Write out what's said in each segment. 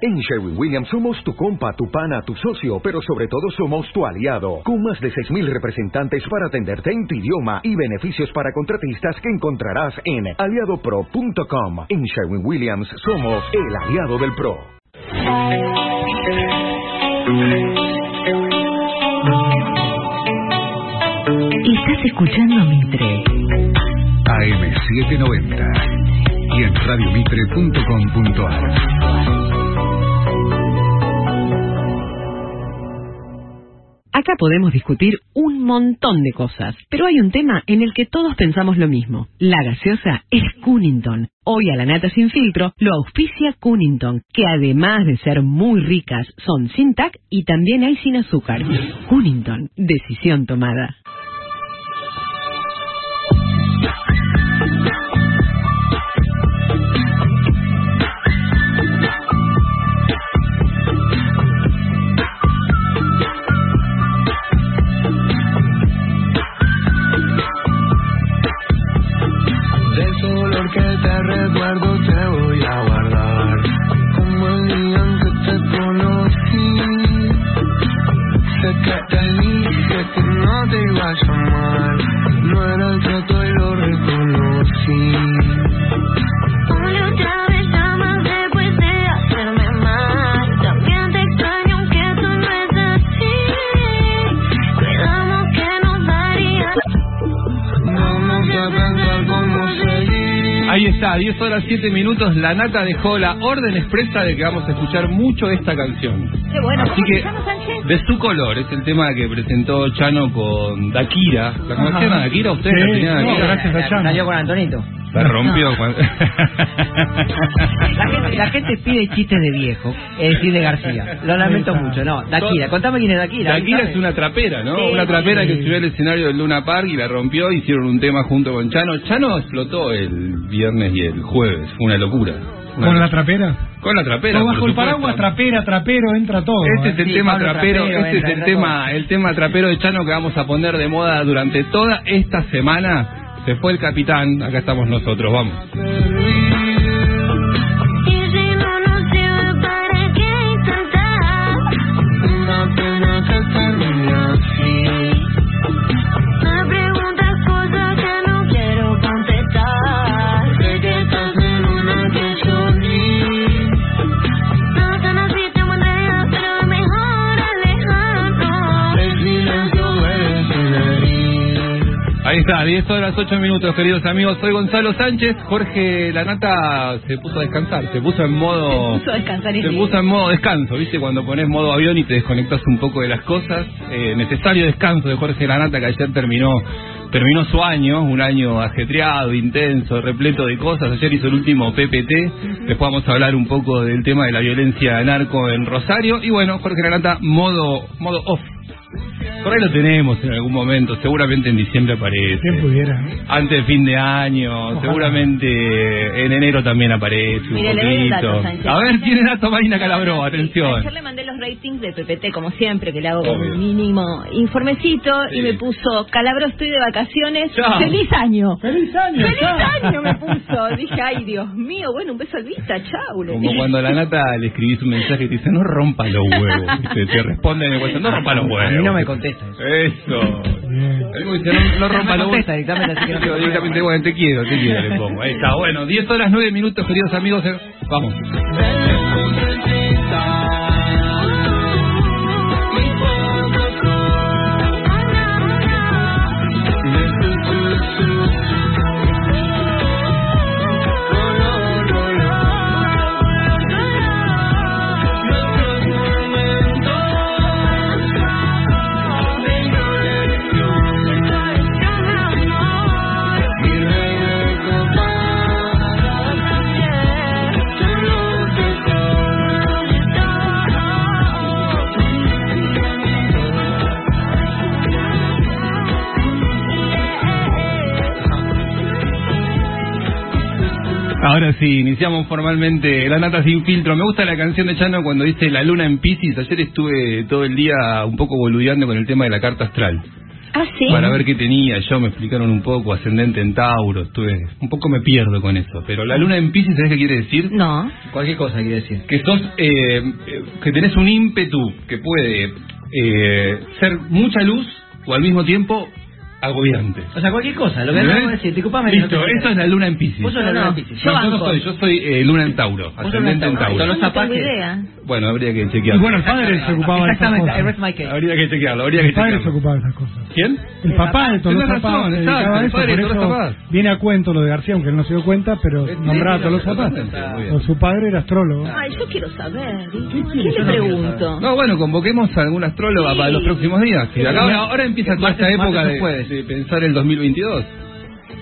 En Sherwin Williams somos tu compa, tu pana, tu socio, pero sobre todo somos tu aliado, con más de 6.000 representantes para atenderte en tu idioma y beneficios para contratistas que encontrarás en aliadopro.com. En Sherwin Williams somos el aliado del PRO. Estás escuchando Mitre. AM790 y en radiomitre.com.ar. Acá podemos discutir un montón de cosas, pero hay un tema en el que todos pensamos lo mismo. La gaseosa es Cunnington. Hoy a la nata sin filtro lo auspicia Cunnington, que además de ser muy ricas, son sin tac y también hay sin azúcar. Cunnington, decisión tomada. Te dije que no te iba a llamar No era el trato y lo reconocí Ahí está, 10 horas 7 minutos. La nata dejó la orden expresa de que vamos a escuchar mucho esta canción. Qué bueno. Así ¿Cómo que, de su color, es el tema que presentó Chano con Dakira. ¿La conocían a Dakira? ¿Ustedes Sí, la tenían a no, Dakira? gracias a Chano. Salió con Antonito. La rompió. cuando- La gente, la gente pide chistes de viejo, es decir, de García. Lo lamento mucho. No, Dakira. Contame quién es Dakira. Dakira ¿sabes? es una trapera, ¿no? Sí, una trapera sí. que subió al escenario del Luna Park y la rompió. Hicieron un tema junto con Chano. Chano explotó el viernes y el jueves. Fue una locura. Una ¿Con la trapera? Con la trapera. No, por bajo el paraguas, trapera, trapero, entra todo. Este ¿eh? es el Sí, tema trapero, Trapero, este es el tema, el tema trapero de Chano que vamos a poner de moda durante toda esta semana. Se fue el capitán, acá estamos nosotros, vamos. Ahí está, 10 horas 8 minutos, queridos amigos. Soy Gonzalo Sánchez. Jorge Lanata se puso a descansar, se puso en modo. Se puso a descansar Se puso en modo descanso, ¿viste? Cuando pones modo avión y te desconectas un poco de las cosas. Eh, necesario descanso de Jorge Lanata, que ayer terminó terminó su año, un año ajetreado, intenso, repleto de cosas. Ayer hizo el último PPT. Después vamos a hablar un poco del tema de la violencia narco en Rosario. Y bueno, Jorge Lanata, modo, modo off. Por ahí lo tenemos en algún momento, seguramente en diciembre aparece. ¿Quién pudiera? Antes de fin de año, Ojalá. seguramente en enero también aparece un Mire, dato, poquito. Sánchez. A ver, tiene dato Marina Calabró, Ayer atención. le mandé los ratings de PPT, como siempre, que le hago Obvio. un mínimo informecito Sí. y me puso, Calabro, estoy de vacaciones, Chao. feliz año. ¡Feliz año! ¡Feliz chao! año! me puso. Dije, ay, Dios mío, bueno, un beso al vista, chau. Como cuando a la nata le escribís un mensaje y te dice, no rompa los huevos. Te, te responde en el WhatsApp, no rompa los huevos. Mí no me contesta eso. Dice, no, no rompa huevos. contesta directamente, así que no bueno, te quiero, te quiero, le pongo. Ahí está, bueno, 10 horas 9 minutos, queridos amigos. eh, Vamos. Ahora sí, iniciamos formalmente La Nata Sin Filtro. Me gusta la canción de Chano cuando dice La Luna en Pisces. Ayer estuve todo el día un poco boludeando con el tema de la carta astral. Ah, sí. para ver qué tenía. Yo me explicaron un poco, ascendente en Tauro, estuve, un poco me pierdo con eso. Pero la luna en Pisces, ¿sabes qué quiere decir? No. Cualquier cosa quiere decir. Que sos, eh, eh, que tenés un ímpetu que puede eh, ser mucha luz o al mismo tiempo agobiante. O sea, cualquier cosa, lo que ¿Me acabo de decir. Disculpame. Listo, no eso es la luna en Pisces. Vos sos la No, luna no. de Piscis. Yo No, yo no soy, yo soy eh, luna en Tauro, ascendente en en Tauro. Los no tengo idea. Bueno, habría que chequear. Y bueno, el padre se ocupaba de esas Exactamente, I cosas. rest my case. Habría que chequearlo, habría que El padre se chequearlo. ocupaba de esas cosas. ¿Quién? El papá de Tolosa razón, Paz se dedicaba exacto, eso, padre por eso Paz. viene a cuento lo de García, aunque él no se dio cuenta, pero Sí, nombraba a Tolosa Paz. O su padre era astrólogo. Ay, yo quiero saber. ¿y? ¿A quieres quién le pregunto? No, bueno, convoquemos a algún astróloga Sí. para los próximos días. Que acá- ahora, ahora empieza toda esta época de, de pensar el 2022.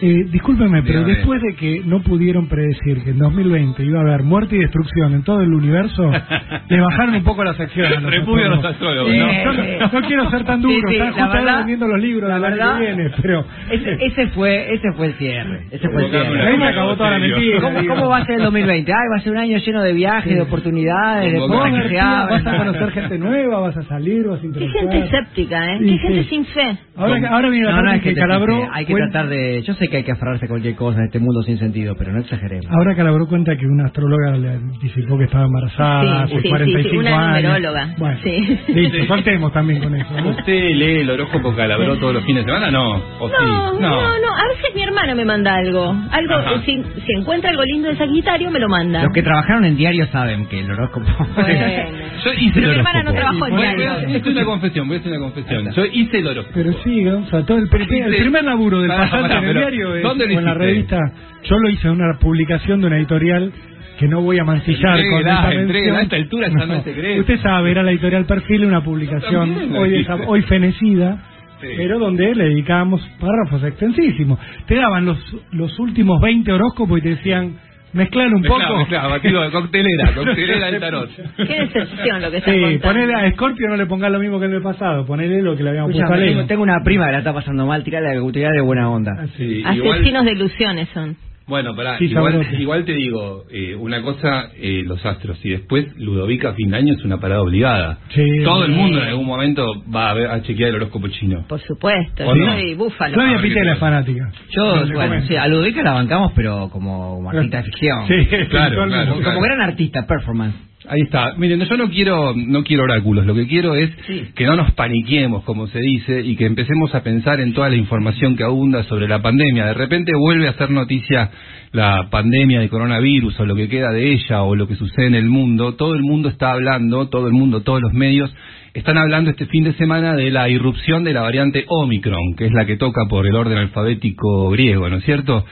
Eh, discúlpeme, pero Dígame. después de que no pudieron predecir que en 2020 iba a haber muerte y destrucción en todo el universo, le bajaron un poco la sección. a los Repudio a los astrólogos. No, ¿no? no, no quiero ser tan Sí, duro, sí, están la justo vendiendo los libros la año verdad- que viene, pero... Ese, ese fue ese fue el cierre. Ese fue el cierre. Ahí me acabó toda la mentira. ¿Cómo, cómo va a ser el 2020? Ay, va a ser un año lleno de viajes, de oportunidades, de puertas que se García, abren. vas a conocer gente nueva, vas a salir, vas a Qué interactuar. gente escéptica, ¿eh? Sí, Qué gente sí. sin fe. Ahora, ahora viene la No, que existe. hay que tratar de... Yo sé que hay que aferrarse a cualquier cosa en este mundo sin sentido, pero no exageremos. Ahora Calabró cuenta que una astróloga le anticipó que estaba embarazada Sí, hace sí, sí, 45 sí, una años. numeróloga. Bueno, Sí. listo, también con eso. ¿no? ¿Usted lee el horóscopo calabró todos los fines de semana? No. ¿O sí? No, no, no, A veces mi hermano me manda algo. Algo, si, si encuentra algo lindo de Sagitario, me lo manda. Los que trabajaron en diario saben que el horóscopo... Bueno. Yo hice Pero el mi hermana no horóscopo. trabajó en a- diario. voy a hacer una confesión, voy a hacer una confesión. Yo hice el horóscopo. Pero sí, o sea, todo el, el primer laburo del pasante en el pero diario es, ¿dónde lo o en la revista. Yo lo hice en una publicación de una editorial que no voy a mancillar con esta mención. a esta altura no es secreto. Usted sabe, era la editorial Perfil, una publicación hoy, hoy fenecida. Sí. Pero donde le dedicábamos párrafos extensísimos. Te daban los, los últimos 20 horóscopos y te decían, mezclar un Mezclado, poco. mezclado, batido de coctelera, coctelera del tarot. Qué decepción lo que está Sí, contando. ponele a Scorpio no le pongas lo mismo que en el pasado, ponele lo que le habíamos puesto a Escuchame, Leo. tengo, tengo una prima que la está pasando mal, tirale la utilidad de buena onda. Sí, igual- Asesinos de ilusiones son. Bueno, pará, Sí, igual, igual te digo, eh, una cosa, eh, los astros, y después Ludovica a fin de año es una parada obligada. Sí. Todo el mundo en algún momento va a, ver, a chequear el horóscopo chino. Por supuesto. ¿O Yo no? soy búfalo. Flavia Pitela qué es fanática. Yo, No bueno, sí, a Ludovica la bancamos, pero como, como artista de ficción. Sí, Claro, claro. Como, como gran artista, performance. Ahí está. Miren, yo no quiero, no quiero oráculos. Lo que quiero es Sí. que no nos paniquemos, como se dice, y que empecemos a pensar en toda la información que abunda sobre la pandemia. De repente vuelve a ser noticia la pandemia de coronavirus o lo que queda de ella o lo que sucede en el mundo. Todo el mundo está hablando, todo el mundo, todos los medios están hablando este fin de semana de la irrupción de la variante Omicron, que es la que toca por el orden alfabético griego, ¿no es cierto?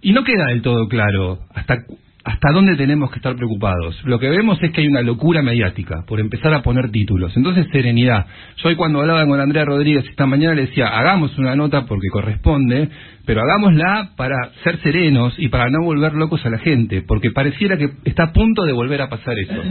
Y no queda del todo claro hasta hasta dónde tenemos que estar preocupados. Lo que vemos es que hay una locura mediática por empezar a poner títulos. Entonces, serenidad. Yo hoy cuando hablaba con Andrea Rodríguez esta mañana le decía, hagamos una nota porque corresponde, pero hagámosla para ser serenos y para no volver locos a la gente, porque pareciera que está a punto de volver a pasar eso.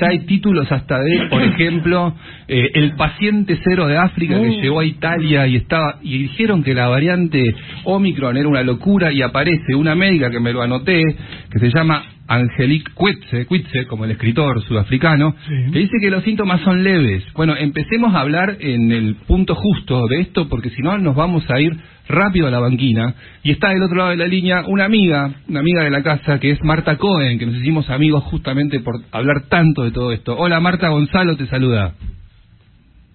Ya hay títulos hasta de, por ejemplo, eh, el paciente cero de África que llegó a Italia y estaba y dijeron que la variante Omicron era una locura y aparece una médica que me lo anoté, que se llama Angelique Quitze, Quitze, como el escritor sudafricano, Sí. que dice que los síntomas son leves. Bueno, empecemos a hablar en el punto justo de esto, porque si no nos vamos a ir rápido a la banquina. Y está del otro lado de la línea una amiga, una amiga de la casa, que es Marta Cohen, que nos hicimos amigos justamente por hablar tanto de todo esto. Hola Marta, Gonzalo te saluda.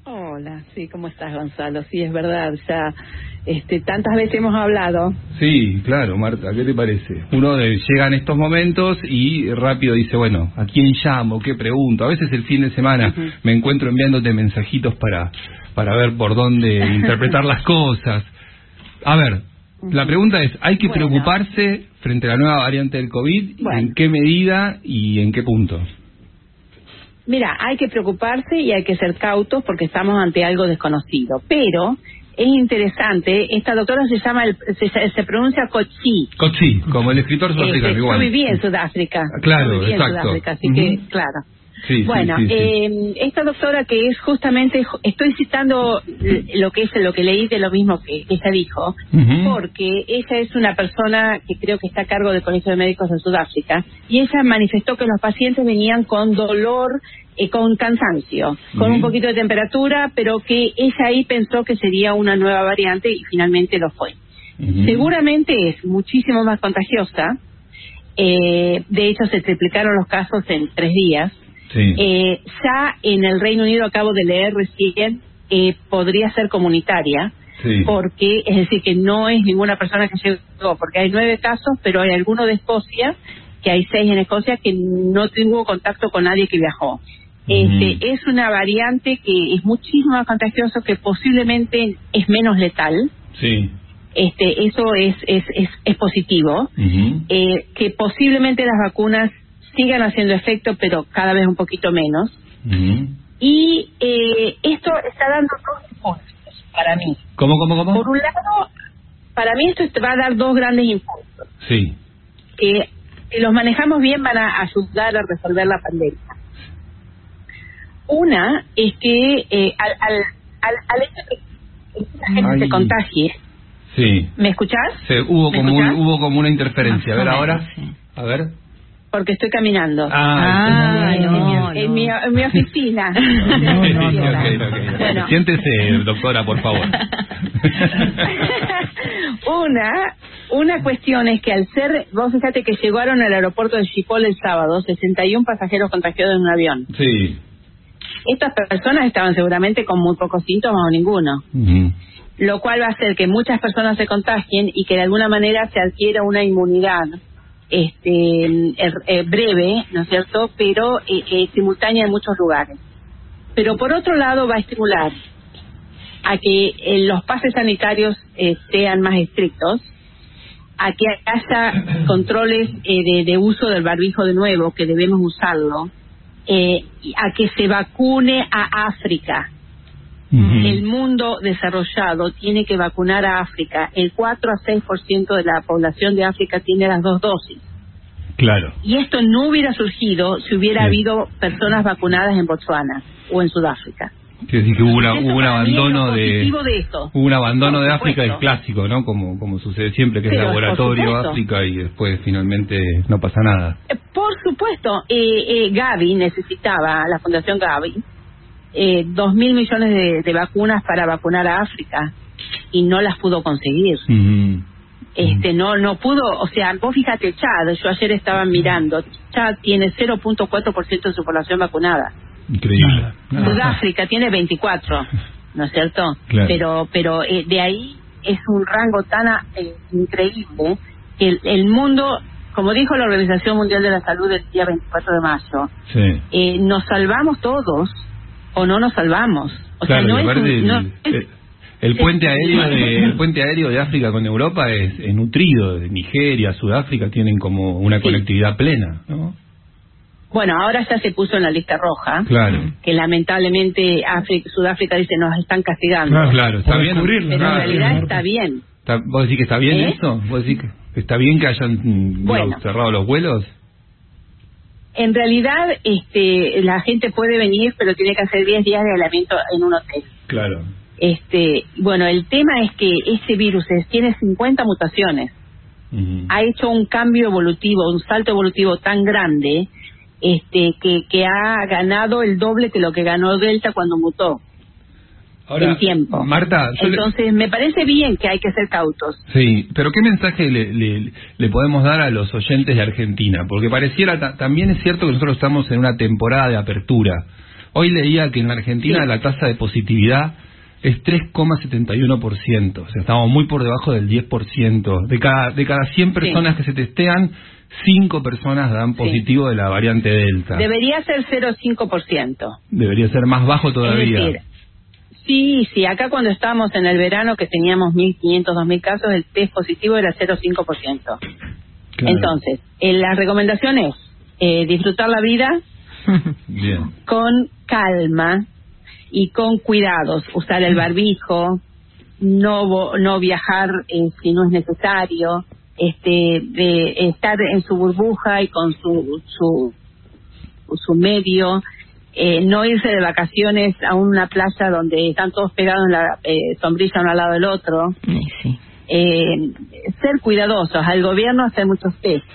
Hola, sí, ¿cómo estás, Gonzalo? Sí, es verdad, ya este, tantas veces hemos hablado. Sí, claro, Marta, ¿qué te parece? Uno de, llega en estos momentos y rápido dice, bueno, ¿a quién llamo? ¿Qué pregunto? A veces el fin de semana me encuentro enviándote mensajitos para, para ver por dónde interpretar las cosas. A ver, la pregunta es, ¿hay que Bueno. preocuparse frente a la nueva variante del COVID? Bueno. ¿En qué medida y en qué punto? Mira, hay que preocuparse y hay que ser cautos porque estamos ante algo desconocido. Pero es interesante, esta doctora se llama, el- se, se pronuncia Cochi. Cochi, como el escritor sudafricano, Este, igual. Yo viví en Sudáfrica. Claro, Yo viví en exacto. Sudáfrica, así que, claro. Sí, bueno, sí, sí. eh, esta doctora que es justamente, estoy citando lo que es lo que leí de lo mismo que, que ella dijo, porque ella es una persona que creo que está a cargo del Colegio de Médicos de Sudáfrica y ella manifestó que los pacientes venían con dolor, eh, con cansancio, con un poquito de temperatura, pero que ella ahí pensó que sería una nueva variante y finalmente lo fue. Seguramente es muchísimo más contagiosa. Eh, de hecho, se triplicaron los casos en tres días. Sí. Eh, ya en el Reino Unido, acabo de leer recién, eh, podría ser comunitaria. Sí. Porque, es decir, que no es ninguna persona que llegó, porque hay nueve casos, pero hay alguno de Escocia, que hay seis en Escocia, que no tuvo contacto con nadie que viajó. Este, es una variante que es muchísimo más contagioso, que posiblemente es menos letal. Sí. Este, eso es, es, es, es positivo. Eh, que posiblemente las vacunas sigan haciendo efecto, pero cada vez un poquito menos. Y eh, esto está dando dos impulsos para mí. ¿Cómo, cómo, cómo? Por un lado, para mí esto va a dar dos grandes impulsos, Sí. que si los manejamos bien van a ayudar a resolver la pandemia. Una es que eh, al, al, al, al hecho de que la gente Ay. se contagie, Sí. ¿me escuchás? Se- hubo, ¿Me como un- hubo como una interferencia. A ver ahora. A ver. Porque estoy caminando. Ah, no, mi, en mi- en mi oficina. Ok, ok, ok. Bueno. Siéntese, doctora, por favor. Una, una cuestión es que al ser, vos fíjate que llegaron al aeropuerto de Schiphol el sábado, 61 pasajeros contagiados en un avión. Sí. Estas personas estaban seguramente con muy pocos síntomas o ninguno, lo cual va a hacer que muchas personas se contagien y que de alguna manera se adquiera una inmunidad este eh, breve, ¿no es cierto?, pero eh, eh, simultánea en muchos lugares. Pero por otro lado va a estimular a que eh, los pases sanitarios eh, sean más estrictos, a que haya controles eh, de, de uso del barbijo de nuevo, que debemos usarlo, eh, a que se vacune a África. El mundo desarrollado tiene que vacunar a África. El 4 a 6% de la población de África tiene las dos dosis. Claro. Y esto no hubiera surgido si hubiera Sí. habido personas vacunadas en Botswana o en Sudáfrica. Quiere decir que hubo, una- Eso hubo un es abandono de. Hubo un abandono de África, es clásico, ¿no? Como, como sucede siempre, que es Pero, laboratorio. África y después finalmente no pasa nada. Eh, Por supuesto, eh, eh, Gavi necesitaba, la Fundación Gavi, eh, dos mil millones de, de vacunas para vacunar a África y no las pudo conseguir. Este, no, no pudo, o sea, vos fíjate, Chad, yo ayer estaba mirando, Chad tiene 0.4% de su población vacunada. Increíble. Sudáfrica tiene 24, ¿no es cierto? Claro. Pero, pero eh, de ahí es un rango tan ah, eh, increíble que el, el mundo, como dijo la Organización Mundial de la Salud el día 24 de mayo, Sí. eh, nos salvamos todos o no nos salvamos. O claro, sea, no es, un- el, no el- el puente aéreo de el puente aéreo de África con Europa es, es nutrido. De Nigeria, Sudáfrica tienen como una conectividad plena, ¿no? Bueno, ahora ya se puso en la lista roja, Claro. que lamentablemente África- Sudáfrica dice nos están castigando. Claro, claro, está bien. Pero en Claro. realidad está bien. Está- ¿Vos decís que está bien ¿Eh? eso? ¿Vos decís que está bien que hayan Bueno. digamos, cerrado los vuelos? En realidad, este, la gente puede venir, pero tiene que hacer 10 días de aislamiento en un hotel. Claro. Este, bueno, el tema es que este virus es- tiene 50 mutaciones. Ha hecho un cambio evolutivo, un salto evolutivo tan grande, este, que, que ha ganado el doble que lo que ganó Delta cuando mutó. Ahora, en tiempo. Marta, le- Entonces, me parece bien que hay que ser cautos. Sí, pero ¿qué mensaje le, le- le podemos dar a los oyentes de Argentina? Porque pareciera, ta- también es cierto que nosotros estamos en una temporada de apertura. Hoy leía que en la Argentina la tasa de positividad es 3,71%, o sea, estamos muy por debajo del 10%. De cada, de cada 100 personas que se testean, 5 personas dan positivo de la variante Delta. Debería ser 0,5%. Debería ser más bajo todavía. Es decir, sí, sí, acá cuando estábamos en el verano que teníamos 1.500, 2.000 casos, el test positivo era 0,5%. Claro. Entonces, eh, la recomendación es eh, disfrutar la vida Bien. con calma y con cuidados, usar el barbijo, no no viajar eh, si no es necesario, este de estar en su burbuja y con su su su medio, eh, no irse de vacaciones a una playa donde están todos pegados en la eh, sombrilla uno al lado del otro. Eh, ser cuidadosos, al gobierno hacer muchos test,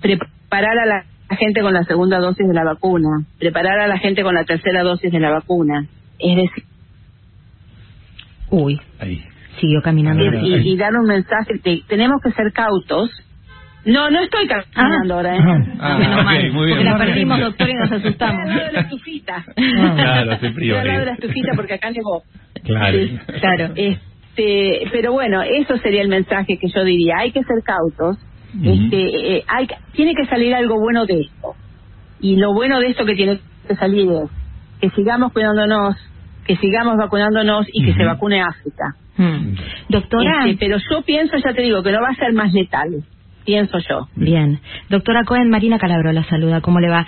preparar a la gente con la segunda dosis de la vacuna, preparar a la gente con la tercera dosis de la vacuna. Es decir, Uy, Ahí. siguió caminando. y, y dar un mensaje de tenemos que ser cautos. No, no estoy caminando ahora, ¿eh? Ah, Menos ok, mal, muy bien. porque la perdimos, doctor, y nos asustamos. Al lado de la estufita. Claro, hace frío Estoy al lado de la estufita porque acá nevó. Claro. Sí, claro. Este, pero bueno, eso sería el mensaje que yo diría. Hay que ser cautos. Este, eh, hay, tiene que salir algo bueno de esto. Y lo bueno de esto que tiene que salir es que sigamos cuidándonos, que sigamos vacunándonos y que se vacune África. Mm. Doctora, Este, pero yo pienso, ya te digo, que no va a ser más letal. Pienso yo. bien. Doctora Cohen, Marina Calabro la saluda. ¿Cómo le va?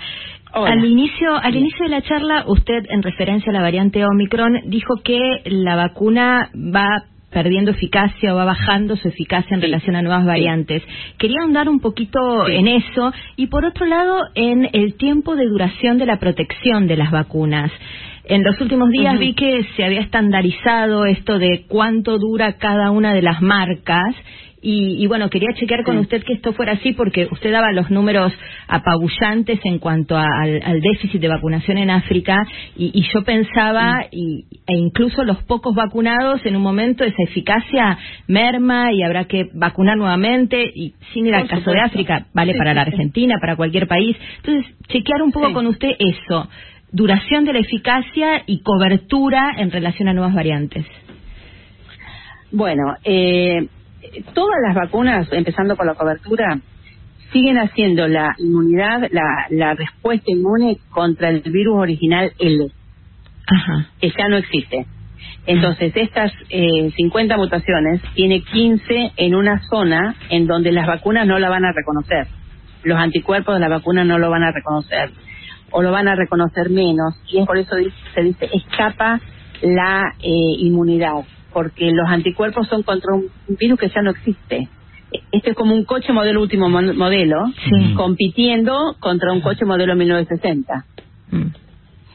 Hola. Al inicio, al inicio de la charla, usted, en referencia a la variante Omicron, dijo que la vacuna va perdiendo eficacia o va bajando su eficacia en relación a nuevas variantes. Quería ahondar un poquito Sí. en eso y, por otro lado, en el tiempo de duración de la protección de las vacunas. En los últimos días vi que se había estandarizado esto de cuánto dura cada una de las marcas y, y bueno, quería chequear con Sí. usted que esto fuera así porque usted daba los números apabullantes en cuanto a- al, al déficit de vacunación en África y, y yo pensaba, y, e incluso los pocos vacunados, en un momento esa eficacia merma y habrá que vacunar nuevamente y sin ir al caso de. África, vale Sí, para la. Argentina, para cualquier país. Entonces, chequear un poco con usted eso, duración de la eficacia y cobertura en relación a nuevas variantes. Bueno, eh, todas las vacunas, empezando con la cobertura, siguen haciendo la inmunidad, la, la respuesta inmune contra el virus original L, Ajá. que ya no existe. Entonces, estas eh, 50 mutaciones tiene 15 en una zona en donde las vacunas no la van a reconocer. Los anticuerpos de la vacuna no lo van a reconocer o lo van a reconocer menos y es por eso dice- se dice escapa la eh, inmunidad porque los anticuerpos son contra un virus que ya no existe. Este es como un coche modelo último modelo Sí. compitiendo contra un coche modelo 1960. Mm.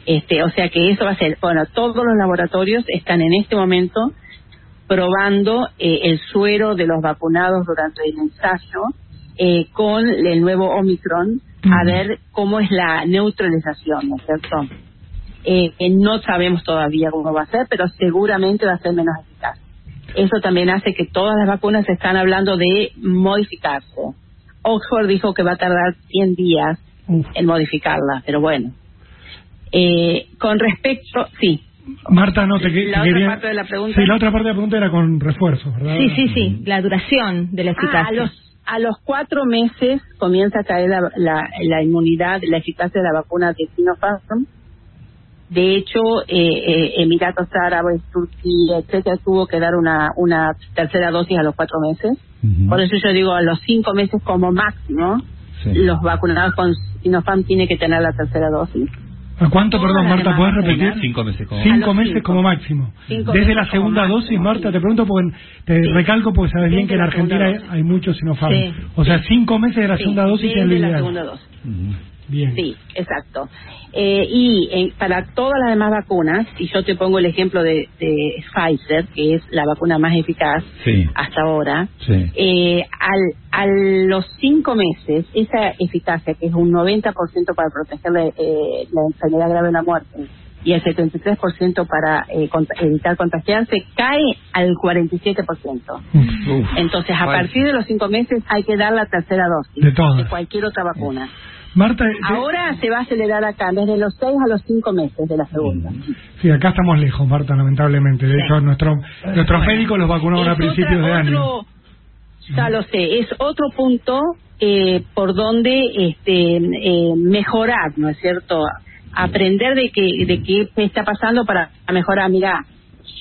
Este, o sea que eso va a ser, bueno, todos los laboratorios están en este momento probando eh, el suero de los vacunados durante el ensayo eh, con el nuevo Omicron a Mm. ver cómo es la neutralización, ¿no es cierto? Eh, que no sabemos todavía cómo va a ser, pero seguramente va a ser menos eficaz. Eso también hace que todas las vacunas están hablando de modificarse. Oxford dijo que va a tardar 100 días Uf. en modificarla, pero bueno. Eh, con respecto, sí. Marta, no te, que- La te otra quería- parte de la pregunta. Sí, la otra parte de la pregunta era con refuerzos, ¿verdad? Sí, sí, sí, la duración de la Ah, eficacia. a los a los cuatro meses comienza a caer la, la, la inmunidad, la eficacia de la vacuna de Sinopharm. De hecho, eh, eh, Emiratos Árabes, Turquía, etcétera, tuvo que dar una, una tercera dosis a los cuatro meses. Por eso yo digo, a los cinco meses como máximo, Sí. los vacunados con Sinopharm tienen que tener la tercera dosis. ¿A cuánto, perdón, Marta, puedes repetir? Cinco meses como. Cinco los meses cinco. como máximo. Cinco Desde la segunda dosis, Marta, te pregunto porque te Sí. recalco porque sabes bien que en Argentina hay, muchos Sinopharm. Sí. O sea, cinco meses de la Sí, segunda dosis es la segunda dosis. Bien. Sí, exacto. Eh, y en- para todas las demás vacunas, y yo te pongo el ejemplo de, de Pfizer, que es la vacuna más eficaz Sí. hasta ahora, Sí. eh, al, a los cinco meses, esa eficacia, que es un 90% para proteger la, eh, la enfermedad grave de la muerte, y el 73% para eh, cont- evitar contagiarse, cae al 47%. Uf. Entonces, a Vale. partir de los cinco meses hay que dar la tercera dosis De cualquier otra vacuna. Marta, te- Ahora se va a acelerar acá, desde los 6 a los 5 meses de la segunda. sí, acá estamos lejos, Marta, lamentablemente. De Sí. hecho, nuestro, nuestros médicos los vacunaron a principios otra- de año. otro- Ya lo sé, es otro punto eh, por donde este, eh, mejorar, ¿no es cierto? Aprender de qué de qué está pasando para mejorar. Mira,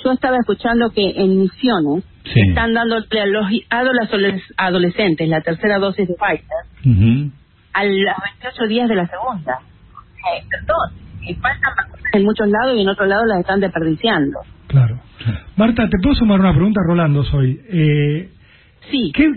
yo estaba escuchando que en misiones Sí. están dándole a los adoles- adolescentes la tercera dosis de Pfizer Ujú. A los 28 días de la segunda. Eh, perdón, eh, faltan vacunas en muchos lados y en otros lados las están desperdiciando. Claro. Marta, ¿te puedo sumar una pregunta, Rolando, soy? Eh, Sí, ¿qué,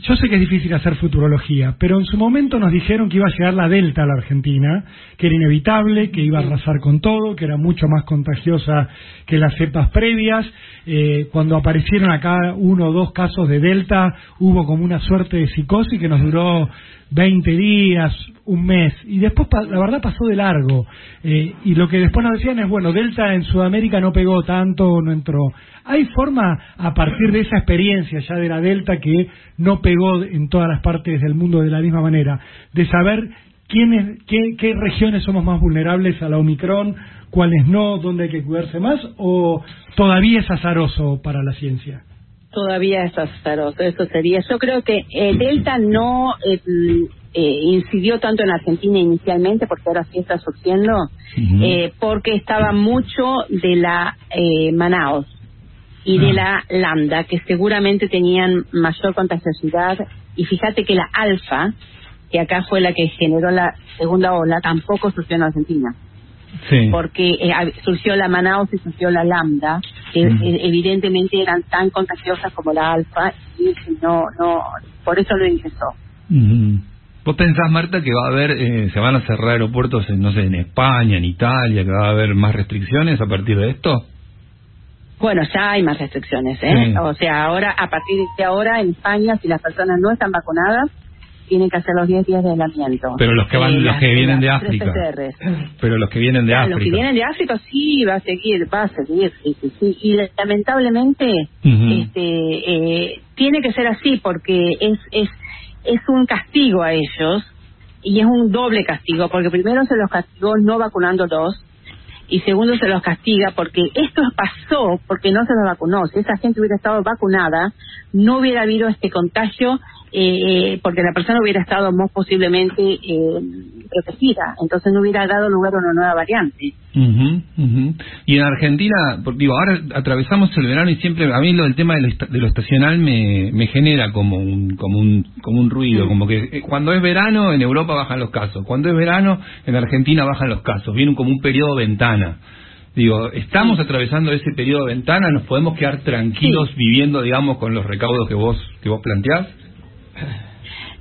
yo sé que es difícil hacer futurología, pero en su momento nos dijeron que iba a llegar la Delta a la Argentina, que era inevitable, que iba a arrasar con todo, que era mucho más contagiosa que las cepas previas. Eh, cuando aparecieron acá uno o dos casos de Delta, hubo como una suerte de psicosis que nos duró 20 días, un mes, y después la verdad pasó de largo. Eh, y lo que después nos decían es, bueno, Delta en Sudamérica no pegó tanto, no entró. ¿Hay forma, a partir de esa experiencia ya de la Delta, que no pegó en todas las partes del mundo de la misma manera, de saber quiénes, qué, qué regiones somos más vulnerables a la Omicron, cuáles no, dónde hay que cuidarse más, o todavía es azaroso para la ciencia? Todavía es azaroso, eso sería. Yo creo que eh, Delta no eh, eh, incidió tanto en Argentina inicialmente, porque ahora sí está surgiendo, eh, porque estaba mucho de la eh, Manaus y de la Lambda, que seguramente tenían mayor contagiosidad. Y fíjate que la Alfa, que acá fue la que generó la segunda ola, tampoco surgió en Argentina Sí. porque eh, surgió la Manaus y surgió la Lambda, que Mm. eh, evidentemente eran tan contagiosas como la Alfa, y no, no, por eso lo ingresó. Ujú. ¿Vos pensás, Marta, que va a haber, eh, se van a cerrar aeropuertos, en, no sé, en España, en Italia, que va a haber más restricciones a partir de esto? Bueno, ya hay más restricciones, ¿eh? Sí. O sea, ahora, a partir de ahora, en España, si las personas no están vacunadas, tienen que hacer los 10 días de aislamiento. Pero los que van- los que vienen de África. Pero los que vienen de Ah, África. Los que vienen de África sí va a seguir, va a seguir, sí, sí, sí. Y lamentablemente este, eh, tiene que ser así porque es, es, es un castigo a ellos y es un doble castigo porque primero se los castigó no vacunándolos y segundo se los castiga porque esto pasó porque no se los vacunó. Si esa gente hubiera estado vacunada, no hubiera habido este contagio eh, porque la persona hubiera estado más posiblemente eh, protegida. Entonces no hubiera dado lugar a una nueva variante. Ujú, ujú. Y en Argentina, digo, ahora atravesamos el verano y siempre a mí lo del tema de lo, de lo estacional me, me genera como un como un como un ruido, como que eh, cuando es verano en Europa bajan los casos, cuando es verano en Argentina bajan los casos, viene como un periodo ventana. Digo, estamos atravesando ese periodo ventana, nos podemos quedar tranquilos viviendo, digamos, con los recaudos que vos que vos planteás.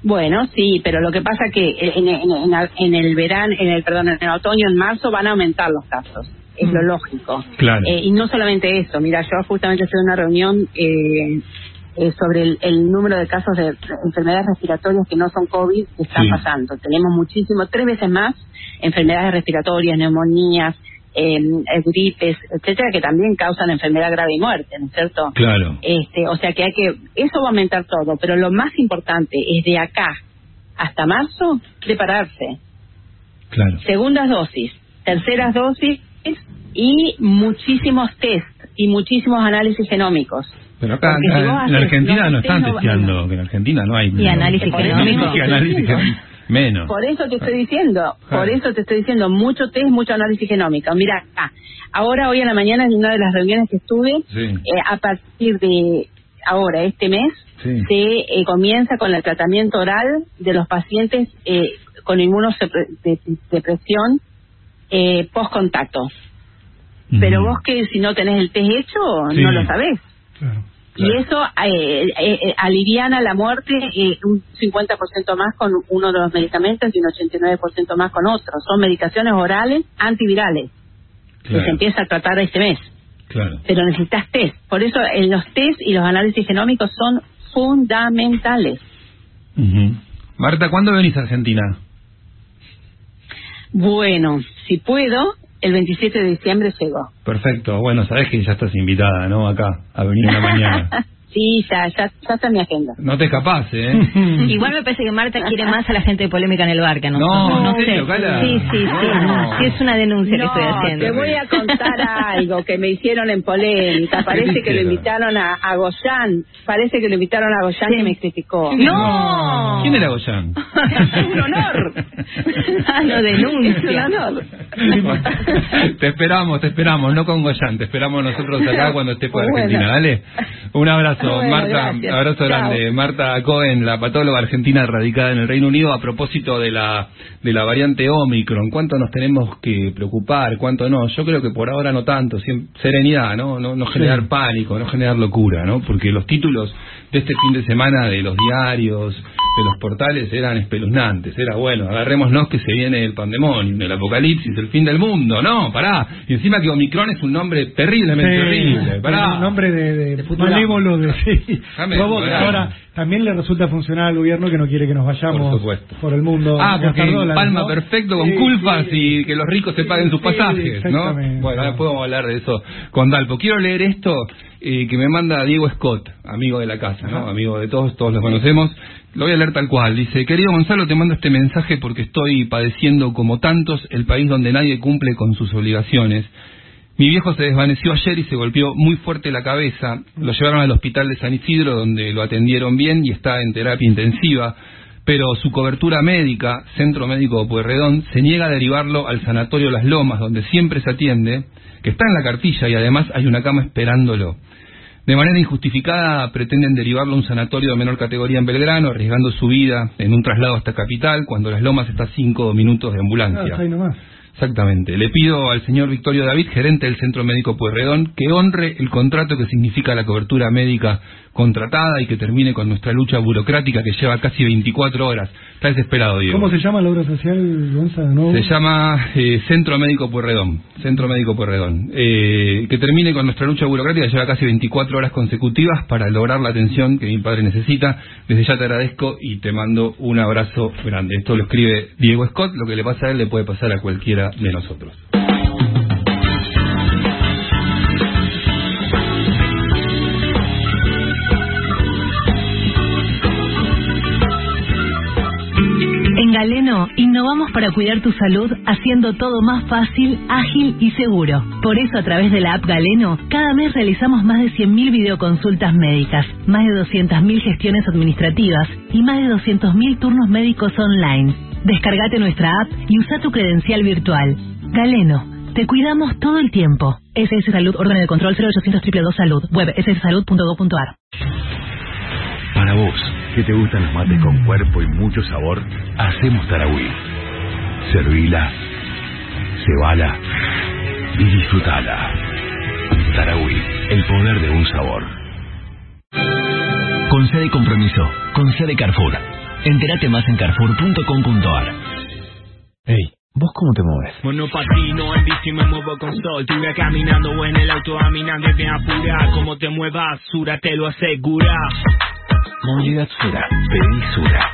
Bueno, sí, pero lo que pasa que en, en- el verano, en el perdón, en el otoño, en marzo van a aumentar los casos. Es lo lógico. Claro. Eh, y no solamente eso. Mira, yo justamente estoy en una reunión eh, eh, sobre el, el número de casos de enfermedades respiratorias que no son COVID que están Sí. pasando. Tenemos muchísimo, tres veces más enfermedades respiratorias, neumonías, eh, eh, gripes, etcétera, que también causan enfermedad grave y muerte, ¿no es cierto? Claro. Este, o sea que hay que, eso va a aumentar todo, pero lo más importante es de acá hasta marzo prepararse. Claro. Segundas dosis, terceras dosis y muchísimos test y muchísimos análisis genómicos. Pero acá, si en haces Argentina no están no testeando, que en Argentina no hay. Y análisis no, genómico. Menos. Por eso te estoy diciendo, por eso te estoy diciendo, mucho test, mucho análisis genómico. Mira, acá, ahora hoy a la mañana en una de las reuniones que estuve, Sí. eh, a partir de ahora, este mes, Sí. se eh, comienza con el tratamiento oral de los pacientes eh, con inmunodepresión eh, post contacto. Pero vos que si no tenés el test hecho, Sí. no lo sabés. Claro. Y eso eh, eh, eh, aliviana la muerte eh, un 50% más con uno de los medicamentos y un 89% más con otros. Son medicaciones orales antivirales que se Claro, empieza a tratar este mes. claro. Pero necesitas test. Por eso eh, los test y los análisis genómicos son fundamentales. Ujú. Marta, ¿cuándo venís a Argentina? Bueno, si puedo, el 27 de diciembre llego. Perfecto. Bueno, sabés que ya estás invitada, ¿no? Acá, a venir una mañana. sí, ya, ya, ya está en mi agenda. No te escapás, ¿eh? Igual me parece que Marta quiere más a la gente de polémica en el bar que a No, nosotros. ¿en serio, sé. Cala? Sí, sí, sí. No. Sí, es una denuncia que No, estoy haciendo. te voy a contar algo que me hicieron en polémica. Parece que lo invitaron a, a Goyán. Parece que lo invitaron a Goyán que me criticó. ¡No! ¿Quién era Goyán? Es un honor. Ah, no Es un denuncia. honor. te esperamos, te esperamos, no con Goyán, te esperamos nosotros acá cuando estés por Bueno. Argentina, ¿dale? Un abrazo. Abrazo, Bueno, Marta, gracias. abrazo Chao. grande. Marta Cohen, la patóloga argentina radicada en el Reino Unido, a propósito de la, de la variante Omicron. ¿Cuánto nos tenemos que preocupar? ¿Cuánto no? Yo creo que por ahora no tanto. Serenidad, ¿no? No, no generar pánico, no generar locura, ¿no? Porque los títulos de este fin de semana de los diarios, de los portales, eran espeluznantes. Era, bueno, agarrémonos que se viene el pandemonio, el apocalipsis, el fin del mundo. No, pará. Y encima que Omicron es un nombre terriblemente Sí, horrible. Pará. Un nombre de, de, Futurama. malévolo de sí. Déjame Robot. joder. Ahora, también le resulta funcionar al gobierno que no quiere que nos vayamos Por supuesto. por el mundo. Ah, porque dólares, palma ¿no? perfecto con Sí, culpas sí. y que los ricos se paguen sus Sí, pasajes, ¿no? Bueno, ahora podemos hablar de eso con Dalpo. Quiero leer esto eh, que me manda Diego Scott, amigo de la casa, ¿no? Amigo de todos, todos lo conocemos. Lo voy a leer tal cual. Dice, querido Gonzalo, te mando este mensaje porque estoy padeciendo como tantos el país donde nadie cumple con sus obligaciones. Mi viejo se desvaneció ayer y se golpeó muy fuerte la cabeza. Lo llevaron al hospital de San Isidro donde lo atendieron bien y está en terapia intensiva. Pero su cobertura médica, Centro Médico Pueyrredón, se niega a derivarlo al Sanatorio Las Lomas, donde siempre se atiende, que está en la cartilla y además hay una cama esperándolo. De manera injustificada pretenden derivarlo a un sanatorio de menor categoría en Belgrano, arriesgando su vida en un traslado hasta Capital, cuando Las Lomas está a cinco minutos de Ah, ambulancia. nomás. Exactamente. Le pido al señor Victorio David, gerente del Centro Médico Pueyrredón, que honre el contrato que significa la cobertura médica contratada y que termine con nuestra lucha burocrática que lleva casi 24 horas. Está desesperado, Diego. ¿Cómo se llama la obra social, Gonzalo? ¿No? Se llama eh, Centro Médico Pueyrredón. Centro Médico Pueyrredón. Eh, que termine con nuestra lucha burocrática, lleva casi 24 horas consecutivas para lograr la atención que mi padre necesita. Desde ya te agradezco y te mando un abrazo grande. Esto lo escribe Diego Scott. Lo que le pasa a él le puede pasar a cualquiera de nosotros. En Galeno innovamos para cuidar tu salud haciendo todo más fácil, ágil y seguro. Por eso a través de la app Galeno, cada mes realizamos más de 100.000 videoconsultas médicas, más de 200.000 gestiones administrativas y más de 200.000 turnos médicos online. Descargate nuestra app y usa tu credencial virtual. Galeno, te cuidamos todo el tiempo. SS Salud, orden de control 0800 222 Salud, web sssalud.gov.ar. Para vos, que te gustan los mates con cuerpo y mucho sabor, hacemos Tarahui. Servila, cebala y disfrutala. Tarahui, el poder de un sabor. Con sede compromiso, con sede Carrefour. Entérate más en carrefour.com.ar. Hey, ¿vos cómo te mueves? Monopatino, en bici me muevo con sol voy caminando o en el auto a mí nadie me apura Como te muevas, Sura te lo asegura Movilidad Sura. Pedí Sura.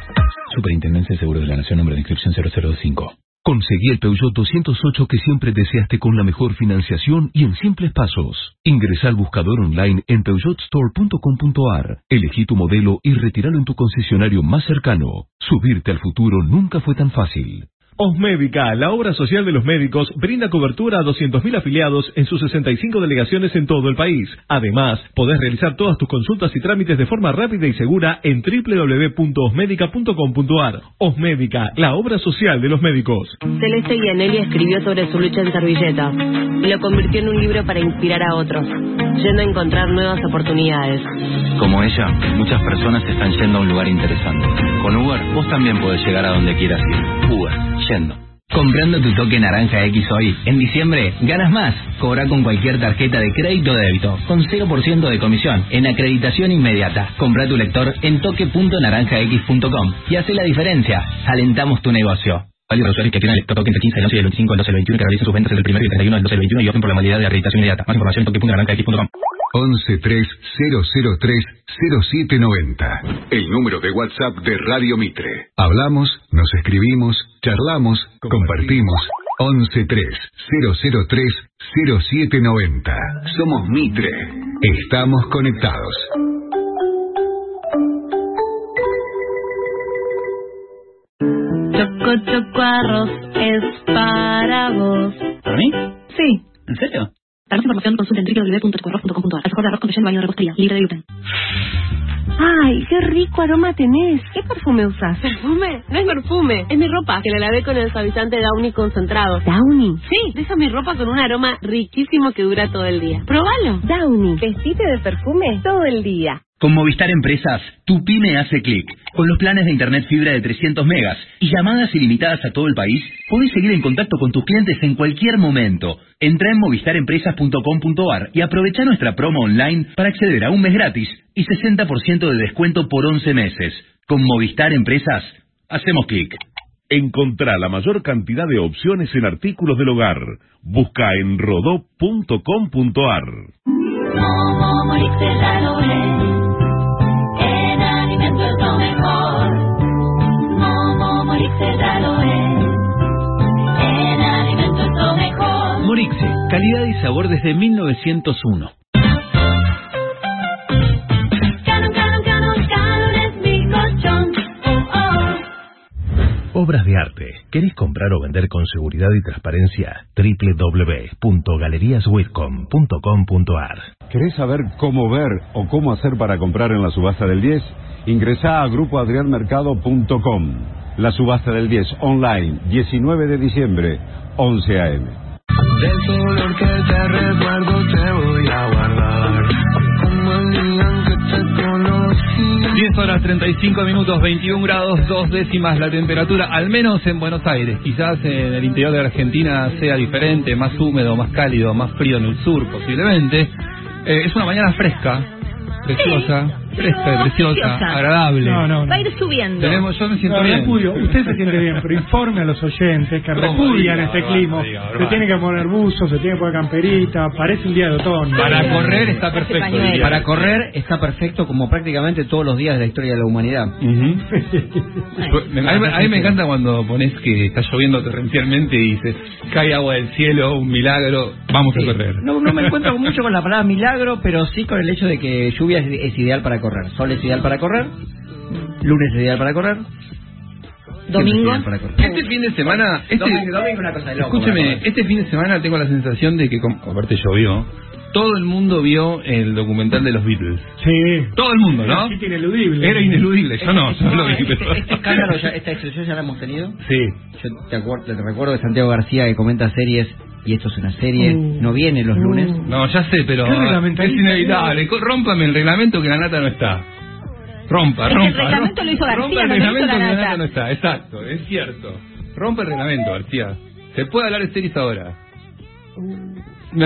Superintendencia de Seguros de la Nación, nombre de inscripción 005. Conseguí el Peugeot 208 que siempre deseaste con la mejor financiación y en simples pasos. Ingresa al buscador online en peugeotstore.com.ar. Elegí tu modelo y retíralo en tu concesionario más cercano. Subirte al futuro nunca fue tan fácil. Osmédica, la obra social de los médicos, brinda cobertura a 200.000 afiliados en sus 65 delegaciones en todo el país. Además, podés realizar todas tus consultas y trámites de forma rápida y segura en www.osmédica.com.ar. Osmédica, la obra social de los médicos. Celeste Gianelli escribió sobre su lucha en servilletas y lo convirtió en un libro para inspirar a otros, yendo a encontrar nuevas oportunidades. Como ella, muchas personas están yendo a un lugar interesante. Con Uber, vos también podés llegar a donde quieras ir. Uber, Comprando tu toque naranja X hoy, en diciembre ganas más. Cobra con cualquier tarjeta de crédito o débito, con 0% de comisión, en acreditación inmediata. Compra tu lector en toque.naranjax.com y hace la diferencia. Alentamos tu negocio. Válido para usuarios que tienen lector toque entre 15 del 11 y el 25 del 12 del 21 y que realicen sus ventas entre el 1 y el 31 del 12 del 21 y opten por la modalidad de acreditación inmediata. Más información en toque.naranjax.com. 1130030790. El número de WhatsApp de Radio Mitre. Hablamos, nos escribimos, charlamos, compartimos. 1130030790. Somos Mitre. Estamos conectados. Choco Choco Arroz es para vos. ¿Para mí? Sí. ¿En serio? Para más información consulta en www.chocoarroz.com.ar. Alfajor de arroz con relleno baño de repostería, libre de gluten. Ay, qué rico aroma tenés. ¿Qué perfume usas? ¿Perfume? No es perfume, es mi ropa, que la lavé con el suavizante Downy concentrado. Downy. Sí, deja mi ropa con un aroma riquísimo que dura todo el día. Probalo. Downy. Vestite de perfume todo el día. Con Movistar Empresas, tu pyme hace clic. Con los planes de Internet fibra de 300 megas y llamadas ilimitadas a todo el país, podés seguir en contacto con tus clientes en cualquier momento. Entra en movistarempresas.com.ar y aprovecha nuestra promo online para acceder a un mes gratis y 60% de descuento por 11 meses. Con Movistar Empresas, hacemos clic. Encontrá la mayor cantidad de opciones en artículos del hogar. Busca en rodó.com.ar. Morixe, calidad y sabor desde 1901. Canon, canon, canon, canon es mi colchón. Oh, oh. Obras de arte. ¿Querés comprar o vender con seguridad y transparencia? www.galeriaswitcom.com.ar ¿Querés saber cómo ver o cómo hacer para comprar en la subasta del 10? Ingresá a grupoadrianmercado.com. La subasta del 10 online, 19 de diciembre, 11 a.m. Del color que te recuerdo te voy a guardar Como el día en que te conocí 10 horas 35 minutos, 21 grados, dos décimas la temperatura, al menos en Buenos Aires. Quizás en el interior de la Argentina sea diferente, más húmedo, más cálido, más frío en el sur posiblemente. Eh, es una mañana fresca, preciosa, fresca, preciosa, preciosa. agradable. No, no, no. Va a ir subiendo. Tenemos, yo me siento No, bien. repudio. Usted se siente bien, pero informe a los oyentes que ¿Cómo repudian diga, este clima. diga, Se tiene que poner buzo, se tiene que poner camperita, parece un día de otoño. Para correr está perfecto. Para correr está perfecto como prácticamente todos los días de la historia de la humanidad. Me- A mí, a mí me encanta cuando pones que está lloviendo torrencialmente y dices, cae agua del cielo, un milagro, vamos a correr. No, no me encuentro mucho con la palabra milagro, pero sí con el hecho de que lluvia es, es ideal para correr. Sol es ideal para correr. Lunes es ideal para correr. Domingo. es ideal para correr. Este fin de semana, este, Domingo, domingo una cosa de loco para escúcheme, este fin de semana tengo la sensación de que, como- aparte llovió, todo el mundo vio el documental de los Beatles. Sí. Todo el mundo, ¿no? Era ineludible. Era ineludible, yo no, yo no lo vi, Este, pero... este escándalo, ya, esta excepción ya la hemos tenido. Sí. Yo te, acuer- te recuerdo de Santiago García que comenta series y esto es una serie. Uh. no viene los lunes. No, ya sé, pero ¿Qué es inevitable. Rómpame el reglamento que la nata no está. Rompa, Es que rompa. el reglamento lo hizo García, Rompa el no lo hizo reglamento la que la nata. no está, exacto, es cierto. Rompa el reglamento, García. ¿Se puede hablar de series ahora? Si-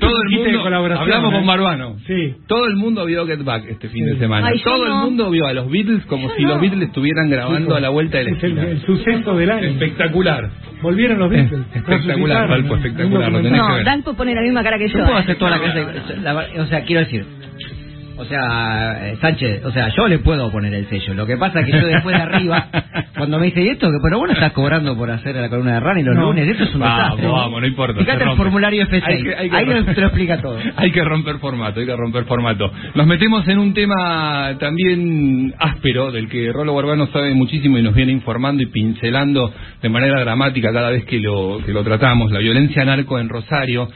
Todo el mundo, hablamos ¿eh? con Barbano. Sí. Todo el mundo vio Get Back este fin de semana. Ay, Todo no. el mundo vio a los Beatles como si los Beatles estuvieran grabando a la vuelta de la el, esquina. el suceso del año. Espectacular. Volvieron los Beatles. espectacular, Valpo, espectacular, lo tenés que No, ver. Dalpo pone la misma cara que yo. Yo puedo ¿eh? hacer toda la clase. la- o sea, quiero decir. O sea, eh, Sánchez, o sea, yo le puedo poner el sello. Lo que pasa es que yo después de arriba, cuando me dice, ¿y esto? Pero bueno, estás cobrando por hacer la columna de Rani los No. lunes. Esto es un Vamos, desastre. vamos, no importa, Fíjate el formulario F6. Hay que- hay que Ahí romper. te lo explica todo. Hay que romper formato, hay que romper formato. Nos metemos en un tema también áspero, del que Rolo Barbano sabe muchísimo y nos viene informando y pincelando de manera dramática cada vez que lo, que lo tratamos, la violencia narco en Rosario.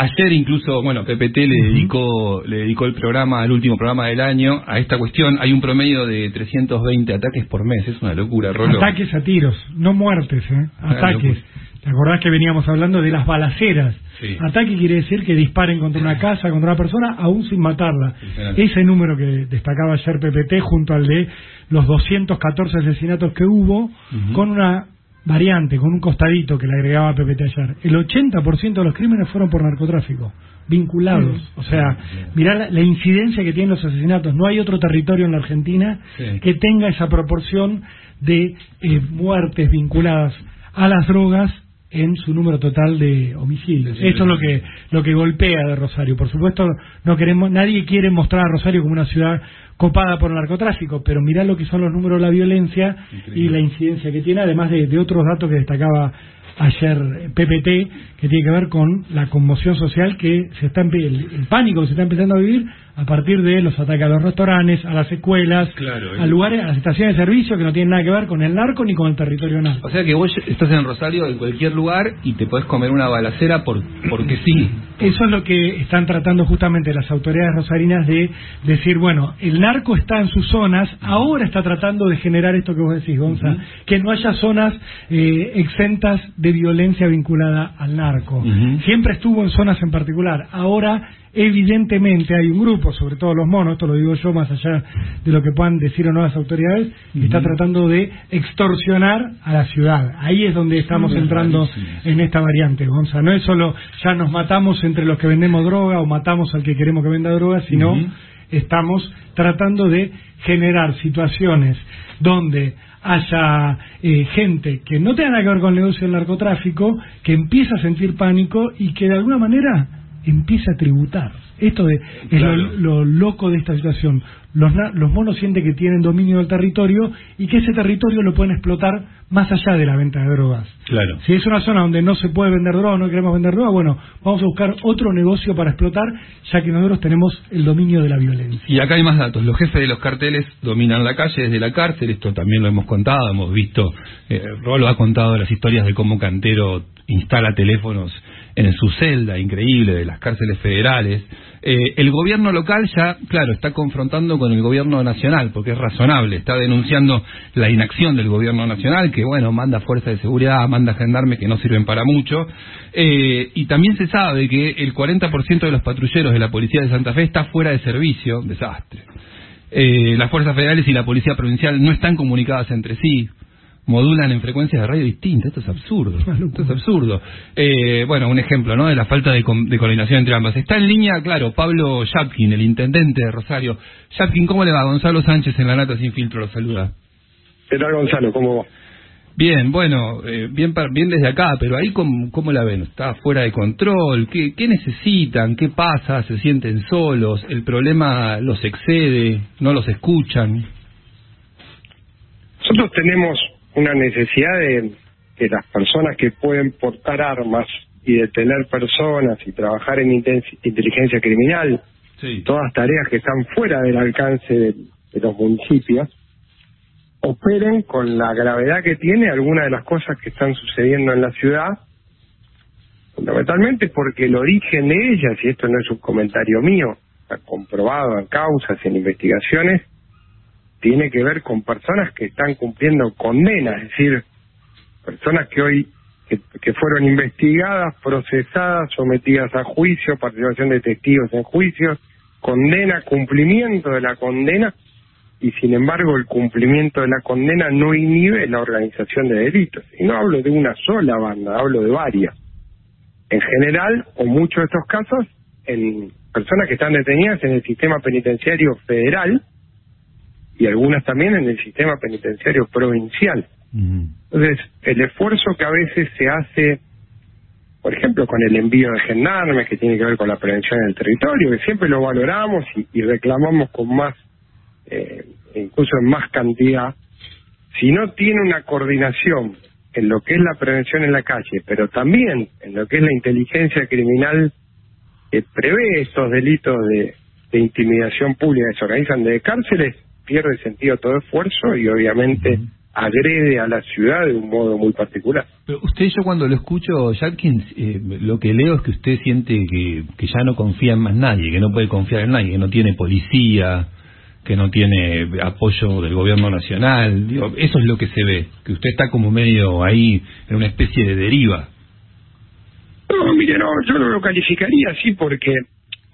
Ayer incluso, bueno, PPT le dedicó, le dedicó el programa, el último programa del año, a esta cuestión. Hay un promedio de 320 ataques por mes, es una locura, Rolo. Ataques a tiros, no muertes, ¿eh? Ataques. ¿Te acordás que veníamos hablando de las balaceras? Sí. Ataque quiere decir que disparen contra una casa, contra una persona, aún sin matarla. Ese número que destacaba ayer PPT junto al de los 214 asesinatos que hubo, con una variante, con un costadito que le agregaba PPT ayer. El 80% de los crímenes fueron por narcotráfico, vinculados. O sea, mirá la, la incidencia que tienen los asesinatos. No hay otro territorio en la Argentina Sí. que tenga esa proporción de eh, muertes vinculadas a las drogas en su número total de homicidios. Sí, sí, Esto es lo que lo que golpea de Rosario. Por supuesto, no queremos nadie quiere mostrar a Rosario como una ciudad copada por el narcotráfico, pero mirá lo que son los números de la violencia y la incidencia que tiene, además de, de otros datos que destacaba ayer PPT, que tiene que ver con la conmoción social que se está el, el pánico que se está empezando a vivir a partir de los ataques a los restaurantes, a las escuelas, Claro, a lugares, a las estaciones de servicio que no tienen nada que ver con el narco ni con el territorio narco. O sea que vos estás en Rosario, en cualquier lugar, y te podés comer una balacera por, porque sí. Eso es lo que están tratando justamente las autoridades rosarinas de decir, bueno, el narco está en sus zonas, ahora está tratando de generar esto que vos decís, Gonza, que no haya zonas eh, exentas de violencia vinculada al narco. Siempre estuvo en zonas en particular, ahora evidentemente hay un grupo, sobre todo los monos, esto lo digo yo más allá de lo que puedan decir o no las autoridades, que está tratando de extorsionar a la ciudad. Ahí es donde estamos Es entrando en esta variante, Gonza. No es solo ya nos matamos entre los que vendemos droga o matamos al que queremos que venda droga, sino estamos tratando de generar situaciones donde haya eh, gente que no tenga nada que ver con el negocio del narcotráfico, que empieza a sentir pánico y que de alguna manera empieza a tributar. Esto de, es lo, lo loco de esta situación. Los, los monos sienten que tienen dominio del territorio y que ese territorio lo pueden explotar más allá de la venta de drogas. Claro. Si es una zona donde no se puede vender droga, no queremos vender droga, bueno, vamos a buscar otro negocio para explotar, ya que nosotros tenemos el dominio de la violencia. Y acá hay más datos. Los jefes de los carteles dominan la calle desde la cárcel. Esto también lo hemos contado. Hemos visto. Eh, Rolo ha contado las historias de cómo Cantero instala teléfonos en su celda, increíble, de las cárceles federales. Eh, el gobierno local ya, claro, está confrontando con el gobierno nacional, porque es razonable. Está denunciando la inacción del gobierno nacional, que, bueno, manda fuerzas de seguridad, manda gendarmes que no sirven para mucho. Eh, y también se sabe que el 40% de los patrulleros de la policía de Santa Fe está fuera de servicio. Desastre. Eh, las fuerzas federales y la policía provincial no están comunicadas entre sí, modulan en frecuencias de radio distintas. Esto es absurdo. Esto es absurdo. Eh, bueno, un ejemplo, ¿no? De la falta de, de coordinación entre ambas. Está en línea, claro, Pablo Yapkin, el intendente de Rosario. Yapkin, ¿cómo le va? Gonzalo Sánchez en la Nata Sin Filtro lo saluda. ¿Qué tal, Gonzalo? ¿Cómo va? Bien, bueno, eh, bien, bien desde acá, pero ahí cómo, cómo la ven? ¿Está fuera de control? ¿Qué, ¿Qué necesitan? ¿Qué pasa? ¿Se sienten solos? ¿El problema los excede? ¿No los escuchan? Nosotros tenemos una necesidad de que las personas que pueden portar armas y detener personas y trabajar en inteligencia criminal, todas tareas que están fuera del alcance de, de los municipios, operen con la gravedad que tiene algunas de las cosas que están sucediendo en la ciudad, fundamentalmente porque el origen de ellas, y esto no es un comentario mío, está comprobado en causas, en investigaciones, tiene que ver con personas que están cumpliendo condenas, es decir, personas que hoy que fueron investigadas, procesadas, sometidas a juicio, participación de testigos en juicios, condena, cumplimiento de la condena, y sin embargo el cumplimiento de la condena no inhibe la organización de delitos. Y no hablo de una sola banda, hablo de varias. En general, o muchos de estos casos, en personas que están detenidas en el sistema penitenciario federal y algunas también en el sistema penitenciario provincial. Entonces, el esfuerzo que a veces se hace, por ejemplo, con el envío de gendarmes, que tiene que ver con la prevención en el territorio, que siempre lo valoramos y, y reclamamos con más, eh, incluso en más cantidad, si no tiene una coordinación en lo que es la prevención en la calle, pero también en lo que es la inteligencia criminal que prevé estos delitos de, de intimidación pública que se organizan de cárceles, pierde sentido todo esfuerzo y obviamente agrede a la ciudad de un modo muy particular. Pero usted, yo cuando lo escucho, Jackin, eh, lo que leo es que usted siente que, que ya no confía en más nadie, que no puede confiar en nadie, que no tiene policía, que no tiene apoyo del gobierno nacional. Digo, eso es lo que se ve, que usted está como medio ahí en una especie de deriva. No, mire, no, yo no lo calificaría así porque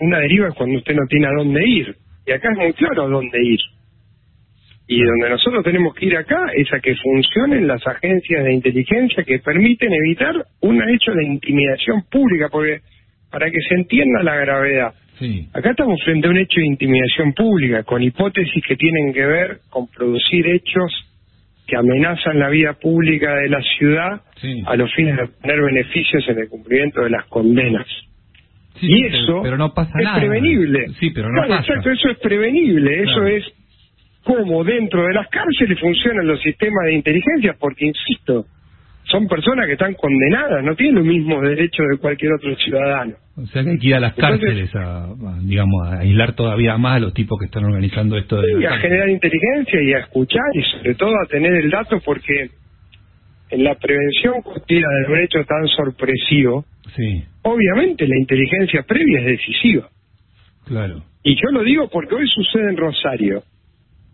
una deriva es cuando usted no tiene a dónde ir. Y acá es muy claro a dónde ir. Y donde nosotros tenemos que ir acá es a que funcionen las agencias de inteligencia que permiten evitar un hecho de intimidación pública, porque para que se entienda la gravedad. Acá estamos frente a un hecho de intimidación pública, con hipótesis que tienen que ver con producir hechos que amenazan la vida pública de la ciudad a los fines de obtener beneficios en el cumplimiento de las condenas. Sí, y eso pero no pasa es nada. prevenible. Sí, pero no Claro, pasa. Exacto, eso es prevenible. Eso es cómo dentro de las cárceles funcionan los sistemas de inteligencia, porque, insisto, son personas que están condenadas, no tienen los mismos derechos de cualquier otro ciudadano. O sea que hay que ir a las Entonces- cárceles a, a, digamos, a aislar todavía más a los tipos que están organizando esto de... y a generar inteligencia y a escuchar y sobre todo a tener el dato porque en la prevención cotidiana de un hecho tan sorpresivo, Sí, obviamente la inteligencia previa es decisiva. claro. Y yo lo digo porque hoy sucede en Rosario.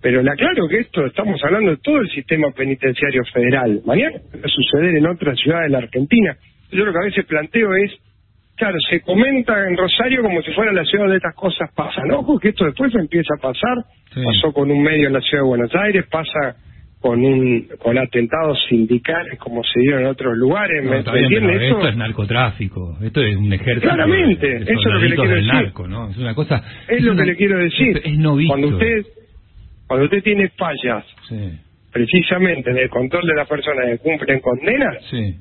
Pero le aclaro que esto estamos hablando de todo el sistema penitenciario federal. Mañana va a suceder en otras ciudades de la Argentina. Yo lo que a veces planteo es claro, se comenta en Rosario como si fuera la ciudad donde estas cosas pasan. Ojo que esto después empieza a pasar. Pasó con un medio en la ciudad de Buenos Aires, pasa con un con atentados sindicales como se dieron en otros lugares. No, ¿Me, está me bien, entiende pero esto? es narcotráfico, esto es un ejército Claramente, de, de eso es lo que le quiero decir. narco, ¿no? Es una cosa... Es lo una- que le quiero decir. Es, es no visto. Cuando usted cuando usted tiene fallas Sí, precisamente en el control de las personas que cumplen condenas, sí.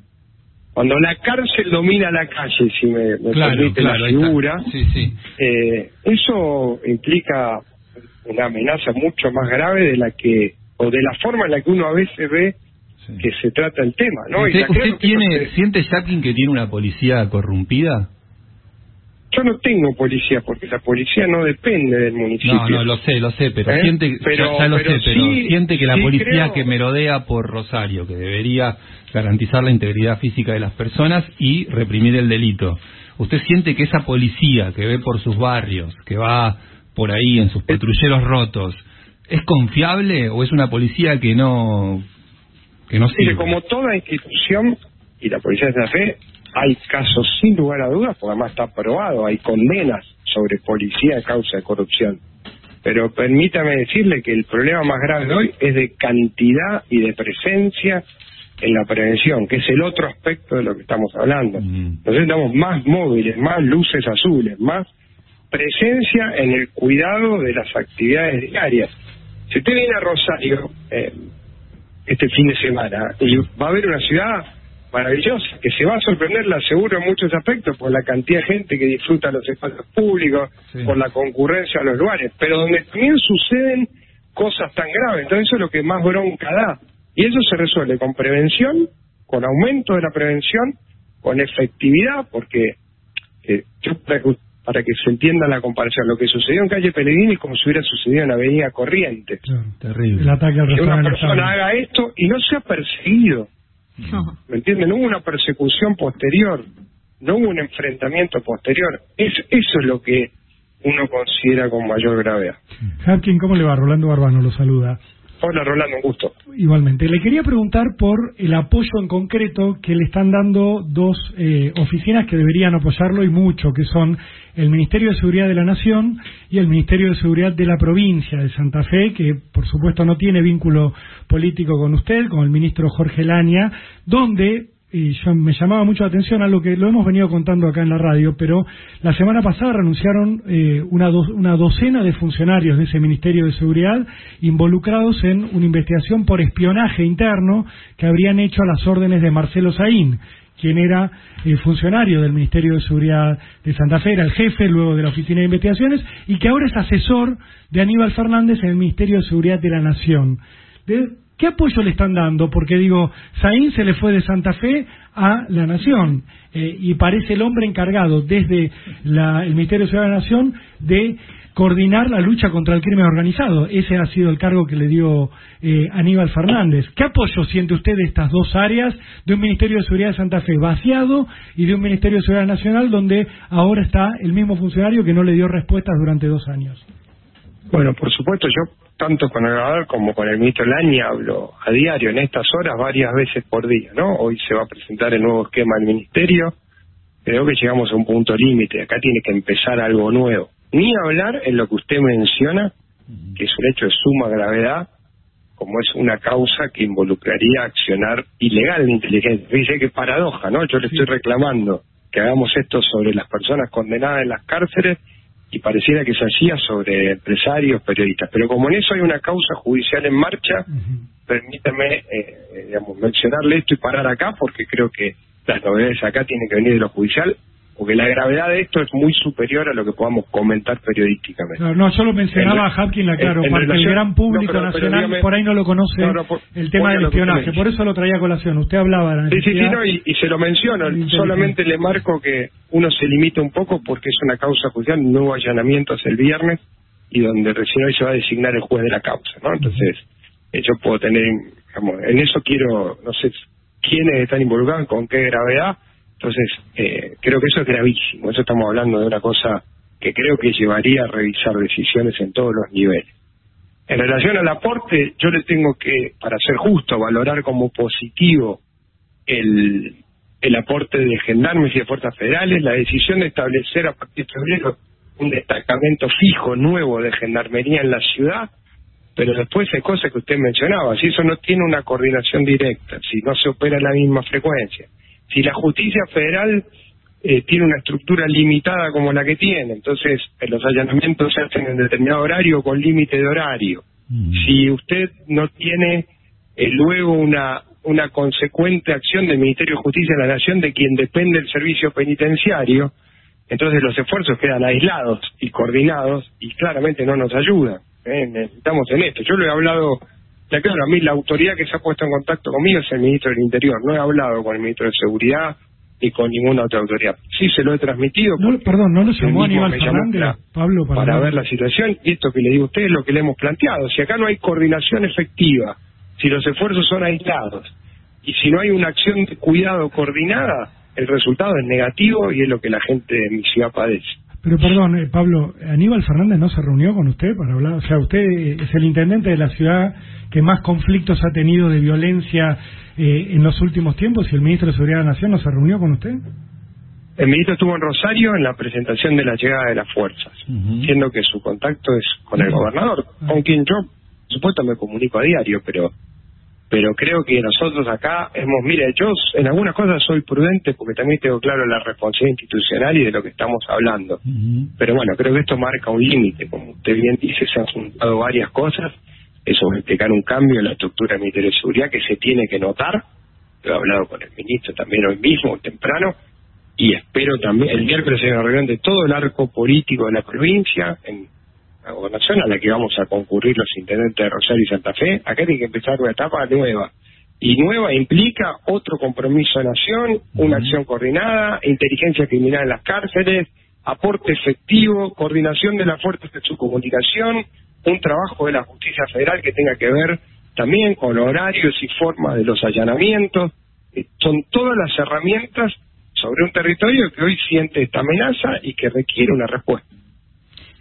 cuando la cárcel domina la calle, si me, me Claro, permite claro, la figura, Sí, eh, eso implica una amenaza mucho más grave de la que, o de la forma en la que uno a veces ve que se trata el tema, ¿no? Y ¿Usted, claro usted tiene, se- siente, Jacqueline, que tiene una policía corrompida? Yo no tengo policía, porque la policía no depende del municipio. No, no, lo sé, lo sé, pero ¿Eh? siente, Pero- ya, ya lo pero sé, pero sí- siente que la sí policía creo- que merodea por Rosario, que debería garantizar la integridad física de las personas y reprimir el delito. ¿Usted siente que esa policía que ve por sus barrios, que va por ahí en sus patrulleros rotos, es confiable o es una policía que no que no Mire, sirve? como toda institución, y la Policía de Santa Fe, hay casos sin lugar a dudas, porque además está probado, hay condenas sobre policía a causa de corrupción. Pero permítame decirle que el problema más grave de hoy es de cantidad y de presencia en la prevención, que es el otro aspecto de lo que estamos hablando. Necesitamos más móviles, más luces azules, más presencia en el cuidado de las actividades diarias. Si usted viene a Rosario eh, este fin de semana y va a ver una ciudad maravillosa que se va a sorprender, la aseguro en muchos aspectos, por la cantidad de gente que disfruta los espacios públicos, por la concurrencia a los lugares, pero donde también suceden cosas tan graves. Entonces eso es lo que más bronca da. Y eso se resuelve con prevención, con aumento de la prevención, con efectividad, porque eh, yo para que, para que se entienda la comparación, lo que sucedió en calle Pellegrini es como si hubiera sucedido en Avenida Corrientes. Terrible. El ataque al Que una persona haga esto y no sea perseguido. ¿Me entienden? No hubo una persecución posterior, no hubo un enfrentamiento posterior. Es, eso es lo que uno considera con mayor gravedad. Hapkin, ¿cómo le va? Rolando Barbano lo saluda. Hola Rolando, un gusto. Igualmente. Le quería preguntar por el apoyo en concreto que le están dando dos eh, oficinas que deberían apoyarlo y mucho, que son el Ministerio de Seguridad de la Nación y el Ministerio de Seguridad de la provincia de Santa Fe, que por supuesto no tiene vínculo político con usted, con el ministro Jorge Laña, donde y yo me llamaba mucho la atención a lo que lo hemos venido contando acá en la radio, pero la semana pasada renunciaron eh, una, do- una docena de funcionarios de ese Ministerio de Seguridad involucrados en una investigación por espionaje interno que habrían hecho a las órdenes de Marcelo Saín, quien era eh, funcionario del Ministerio de Seguridad de Santa Fe, era el jefe luego de la Oficina de Investigaciones y que ahora es asesor de Aníbal Fernández en el Ministerio de Seguridad de la Nación. ¿Qué apoyo le están dando? Porque digo, Saín se le fue de Santa Fe a la Nación eh, y parece el hombre encargado desde la- el Ministerio de Seguridad de la Nación de coordinar la lucha contra el crimen organizado. Ese ha sido el cargo que le dio eh, Aníbal Fernández. ¿Qué apoyo siente usted de estas dos áreas, de un Ministerio de Seguridad de Santa Fe vaciado y de un Ministerio de Seguridad Nacional donde ahora está el mismo funcionario que no le dio respuestas durante dos años? Bueno, por supuesto, yo tanto con el gobernador como con el ministro Laña hablo a diario en estas horas varias veces por día, ¿no? Hoy se va a presentar el nuevo esquema del ministerio. Creo que llegamos a un punto límite. Acá tiene que empezar algo nuevo. Ni hablar en lo que usted menciona, que es un hecho de suma gravedad, como es una causa que involucraría accionar ilegal de inteligencia. Fíjese qué paradoja, ¿no? Yo le estoy reclamando que hagamos esto sobre las personas condenadas en las cárceles y pareciera que se hacía sobre empresarios, periodistas. Pero como en eso hay una causa judicial en marcha, permítame eh, eh, digamos, mencionarle esto y parar acá porque creo que las novedades acá tienen que venir de lo judicial, porque la gravedad de esto es muy superior a lo que podamos comentar periodísticamente. Claro, no, yo lo mencionaba En- a Hapkin, la claro, para que el relación- gran público no, pero- nacional por ahí no lo conoce No, no, por- el tema del espionaje, por eso lo traía a colación. Usted hablaba de la Sí, sí, sí, no, y, y se lo menciono, solamente le marco que uno se limita un poco porque es una causa judicial, un nuevo allanamiento es el viernes y donde recién hoy se va a designar el juez de la causa, ¿no? Entonces, eh, yo puedo tener, digamos, en eso quiero, no sé quiénes están involucrados, con qué gravedad, entonces eh, creo que eso es gravísimo, eso estamos hablando de una cosa que creo que llevaría a revisar decisiones en todos los niveles. En relación al aporte, yo le tengo que, para ser justo, valorar como positivo el, el aporte de gendarmes y de fuerzas federales, la decisión de establecer a partir de febrero un destacamento fijo nuevo de gendarmería en la ciudad, pero después hay cosas que usted mencionaba, si eso no tiene una coordinación directa, si no se opera a la misma frecuencia, si la justicia federal eh, tiene una estructura limitada como la que tiene, entonces eh, los allanamientos se hacen en determinado horario con límite de horario. Si usted no tiene eh, luego una una consecuente acción del Ministerio de Justicia de la Nación de quien depende el servicio penitenciario, entonces los esfuerzos quedan aislados y coordinados y claramente no nos ayudan. ¿eh? Necesitamos en esto. Yo lo he hablado, ya claro, a mí la autoridad que se ha puesto en contacto conmigo es el ministro del Interior. No he hablado con el ministro de Seguridad ni con ninguna otra autoridad. Sí se lo he transmitido. No, perdón, ¿no lo llamó Aníbal llamó Fernández, Pablo, para, para ver la situación y esto que le digo a usted es lo que le hemos planteado. Si acá no hay coordinación efectiva, si los esfuerzos son aislados y si no hay una acción de cuidado coordinada, el resultado es negativo y es lo que la gente de mi ciudad padece. Pero perdón, eh, Pablo, ¿Aníbal Fernández no se reunió con usted para hablar? O sea, usted es el intendente de la ciudad que más conflictos ha tenido de violencia eh, en los últimos tiempos y el ministro de Seguridad de la Nación no se reunió con usted. El ministro estuvo en Rosario en la presentación de la llegada de las fuerzas, siendo que su contacto es con el gobernador, con quien yo, por supuesto, me comunico a diario, pero pero creo que nosotros acá hemos, mire, yo en algunas cosas soy prudente porque también tengo claro la responsabilidad institucional y de lo que estamos hablando. Pero bueno, creo que esto marca un límite, como usted bien dice, se han juntado varias cosas, eso va a implicar un cambio en la estructura del Ministerio de Seguridad que se tiene que notar, lo he hablado con el ministro también hoy mismo, temprano, y espero también, el miércoles hay una reunión de todo el arco político de la provincia, en la gobernación a la que vamos a concurrir los intendentes de Rosario y Santa Fe, acá tiene que empezar una etapa nueva. Y nueva implica otro compromiso de nación, una acción coordinada, inteligencia criminal en las cárceles, aporte efectivo, coordinación de las fuerzas de su comunicación, un trabajo de la justicia federal que tenga que ver también con horarios y formas de los allanamientos. Eh, Son todas las herramientas sobre un territorio que hoy siente esta amenaza y que requiere una respuesta.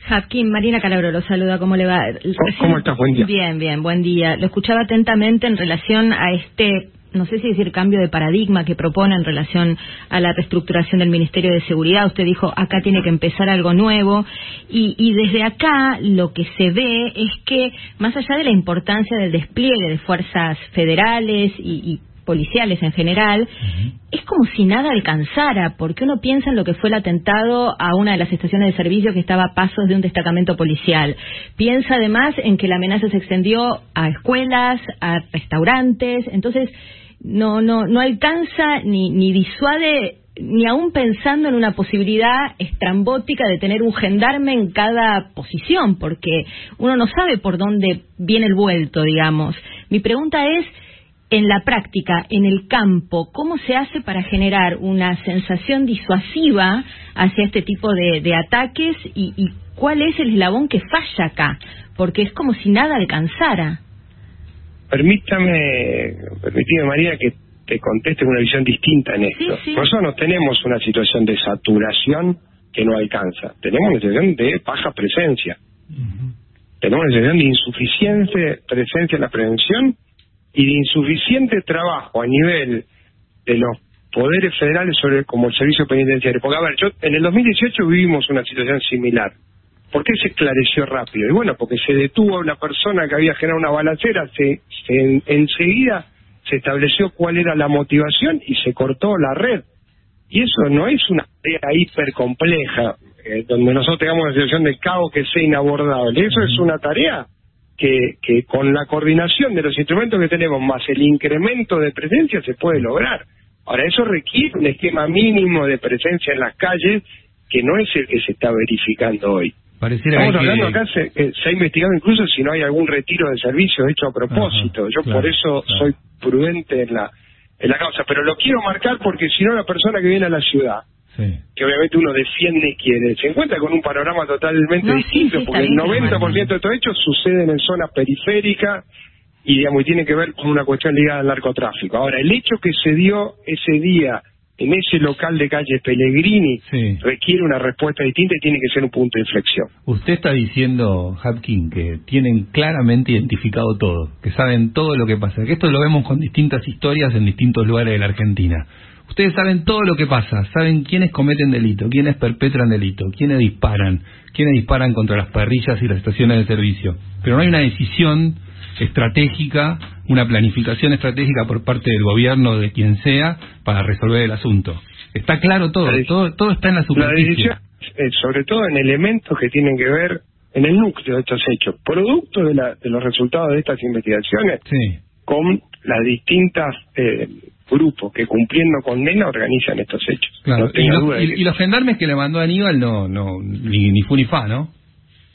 Hapkin, Marina Calabro lo saluda, ¿cómo le va? ¿Cómo estás? Buen día. Bien, bien, buen día. Lo escuchaba atentamente en relación a este, no sé si decir cambio de paradigma que propone en relación a la reestructuración del Ministerio de Seguridad. Usted dijo, acá tiene que empezar algo nuevo. Y, y desde acá lo que se ve es que, más allá de la importancia del despliegue de fuerzas federales y, y policiales en general, es como si nada alcanzara, porque uno piensa en lo que fue el atentado a una de las estaciones de servicio que estaba a pasos de un destacamento policial. Piensa además en que la amenaza se extendió a escuelas, a restaurantes, entonces no no no alcanza ni ni disuade ni aún pensando en una posibilidad estrambótica de tener un gendarme en cada posición, porque uno no sabe por dónde viene el vuelto, digamos. Mi pregunta es, en la práctica, en el campo, ¿cómo se hace para generar una sensación disuasiva hacia este tipo de, de ataques y, y cuál es el eslabón que falla acá? Porque es como si nada alcanzara. Permítame, permítame María que te conteste con una visión distinta en esto. Sí, sí. Nosotros no tenemos una situación de saturación que no alcanza, tenemos una situación de baja presencia. Tenemos una situación de insuficiente presencia en la prevención y de insuficiente trabajo a nivel de los poderes federales sobre como el servicio penitenciario. Porque, a ver, yo en el 2018 vivimos una situación similar. ¿Por qué se esclareció rápido? Y bueno, porque se detuvo a una persona que había generado una balacera, se, se en- enseguida se estableció cuál era la motivación y se cortó la red. Y eso no es una tarea hiper compleja, eh, donde nosotros tengamos una situación de caos que sea inabordable. Eso es una tarea que, que con la coordinación de los instrumentos que tenemos más el incremento de presencia se puede lograr. Ahora, eso requiere un esquema mínimo de presencia en las calles que no es el que se está verificando hoy. Pareciera Estamos que- hablando acá, se, eh, se ha investigado incluso si no hay algún retiro de servicio hecho a propósito. Ajá, Yo claro, por eso claro. soy prudente en la, en la causa, pero lo quiero marcar porque si no la persona que viene a la ciudad, que obviamente uno defiende y quiere, se encuentra con un panorama totalmente No, distinto, sí, porque el bien que lo 90% de estos hechos suceden en zonas periféricas y digamos y tiene que ver con una cuestión ligada al narcotráfico. Ahora, el hecho que se dio ese día en ese local de calle Pellegrini requiere una respuesta distinta y tiene que ser un punto de inflexión. Usted está diciendo, Hapkin, que tienen claramente identificado todo, que saben todo lo que pasa, que esto lo vemos con distintas historias en distintos lugares de la Argentina. Ustedes saben todo lo que pasa, saben quiénes cometen delito, quiénes perpetran delito, quiénes disparan, quiénes disparan contra las parrillas y las estaciones de servicio. Pero no hay una decisión estratégica, una planificación estratégica por parte del gobierno, de quien sea, para resolver el asunto. Está claro todo, todo, todo está en la La superficie. decisión, eh, sobre todo en elementos que tienen que ver en el núcleo de estos hechos, producto de, la- de los resultados de estas investigaciones, con las distintas eh, grupos que cumpliendo condena organizan estos hechos. Claro, No y, los, y- que- y los gendarmes que le mandó Aníbal no, no, ni, ni fu ni fa, ¿no?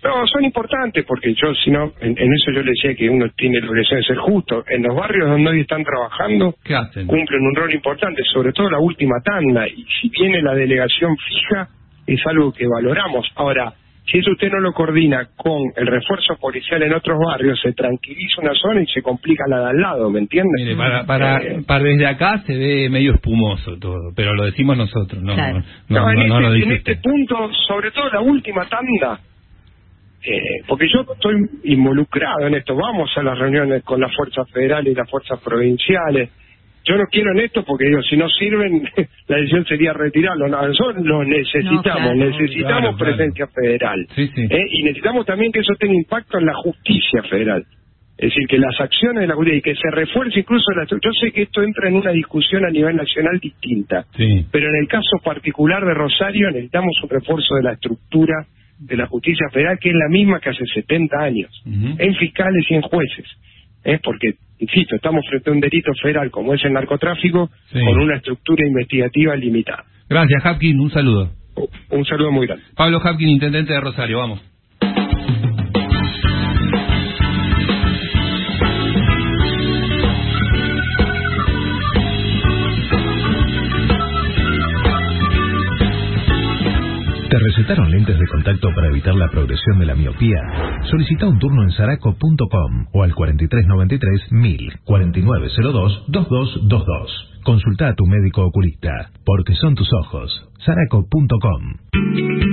No, son importantes porque yo, si no, en, en eso yo le decía que uno tiene la obligación de ser justo. En los barrios donde hoy están trabajando, ¿Qué hacen? cumplen un rol importante, sobre todo la última tanda. Y si viene la delegación fija, es algo que valoramos. Ahora, si eso usted no lo coordina con el refuerzo policial en otros barrios, se tranquiliza una zona y se complica la de al lado, ¿me entiende? Mire, para, para, Eh, para desde acá se ve medio espumoso todo, pero lo decimos nosotros, no, Claro. no, no, No, en, no, este, lo en dice este usted. punto, sobre todo la última tanda, eh, porque yo estoy involucrado en esto, vamos a las reuniones con las fuerzas federales y las fuerzas provinciales. Yo no quiero en esto porque digo, si no sirven, la decisión sería retirarlo. No, nosotros lo necesitamos, claro, necesitamos claro, claro. presencia federal. Sí, sí. ¿eh? Y necesitamos también que eso tenga impacto en la justicia federal. Es decir, que las acciones de la justicia y que se refuerce incluso la Yo sé que esto entra en una discusión a nivel nacional distinta, Sí. pero en el caso particular de Rosario necesitamos un refuerzo de la estructura de la justicia federal que es la misma que hace 70 años, en fiscales y en jueces. ¿Eh? Porque, insisto, estamos frente a un delito federal como es el narcotráfico Sí. con una estructura investigativa limitada. Gracias, Hapkin, un saludo. Un saludo muy grande. Pablo Hapkin, intendente de Rosario, vamos. ¿Te recetaron lentes de contacto para evitar la progresión de la miopía? Solicita un turno en saraco.com o al 4393 1000 4902 2222. Consulta a tu médico oculista, porque son tus ojos. saraco.com.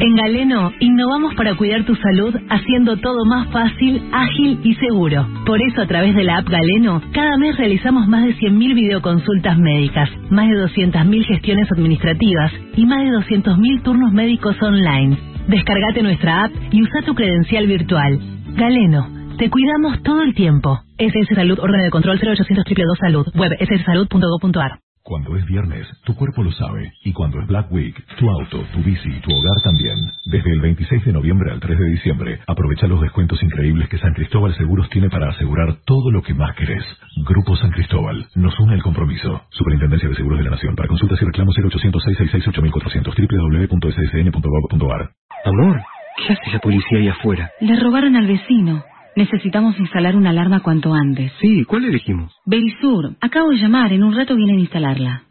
En Galeno innovamos para cuidar tu salud haciendo todo más fácil, ágil y seguro. Por eso a través de la app Galeno, cada mes realizamos más de 100.000 videoconsultas médicas, más de 200.000 gestiones administrativas y más de 200.000 turnos médicos online. Descargate nuestra app y usa tu credencial virtual. Galeno, te cuidamos todo el tiempo. SS Salud, órgano de control 0800 222 Salud, web sssalud.gov.ar. Cuando es viernes, tu cuerpo lo sabe. Y cuando es Black Week, tu auto, tu bici y tu hogar también. Desde el 26 de noviembre al 3 de diciembre, aprovecha los descuentos increíbles que San Cristóbal Seguros tiene para asegurar todo lo que más querés. Grupo San Cristóbal. Nos une el compromiso. Superintendencia de Seguros de la Nación. Para consultas y reclamos 0800 666 8400 www.ssn.gov.ar. Amor, ¿qué hace la policía ahí afuera? Le robaron al vecino. Necesitamos instalar una alarma cuanto antes. Sí, ¿cuál elegimos? Berisur, acabo de llamar, en un rato vienen a instalarla.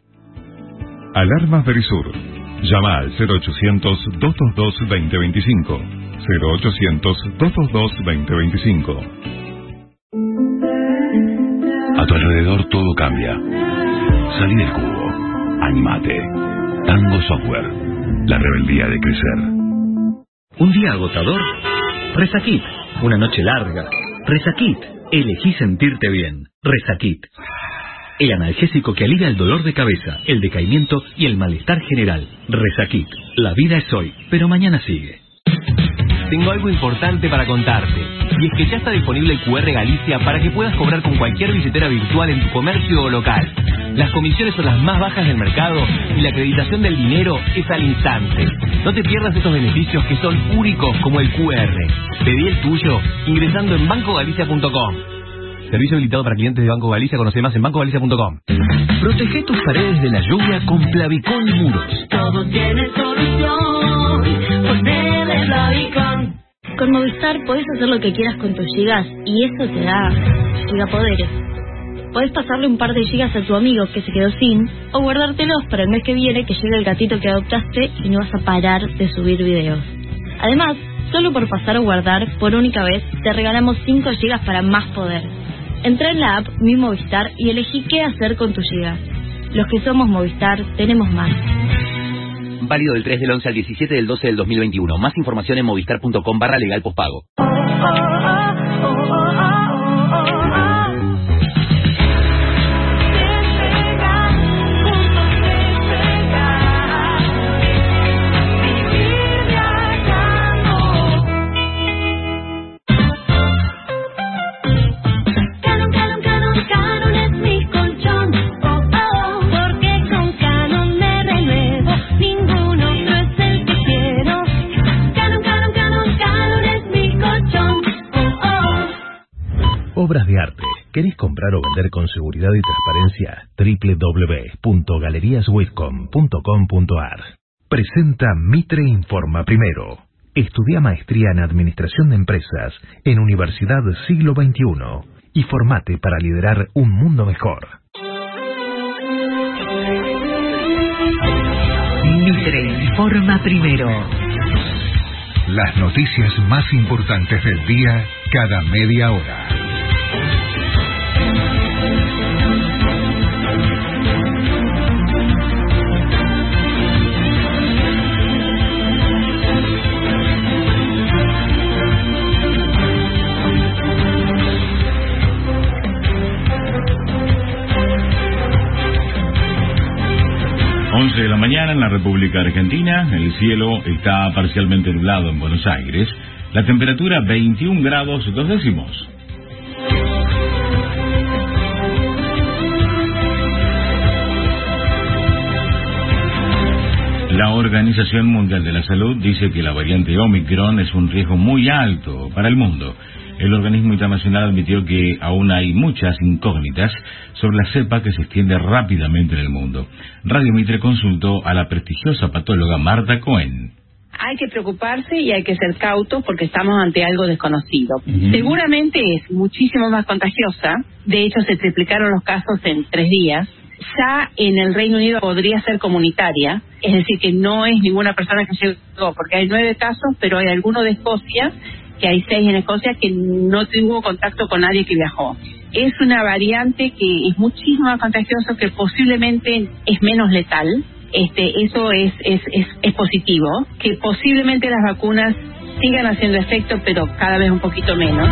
Alarmas Verisur. Llama al 0800-222-2025. 0800-222-2025. A tu alrededor todo cambia. Salí del cubo. Animate. Tango Software. La rebeldía de crecer. Un día agotador. Resakit. Una noche larga. Resakit. Elegí sentirte bien. Resakit. El analgésico que alivia el dolor de cabeza, el decaimiento y el malestar general. Resakit. La vida es hoy, pero mañana sigue. Tengo algo importante para contarte. Y es que ya está disponible el QR Galicia para que puedas cobrar con cualquier billetera virtual en tu comercio o local. Las comisiones son las más bajas del mercado y la acreditación del dinero es al instante. No te pierdas estos beneficios que son únicos como el QR. Pedí el tuyo ingresando en bancogalicia.com. Servicio habilitado para clientes de Banco Galicia. Conoce más en bancogalicia.com. Protege tus paredes de la lluvia con Plavicón Muros. Todo tiene solución. Ponele Con Movistar podés hacer lo que quieras con tus gigas y eso te da gigapoderes. Podés pasarle un par de gigas a tu amigo que se quedó sin o guardártelos para el mes que viene que llegue el gatito que adoptaste y no vas a parar de subir videos. Además, solo por pasar o guardar por única vez te regalamos 5 gigas para más poder. Entra en la app Mi Movistar y elegí qué hacer con tus gigas. Los que somos Movistar tenemos más. Válido del 3 del 11 al 17 del 12 del 2021. Más información en movistar.com barra legal. Obras de arte. ¿Querés comprar o vender con seguridad y transparencia? www.galeriaswitcom.com.ar Presenta Mitre Informa Primero. Estudia maestría en Administración de Empresas en Universidad Siglo XXI y formate para liderar un mundo mejor. Mitre informa primero. Las noticias más importantes del día cada media hora. 11 de la mañana en la República Argentina, el cielo está parcialmente nublado en Buenos Aires, la temperatura 21 grados dos décimos. La Organización Mundial de la Salud dice que la variante Omicron es un riesgo muy alto para el mundo. El organismo internacional admitió que aún hay muchas incógnitas sobre la cepa que se extiende rápidamente en el mundo. Radio Mitre consultó a la prestigiosa patóloga Marta Cohen. Hay que preocuparse y hay que ser cautos porque estamos ante algo desconocido. Seguramente es muchísimo más contagiosa. De hecho, se triplicaron los casos en tres días. Ya en el Reino Unido podría ser comunitaria, es decir, que no es ninguna persona que llegó, porque hay nueve casos, pero hay alguno de Escocia que hay seis en Escocia que no tuvo contacto con nadie que viajó. Es una variante que es muchísimo más contagiosa, que posiblemente es menos letal. Este, eso es, es, es, es positivo. Que posiblemente las vacunas sigan haciendo efecto, pero cada vez un poquito menos.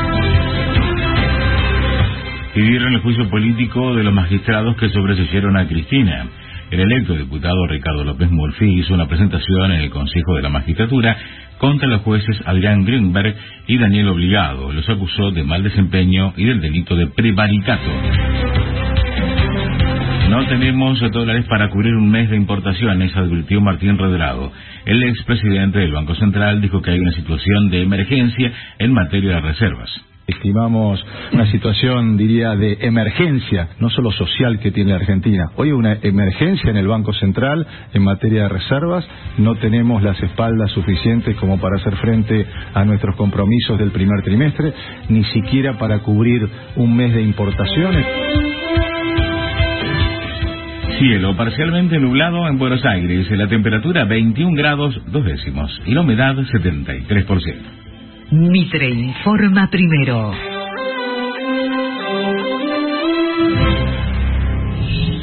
Pidieron el juicio político de los magistrados que sobreseyeron a Cristina. El electo diputado Ricardo López Murphy hizo una presentación en el Consejo de la Magistratura contra los jueces Adrián Greenberg y Daniel Obligado. Los acusó de mal desempeño y del delito de prevaricato. No tenemos dólares para cubrir un mes de importaciones, advirtió Martín Redrado. El expresidente del Banco Central dijo que hay una situación de emergencia en materia de reservas. Estimamos una situación, diría, de emergencia, no solo social que tiene Argentina. Hoy hay una emergencia en el Banco Central en materia de reservas. No tenemos las espaldas suficientes como para hacer frente a nuestros compromisos del primer trimestre, ni siquiera para cubrir un mes de importaciones. Cielo parcialmente nublado en Buenos Aires, la temperatura 21 grados dos décimos y la humedad 73%. Mitre informa primero.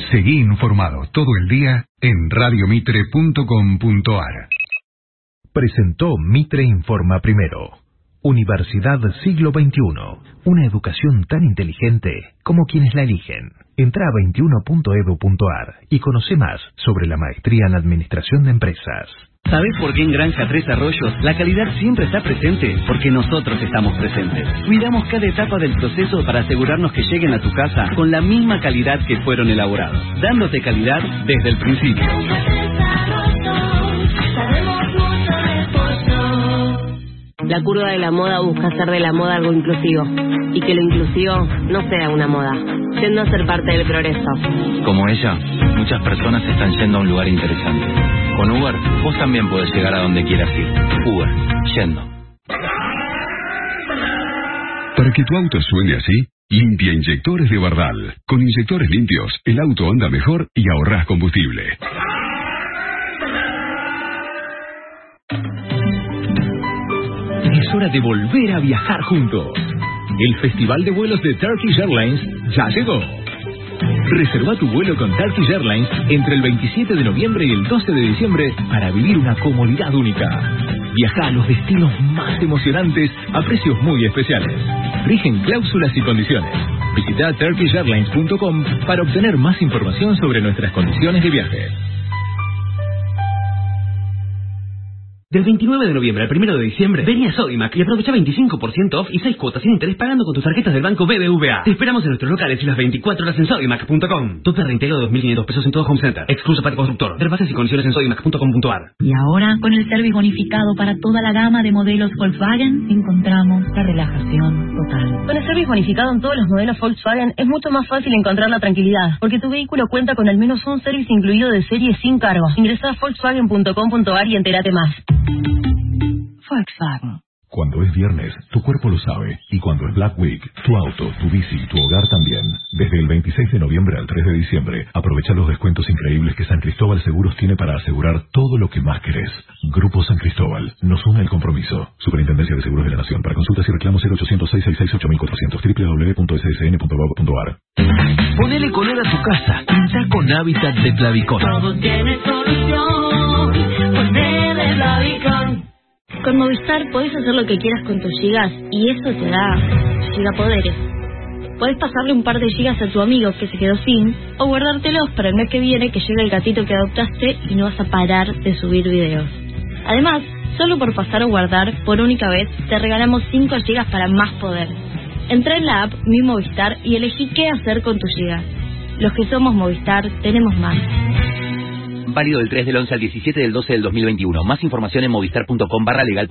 Seguí informado todo el día en radiomitre.com.ar. Presentó Mitre Informa Primero. Universidad Siglo XXI. Una educación tan inteligente como quienes la eligen. Entra a 21.edu.ar y conoce más sobre la maestría en Administración de Empresas. ¿Sabes por qué en Granja Tres Arroyos la calidad siempre está presente? Porque nosotros estamos presentes. Cuidamos cada etapa del proceso para asegurarnos que lleguen a tu casa con la misma calidad que fueron elaborados, dándote calidad desde el principio. La curva de la moda busca hacer de la moda algo inclusivo y que lo inclusivo no sea una moda, yendo a ser parte del progreso. Como ella, muchas personas están yendo a un lugar interesante. Con Uber, vos también podés llegar a donde quieras ir. Uber, yendo. Para que tu auto suene así, limpia inyectores de Bardal. Con inyectores limpios, el auto anda mejor y ahorras combustible. Es hora de volver a viajar juntos. El Festival de Vuelos de Turkish Airlines ya llegó. Reserva tu vuelo con Turkish Airlines entre el 27 de noviembre y el 12 de diciembre para vivir una comodidad única. Viaja a los destinos más emocionantes a precios muy especiales. Rigen cláusulas y condiciones. Visita turkishairlines.com para obtener más información sobre nuestras condiciones de viaje. Del 29 de noviembre al 1 de diciembre, vení a Sodimac y aprovecha 25% off y 6 cuotas sin interés pagando con tus tarjetas del banco BBVA. Te esperamos en nuestros locales y las 24 horas en sodimac.com. Tope reintegro de 2.500 pesos en todo Home Center. Excluso para constructor. Ver bases y condiciones en sodimac.com.ar. Y ahora, con el service bonificado para toda la gama de modelos Volkswagen, encontramos la relajación total. Con el service bonificado en todos los modelos Volkswagen es mucho más fácil encontrar la tranquilidad, porque tu vehículo cuenta con al menos un service incluido de serie sin cargo. Ingresa a volkswagen.com.ar y entérate más. Volkswagen. Cuando es viernes, tu cuerpo lo sabe. Y cuando es Black Week, tu auto, tu bici y tu hogar también. Desde el 26 de noviembre al 3 de diciembre, aprovecha los descuentos increíbles que San Cristóbal Seguros tiene para asegurar todo lo que más querés. Grupo San Cristóbal. Nos une el compromiso. Superintendencia de Seguros de la Nación. Para consultas y reclamos 0800 666 www.ssn.gov.ar Ponele color a tu casa. Pinta con Hábitat de Clavicón. Todo tiene solución. Ponele Con Movistar podés hacer lo que quieras con tus gigas y eso te da gigapoderes. Podés pasarle un par de gigas a tu amigo que se quedó sin o guardártelos para el mes que viene que llega el gatito que adoptaste y no vas a parar de subir videos. Además, solo por pasar o guardar por única vez te regalamos 5 gigas para más poder. Entra en la app Mi Movistar y elegí qué hacer con tus gigas. Los que somos Movistar tenemos más. Válido del 3 del 11 al 17 del 12 del 2021. Más información en movistar.com barra legal.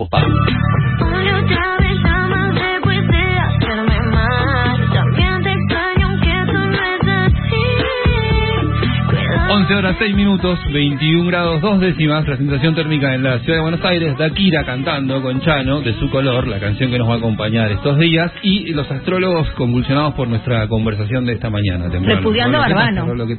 11 horas 6 minutos, 21 grados 2 décimas, la sensación térmica en la ciudad de Buenos Aires, Dakira cantando con Chano, de su color, la canción que nos va a acompañar estos días, y los astrólogos convulsionados por nuestra conversación de esta mañana. temprano. Repudiando a ¿qué pasa, Barbano. ¿Qué?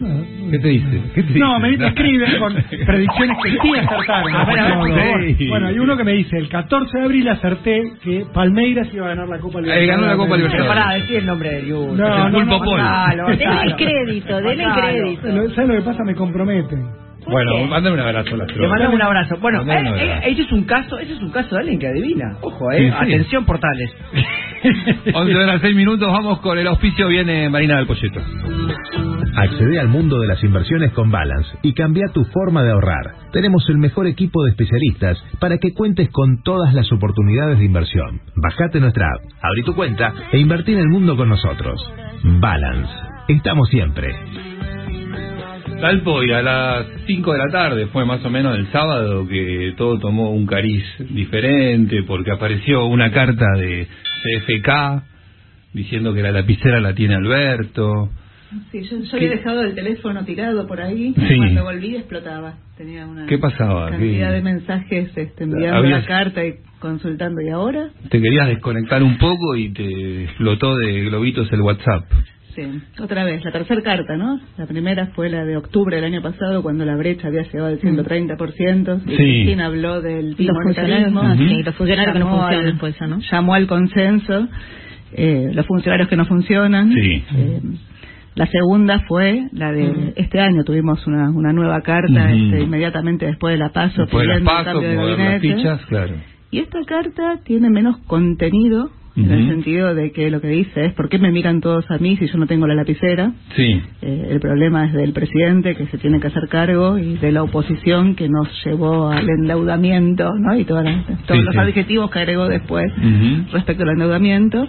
Nada. ¿Qué te dice? ¿Qué te No, dice? me escriben con predicciones que sí acertaron. Ah, bueno, Por favor. sí. Bueno, hay uno que me dice, el 14 de abril acerté que Palmeiras iba a ganar la Copa Libertadores. Eh, ganó la Copa Libertadores. Pará, decir el nombre del Yuyo. No, El no, pulpo no. Gonzalo, Denle Gonzalo. crédito, denle Gonzalo. crédito. ¿Sabes lo que pasa? Me comprometen. Bueno, mándame un abrazo a la Le mandamos un abrazo. Bueno, Mandame un eh, eh, ese es un caso, ese es un caso de alguien que adivina. Ojo, eh. Sí, sí. Atención, portales. 11 horas 6 minutos, vamos con el auspicio, viene Marina del Polleto. Accede al mundo de las inversiones con Balance y cambia tu forma de ahorrar. Tenemos el mejor equipo de especialistas para que cuentes con todas las oportunidades de inversión. Bajate nuestra app, abrí tu cuenta e invertí en el mundo con nosotros. Balance. Estamos siempre. Talpo, y a las 5 de la tarde fue más o menos el sábado que todo tomó un cariz diferente porque apareció una carta de CFK diciendo que la lapicera la tiene Alberto. Sí, yo, yo había dejado el teléfono tirado por ahí Sí. y cuando volví explotaba. Tenía una ¿Qué pasaba? cantidad ¿Qué- de mensajes este, enviando la carta y consultando. ¿Y ahora? Te querías desconectar un poco y te explotó de globitos el WhatsApp. Sí, otra vez, la tercera carta, ¿no? La primera fue la de octubre del año pasado cuando la brecha había llegado al 130%. Y Sí. Cristina habló del Los funcionarios, bimonetarismo. sí, los funcionarios que no funcionan, al- pues, ¿no? Llamó al consenso, eh, los funcionarios que no funcionan. Sí. Eh, la segunda fue la de este año. Tuvimos una, una nueva carta este, inmediatamente después de la paso Después de pasos, cambio de las fichas, claro. Y esta carta tiene menos contenido en el sentido de que lo que dice es ¿por qué me miran todos a mí si yo no tengo la lapicera? Sí. Eh, el problema es del presidente que se tiene que hacer cargo y de la oposición que nos llevó al endeudamiento, ¿no? Y todas las- todos Sí, los sí. adjetivos que agregó después respecto al endeudamiento.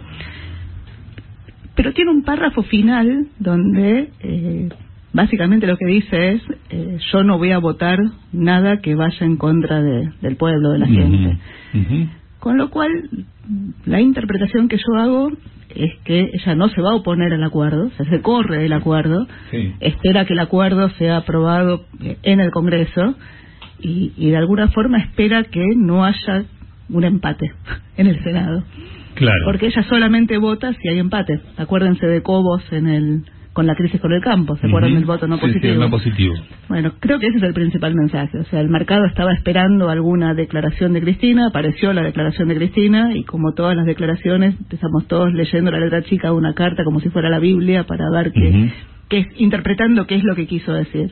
Pero tiene un párrafo final donde eh, básicamente lo que dice es eh, yo no voy a votar nada que vaya en contra de- del pueblo, de la gente. Con lo cual, la interpretación que yo hago es que ella no se va a oponer al acuerdo, o sea, se corre del acuerdo, Sí. espera que el acuerdo sea aprobado eh, en el Congreso y, y de alguna forma espera que no haya un empate en el Senado. Claro. Porque ella solamente vota si hay empate. Acuérdense de Cobos en el con la crisis con el campo, ¿se acuerdan del voto no Sí, sí, positivo? no positivo. Bueno, creo que ese es el principal mensaje. O sea, el mercado estaba esperando alguna declaración de Cristina, apareció la declaración de Cristina y como todas las declaraciones, empezamos todos leyendo la letra chica de una carta como si fuera la Biblia para ver qué, qué es, interpretando qué es lo que quiso decir.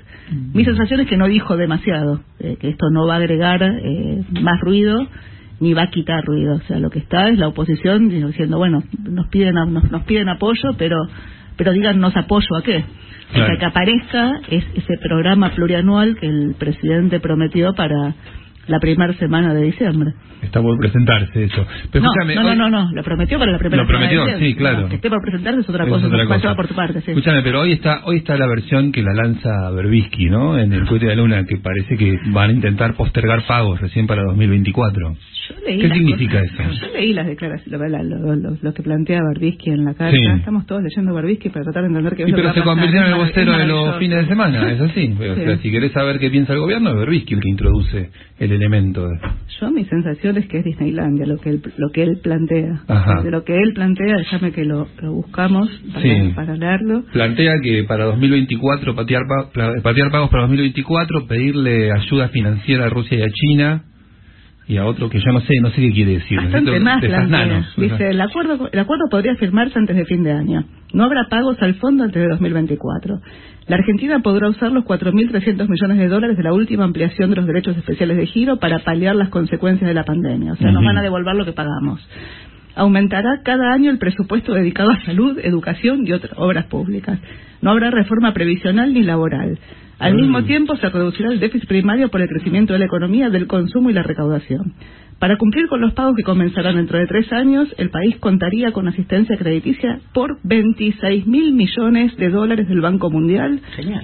Mi sensación es que no dijo demasiado, eh, que esto no va a agregar eh, más ruido ni va a quitar ruido. O sea, lo que está es la oposición diciendo, bueno, nos piden, nos, nos piden apoyo, pero pero díganos apoyo a qué. O sea, Claro. que aparezca es ese programa plurianual que el presidente prometió para la primera semana de diciembre. Está por presentarse eso. Pero no, escúchame, no, no, hoy- no, no, lo prometió para la primera Lo semana de prometió, diciembre. sí, claro. Que esté por presentarse es otra Es cosa, otra cosa. por tu parte, sí. Escúchame, pero hoy está hoy está la versión que la lanza Berbisky, ¿no? En el cohete de la luna, que parece que van a intentar postergar pagos recién para 2024. Yo leí ¿Qué significa cosas- eso? Yo leí las declaraciones, lo, lo- lo- lo que plantea Barbisky en la carta. Sí. Estamos todos leyendo Barbisky para tratar de entender qué es Y lo que pero se convirtió en el vocero de los fines de semana, es así. O Sí. sea, si querés saber qué piensa el gobierno, es Berbisky el que introduce el elemento. Yo mi sensación es que es Disneylandia lo que él, lo que él plantea. Ajá. De lo que él plantea, déjame que lo, lo buscamos para, Sí. para leerlo. Plantea que para 2024, patear, patear pagos para 2024, pedirle ayuda financiera a Rusia y a China, y a otro que yo no sé, no sé qué quiere decir. Bastante más nanos. Dice, el acuerdo, el acuerdo podría firmarse antes de fin de año. No habrá pagos al fondo antes de 2024. La Argentina podrá usar los 4.300 millones de dólares de la última ampliación de los derechos especiales de giro para paliar las consecuencias de la pandemia. O sea, nos Ujú. van a devolver lo que pagamos. Aumentará cada año el presupuesto dedicado a salud, educación y otras obras públicas. No habrá reforma previsional ni laboral. Al mismo tiempo se reducirá el déficit primario por el crecimiento de la economía, del consumo y la recaudación. Para cumplir con los pagos que comenzarán dentro de tres años, el país contaría con asistencia crediticia por 26 mil millones de dólares del Banco Mundial,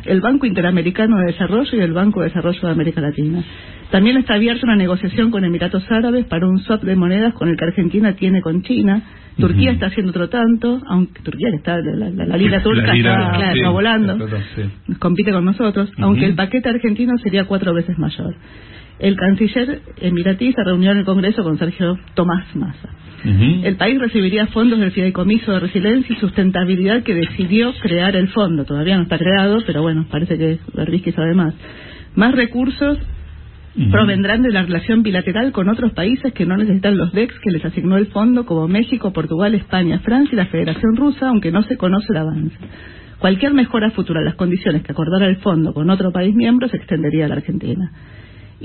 el Banco Interamericano de Desarrollo y el Banco de Desarrollo de América Latina. También está abierta una negociación con Emiratos Árabes para un swap de monedas con el que Argentina tiene con China. Turquía está haciendo otro tanto, aunque Turquía que está, la, la- turca La lira, está, sí, está volando sí. compite con nosotros, aunque el paquete argentino sería cuatro veces mayor. El canciller emiratí se reunió en el Congreso con Sergio Tomás Massa. El país recibiría fondos del Fideicomiso de Resiliencia y Sustentabilidad que decidió crear el fondo. Todavía no está creado, pero bueno, parece que Berbisky sabe más. Más recursos provendrán de la relación bilateral con otros países que no necesitan los DEX que les asignó el fondo, como México, Portugal, España, Francia y la Federación Rusa, aunque no se conoce el avance. Cualquier mejora futura en las condiciones que acordara el fondo con otro país miembro se extendería a la Argentina.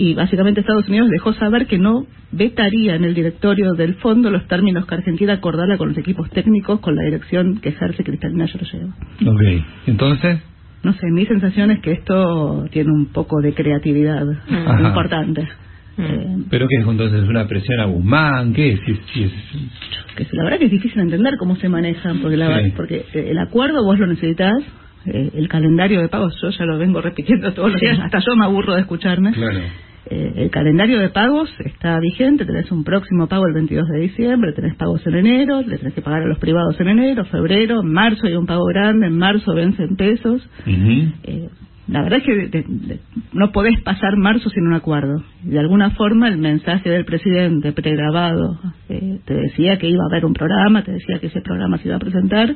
Y básicamente Estados Unidos dejó saber que no vetaría en el directorio del fondo los términos que Argentina acordara con los equipos técnicos con la dirección que ejerce Cristalina Georgieva. Ok, entonces, No sé, mi sensación es que esto tiene un poco de creatividad Ajá. importante. Eh, ¿pero qué es entonces? ¿Una presión a Guzmán? ¿Qué es? Si es- que la verdad que es difícil entender cómo se manejan, porque, la, Sí. porque eh, el acuerdo vos lo necesitas, eh, el calendario de pagos, yo ya lo vengo repitiendo todos los días, hasta yo me aburro de escucharme. Claro. Eh, el calendario de pagos está vigente, tenés un próximo pago el 22 de diciembre, tenés pagos en enero, le tenés que pagar a los privados en enero, febrero, en marzo hay un pago grande, en marzo vence en pesos. Eh, la verdad es que de- de- no podés pasar marzo sin un acuerdo. De alguna forma el mensaje del presidente pregrabado eh, te decía que iba a haber un programa, te decía que ese programa se iba a presentar.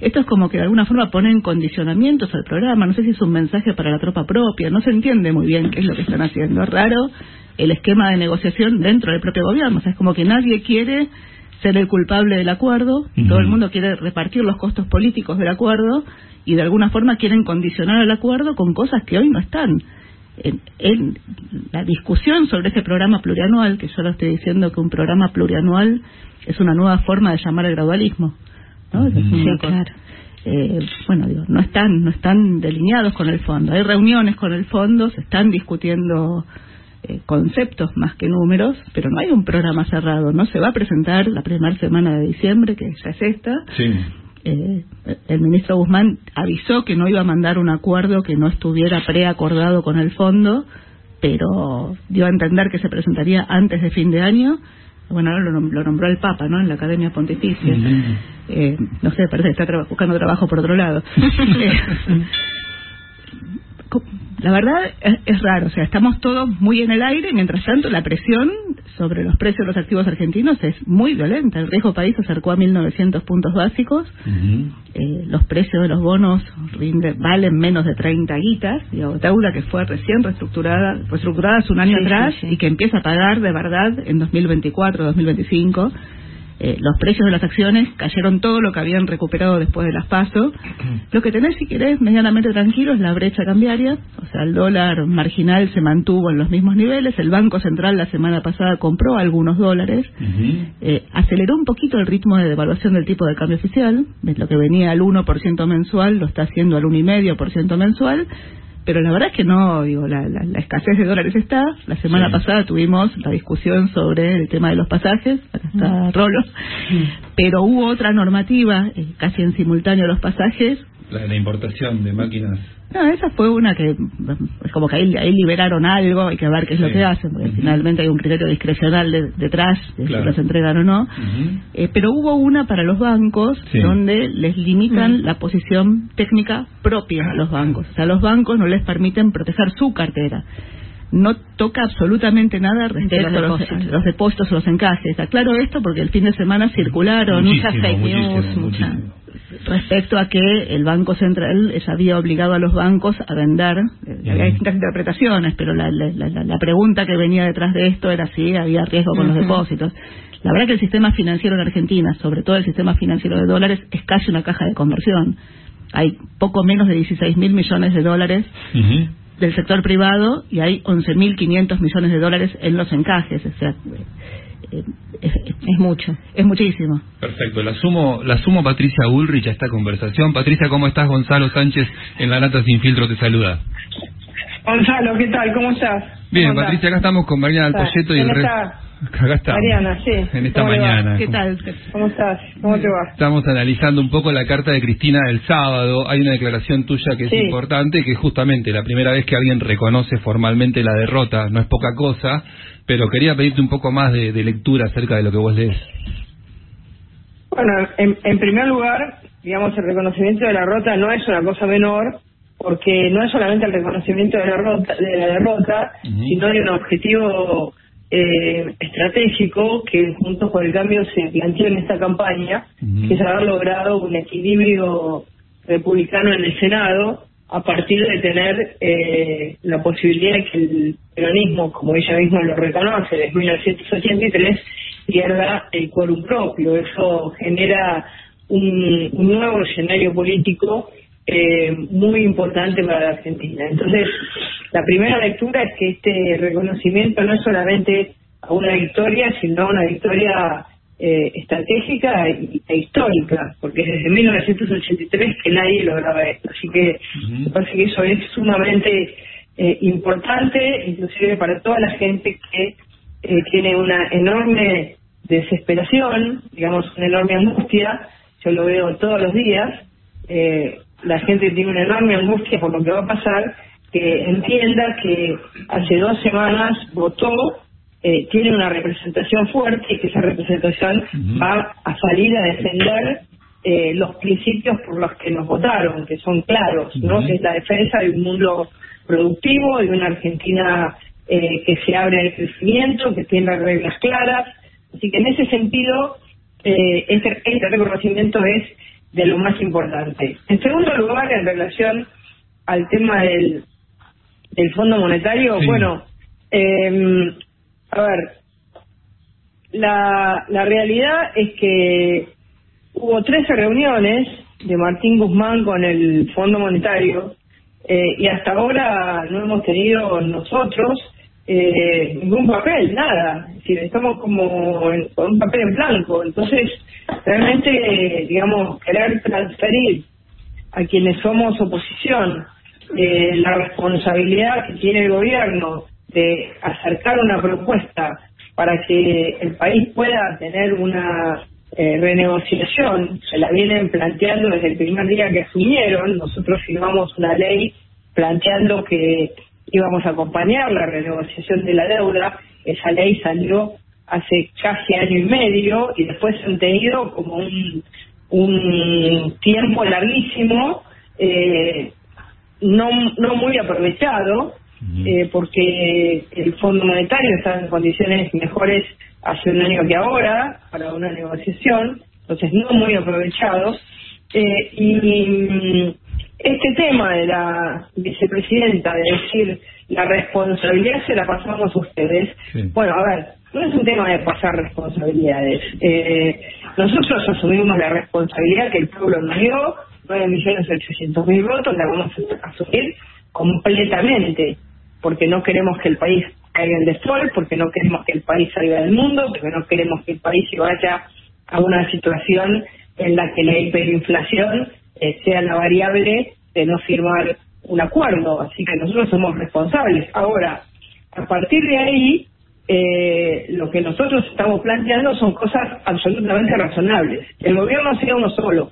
Esto es como que de alguna forma ponen condicionamientos al programa. No sé si es un mensaje para la tropa propia. No se entiende muy bien qué es lo que están haciendo. Es raro el esquema de negociación dentro del propio gobierno. O sea, es como que nadie quiere ser el culpable del acuerdo, todo el mundo quiere repartir los costos políticos del acuerdo y de alguna forma quieren condicionar el acuerdo con cosas que hoy no están. En, en la discusión sobre ese programa plurianual, que yo lo estoy diciendo que un programa plurianual es una nueva forma de llamar el gradualismo. ¿No? Sí, claro. Eh, bueno, digo, no están, no están delineados con el fondo. Hay reuniones con el fondo, se están discutiendo eh, conceptos más que números, pero no hay un programa cerrado. No se va a presentar la primera semana de diciembre, que ya es esta. Sí. Eh, el ministro Guzmán avisó que no iba a mandar un acuerdo que no estuviera preacordado con el fondo, pero dio a entender que se presentaría antes de fin de año. Bueno, ahora lo, lo nombró el Papa, ¿no? En la Academia Pontificia. Eh, no sé, parece que está traba- buscando trabajo por otro lado. La verdad es, es raro, o sea, estamos todos muy en el aire, mientras tanto la presión sobre los precios de los activos argentinos es muy violenta. El riesgo país se acercó a 1.900 puntos básicos, eh, los precios de los bonos rinde- valen menos de 30 guitas, digo, deuda que fue recién reestructurada, reestructurada hace un año Sí, atrás sí, sí. y que empieza a pagar de verdad en 2024, 2025. Eh, los precios de las acciones cayeron todo lo que habían recuperado después de las PASO. Lo que tenés, si querés, medianamente tranquilo es la brecha cambiaria. O sea, el dólar marginal se mantuvo en los mismos niveles. El Banco Central la semana pasada compró algunos dólares. Eh, aceleró un poquito el ritmo de devaluación del tipo de cambio oficial. Lo que venía al 1% mensual lo está haciendo al 1,5% mensual. Pero la verdad es que no, digo, la, la- la escasez de dólares está. La semana pasada tuvimos la discusión sobre el tema de los pasajes, acá está Rolo, pero hubo otra normativa, eh, casi en simultáneo a los pasajes. La, la importación de máquinas. No, esa fue una que es como que ahí, ahí liberaron algo, hay que ver qué es lo que hacen, porque finalmente hay un criterio discrecional de- detrás de Claro. si los entregan o no. Eh, pero hubo una para los bancos Sí. donde les limitan la posición técnica propia a los bancos. O sea, los bancos no les permiten proteger su cartera. No toca absolutamente nada respecto a los, depósitos. a los depósitos o los encajes. Aclaro esto porque el fin de semana circularon muchas fake news, muchísimo, mucha- muchísimo. respecto a que el Banco Central eh, había obligado a los bancos a vender. Eh, Había distintas interpretaciones, pero la, la- la- la pregunta que venía detrás de esto era si había riesgo con los depósitos. La verdad que el sistema financiero en Argentina, sobre todo el sistema financiero de dólares, es casi una caja de conversión. Hay poco menos de 16 mil millones de dólares del sector privado y hay 11.500 millones de dólares en los encajes. O sea, eh, es, es mucho, es muchísimo. Perfecto, la sumo, la sumo Patricia Ulrich a esta conversación. Patricia, ¿cómo estás? Gonzalo Sánchez en La Nata Sin Filtro te saluda. Gonzalo, ¿qué tal? ¿Cómo estás? Bien. Patricia, acá estamos con Mariana ¿Está? Alpoyeto y el ¿Quién resto. Acá estamos. Mariana, sí. En esta mañana. ¿Qué tal? ¿Cómo estás? ¿Cómo te va? Estamos analizando un poco la carta de Cristina del sábado. Hay una declaración tuya que es Sí. importante, que es justamente la primera vez que alguien reconoce formalmente la derrota. No es poca cosa, pero quería pedirte un poco más de, de lectura acerca de lo que vos lees. Bueno, en, en primer lugar, digamos, el reconocimiento de la derrota no es una cosa menor, porque no es solamente el reconocimiento de la derrota, de la derrota sino de un objetivo eh, estratégico que juntos por el cambio se planteó en esta campaña, que es haber logrado un equilibrio republicano en el Senado a partir de tener eh, la posibilidad de que el peronismo, como ella misma lo reconoce, desde 1983, pierda el quórum propio. Eso genera un, un nuevo escenario político eh, muy importante para la Argentina. Entonces, la primera lectura es que este reconocimiento no es solamente a una victoria, sino a una victoria eh, estratégica e histórica, porque desde 1983 que nadie lograba esto. Así que me parece que eso es sumamente eh, importante, inclusive para toda la gente que eh, tiene una enorme desesperación, digamos, una enorme angustia. Yo lo veo todos los días. eh, la gente tiene una enorme angustia por lo que va a pasar, que entienda que hace dos semanas votó, eh, tiene una representación fuerte y que esa representación va a salir a defender eh, los principios por los que nos votaron, que son claros, ¿no? Que es la defensa de un mundo productivo, de una Argentina eh, que se abre al crecimiento, que tiene reglas claras. Así que en ese sentido, eh, este, este reconocimiento es de lo más importante. En segundo lugar, en relación al tema del, del Fondo Monetario, Sí. bueno, eh, a ver, la, la realidad es que hubo 13 reuniones de Martín Guzmán con el Fondo Monetario eh, y hasta ahora no hemos tenido nosotros eh, ningún papel, nada. Es decir, estamos como en- con un papel en blanco. Entonces, realmente, digamos, querer transferir a quienes somos oposición eh, la responsabilidad que tiene el gobierno de acercar una propuesta para que el país pueda tener una eh, renegociación, se la vienen planteando desde el primer día que asumieron, nosotros firmamos una ley planteando que íbamos a acompañar la renegociación de la deuda, esa ley salió hace casi año y medio y después han tenido como un, un tiempo larguísimo eh, no, no muy aprovechado, eh, porque el Fondo Monetario está en condiciones mejores hace un año que ahora para una negociación, entonces no muy aprovechados. Eh, y mm, este tema de la vicepresidenta, de decir la responsabilidad se la pasamos a ustedes, bueno, a ver, no es un tema de pasar responsabilidades. Eh, nosotros asumimos la responsabilidad que el pueblo nos dio, 9.800.000 votos, la vamos a asumir completamente, porque no queremos que el país caiga en default, porque no queremos que el país salga del mundo, porque no queremos que el país se vaya a una situación en la que la hiperinflación eh, sea la variable de no firmar un acuerdo, así que nosotros somos responsables. Ahora, a partir de ahí, eh, lo que nosotros estamos planteando son cosas absolutamente razonables. El gobierno sea uno solo,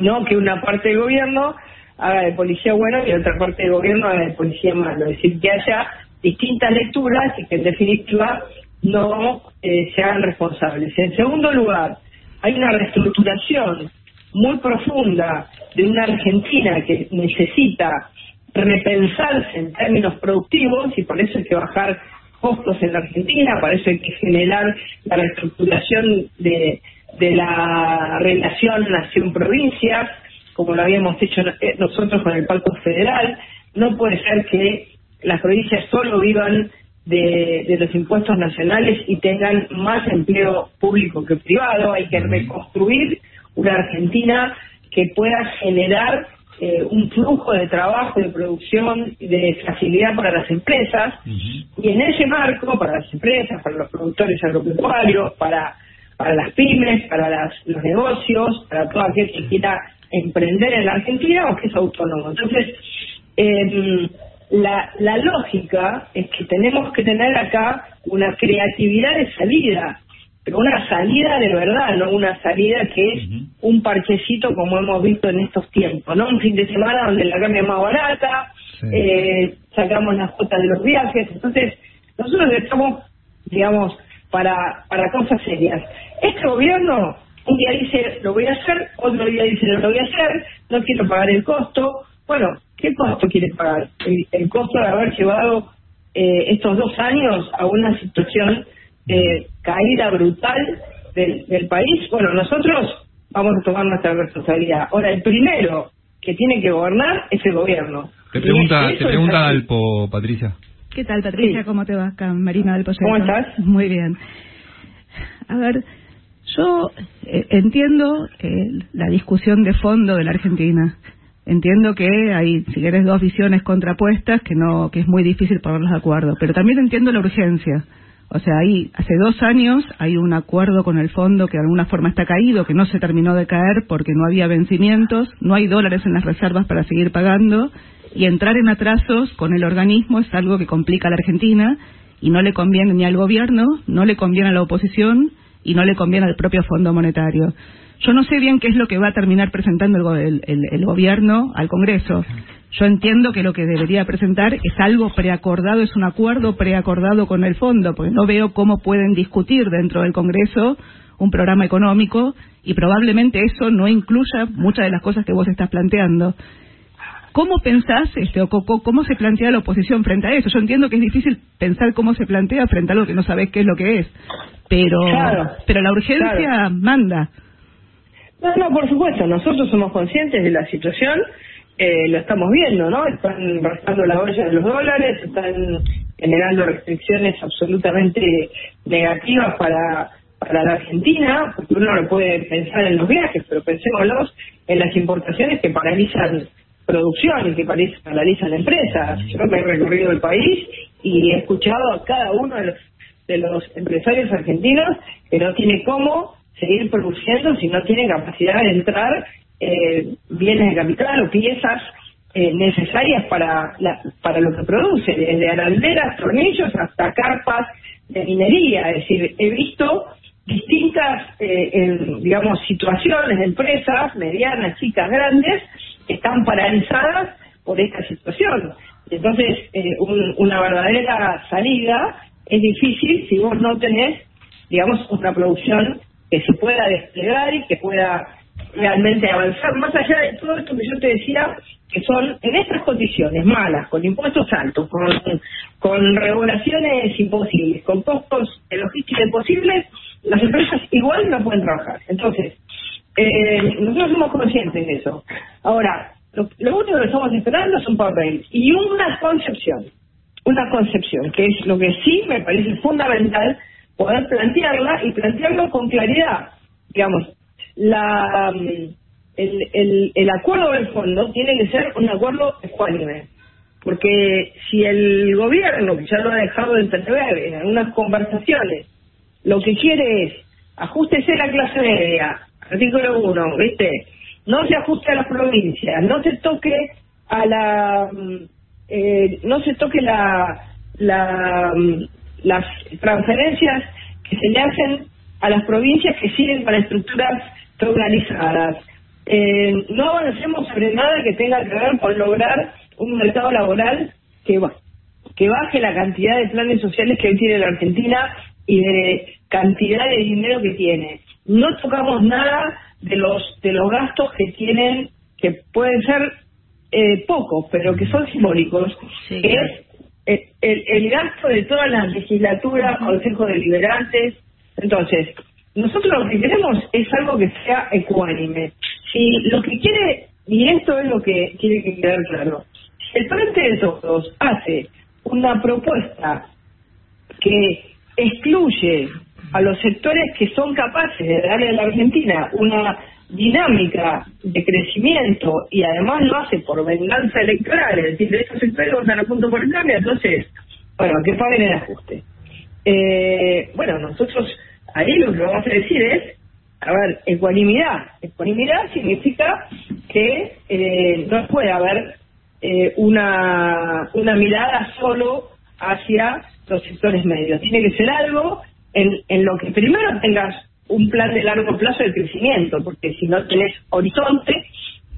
no que una parte del gobierno haga de policía bueno y otra parte del gobierno haga de policía malo. Es decir, que haya distintas lecturas y que en definitiva no eh, se hagan responsables. En segundo lugar, hay una reestructuración muy profunda de una Argentina que necesita repensarse en términos productivos y por eso hay que bajar costos en la Argentina, hay que generar la reestructuración de, de la relación nación-provincia, como lo habíamos hecho eh, nosotros con el Pacto Federal. No puede ser que las provincias solo vivan de, de los impuestos nacionales y tengan más empleo público que privado. Hay que reconstruir una Argentina que pueda generar eh, un flujo de trabajo, de producción, de facilidad para las empresas. Y en ese marco, para las empresas, para los productores agropecuarios, para, para las pymes, para las, los negocios, para todo aquel que quiera emprender en la Argentina o que es autónomo. Entonces, eh, la, la lógica es que tenemos que tener acá una creatividad de salida, pero una salida de verdad, no una salida que es un parchecito como hemos visto en estos tiempos, ¿no? Un fin de semana donde la carne es más barata, eh, sacamos las cuotas de los viajes, entonces nosotros estamos, digamos, para, para cosas serias. Este gobierno un día dice lo voy a hacer, otro día dice no lo voy a hacer, no quiero pagar el costo. Bueno, ¿qué costo quiere pagar? El, el costo de haber llevado eh, estos dos años a una situación de caída brutal del, del país. Bueno, nosotros vamos a tomar nuestra responsabilidad. Ahora, el primero que tiene que gobernar es el gobierno. Te pregunta, te pregunta. Alpo, Patricia. ¿Qué tal, Patricia? ¿Cómo te va acá, Marina del? ¿Cómo estás? Muy bien. A ver, yo eh, entiendo eh, la discusión de fondo de la Argentina. Entiendo que hay, si querés, dos visiones contrapuestas que no, que es muy difícil ponerlos de acuerdo. Pero también entiendo la urgencia. O sea, ahí hace dos años hay un acuerdo con el fondo que de alguna forma está caído, que no se terminó de caer porque no había vencimientos, no hay dólares en las reservas para seguir pagando y entrar en atrasos con el organismo es algo que complica a la Argentina y no le conviene ni al gobierno, no le conviene a la oposición y no le conviene al propio Fondo Monetario. Yo no sé bien qué es lo que va a terminar presentando el, el gobierno al Congreso. Yo entiendo que lo que debería presentar es algo preacordado, es un acuerdo preacordado con el fondo, porque no veo cómo pueden discutir dentro del Congreso un programa económico y probablemente eso no incluya muchas de las cosas que vos estás planteando. ¿Cómo pensás, este, o cómo se plantea la oposición frente a eso? Yo entiendo que es difícil pensar cómo se plantea frente a algo que no sabés qué es lo que es, pero, Claro, pero la urgencia claro. manda. No, no, por supuesto, nosotros somos conscientes de la situación, eh, lo estamos viendo, ¿no? Están restando la olla de los dólares, están generando restricciones absolutamente negativas para, para la Argentina, porque uno no puede pensar en los viajes, pero pensémoslos en las importaciones que paralizan producción y que paraliz- paralizan empresas. Yo me he recorrido el país y he escuchado a cada uno de los, de los empresarios argentinos que no tiene cómo seguir produciendo si no tiene capacidad de entrar eh, bienes de capital o piezas eh, necesarias para la- para lo que produce, desde aranderas, tornillos hasta carpas de minería. Es decir, he visto distintas, eh, digamos, situaciones de empresas, medianas, chicas, grandes, que están paralizadas por esta situación. Entonces, eh, un- una verdadera salida es difícil si vos no tenés, digamos, una producción que se pueda desplegar y que pueda realmente avanzar, más allá de todo esto que yo te decía, que son en estas condiciones malas, con impuestos altos, con, con regulaciones imposibles, con costos de imposibles, las empresas igual no pueden trabajar. Entonces, eh, nosotros somos conscientes de eso. Ahora, lo, único que estamos esperando son papeles y una concepción, una concepción, que es lo que sí me parece fundamental poder plantearla y plantearlo con claridad. Digamos, la, mm, el, el, acuerdo del fondo tiene que ser un acuerdo ecuánime. Porque si el gobierno, que ya lo ha dejado de entrever en algunas conversaciones, lo que quiere es ajustese la clase media, artículo 1, ¿viste? No se ajuste a las provincias, no se toque a la mm, eh, no se toque la, la mm, las transferencias que se le hacen a las provincias que siguen para estructuras organizadas. Eh, no avancemos sobre nada que tenga que ver con lograr un mercado laboral que, que baje la cantidad de planes sociales que hoy tiene la Argentina y de cantidad de dinero que tiene. No tocamos nada de los de los gastos que tienen, que pueden ser eh, pocos, pero que son simbólicos, que es el, el, el gasto de toda la legislatura, consejos deliberantes. Entonces, nosotros lo que queremos es algo que sea ecuánime. Si lo que quiere, y esto es lo que tiene que quedar claro, si el Frente de Todos hace una propuesta que excluye a los sectores que son capaces de darle a la Argentina una dinámica de crecimiento y además lo hace por venganza electoral, es decir, estos sectores están a punto por el cambio, entonces, bueno, que paguen el ajuste. Eh, bueno, nosotros ahí lo que vamos a decir es, a ver, ecuanimidad. Ecuanimidad significa que eh, no puede haber eh, una, una mirada solo hacia los sectores medios. Tiene que ser algo en, en lo que primero tengas un plan de largo plazo de crecimiento, porque si no tenés horizonte,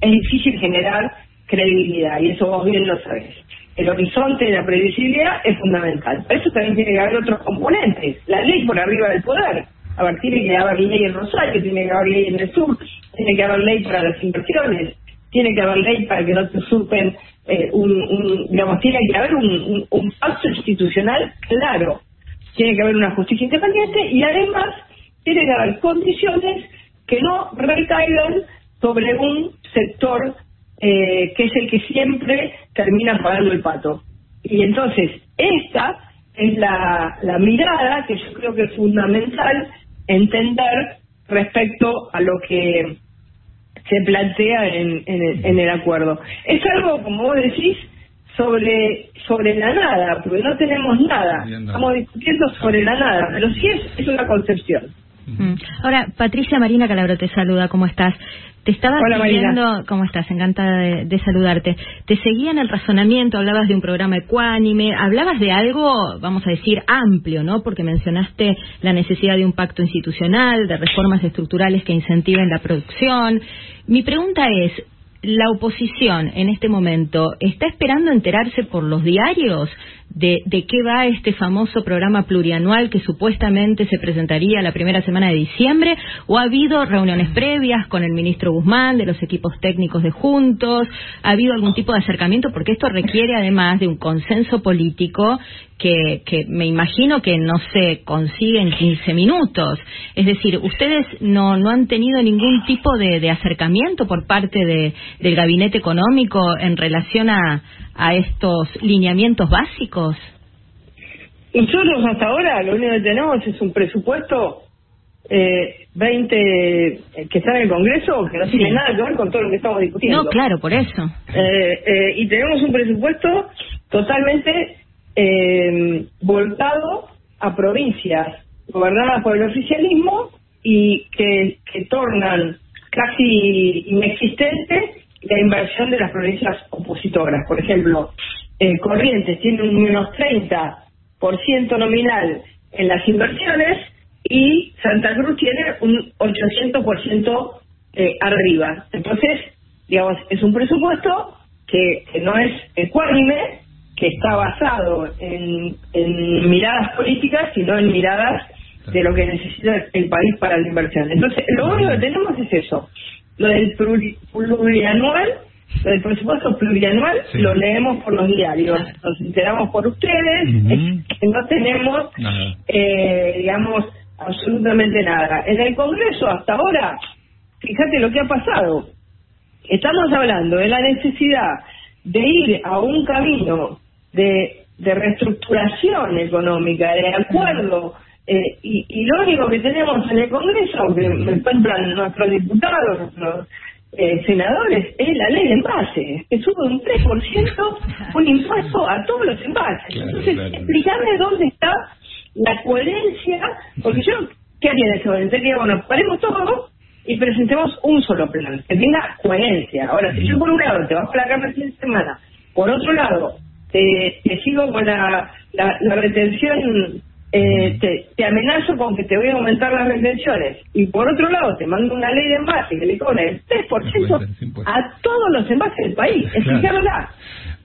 es difícil generar credibilidad, y eso vos bien lo sabés. El horizonte de la previsibilidad es fundamental. Pero eso también tiene que haber otros componentes. La ley por arriba del poder. A ver, tiene que haber ley en Rosario, tiene que haber ley en el sur, tiene que haber ley para las inversiones, tiene que haber ley para que no te usurpen eh, un, un, digamos, tiene que haber un, un, un pacto institucional claro. Tiene que haber una justicia independiente y además tiene que haber condiciones que no recaigan sobre un sector eh, que es el que siempre termina pagando el pato. Y entonces, esta es la, la mirada que yo creo que es fundamental entender respecto a lo que se plantea en, en, el, en el acuerdo. Es algo, como vos decís, sobre sobre la nada, porque no tenemos nada. Estamos discutiendo sobre la nada, pero sí es, es una concepción. Mm. Ahora, Patricia Marina Calabro te saluda, ¿cómo estás? Te estaba Hola, pidiendo, Marina. ¿cómo estás? Encantada de, de saludarte. Te seguía en el razonamiento, hablabas de un programa ecuánime, hablabas de algo, vamos a decir, amplio, ¿no? Porque mencionaste la necesidad de un pacto institucional, de reformas estructurales que incentiven la producción. Mi pregunta es, ¿la oposición en este momento está esperando enterarse por los diarios de, de qué va este famoso programa plurianual que supuestamente se presentaría la primera semana de diciembre? ¿O ha habido reuniones previas con el ministro Guzmán, de los equipos técnicos de Juntos? ¿Ha habido algún tipo de acercamiento? Porque esto requiere además de un consenso político que, que me imagino que no se consigue en 15 minutos. Es decir, ¿ustedes no, no han tenido ningún tipo de, acercamiento por parte de, del gabinete económico en relación a, a estos lineamientos básicos? Nosotros hasta ahora lo único que tenemos es un presupuesto eh, 20 eh, que está en el Congreso que no tiene Sí. nada que ver con todo lo que estamos discutiendo. No, claro, por eso. Eh, eh, y tenemos un presupuesto totalmente eh, volcado a provincias gobernadas por el oficialismo y que, que tornan casi inexistente la inversión de las provincias opositoras. Por ejemplo, eh, Corrientes tiene un menos 30% nominal en las inversiones y Santa Cruz tiene un 800% eh, arriba. Entonces, digamos, es un presupuesto que, no es ecuánime, que está basado en, en miradas políticas, sino en miradas de lo que necesita el país para la inversión. Entonces, lo único que tenemos es eso. Lo del pluri- plurianual, lo del presupuesto plurianual, Sí. lo leemos por los diarios, nos enteramos por ustedes, que no tenemos eh, digamos, absolutamente nada. En el Congreso hasta ahora, fíjate lo que ha pasado. Estamos hablando de la necesidad de ir a un camino de, de reestructuración económica, de acuerdo, eh, y, y lo único que tenemos en el Congreso, que me encuentran nuestros diputados, nuestros eh, senadores, es la ley de envases, que sube un 3% un impuesto a todos los envases. Claro, Entonces, claro. explícame dónde está la coherencia, porque yo, ¿qué haría en ese momento? Diría, bueno, paremos todo y presentemos un solo plan, que tenga coherencia. Ahora, si yo por un lado te vas a placar el fin de semana, por otro lado te, te sigo con la, la, la retención, eh, te, te amenazo con que te voy a aumentar las retenciones, y por otro lado te mando una ley de envase que le cobra el 3% a todos los envases del país. Explícamela.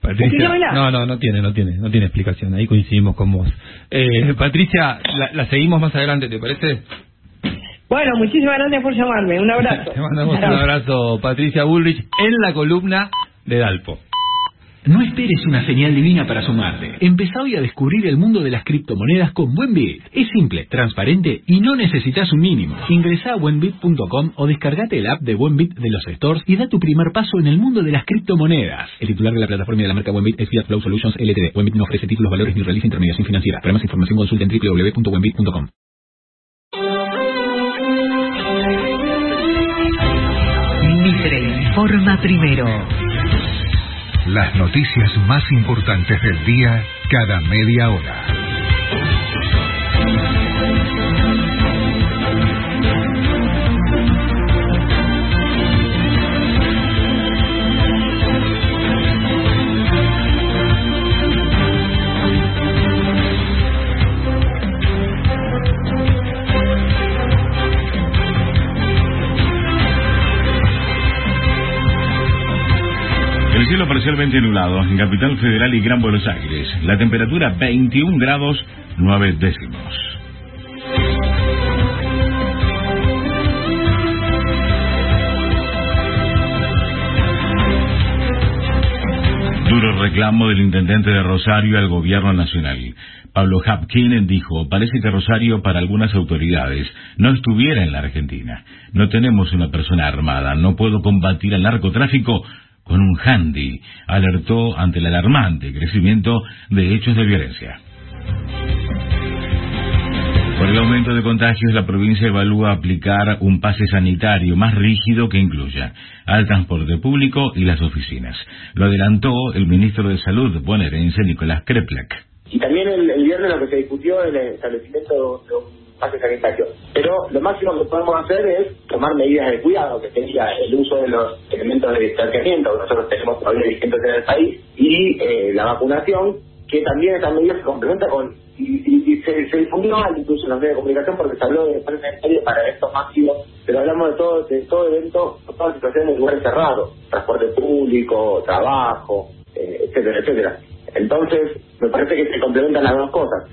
Patricia, no, no, no tiene, no tiene, no tiene explicación. Ahí coincidimos con vos. Eh, Patricia, la, la seguimos más adelante, ¿te parece? Bueno, muchísimas gracias por llamarme. Un abrazo. Te mandamos un abrazo, Patricia Bullrich, en la columna de Dalpo. No esperes una señal divina para sumarte. Empezá hoy a descubrir el mundo de las criptomonedas con Buenbit. Es simple, transparente y no necesitas un mínimo. Ingresá a buenbit.com o descargate el app de Buenbit de los stores y da tu primer paso en el mundo de las criptomonedas. El titular de la plataforma de la marca Buenbit es Fiat Flow Solutions LTD. Buenbit no ofrece títulos, valores ni realiza intermediación financiera. Para más información consulta en www.buenbit.com. Informa primero. Las noticias más importantes del día cada media hora. Cielo parcialmente nublado en Capital Federal y Gran Buenos Aires. La temperatura 21 grados 9 décimos. Duro reclamo del intendente de Rosario al gobierno nacional. Pablo Hapkin dijo, parece que Rosario para algunas autoridades no estuviera en la Argentina. No tenemos una persona armada, no puedo combatir al narcotráfico con un handy, alertó ante el alarmante crecimiento de hechos de violencia. Por el aumento de contagios, la provincia evalúa aplicar un pase sanitario más rígido que incluya al transporte público y las oficinas. Lo adelantó el ministro de Salud bonaerense Nicolás Kreplak. Y también el, viernes lo que se discutió el establecimiento pase sanitario. Pero lo máximo que podemos hacer es tomar medidas de cuidado, que sería el uso de los elementos de distanciamiento que nosotros tenemos todavía vigentes en el país y eh, la vacunación, que también esta medida se complementa con. Y, y- y se, se difundió mal incluso en los medios de comunicación porque se habló de pase sanitario para eventos masivos, pero hablamos de todo, de todo evento, de toda situación en lugares cerrados, transporte público, trabajo, eh, etcétera, etcétera. Entonces, me parece que se complementan las dos cosas.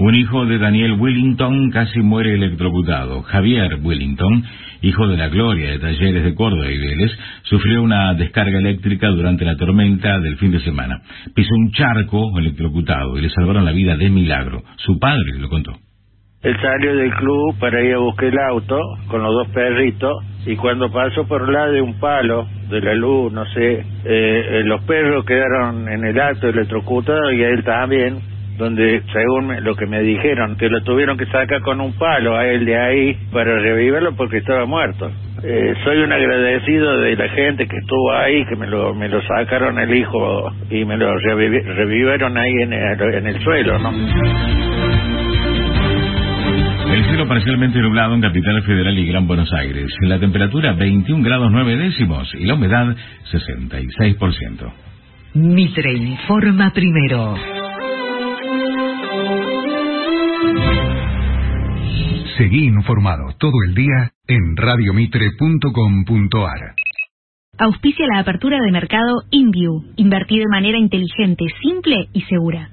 Un hijo de Daniel Willington casi muere electrocutado. Javier Willington, hijo de la Gloria de Talleres de Córdoba y Vélez, sufrió una descarga eléctrica durante la tormenta del fin de semana. Pisó un charco electrocutado y le salvaron la vida de milagro. Su padre lo contó. Él salió del club para ir a buscar el auto con los dos perritos y cuando pasó por lado de un palo de la luz, no sé, eh, eh, los perros quedaron en el acto electrocutados y él también, donde según me- lo que me dijeron, que lo tuvieron que sacar con un palo a él de ahí para revivirlo porque estaba muerto. Eh, soy un agradecido de la gente que estuvo ahí, que me lo, me lo sacaron el hijo y me lo revivi- revivieron ahí en el, en el suelo, ¿no? El cielo parcialmente nublado en Capital Federal y Gran Buenos Aires. La temperatura 21 grados 9 décimos y la humedad 66%. Mitre informa primero. Seguí informado todo el día en radiomitre.com.ar. Auspicia la apertura de mercado InView. Invertir de manera inteligente, simple y segura.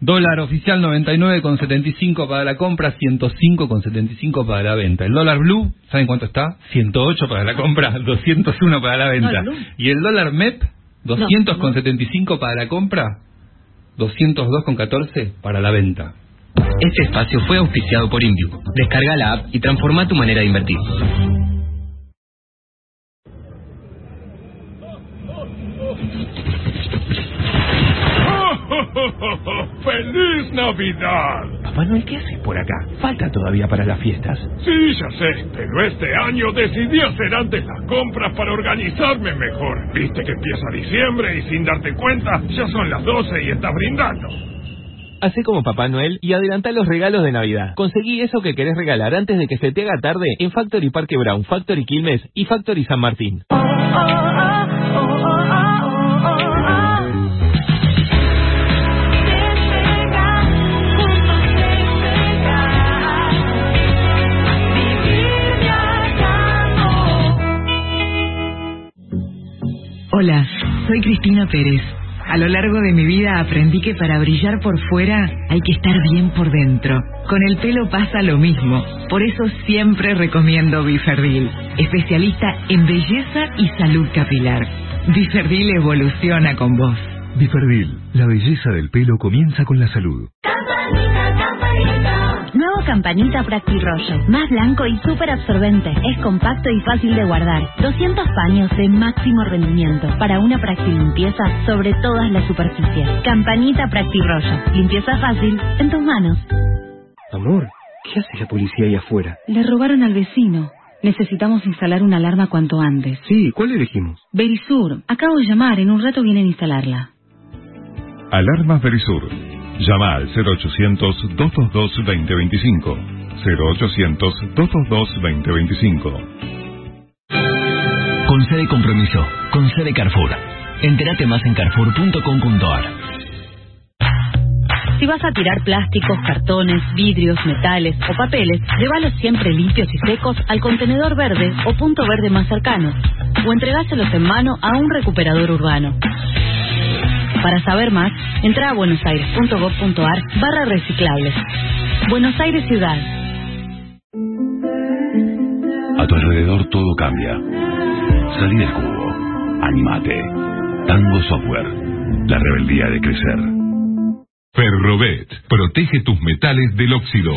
Dólar oficial 99,75 para la compra, 105,75 para la venta. El dólar blue, ¿saben cuánto está? 108 para la compra, 201 para la venta. Y el dólar MEP, 200,75 para la compra, 202,14 para la venta. Este espacio fue auspiciado por Inview. Descarga la app y transforma tu manera de invertir. ¡Feliz Navidad! Papá Noel, ¿qué haces por acá? Falta todavía para las fiestas. Sí, ya sé, pero este año decidí hacer antes las compras para organizarme mejor. Viste que empieza diciembre y sin darte cuenta ya son las 12 y estás brindando. Hacé como Papá Noel y adelantá los regalos de Navidad. Conseguí eso que querés regalar antes de que se te haga tarde en Factory Parque Brown, Factory Quilmes y Factory San Martín. Hola, soy Cristina Pérez. A lo largo de mi vida aprendí que para brillar por fuera hay que estar bien por dentro. Con el pelo pasa lo mismo. Por eso siempre recomiendo Biferdil, especialista en belleza y salud capilar. Biferdil evoluciona con vos. Biferdil, la belleza del pelo comienza con la salud. Nuevo Campanita Practirollo. Más blanco y súper absorbente. Es compacto y fácil de guardar. 200 paños de máximo rendimiento para una limpieza sobre todas las superficies. Campanita Practirollo. Limpieza fácil en tus manos. Amor, ¿qué hace la policía ahí afuera? Le robaron al vecino. Necesitamos instalar una alarma cuanto antes. Sí, ¿cuál elegimos? Berisur. Acabo de llamar. En un rato vienen a instalarla. Alarmas Verisur. Llama al 0800-222-2025. 0800-222-2025. Con sede compromiso, con sede Carrefour. Entérate más en carrefour.com.ar. Si vas a tirar plásticos, cartones, vidrios, metales o papeles, llévalos siempre limpios y secos al contenedor verde o punto verde más cercano, o entregáselos en mano a un recuperador urbano. Para saber más, entra a buenosaires.gov.ar barra reciclables. Buenos Aires Ciudad. A tu alrededor todo cambia. Salí del cubo. Animate. Tango Software. La rebeldía de crecer. Ferrobet. Protege tus metales del óxido.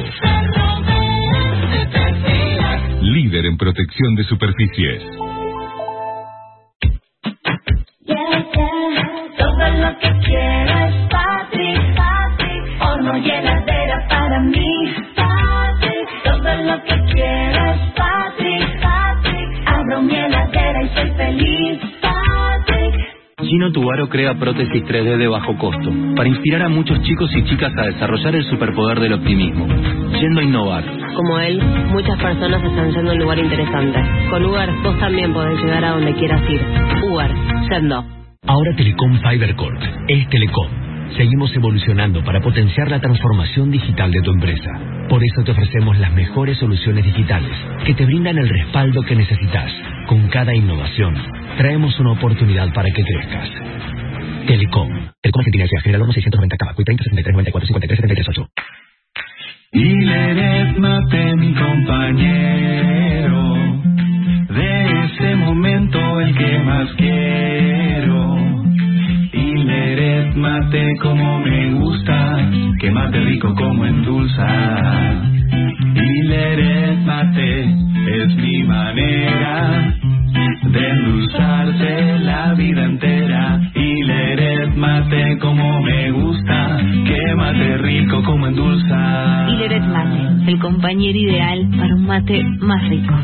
Líder en protección de superficies. Lo que quiero es Patrick, Patrick. Heladera para mí, Patrick. Todo lo que quiero es Patrick, Patrick. Abro mi heladera y soy feliz, Patrick. Gino Tubaro crea prótesis 3D de bajo costo para inspirar a muchos chicos y chicas a desarrollar el superpoder del optimismo, yendo a innovar. Como él, muchas personas están yendo a un lugar interesante. Con Uber, vos también podés llegar a donde quieras ir. Uber, yendo. Ahora Telecom Fibercorp es Telecom. Seguimos evolucionando para potenciar la transformación digital de tu empresa. Por eso te ofrecemos las mejores soluciones digitales que te brindan el respaldo que necesitas. Con cada innovación, traemos una oportunidad para que crezcas. Telecom. Telecom Argentina General 1 690 Cabacuy 30 63 94 53 73 8. Hileret Mate, mi compañero, ese momento el que más quiero. Hileret Mate como me gusta, que mate rico como endulza. Hileret Mate es mi manera de endulzarse la vida entera. Hileret Mate como me gusta, que mate rico como endulza. Hileret Mate, el compañero ideal para un mate más rico.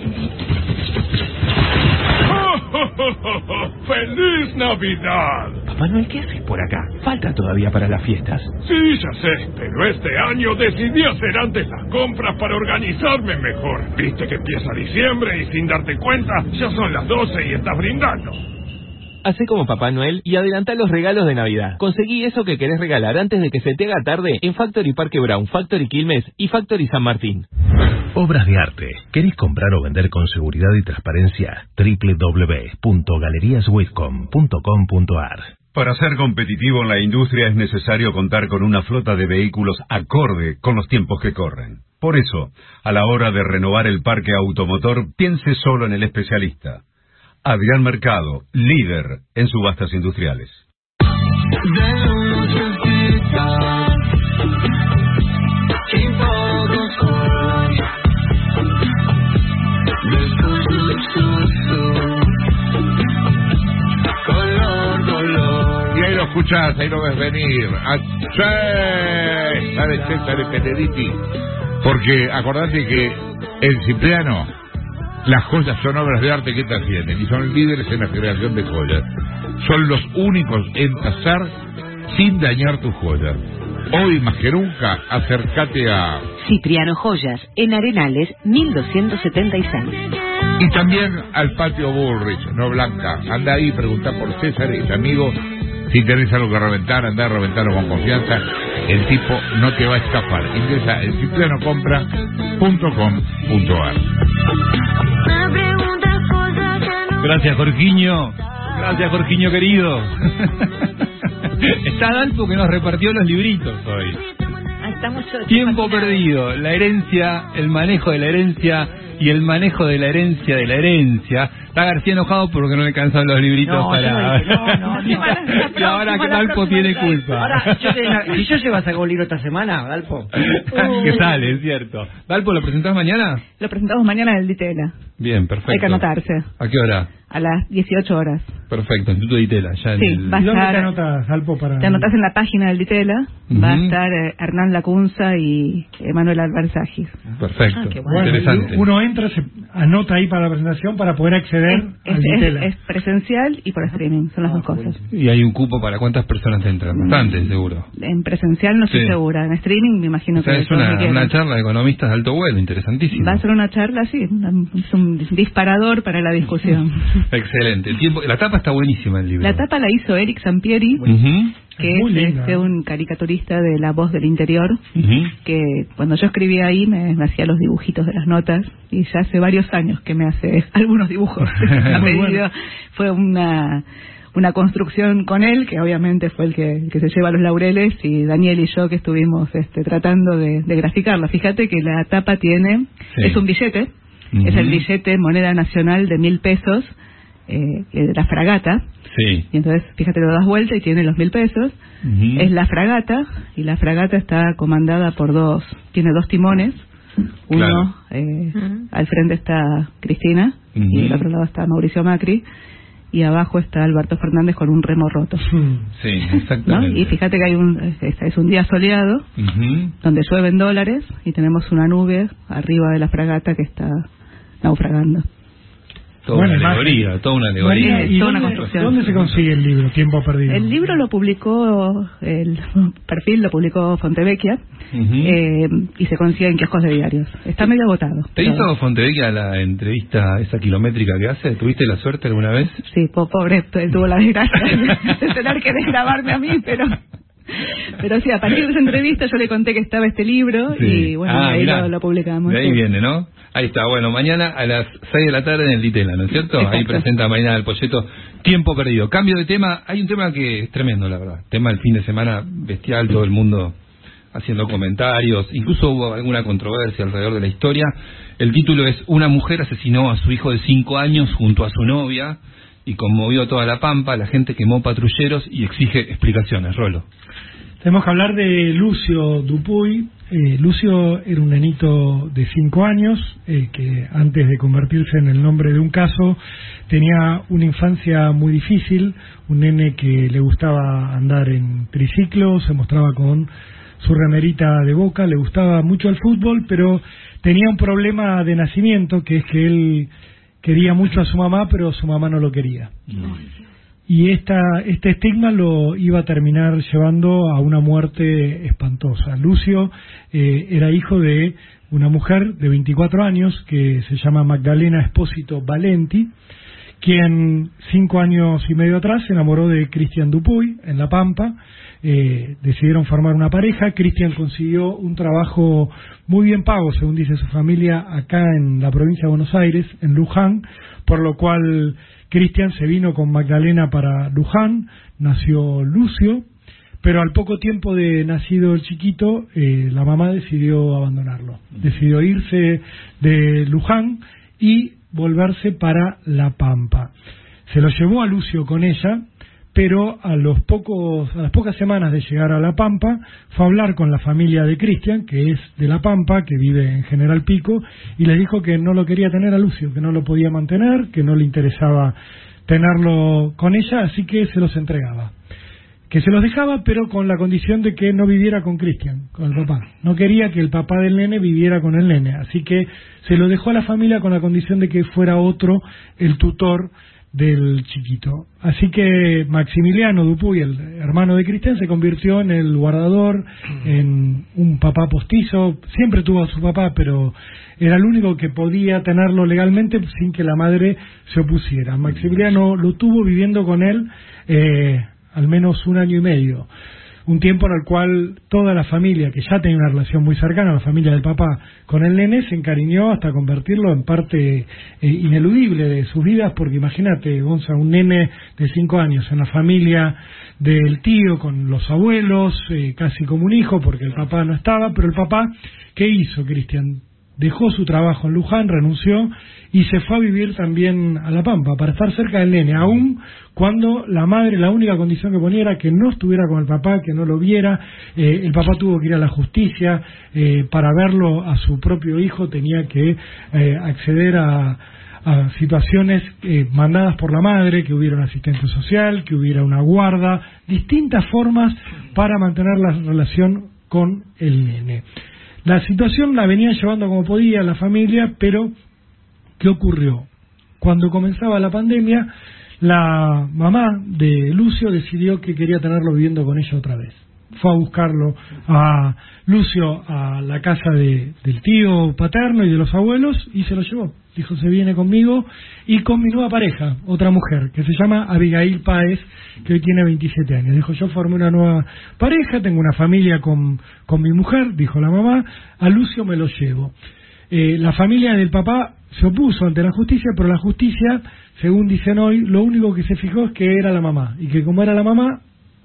¡Feliz Navidad! Papá Noel, ¿qué haces por acá? Falta todavía para las fiestas. Sí, ya sé, pero este año decidí hacer antes las compras para organizarme mejor. Viste que empieza diciembre y sin darte cuenta ya son las 12 y estás brindando. Hacé como Papá Noel y adelantá los regalos de Navidad. Conseguí eso que querés regalar antes de que se te haga tarde en Factory Parque Brown, Factory Quilmes y Factory San Martín. Obras de arte. ¿Querés comprar o vender con seguridad y transparencia? www.galeriaswiscom.com.ar Para ser competitivo en la industria es necesario contar con una flota de vehículos acorde con los tiempos que corren. Por eso, a la hora de renovar el parque automotor, piense solo en el especialista. Adrián Mercado, líder en subastas industriales. Y ahí lo escuchás, ahí lo ves venir. ¡Sí! Sale César. Porque acordate que en Cipriano las joyas son obras de arte que trascienden y son líderes en la creación de joyas. son los únicos en pasar sin dañar tu joya. Hoy más que nunca, acércate a... Cipriano Joyas, en Arenales, 1276. Y también al patio Bullrich, no Blanca. Anda ahí, pregunta por César, es amigo. Si tenés algo que reventar, anda a reventarlo con confianza. El tipo no te va a escapar. Ingresa en ciprianocompra.com.ar. Gracias, Jorquiño. Gracias, Jorquiño querido. Está Dalpo que nos repartió los libritos hoy. Tiempo perdido, la herencia, el manejo de la herencia y el manejo de la herencia de la herencia. Está García enojado porque no le cansan los libritos No, para... no dije, no, no, no. y ahora que próxima tiene culpa. Ahora, yo te- si yo a sacar un libro esta semana, Dalpo. que sale, es cierto. Dalpo, ¿lo presentás mañana? Lo presentamos mañana en el Ditela. Bien, perfecto. Hay que anotarse ¿A qué hora? a las 18 horas. Perfecto, Instituto de Itela, ya en Sí, el... va a ¿Y dónde estar- te anotas, Alpo, para...? Te anotas en la página del Ditela. Va a estar eh, Hernán Lacunza y Emanuel Albarzagis. Perfecto, bueno. interesante. Uno entra, se anota ahí para la presentación para poder acceder Es, al es- Ditela. es presencial y por streaming, son Ah, las dos cosas. Y hay un cupo para cuántas personas entran, bastante seguro. En presencial no estoy Sí. segura, en streaming me imagino O sea, que es una, charla de economistas de alto vuelo, interesantísimo. Va a ser una charla, sí, es un disparador para la discusión. Excelente. El tiempo, la tapa está buenísima el libro. La tapa la hizo Eric Sampieri, que Muy es este, un caricaturista de La Voz del Interior, que cuando yo escribía ahí me, me hacía los dibujitos de las notas y ya hace varios años que me hace algunos dibujos a Muy medida. bueno. Fue una una construcción con él, que obviamente fue el que, que se lleva los laureles, y Daniel y yo que estuvimos este, tratando de, de graficarla. Fíjate que la tapa tiene, Sí. es un billete, es el billete moneda nacional de mil pesos, eh, de la fragata, Sí. y entonces, fíjate, lo das vuelta y tiene los mil pesos. Es la fragata, y la fragata está comandada por dos, tiene dos timones. Uno, Claro. eh, al frente está Cristina, y del otro lado está Mauricio Macri, y abajo está Alberto Fernández con un remo roto. Sí, ¿no? exactamente. Y fíjate que hay un, es, es un día soleado, donde llueven dólares, y tenemos una nube arriba de la fragata que está naufragando. Toda Buena una alegoría, toda una alegoría. María, ¿y toda una dónde, construcción. dónde se consigue el libro Tiempo Perdido? El libro lo publicó, el perfil lo publicó Fontevecchia Ujú. eh, y se consigue en kioscos de diarios. Está medio agotado. ¿Te pero- hizo Fontevecchia la entrevista esa kilométrica que hace? ¿Tuviste la suerte alguna vez? Sí, po- pobre, él tuvo la desgracia de tener que desgrabarme a mí, pero... Pero sí, a partir de esa entrevista yo le conté que estaba este libro Sí. y bueno, Ah, ahí mirá. lo, lo publicamos. De ahí sí. viene, ¿no? Ahí está, bueno, mañana a las 6 de la tarde en el Ditela, ¿no es cierto? Ahí presenta mañana el polleto Tiempo Perdido. Cambio de tema, hay un tema que es tremendo, la verdad. Tema del fin de semana bestial, todo el mundo haciendo comentarios, incluso hubo alguna controversia alrededor de la historia. El título es Una mujer asesinó a su hijo de 5 años junto a su novia y conmovió a toda la pampa, la gente quemó patrulleros y exige explicaciones, Rolo. Tenemos que hablar de Lucio Dupuy. Eh, Lucio era un nenito de 5 años eh, que antes de convertirse en el nombre de un caso tenía una infancia muy difícil, un nene que le gustaba andar en triciclo, se mostraba con su remerita de boca, le gustaba mucho el fútbol, pero tenía un problema de nacimiento que es que él quería mucho a su mamá, pero su mamá no lo quería y esta, este estigma lo iba a terminar llevando a una muerte espantosa. Lucio eh, era hijo de una mujer de 24 años que se llama Magdalena Espósito Valenti, quien cinco años y medio atrás se enamoró de Cristian Dupuy en La Pampa. Eh, decidieron formar una pareja. Cristian consiguió un trabajo muy bien pago, según dice su familia, acá en la provincia de Buenos Aires, en Luján, por lo cual Cristian se vino con Magdalena para Luján, nació Lucio, pero al poco tiempo de nacido el chiquito, eh, la mamá decidió abandonarlo. Decidió irse de Luján y volverse para La Pampa. Se lo llevó a Lucio con ella, pero a los pocos a las pocas semanas de llegar a La Pampa fue a hablar con la familia de Cristian, que es de La Pampa, que vive en General Pico, y les dijo que no lo quería tener a Lucio, que no lo podía mantener, que no le interesaba tenerlo con ella, así que se los entregaba. que se los dejaba, pero con la condición de que no viviera con Cristian, con el papá. No quería que el papá del nene viviera con el nene, así que se lo dejó a la familia con la condición de que fuera otro el tutor del chiquito. Así que Maximiliano Dupuy, el hermano de Cristian, se convirtió en el guardador, en un papá postizo. Siempre tuvo a su papá, pero era el único que podía tenerlo legalmente sin que la madre se opusiera. Maximiliano lo tuvo viviendo con él eh, al menos un año y medio un tiempo en el cual toda la familia, que ya tenía una relación muy cercana, la familia del papá con el nene, se encariñó hasta convertirlo en parte eh, ineludible de sus vidas, porque imagínate, Gonza, un nene de cinco años en la familia del tío con los abuelos, eh, casi como un hijo, porque el papá no estaba, pero el papá, ¿qué hizo, Cristian? Dejó su trabajo en Luján, renunció y se fue a vivir también a La Pampa para estar cerca del nene, aún cuando la madre, la única condición que ponía era que no estuviera con el papá, que no lo viera, eh, el papá tuvo que ir a la justicia, eh, para verlo a su propio hijo tenía que eh, acceder a, a situaciones mandadas por la madre, que hubiera un asistente social, que hubiera una guarda, distintas formas para mantener la relación con el nene. La situación la venían llevando como podía la familia, pero ¿qué ocurrió? Cuando comenzaba la pandemia, la mamá de Lucio decidió que quería tenerlo viviendo con ella otra vez. Fue a buscarlo a Lucio a la casa de- del tío paterno y de los abuelos y se lo llevó. Dijo, se viene conmigo y con mi nueva pareja, otra mujer, que se llama Abigail Páez, que hoy tiene 27 años. Dijo, yo formé una nueva pareja, tengo una familia con, con mi mujer, dijo la mamá, a Lucio me lo llevo. Eh, la familia del papá se opuso ante la justicia, pero la justicia, según dicen hoy, lo único que se fijó es que era la mamá, y que como era la mamá,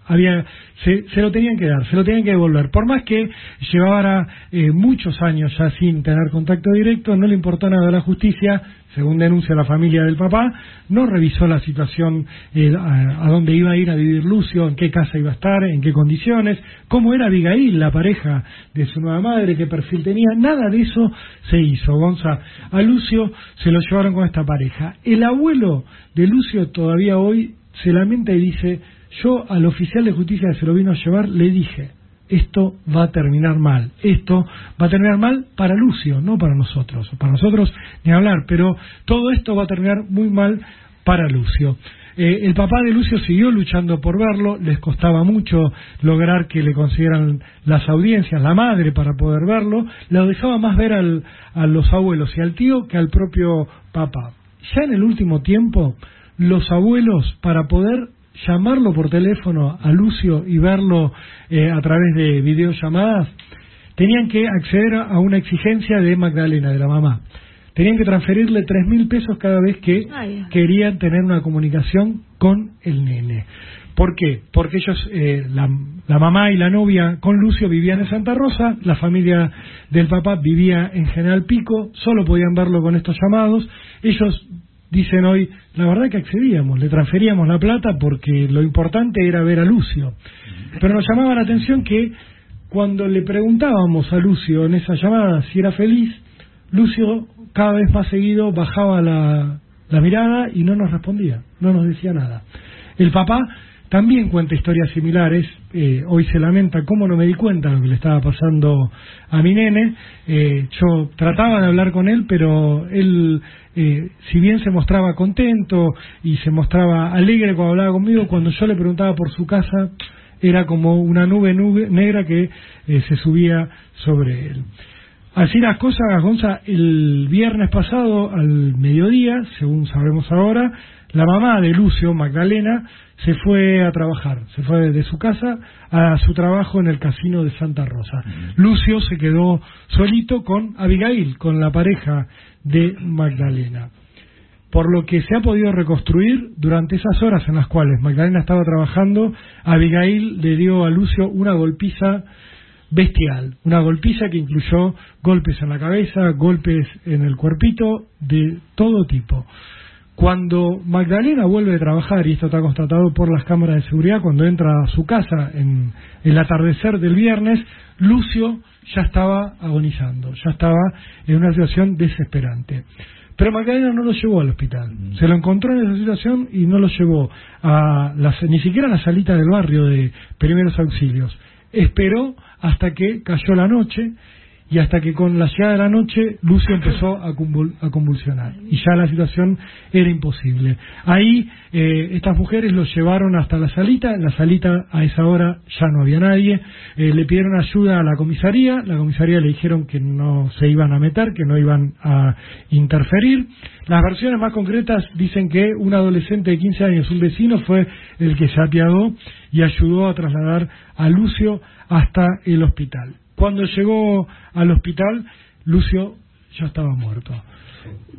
había se, se lo tenían que dar, se lo tenían que devolver. Por más que llevara eh, muchos años ya sin tener contacto directo, no le importó nada a la justicia, según denuncia la familia del papá, no revisó la situación, eh, a, a dónde iba a ir a vivir Lucio, en qué casa iba a estar, en qué condiciones, cómo era Abigail, la pareja de su nueva madre, qué perfil tenía, nada de eso se hizo, Gonza. A Lucio se lo llevaron con esta pareja. El abuelo de Lucio todavía hoy se lamenta y dice, yo al oficial de justicia que se lo vino a llevar le dije, esto va a terminar mal, esto va a terminar mal para Lucio, no para nosotros, para nosotros ni hablar, pero todo esto va a terminar muy mal para Lucio. Eh, el papá de Lucio siguió luchando por verlo, les costaba mucho lograr que le consiguieran las audiencias, la madre para poder verlo, lo dejaba más ver al- a los abuelos y al tío que al propio papá. Ya en el último tiempo, los abuelos para poder llamarlo por teléfono a Lucio y verlo eh, a través de videollamadas, tenían que acceder a una exigencia de Magdalena, de la mamá. Tenían que transferirle tres mil pesos cada vez que Ay. querían tener una comunicación con el nene. ¿Por qué? Porque ellos, eh, la, la mamá y la novia con Lucio vivían en Santa Rosa, la familia del papá vivía en General Pico, solo podían verlo con estos llamados. Ellos dicen hoy, la verdad que accedíamos, le transferíamos la plata porque lo importante era ver a Lucio. Pero nos llamaba la atención que cuando le preguntábamos a Lucio en esa llamada si era feliz, Lucio cada vez más seguido bajaba la, la mirada y no nos respondía, no nos decía nada. El papá también cuenta historias similares, eh, hoy se lamenta cómo no me di cuenta de lo que le estaba pasando a mi nene, Eh, yo trataba de hablar con él, pero él, eh, si bien se mostraba contento y se mostraba alegre cuando hablaba conmigo, cuando yo le preguntaba por su casa, era como una nube, nube negra que eh, se subía sobre él. Así las cosas, Gonza, el viernes pasado al mediodía, según sabemos ahora, la mamá de Lucio, Magdalena, se fue a trabajar, se fue de su casa a su trabajo en el casino de Santa Rosa. Lucio se quedó solito con Abigail, con la pareja de Magdalena. Por lo que se ha podido reconstruir durante esas horas en las cuales Magdalena estaba trabajando, Abigail le dio a Lucio una golpiza bestial, una golpiza que incluyó golpes en la cabeza, golpes en el cuerpito, de todo tipo. Cuando Magdalena vuelve de trabajar, y esto está constatado por las cámaras de seguridad, cuando entra a su casa en el atardecer del viernes, Lucio ya estaba agonizando, ya estaba en una situación desesperante. Pero Magdalena no lo llevó al hospital. Se lo encontró en esa situación y no lo llevó a la, ni siquiera a la salita del barrio de primeros auxilios. Esperó hasta que cayó la noche y hasta que con la llegada de la noche Lucio empezó a, convul- a convulsionar y ya la situación era imposible. Ahí eh, estas mujeres lo llevaron hasta la salita, en la salita a esa hora ya no había nadie, eh, le pidieron ayuda a la comisaría, la comisaría le dijeron que no se iban a meter, que no iban a interferir. Las versiones más concretas dicen que un adolescente de 15 años, un vecino, fue el que se apiadó y ayudó a trasladar a Lucio hasta el hospital. Cuando llegó al hospital, Lucio ya estaba muerto.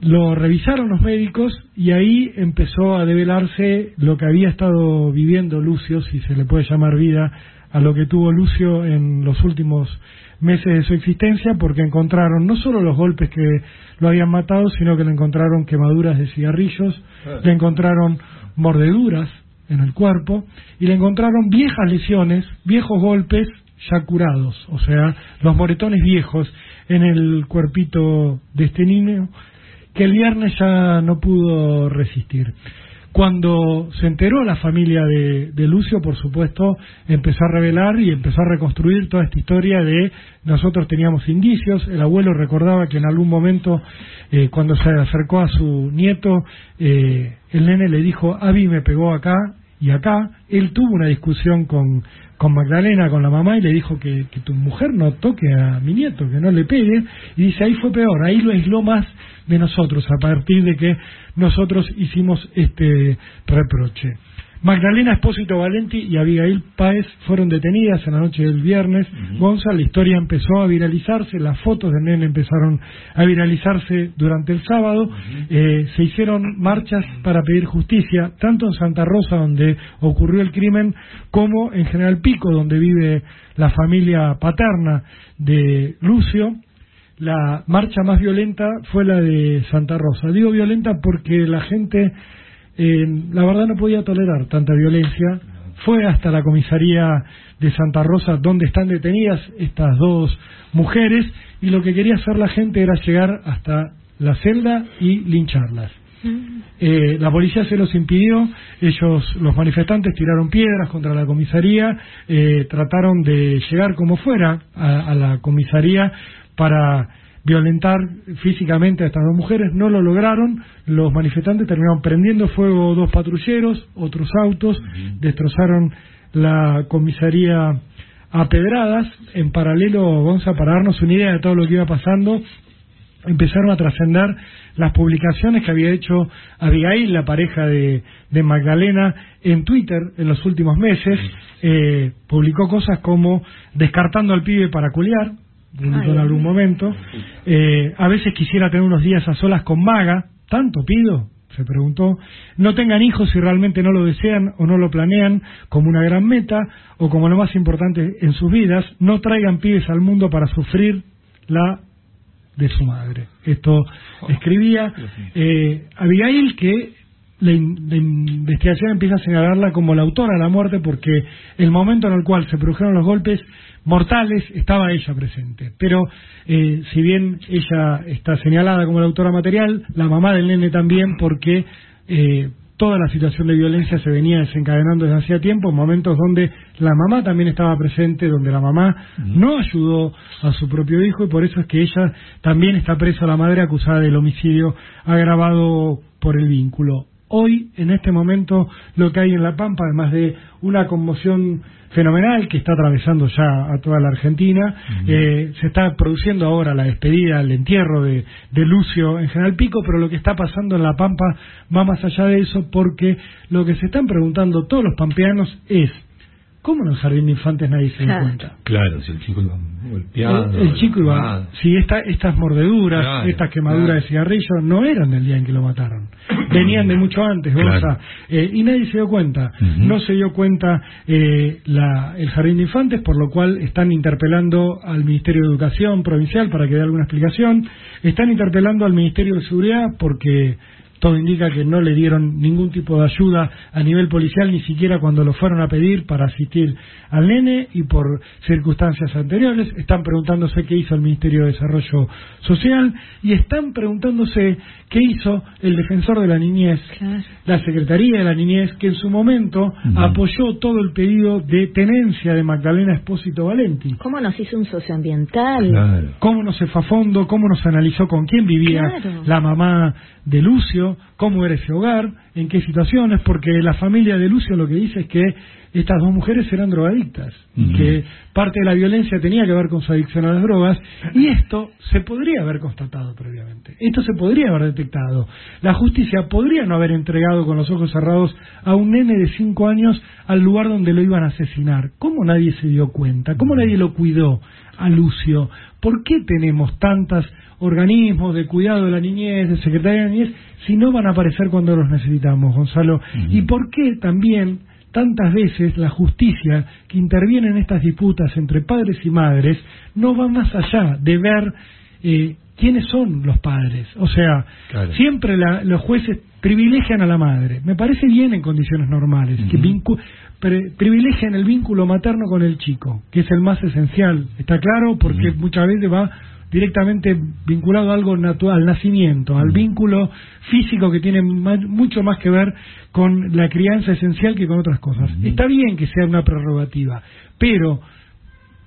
Lo revisaron los médicos y ahí empezó a develarse lo que había estado viviendo Lucio, si se le puede llamar vida, a lo que tuvo Lucio en los últimos meses de su existencia, porque encontraron no solo los golpes que lo habían matado, sino que le encontraron quemaduras de cigarrillos, le encontraron mordeduras en el cuerpo y le encontraron viejas lesiones, viejos golpes ya curados, o sea, los moretones viejos en el cuerpito de este niño que el viernes ya no pudo resistir. Cuando se enteró la familia de, Lucio, por supuesto, empezó a revelar y empezó a reconstruir toda esta historia de nosotros teníamos indicios, el abuelo recordaba que en algún momento, eh, cuando se acercó a su nieto, eh, el nene le dijo, Avi me pegó acá y acá, él tuvo una discusión con, con Magdalena, con la mamá, y le dijo que, que tu mujer no toque a mi nieto, que no le pegue, y dice, ahí fue peor, ahí lo aisló más de nosotros, a partir de que nosotros hicimos este reproche. Magdalena Espósito Valenti y Abigail Páez fueron detenidas en la noche del viernes. Gonza, la historia empezó a viralizarse, las fotos del nene empezaron a viralizarse durante el sábado. Eh, se hicieron marchas para pedir justicia, tanto en Santa Rosa, donde ocurrió el crimen, como en General Pico, donde vive la familia paterna de Lucio. La marcha más violenta fue la de Santa Rosa. Digo violenta porque la gente eh, la verdad no podía tolerar tanta violencia. Fue hasta la comisaría de Santa Rosa donde están detenidas estas dos mujeres y lo que quería hacer la gente era llegar hasta la celda y lincharlas. Eh, la policía se los impidió, ellos, los manifestantes, tiraron piedras contra la comisaría, eh, trataron de llegar como fuera a, a la comisaría para violentar físicamente a estas dos mujeres, no lo lograron, los manifestantes terminaron prendiendo fuego dos patrulleros, otros autos, destrozaron la comisaría a pedradas, en paralelo, Gonza, para darnos una idea de todo lo que iba pasando, empezaron a trascender las publicaciones que había hecho Abigail, la pareja de, de Magdalena, en Twitter en los últimos meses. Eh, publicó cosas como descartando al pibe para culiar, en algún momento. Eh, a veces quisiera tener unos días a solas con Maga, ¿tanto pido? Se preguntó. No tengan hijos si realmente no lo desean o no lo planean como una gran meta o como lo más importante en sus vidas. No traigan pibes al mundo para sufrir la de su madre. Esto escribía eh, Abigail que la, in- la investigación empieza a señalarla como la autora de la muerte porque el momento en el cual se produjeron los golpes mortales estaba ella presente. Pero eh, si bien ella está señalada como la autora material, la mamá del nene también porque eh, toda la situación de violencia se venía desencadenando desde hacía tiempo, momentos donde la mamá también estaba presente, donde la mamá no ayudó a su propio hijo y por eso es que ella también está presa la madre acusada del homicidio agravado por el vínculo. Hoy, en este momento, lo que hay en La Pampa, además de una conmoción fenomenal que está atravesando ya a toda la Argentina, eh, se está produciendo ahora la despedida, el entierro de, de Lucio en General Pico, pero lo que está pasando en La Pampa va más allá de eso porque lo que se están preguntando todos los pampeanos es, ¿cómo en el jardín de infantes nadie se da cuenta? Claro, si el chico iba golpeado. El, el chico iba, si esta, estas mordeduras, Claro, estas quemaduras claro. de cigarrillo no eran del día en que lo mataron, venían de mucho antes, Claro. Eh, y nadie se dio cuenta. No se dio cuenta eh, la, el jardín de infantes, por lo cual están interpelando al Ministerio de Educación provincial para que dé alguna explicación, están interpelando al Ministerio de Seguridad porque todo indica que no le dieron ningún tipo de ayuda a nivel policial, ni siquiera cuando lo fueron a pedir para asistir al nene y por circunstancias anteriores. Están preguntándose qué hizo el Ministerio de Desarrollo Social y están preguntándose qué hizo el defensor de la niñez, la Secretaría de la Niñez, que en su momento apoyó todo el pedido de tenencia de Magdalena Espósito Valenti. ¿Cómo nos hizo un socioambiental? cómo no se fue a fondo, cómo nos analizó con quién vivía Claro. la mamá de Lucio, cómo era ese hogar, en qué situaciones, porque la familia de Lucio lo que dice es que estas dos mujeres eran drogadictas que parte de la violencia tenía que ver con su adicción a las drogas y esto se podría haber constatado previamente. Esto se podría haber detectado. La justicia podría no haber entregado con los ojos cerrados a un nene de cinco años al lugar donde lo iban a asesinar. ¿Cómo nadie se dio cuenta? ¿Cómo nadie lo cuidó a Lucio? ¿Por qué tenemos tantos organismos de cuidado de la niñez, de Secretaría de la Niñez, si no van a aparecer cuando los necesitamos, Gonzalo? ¿Y por qué también tantas veces la justicia que interviene en estas disputas entre padres y madres no va más allá de ver eh, quiénes son los padres? O sea, siempre la- los jueces privilegian a la madre. Me parece bien en condiciones normales, que vincu- privilegian el vínculo materno con el chico, que es el más esencial, ¿está claro? Porque muchas veces va directamente vinculado a algo natural, al nacimiento, al vínculo físico que tiene mucho más que ver con la crianza esencial que con otras cosas. Está bien que sea una prerrogativa, pero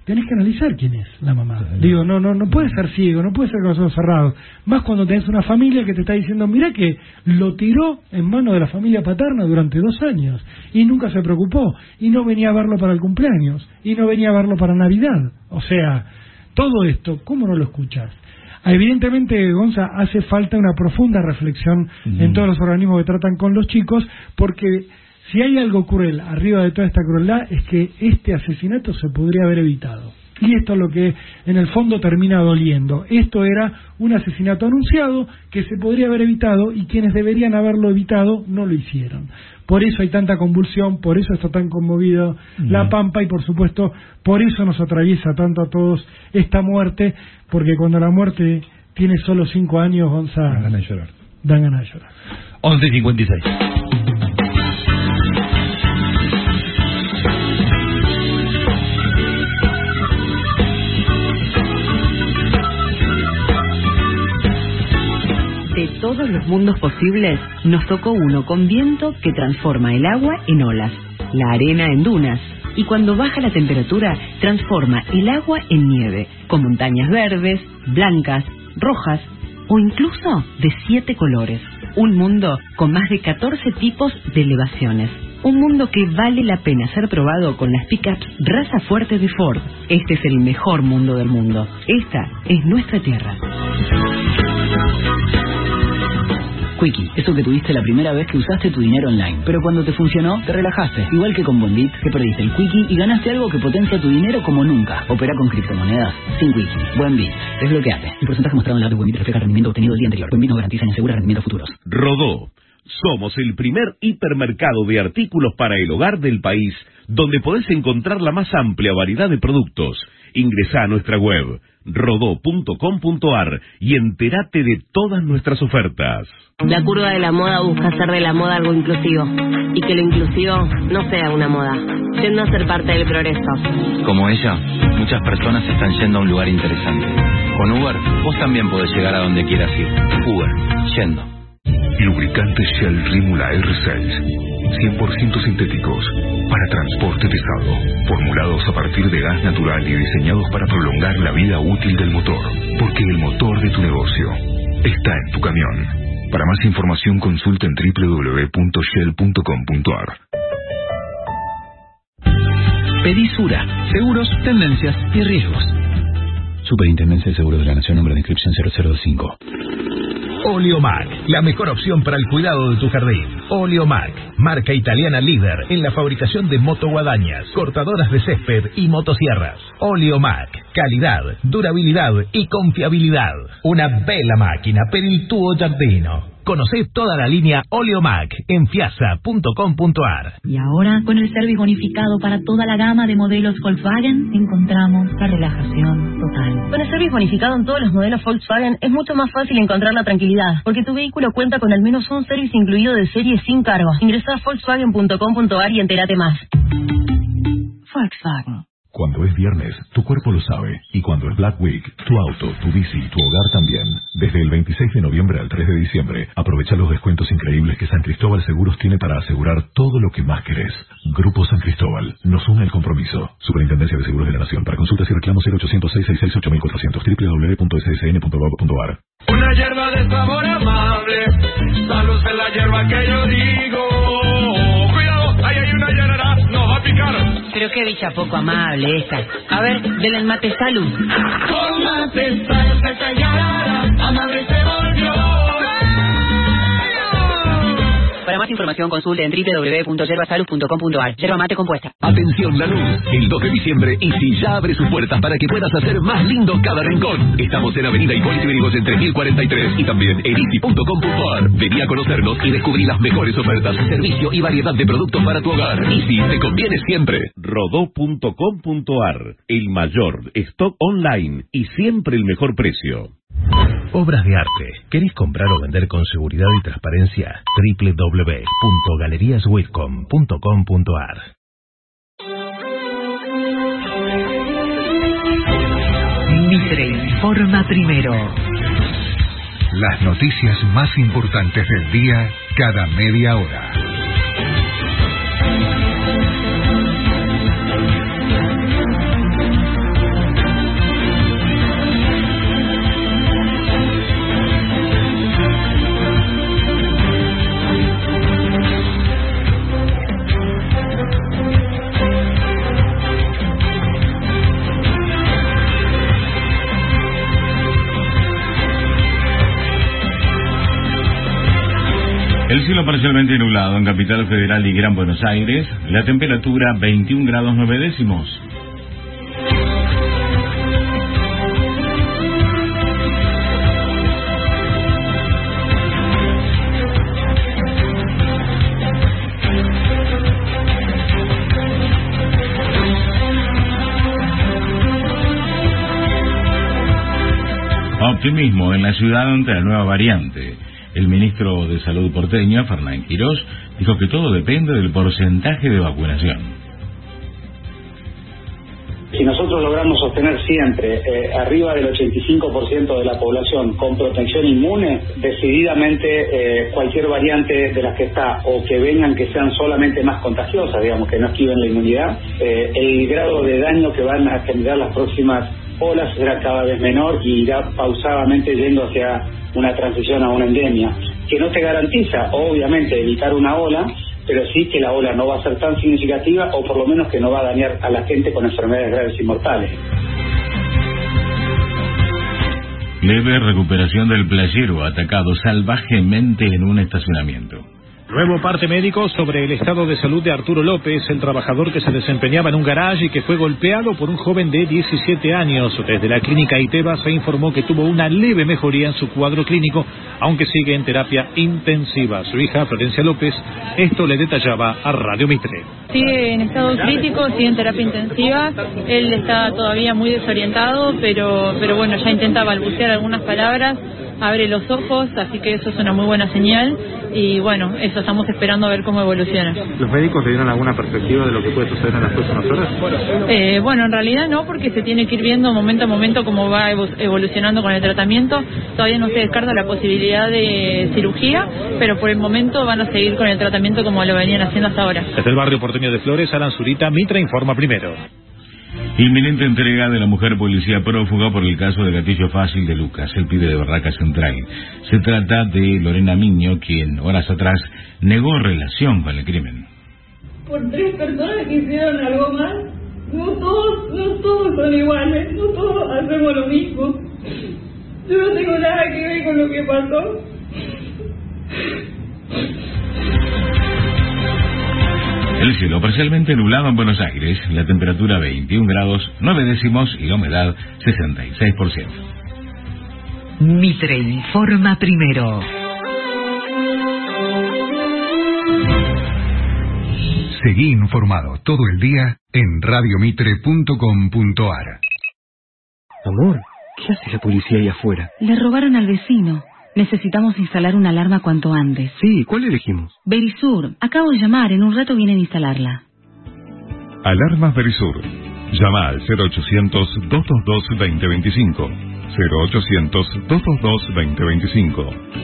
tenés que analizar quién es la mamá. Digo, no, no, no puede ser ciego, no puede ser con los ojos cerrados. Más cuando tenés una familia que te está diciendo, mira que lo tiró en manos de la familia paterna durante dos años y nunca se preocupó y no venía a verlo para el cumpleaños y no venía a verlo para Navidad. O sea, todo esto, ¿cómo no lo escuchas? Evidentemente, Gonza, hace falta una profunda reflexión en todos los organismos que tratan con los chicos, porque si hay algo cruel arriba de toda esta crueldad es que este asesinato se podría haber evitado. Y esto es lo que en el fondo termina doliendo. Esto era un asesinato anunciado que se podría haber evitado y quienes deberían haberlo evitado no lo hicieron. Por eso hay tanta convulsión, por eso está tan conmovido la Pampa y por supuesto por eso nos atraviesa tanto a todos esta muerte, porque cuando la muerte tiene solo cinco años, Gonza, dan ganas de llorar. Dan ganas de llorar. 11.56. todos los mundos posibles, nos tocó uno con viento que transforma el agua en olas, la arena en dunas, y cuando baja la temperatura, transforma el agua en nieve, con montañas verdes, blancas, rojas o incluso de siete colores. Un mundo con más de 14 tipos de elevaciones. Un mundo que vale la pena ser probado con las pickups raza fuerte de Ford. Este es el mejor mundo del mundo. Esta es nuestra tierra. Quickie, eso que tuviste la primera vez que usaste tu dinero online. Pero cuando te funcionó, te relajaste. Igual que con Bondit, que perdiste el Quickie y ganaste algo que potencia tu dinero como nunca. Opera con criptomonedas. Sin Quickie. Buen Bit. Desbloqueate. El porcentaje mostrado en la de Buen refleja rendimiento obtenido el día anterior. Buen Bit no garantiza ni asegura rendimientos futuros. Rodó. Somos el primer hipermercado de artículos para el hogar del país, donde podés encontrar la más amplia variedad de productos. Ingresa a nuestra web rodó.com.ar y entérate de todas nuestras ofertas. La curva de la moda busca hacer de la moda algo inclusivo y que lo inclusivo no sea una moda, yendo a ser parte del progreso. Como ella, muchas personas están yendo a un lugar interesante. Con Uber, vos también podés llegar a donde quieras ir. Uber, yendo. Lubricantes Shell Rímula R6. 100% sintéticos. Para transporte pesado. Formulados a partir de gas natural y diseñados para prolongar la vida útil del motor. Porque el motor de tu negocio está en tu camión. Para más información consulta en www.shell.com.ar. Pedisura, seguros, tendencias y riesgos. Superintendencia de Seguros de la Nación, número de inscripción 0025. Oleomac, la mejor opción para el cuidado de tu jardín. Oleomac, marca italiana líder en la fabricación de motoguadañas, cortadoras de césped y motosierras. Oleomac, calidad, durabilidad y confiabilidad. Una bella máquina per il tuo giardino. Conocé toda la línea Oleomac en fiasa.com.ar. Y ahora, con el service bonificado para toda la gama de modelos Volkswagen, encontramos la relajación total. Con el service bonificado en todos los modelos Volkswagen es mucho más fácil encontrar la tranquilidad, porque tu vehículo cuenta con al menos un service incluido de serie sin cargo. Ingresa a volkswagen.com.ar y entérate más. Volkswagen. Cuando es viernes, tu cuerpo lo sabe. Y cuando es Black Week, tu auto, tu bici, tu hogar también. Desde el 26 de noviembre al 3 de diciembre, aprovecha los descuentos increíbles que San Cristóbal Seguros tiene para asegurar todo lo que más querés. Grupo San Cristóbal. Nos une el compromiso. Superintendencia de Seguros de la Nación. Para consultas y reclamos 0806 668 www.ssn.gov.ar Una hierba de sabor amable. Salud en la hierba que yo digo. Pero qué dicha poco amable esta. A ver, denle mate salud. Para más información consulte en www.yerbasalud.com.ar. Yerba mate compuesta. Atención Lanús, el 2 de diciembre Easy ya abre sus puertas para que puedas hacer más lindo cada rincón. Estamos en Avenida Hipólito Yrigoyen en 3043 y también en easy.com.ar. Vení a conocernos y descubrí las mejores ofertas, servicio y variedad de productos para tu hogar. Easy te conviene siempre. Rodó.com.ar, el mayor stock online y siempre el mejor precio. Obras de arte. ¿Querés comprar o vender con seguridad y transparencia? www.galeriaswitcom.com.ar Mitre informa primero. Las noticias más importantes del día cada media hora. El cielo parcialmente nublado en Capital Federal y Gran Buenos Aires. La temperatura 21 grados 9 décimos. Optimismo en la ciudad ante la nueva variante. El ministro de Salud porteño, Fernán Quirós, dijo que todo depende del porcentaje de vacunación. Si nosotros logramos sostener siempre eh, arriba del 85% de la población con protección inmune, decididamente eh, cualquier variante de las que está o que vengan que sean solamente más contagiosas, digamos, que no activen la inmunidad, eh, el grado de daño que van a generar las próximas olas será cada vez menor y irá pausadamente yendo hacia una transición a una endemia, que no te garantiza, obviamente, evitar una ola, pero sí que la ola no va a ser tan significativa o por lo menos que no va a dañar a la gente con enfermedades graves y mortales. Leve recuperación del playero atacado salvajemente en un estacionamiento. Nuevo parte médico sobre el estado de salud de Arturo López, el trabajador que se desempeñaba en un garaje y que fue golpeado por un joven de 17 años. Desde la clínica ITEBA se informó que tuvo una leve mejoría en su cuadro clínico, aunque sigue en terapia intensiva. Su hija, Florencia López, esto le detallaba a Radio Mitre. Sigue en estado crítico, sigue en terapia intensiva. Él está todavía muy desorientado, pero, pero bueno, ya intenta balbucear algunas palabras abre los ojos, así que eso es una muy buena señal y bueno, eso estamos esperando a ver cómo evoluciona. ¿Los médicos le dieron alguna perspectiva de lo que puede suceder en las próximas horas? Eh, bueno, en realidad no, porque se tiene que ir viendo momento a momento cómo va evolucionando con el tratamiento. Todavía no se descarta la posibilidad de cirugía, pero por el momento van a seguir con el tratamiento como lo venían haciendo hasta ahora. Desde el barrio porteño de Flores, Alan Zurita, Mitra informa primero. Inminente entrega de la mujer policía prófuga por el caso de gatillo fácil de Lucas, el pibe de Barraca Central. Se trata de Lorena Miño, quien horas atrás negó relación con el crimen. Por tres personas que hicieron algo mal, no todos, no todos son iguales, no todos hacemos lo mismo. Yo no tengo nada que ver con lo que pasó. El cielo parcialmente nublado en Buenos Aires, la temperatura 21 grados 9 décimos y la humedad 66%. Mitre informa primero. Seguí informado todo el día en radiomitre.com.ar. Amor, ¿qué hace la policía ahí afuera? Le robaron al vecino. Necesitamos instalar una alarma cuanto antes. Sí, ¿cuál elegimos? Berisur, acabo de llamar, en un rato vienen a instalarla. Alarmas Berisur. Llama al 0800-222-2025. 0800-222-2025.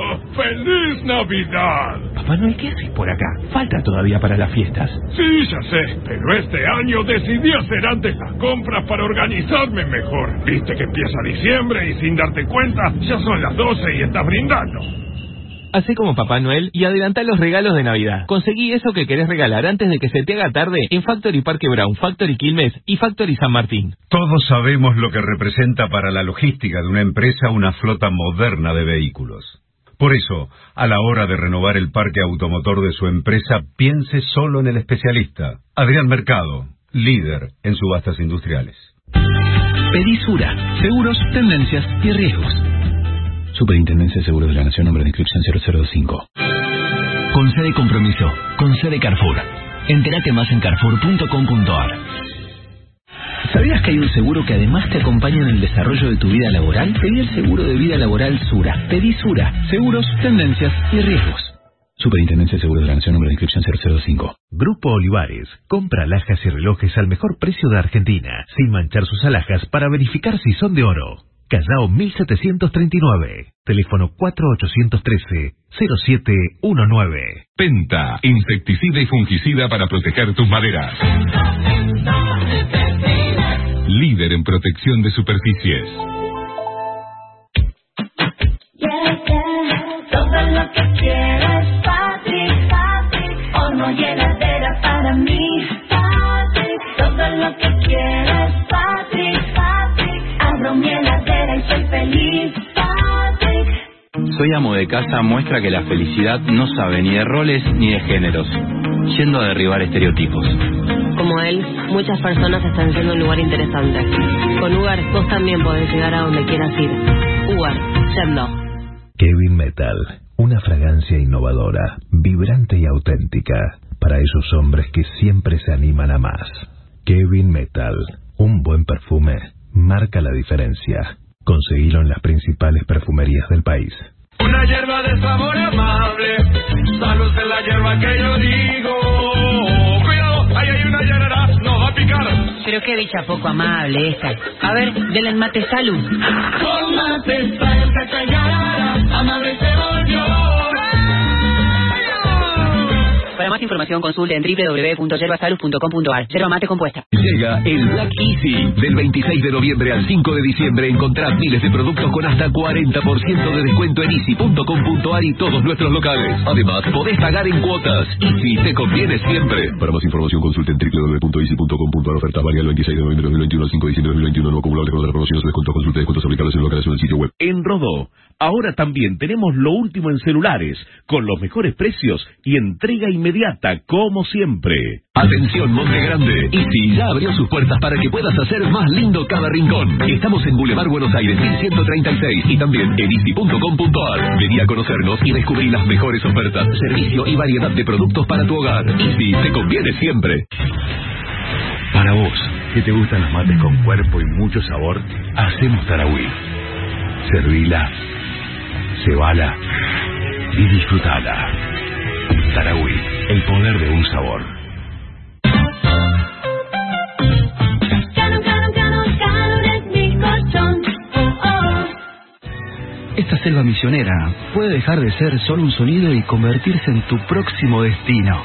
¡Feliz Navidad! Papá Noel, ¿qué haces por acá? Falta todavía para las fiestas. Sí, ya sé, pero este año decidí hacer antes las compras para organizarme mejor. Viste que empieza diciembre y sin darte cuenta ya son las 12 y estás brindando. Hacé como Papá Noel y adelanta los regalos de Navidad. Conseguí eso que querés regalar antes de que se te haga tarde en Factory Parque Brown, Factory Quilmes y Factory San Martín. Todos sabemos lo que representa para la logística de una empresa una flota moderna de vehículos. Por eso, a la hora de renovar el parque automotor de su empresa, piense solo en el especialista, Adrián Mercado, líder en subastas industriales. Pedisura, seguros, tendencias y riesgos. Superintendencia de Seguros de la Nación, nombre de inscripción 0025. Con sede compromiso, con sede Carrefour. Entérate más en carrefour.com.ar. ¿Sabías que hay un seguro que además te acompaña en el desarrollo de tu vida laboral? Pedí el seguro de vida laboral Sura. Pedí Sura. Seguros, tendencias y riesgos. Superintendencia de Seguros de la Nación, nombre de inscripción 005. Grupo Olivares. Compra alhajas y relojes al mejor precio de Argentina, sin manchar sus alhajas para verificar si son de oro. Callao 1739. Teléfono 4813-0719. Penta, insecticida y fungicida para proteger tus maderas. Líder en protección de superficies. Todo lo que quieras, Patrick, Patrick. Horno y heladera para mí, Patrick. Todo lo que quieras, Patrick, Patrick. Abro mi heladera y soy feliz. Soy amo de casa muestra que la felicidad no sabe ni de roles ni de géneros, yendo a derribar estereotipos. Como él, muchas personas están yendo a un lugar interesante. Con Ugar, vos también podés llegar a donde quieras ir. Ugar, yendo. Kevin Metal, una fragancia innovadora, vibrante y auténtica, para esos hombres que siempre se animan a más. Kevin Metal, un buen perfume, marca la diferencia. Conseguilo en las principales perfumerías del país. Una hierba de sabor amable, salud en la hierba que yo digo. Cuidado, ahí hay una llanera, nos va a picar. Pero qué dicha poco amable esta. A ver, denle el mate salud. Con mate cañara, amable Para más información consulte en www.yerbasalud.com.ar. Yerba mate compuesta. Llega el Black Easy. Del 26 de noviembre al 5 de diciembre encontrás miles de productos con hasta 40% de descuento en easy.com.ar y todos nuestros locales. Además, podés pagar en cuotas. Easy te conviene siempre. Para más información consulte en www.easy.com.ar. Oferta válida del 26 de noviembre de 2021 al 5 de diciembre de 2021. No acumulable con las promociones de descuento. Consulte descuentos aplicables en locales en el sitio web. En Rodó, ahora también tenemos lo último en celulares, con los mejores precios y entrega inmediata, como siempre. Atención Monte Grande, Easy ya abrió sus puertas para que puedas hacer más lindo cada rincón. Estamos en Boulevard Buenos Aires 1136 y también en easy.com.ar. Vení a conocernos y descubrí las mejores ofertas, servicio y variedad de productos para tu hogar. Easy te conviene siempre. Para vos, que te gustan los mates con cuerpo y mucho sabor, hacemos Tarahui. Servila, cebala y disfrutala. Tarahui, el poder de un sabor. Esta selva misionera puede dejar de ser solo un sonido y convertirse en tu próximo destino.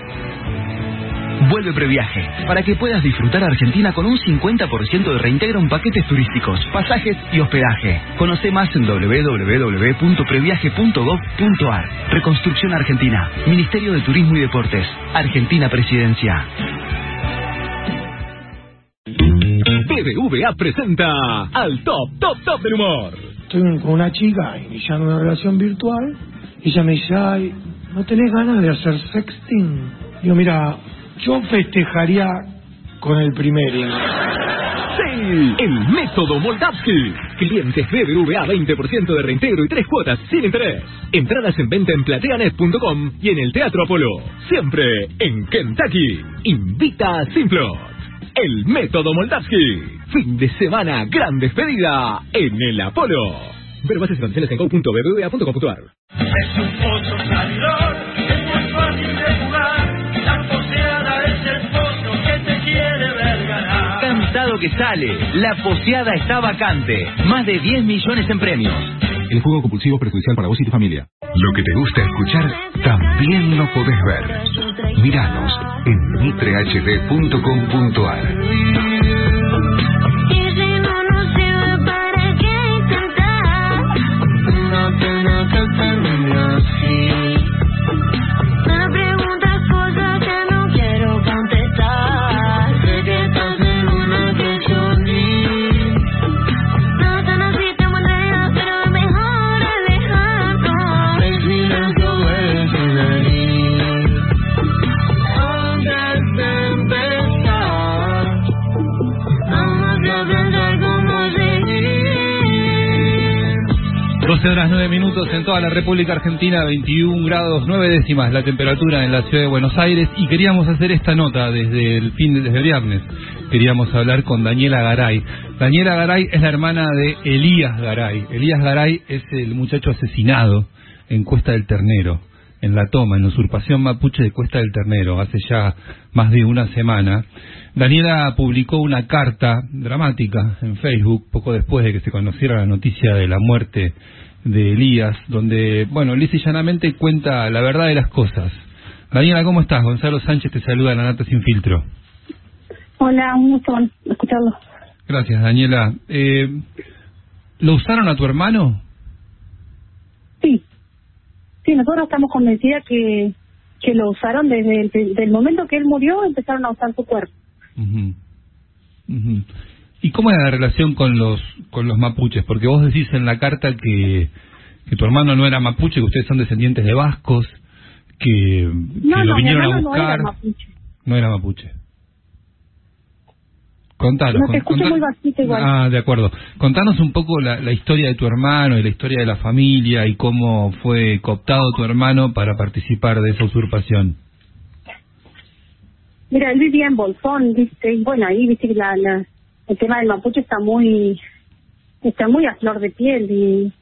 Vuelve Previaje, para que puedas disfrutar Argentina con un 50% de reintegro en paquetes turísticos, pasajes y hospedaje. Conoce más en www.previaje.gov.ar. Reconstrucción Argentina, Ministerio de Turismo y Deportes, Argentina Presidencia. BBVA presenta al top, top, top del humor. Estoy con una chica iniciando una relación virtual y ella me dice, ay, ¿no tenés ganas de hacer sexting? Digo, mira, yo festejaría con el primero. Sí, el método Moldavsky. Clientes BBVA 20% de reintegro y tres cuotas sin interés. Entradas en venta en plateanet.com y en el Teatro Apolo. Siempre en Kentucky. Invita a Simplot. El método Moldavsky. Fin de semana, gran despedida en el Apolo. Ver bases y condiciones en go.bbva.com.ar. Es un pozo salidor, es muy fácil de jugar. Cantado que sale. La poseada está vacante. Más de 10 millones en premios. El juego compulsivo perjudicial para vos y tu familia. Lo que te gusta escuchar, también lo podés ver. Míranos en mitrehd.com.ar. 12 horas 9 minutos en toda la República Argentina, 21 grados 9 décimas la temperatura en la ciudad de Buenos Aires y queríamos hacer esta nota desde el fin de, desde viernes. Queríamos hablar con Daniela Garay. Daniela Garay es la hermana de Elías Garay. Elías Garay es el muchacho asesinado en Cuesta del Ternero, en la toma, en la usurpación mapuche de Cuesta del Ternero, hace ya más de una semana. Daniela publicó una carta dramática en Facebook poco después de que se conociera la noticia de la muerte de Elías, donde, bueno, lisa y llanamente cuenta la verdad de las cosas. Daniela, ¿cómo estás? Gonzalo Sánchez te saluda en la Nata Sin Filtro. Hola, un gusto escucharlo. Gracias, Daniela. Eh, ¿Lo usaron a tu hermano? Sí, sí, nosotros estamos convencidas que, que lo usaron desde el del momento que él murió, empezaron a usar su cuerpo. Ujú. Ujú. ¿Y cómo era la relación con los con los mapuches? Porque vos decís en la carta que, que tu hermano no era mapuche, que ustedes son descendientes de vascos, que, No, que lo vinieron a hermano no buscar. era mapuche. No era mapuche. Contanos. No, te escucho muy bajito igual. Ah, de acuerdo. Contanos un poco la, la historia de tu hermano y la historia de la familia y cómo fue cooptado tu hermano para participar de esa usurpación. Mira, él vivía en Bolsón, viste, y bueno, ahí viste la, la- el tema del mapuche está muy está muy a flor de piel y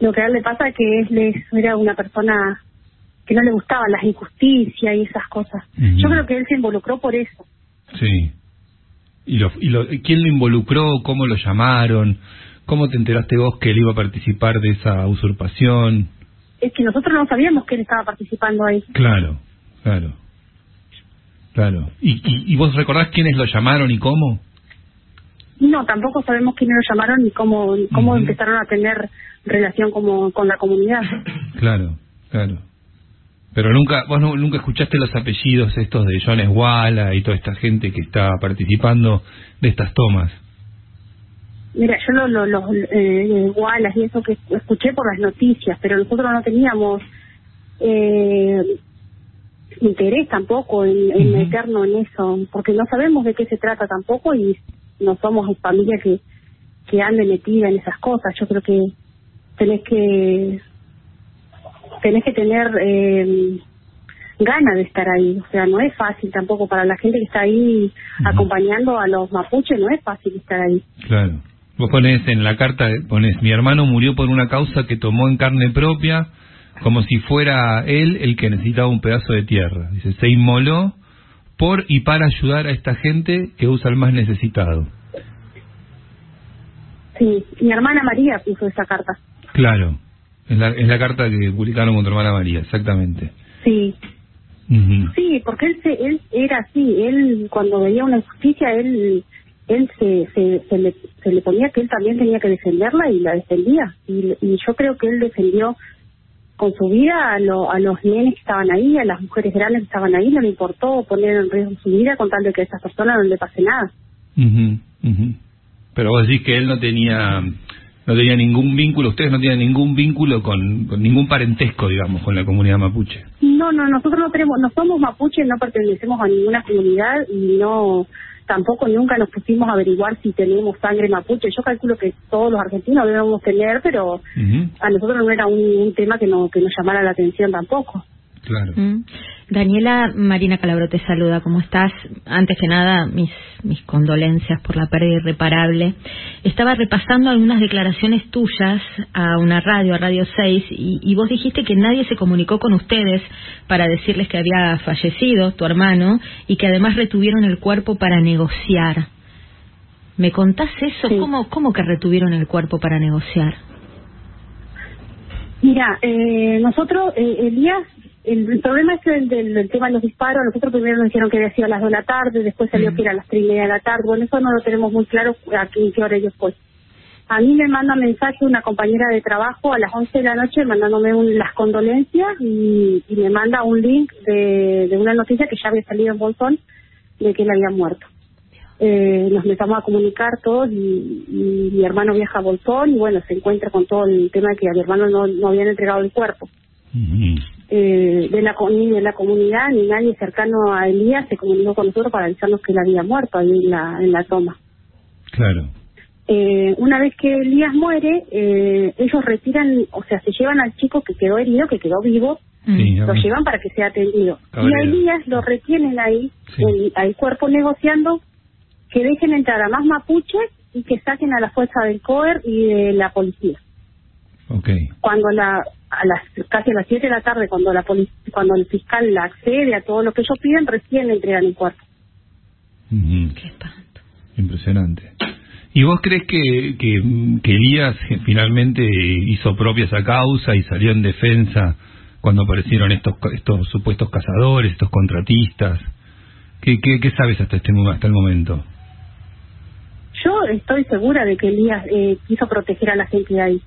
lo que a él le pasa es que él era una persona que no le gustaban las injusticias y esas cosas. Yo creo que él se involucró por eso. Sí. ¿Y, lo, y lo, quién lo involucró? ¿Cómo lo llamaron? ¿Cómo te enteraste vos que él iba a participar de esa usurpación? Es que nosotros no sabíamos que él estaba participando ahí. Claro, claro. Claro. ¿Y, y, y vos recordás quiénes lo llamaron y cómo? No, tampoco sabemos quiénes lo llamaron ni cómo, cómo empezaron a tener relación como con la comunidad. Claro, claro. Pero nunca, vos no- nunca escuchaste los apellidos estos de John Esguala y toda esta gente que está participando de estas tomas. Mira, yo lo- lo- los eh, Wallace y eso que escuché por las noticias, pero nosotros no teníamos eh, interés tampoco en, en meternos en eso, porque no sabemos de qué se trata tampoco y no somos familia que, que ande metida en esas cosas. Yo creo que tenés que tenés que tener eh, ganas de estar ahí. O sea, no es fácil tampoco para la gente que está ahí acompañando a los mapuches, no es fácil estar ahí. Claro. Vos ponés en la carta, ponés, mi hermano murió por una causa que tomó en carne propia, como si fuera él el que necesitaba un pedazo de tierra. Dice, se inmoló por y para ayudar a esta gente que usa al más necesitado. Sí, mi hermana María puso esa carta. Claro. Es la, es la carta que publicaron con tu hermana María, exactamente. Sí, sí, porque él se, él era así, él cuando veía una injusticia, él él se, se, se, le, se le ponía que él también tenía que defenderla y la defendía. Y, y yo creo que él defendió con su vida a, lo, a los nenes que estaban ahí, a las mujeres grandes que estaban ahí, no le importó poner en riesgo su vida con tal de que a esas personas no le pase nada. Ujú, ujú. Pero vos decís que él no tenía no tenía ningún vínculo, ustedes no tienen ningún vínculo con, con ningún parentesco, digamos, con la comunidad mapuche. No, no, nosotros no tenemos, no somos mapuches, no pertenecemos a ninguna comunidad y no tampoco nunca nos pusimos a averiguar si tenemos sangre mapuche. Yo calculo que todos los argentinos debemos tener, pero a nosotros no era un, un tema que, no, que nos llamara la atención tampoco. Claro. Mm. Daniela Marina Calabro te saluda, ¿cómo estás? Antes que nada, mis, mis condolencias por la pérdida irreparable. Estaba repasando algunas declaraciones tuyas a una radio, a Radio 6, y, y vos dijiste que nadie se comunicó con ustedes para decirles que había fallecido tu hermano y que además retuvieron el cuerpo para negociar. ¿Me contás eso? ¿Cómo, ¿Cómo que retuvieron el cuerpo para negociar? Mira, eh, nosotros, eh, Elías, el, el problema es el del, del tema de los disparos. Nosotros primero nos dijeron que había sido a las 2 de la tarde, después salió que era a las 3 y media de la tarde. Bueno, eso no lo tenemos muy claro a qué, qué hora ellos fue. A mí me manda mensaje una compañera de trabajo a las 11 de la noche mandándome un- las condolencias y, y me manda un link de, de una noticia que ya había salido en Bolsón de que él había muerto. Eh, nos empezamos a comunicar todos y, y mi hermano viaja a Bolsón y bueno, se encuentra con todo el tema de que a mi hermano no, no habían entregado el cuerpo. Eh, de la, ni de la comunidad ni nadie cercano a Elías se comunicó con nosotros para avisarnos que él había muerto ahí en la, en la toma. Claro. Eh, una vez que Elías muere, eh, ellos retiran, o sea, se llevan al chico que quedó herido, que quedó vivo, Sí, lo llevan para que sea atendido. Cabrera. Y a Elías lo retienen ahí, el- al cuerpo negociando, que dejen entrar a más mapuches y que saquen a la fuerza del COER y de la policía. Ok. Cuando la, a las casi a las 7 de la tarde, cuando la cuando el fiscal la accede a todo lo que ellos piden, recién le entregan el cuerpo. Ujú. Impresionante. ¿Y vos crees que, que, que Elías finalmente hizo propia esa causa y salió en defensa cuando aparecieron estos estos supuestos cazadores, estos contratistas? ¿Qué, qué, qué sabes hasta este hasta el momento? Yo estoy segura de que Elías eh, quiso proteger a la gente de ahí.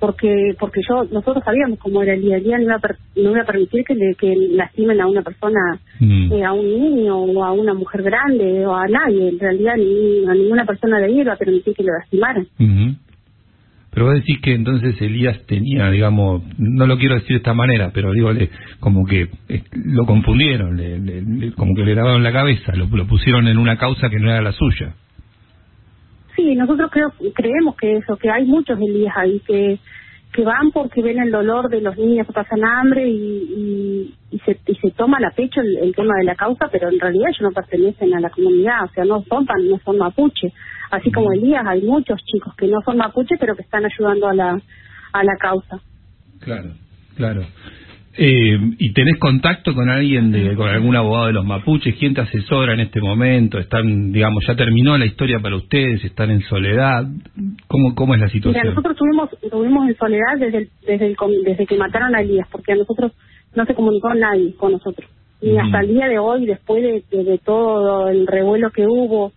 Porque porque yo nosotros sabíamos cómo era Elías. Elías no iba a, per- no iba a permitir que, le, que lastimen a una persona, Mm. eh, a un niño o a una mujer grande o a nadie. En realidad ni, a ninguna persona de ahí iba a permitir que lo lastimaran. Ujú. Pero vos decís que entonces Elías tenía, digamos, no lo quiero decir de esta manera, pero digo, le- como que eh, lo confundieron, le- le- le- como que le lavaron la cabeza, lo, lo pusieron en una causa que no era la suya. Sí, nosotros creo, creemos que eso, que hay muchos Elías ahí que que van porque ven el dolor de los niños que pasan hambre y, y, y se, y se toman a pecho el, el tema de la causa, pero en realidad ellos no pertenecen a la comunidad, o sea, no son no son mapuche. Así como Elías, hay muchos chicos que no son mapuche, pero que están ayudando a la a la causa. Claro, claro. Eh, ¿Y tenés contacto con alguien, de, con algún abogado de los mapuches? ¿Quién te asesora en este momento? ¿Están, digamos, ya terminó la historia para ustedes? ¿Están en soledad? ¿Cómo, cómo es la Mira, situación? nosotros tuvimos, tuvimos en soledad desde el- desde, el desde que mataron a Elías, porque a nosotros no se comunicó nadie con nosotros. Y Ujú. hasta el día de hoy, después de, de- de todo el revuelo que hubo,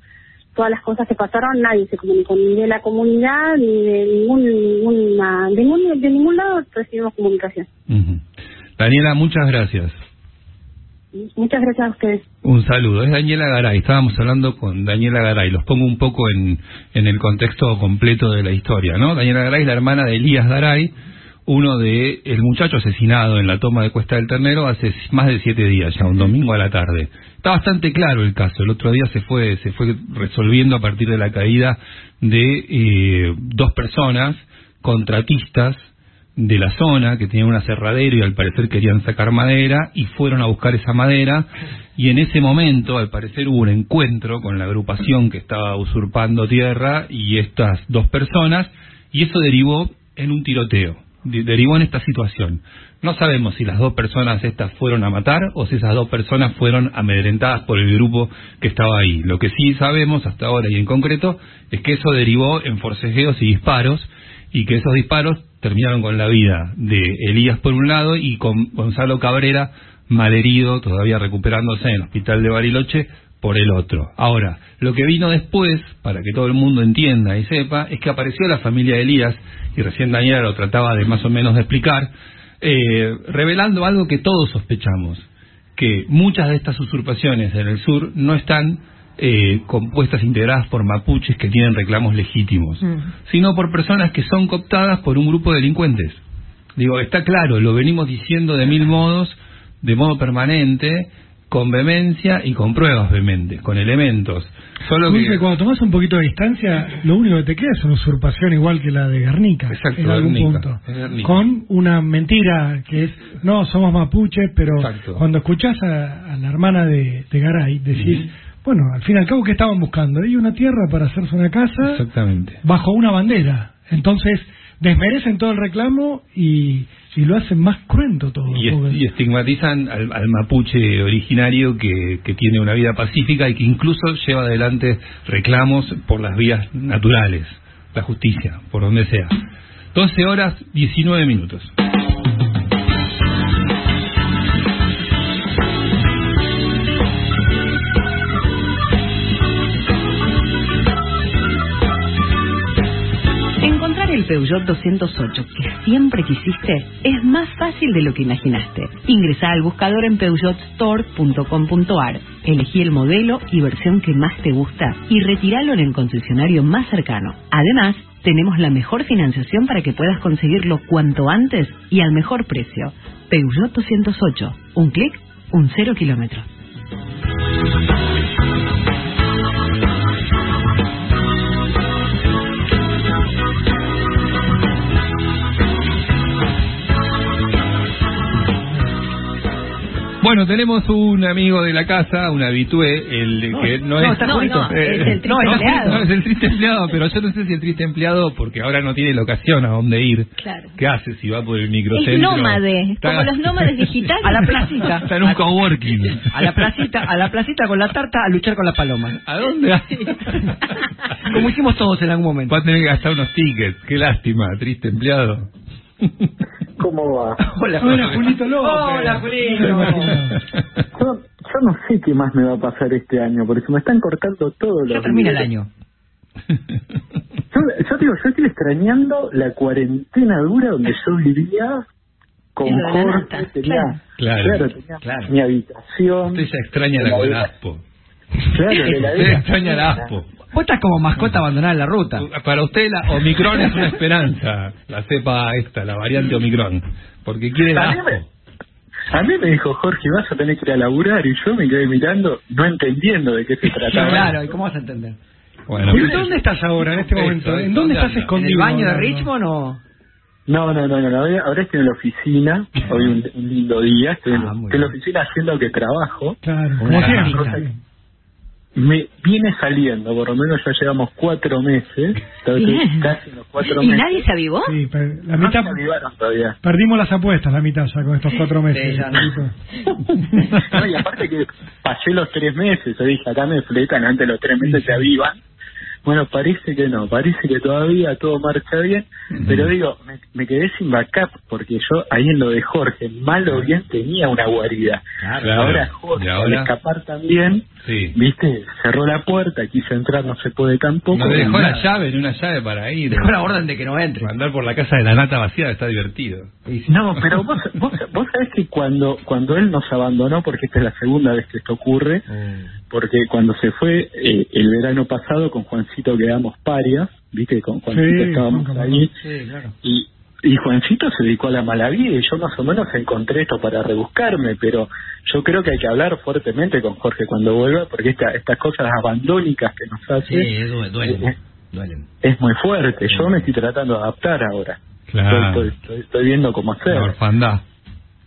todas las cosas que pasaron, nadie se comunicó, ni de la comunidad, ni de ningún, ninguna, de ningún, de ningún lado recibimos comunicación. Ujú. Daniela, muchas gracias. Muchas gracias a ustedes. Un saludo. Es Daniela Garay. Estábamos hablando con Daniela Garay. Los pongo un poco en, en el contexto completo de la historia, ¿no? Daniela Garay es la hermana de Elías Garay, uno de el muchacho asesinado en la toma de Cuesta del Ternero hace más de siete días, ya un domingo a la tarde. Está bastante claro el caso. El otro día se fue se fue resolviendo a partir de la caída de eh, dos personas contratistas de la zona que tenían un aserradero y al parecer querían sacar madera y fueron a buscar esa madera y en ese momento al parecer hubo un encuentro con la agrupación que estaba usurpando tierra y estas dos personas y eso derivó en un tiroteo, de- derivó en esta situación. No sabemos si las dos personas estas fueron a matar o si esas dos personas fueron amedrentadas por el grupo que estaba ahí. Lo que sí sabemos hasta ahora y en concreto es que eso derivó en forcejeos y disparos y que esos disparos terminaron con la vida de Elías por un lado y con Gonzalo Cabrera malherido, todavía recuperándose en el hospital de Bariloche por el otro. Ahora, lo que vino después, para que todo el mundo entienda y sepa, es que apareció la familia de Elías, y recién Daniela lo trataba de más o menos de explicar, eh, revelando algo que todos sospechamos, que muchas de estas usurpaciones en el sur no están eh, compuestas, integradas por mapuches que tienen reclamos legítimos, sino por personas que son cooptadas por un grupo de delincuentes. Digo, está claro, lo venimos diciendo de mil modos, de modo permanente, con vehemencia y con pruebas vehementes, con elementos. Solo Dulce, que... cuando tomas un poquito de distancia, lo único que te queda es una usurpación igual que la de Guernica. Exacto, en algún Guernica, punto. Guernica. Con una mentira que es, no, somos mapuches, pero cuando escuchás a, a la hermana de, de Garay decir, bueno, al fin y al cabo, ¿qué estaban buscando? Hay una tierra para hacerse una casa Exactamente. bajo una bandera. Entonces, desmerecen todo el reclamo y, y lo hacen más cruento todo. Y, es- porque- y estigmatizan al, al mapuche originario que, que tiene una vida pacífica y que incluso lleva adelante reclamos por las vías naturales, la justicia, por donde sea. 12 horas 19 minutos. Peugeot 208 que siempre quisiste es más fácil de lo que imaginaste. Ingresa al buscador en peugeotstore.com.ar, elegí el modelo y versión que más te gusta y retíralo en el concesionario más cercano. Además, tenemos la mejor financiación para que puedas conseguirlo cuanto antes y al mejor precio. Peugeot 208, un clic, un cero kilómetro. Bueno, tenemos un amigo de la casa, un habitué, el de que no, no, es... no, Eh, es el triste no, no, empleado. no, es el triste empleado, pero yo no sé si el triste empleado, porque ahora no tiene locación a dónde ir. Claro. ¿Qué hace si va por el microcentro? Es nómade, Está- como los nómades digitales. A la placita. Está en un coworking. A la placita, a la placita con la tarta a luchar con las palomas. ¿A dónde? Como hicimos todos en algún momento. Va a tener que gastar unos tickets. Qué lástima, triste empleado. ¿Cómo va? Hola, Hola, Julito López. Hola, Julito. Yo, yo no sé qué más me va a pasar este año, porque se me están cortando todos los Ya termina el año. Yo, yo digo, yo estoy extrañando la cuarentena dura donde yo vivía con la nata, tenía, Claro. tenía Claro. mi habitación. Usted ya extraña la Golaspo. Claro, la Usted heladera. extraña la Aspo. Vos estás como mascota abandonada en la ruta. Para usted la Omicron es una esperanza, la cepa esta, la variante Omicron, porque quiere la A mí, me, dijo Jorge, vas a tener que ir a laburar, y yo me quedé mirando, no entendiendo de qué se trataba. Claro, ¿y cómo vas a entender? Bueno, Julito, ¿dónde estás ahora en este momento? eso, ¿En dónde ¿dónde estás anda? ¿En el escondido? baño de? Richmond o...? No, no, no, no, no, ahora ahora estoy en la oficina, hoy un, un lindo día, estoy, en, Ah, estoy en la oficina haciendo que trabajo. Claro, Una como siempre. cosa Me viene saliendo, por lo menos ya llevamos cuatro meses, casi los cuatro ¿Y meses. nadie se avivó? Sí, pero la No mitad, se avivaron todavía. perdimos las apuestas, la mitad ya con estos cuatro meses. Sí, ya no. Julito. No, y aparte que pasé los tres meses, yo dije, acá me fletan, antes de los tres meses se avivan. Bueno, parece que no, parece que todavía todo marcha bien, pero digo, me, me quedé sin backup, porque yo ahí en lo de Jorge, mal o bien tenía una guarida. Claro. ahora Jorge, al escapar también, Sí. viste, cerró la puerta, quise entrar, no se puede tampoco. No dejó la llave, ni una llave para ir. Dejó la orden de que no entre. Andar por la casa de la nata vacía está divertido. No, pero vos, vos, vos sabés que cuando, cuando él nos abandonó, porque esta es la segunda vez que esto ocurre, porque cuando se fue eh, el verano pasado con Juancito quedamos parias, viste, con Juancito Sí, estábamos ahí, Sí, claro. y, y Juancito se dedicó a la mala vida y yo más o menos encontré esto para rebuscarme, pero yo creo que hay que hablar fuertemente con Jorge cuando vuelva, porque esta, estas cosas abandónicas que nos hace Sí, duelen, es muy fuerte. Yo me estoy tratando de adaptar ahora. Claro. Estoy, estoy- estoy viendo cómo hacer. La orfandad.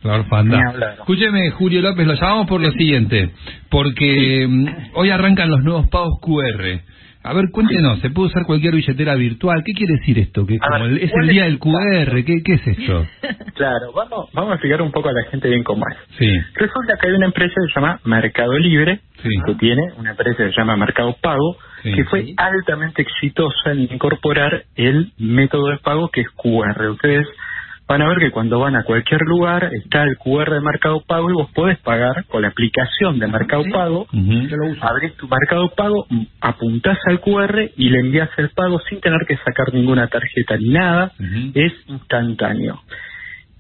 La orfandad. Escúcheme, Julio López, lo llamamos por lo siguiente. Porque mm, hoy arrancan los nuevos pagos QR. A ver, cuéntenos, ¿se puede usar cualquier billetera virtual? ¿Qué quiere decir esto? Que como ver, el- es ¿cuál el día el del QR, ¿qué, qué es esto? Claro, vamos, vamos a explicar un poco a la gente bien cómo es. Sí, Resulta que hay una empresa que se llama Mercado Libre, sí. que tiene una empresa que se llama Mercado Pago, Sí. que fue altamente exitosa en incorporar el método de pago que es QR. Ustedes van a ver que cuando van a cualquier lugar está el QR de Mercado Pago y vos podés pagar con la aplicación de Mercado Pago. Ujú. Abrís tu Mercado Pago, apuntás al QR y le envías el pago sin tener que sacar ninguna tarjeta ni nada. Es instantáneo.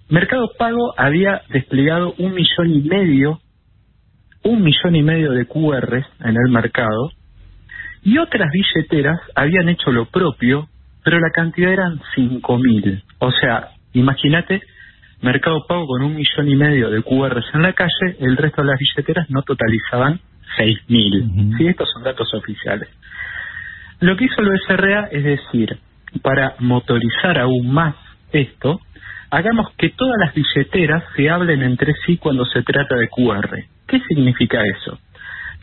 Mercado Pago había desplegado un millón y medio, un millón y medio de QRs en el mercado y otras billeteras habían hecho lo propio, pero la cantidad eran 5.000. O sea, imagínate Mercado Pago con un millón y medio de QRs en la calle, el resto de las billeteras no totalizaban 6.000. ¿sí? Estos son datos oficiales. Lo que hizo el BCRA es decir, para motorizar aún más esto, hagamos que todas las billeteras se hablen entre sí cuando se trata de QR. ¿Qué significa eso?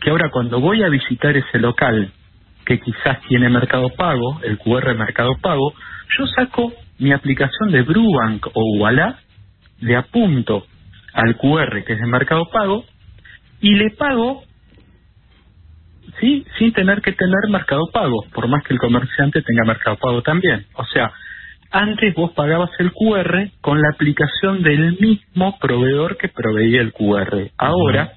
Que ahora cuando voy a visitar ese local que quizás tiene Mercado Pago, el QR Mercado Pago, yo saco mi aplicación de Brubank o Ualá, le apunto al QR que es de Mercado Pago y le pago sí sin tener que tener Mercado Pago, por más que el comerciante tenga Mercado Pago también. O sea, antes vos pagabas el QR con la aplicación del mismo proveedor que proveía el QR. Ahora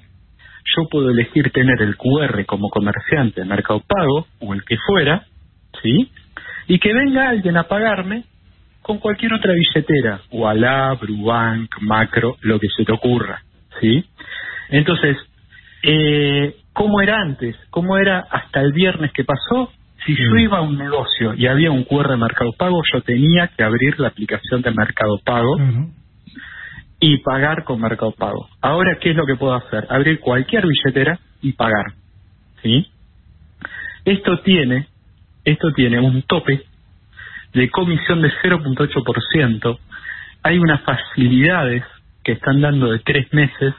yo puedo elegir tener el QR como comerciante de Mercado Pago o el que fuera, ¿sí? Y que venga alguien a pagarme con cualquier otra billetera, Walla, Brubank, Macro, lo que se te ocurra, ¿sí? Entonces, eh, ¿cómo era antes? ¿Cómo era hasta el viernes que pasó? Si yo iba a un negocio y había un QR de Mercado Pago, yo tenía que abrir la aplicación de Mercado Pago y pagar con Mercado Pago. Ahora, ¿qué es lo que puedo hacer? Abrir cualquier billetera y pagar, ¿sí? Esto tiene, esto tiene un tope de comisión de 0.8%. Hay unas facilidades que están dando de tres meses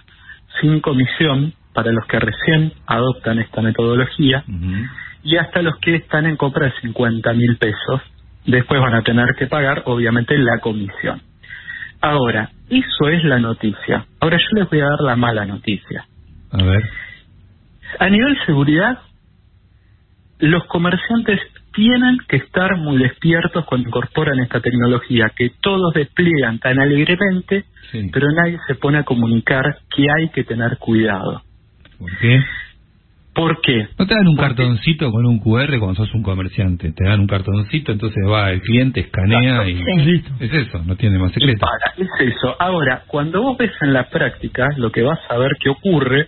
sin comisión para los que recién adoptan esta metodología y hasta los que están en compra de 50 mil pesos. Después van a tener que pagar, obviamente, la comisión. Ahora, eso es la noticia. Ahora yo les voy a dar la mala noticia. A ver. A nivel seguridad, los comerciantes tienen que estar muy despiertos cuando incorporan esta tecnología, que todos despliegan tan alegremente, pero nadie se pone a comunicar que hay que tener cuidado. ¿Por qué? ¿Por qué? ¿No te dan un cartoncito con un QR cuando sos un comerciante? Te dan un cartoncito, entonces va el cliente, escanea y listo. Es eso, no tiene más secreto. es eso. Ahora, cuando vos ves en la práctica lo que vas a ver que ocurre,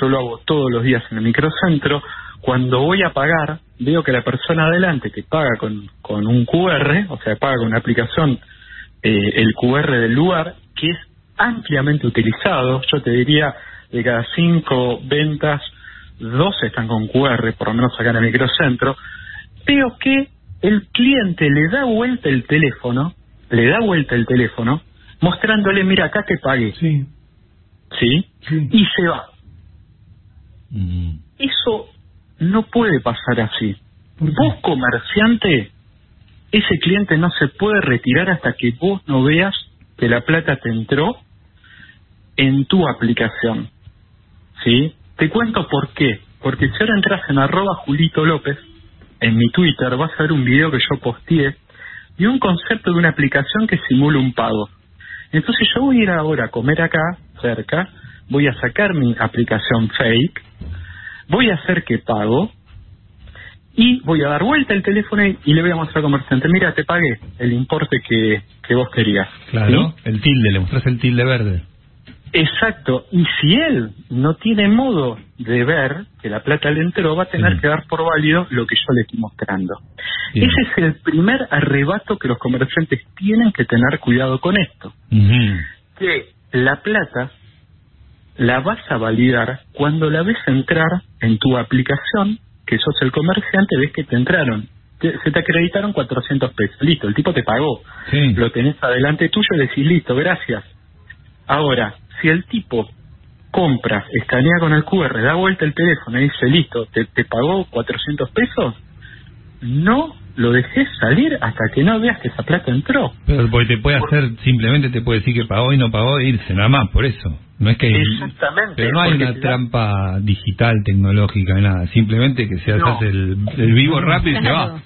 yo lo hago todos los días en el microcentro, cuando voy a pagar, veo que la persona adelante que paga con, con un QR, o sea, paga con una aplicación eh, el QR del lugar, que es ampliamente utilizado, yo te diría, de cada cinco ventas, dos están con QR, por lo menos acá en el microcentro, veo que el cliente le da vuelta el teléfono, le da vuelta el teléfono, mostrándole, mira, acá te pagué. Sí. ¿Sí? Y se va. Eso no puede pasar así. Vos, comerciante, ese cliente no se puede retirar hasta que vos no veas que la plata te entró en tu aplicación. ¿Sí? Te cuento por qué. Porque si ahora entras en arroba Julito López, en mi Twitter, vas a ver un video que yo posteé y un concepto de una aplicación que simula un pago. Entonces yo voy a ir ahora a comer acá, cerca, voy a sacar mi aplicación fake, voy a hacer que pago y voy a dar vuelta el teléfono y le voy a mostrar al comerciante, mira, te pagué el importe que, que vos querías. Claro, el tilde, le mostrás el tilde verde. Exacto, y si él no tiene modo de ver que la plata le entró, va a tener que dar por válido lo que yo le estoy mostrando. Ese es el primer arrebato que los comerciantes tienen que tener cuidado con esto. Que la plata la vas a validar cuando la ves entrar en tu aplicación, que sos el comerciante, ves que te entraron. se te acreditaron 400 pesos. Listo, el tipo te pagó. Lo tenés adelante tuyo y decís, listo, gracias. Ahora, si el tipo compra, escanea con el QR, da vuelta el teléfono y dice, listo, te, te pagó 400 pesos, no lo dejes salir hasta que no veas que esa plata entró. Pero porque te puede hacer, simplemente te puede decir que pagó y no pagó e irse, nada más, por eso. No es que Exactamente. Pero no hay una trampa digital, tecnológica, nada. Simplemente que se hace el, el, vivo rápido y se va.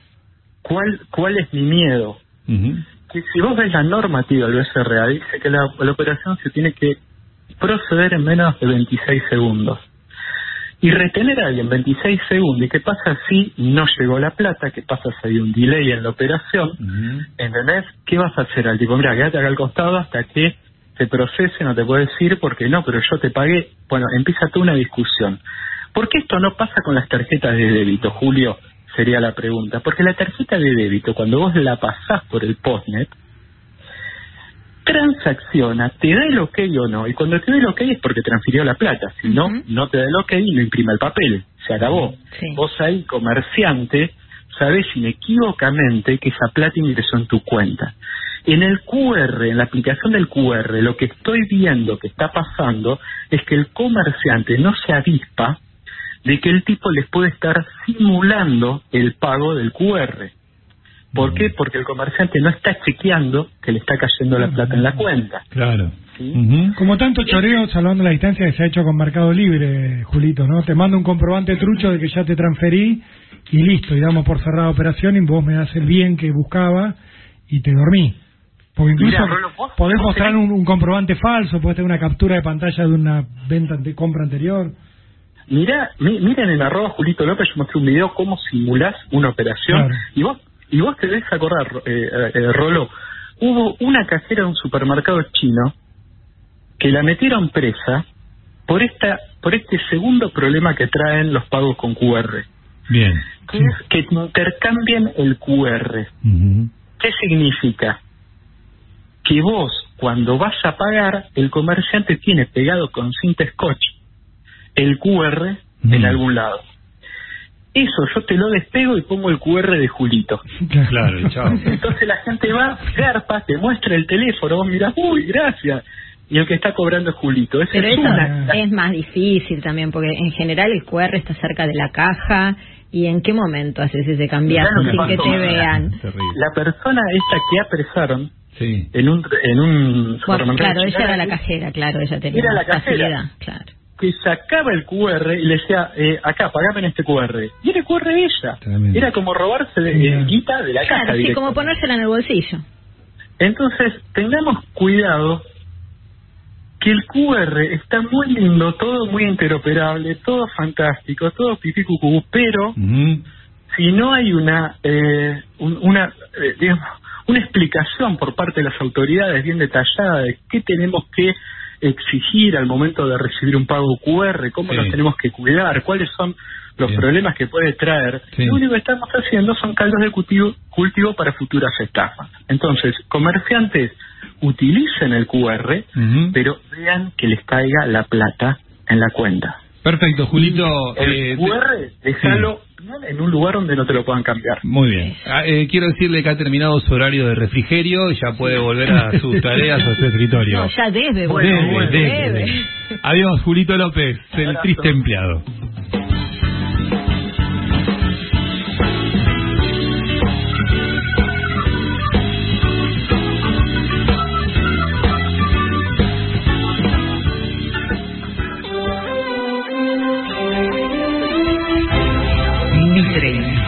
¿Cuál, ¿Cuál es mi miedo? Que si vos ves la normativa del BCRA, dice que la, la operación se tiene que proceder en menos de 26 segundos. Y retener a alguien 26 segundos, ¿y qué pasa si no llegó la plata? ¿Qué pasa si hay un delay en la operación? ¿Entendés? ¿Qué vas a hacer al tipo? Mira, quédate acá al costado hasta que se procese, no te puedo decir porque no, pero yo te pagué. Bueno, empieza toda una discusión. ¿Por qué esto no pasa con las tarjetas de débito, Julio? Sería la pregunta. Porque la tarjeta de débito, cuando vos la pasás por el postnet, transacciona, te da el ok o no, y cuando te da el ok es porque transfirió la plata, si no, no te da el ok y no imprime el papel, se acabó. Vos ahí, comerciante, sabés inequívocamente que esa plata ingresó en tu cuenta. En el QR, en la aplicación del QR, lo que estoy viendo que está pasando es que el comerciante no se avispa de que el tipo les puede estar simulando el pago del QR. ¿Por qué? Porque el comerciante no está chequeando que le está cayendo la plata en la cuenta. Claro. Como tanto choreo, salvando la distancia, que se ha hecho con Mercado Libre, Julito, ¿no? Te mando un comprobante trucho de que ya te transferí y listo, y damos por cerrada operación y vos me das el bien que buscaba y te dormí. Porque incluso Mira, Rolo, vos- podés vos mostrar tenés- un, un comprobante falso, podés tener una captura de pantalla de una venta ante compra anterior. Mirá, mi- miren en arroba Julito López, yo mostré un video cómo simulás una operación. Claro. Y vos y vos te debes acordar, eh, eh, Rolo, hubo una cajera de un supermercado chino que la metieron presa por esta por este segundo problema que traen los pagos con QR, Bien. que es que te intercambien el QR. ¿Qué significa? Que vos, cuando vas a pagar, el comerciante tiene pegado con cinta scotch el QR en algún lado. Eso yo te lo despego y pongo el QR de Julito. Claro, chao. Entonces la gente va, garpa, te muestra el teléfono, vos mirás, uy, gracias. Y el que está cobrando es Julito. Esa Pero es eso una. es más difícil también, porque en general el QR está cerca de la caja. ¿Y en qué momento haces ese cambiazo que sin que te vean? La persona esta que apresaron Sí. en un en un Bueno, supermercado claro, ella era la era cajera, claro, ella tenía Era la más cajera. facilidad, claro. Que sacaba el QR y le decía, eh, acá, pagame en este QR. Y era el QR de ella. Era como robarse de, eh, guita de la caja. Claro, sí, directo. como ponérsela en el bolsillo. Entonces, tengamos cuidado que el QR está muy lindo, todo muy interoperable, todo fantástico, todo pipí cucú, pero si no hay una eh, un- una eh, digamos, una explicación por parte de las autoridades bien detallada de qué tenemos que exigir al momento de recibir un pago QR, cómo Sí. nos tenemos que cuidar, cuáles son los Bien. problemas que puede traer, Sí. lo único que estamos haciendo son caldos de cultivo, cultivo para futuras estafas. Entonces, comerciantes utilicen el QR, pero vean que les caiga la plata en la cuenta. Perfecto, Julito. El eh, QR, déjalo en un lugar donde no te lo puedan cambiar. Muy bien. Ah, eh, quiero decirle que ha terminado su horario de refrigerio y ya puede volver a sus tareas, a su escritorio. No, ya debe, Debe, bueno, debe, debe. debe. Adiós, Julito López, el triste empleado.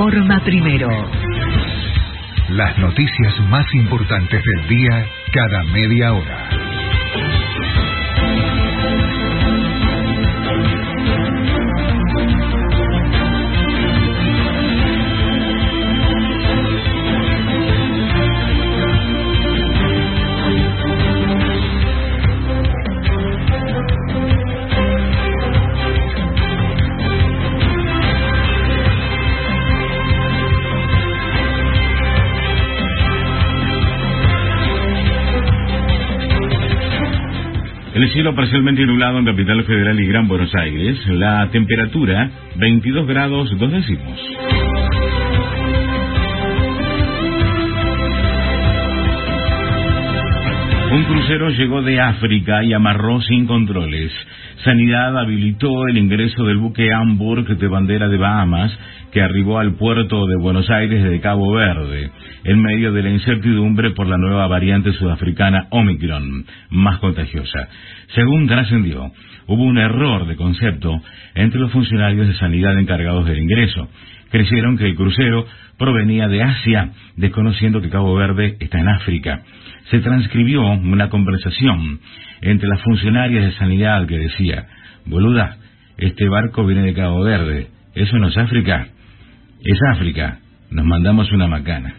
Informa primero. Las noticias más importantes del día cada media hora. El cielo parcialmente nublado en Capital Federal y Gran Buenos Aires. La temperatura 22 grados dos décimos. Un crucero llegó de África y amarró sin controles. Sanidad habilitó el ingreso del buque Hamburg de bandera de Bahamas que arribó al puerto de Buenos Aires de Cabo Verde, en medio de la incertidumbre por la nueva variante sudafricana Omicron, más contagiosa. Según trascendió, hubo un error de concepto entre los funcionarios de sanidad encargados del ingreso. Creyeron que el crucero provenía de Asia, desconociendo que Cabo Verde está en África. Se transcribió una conversación entre las funcionarias de sanidad que decía, boluda, este barco viene de Cabo Verde, eso no es África, es África, nos mandamos una macana.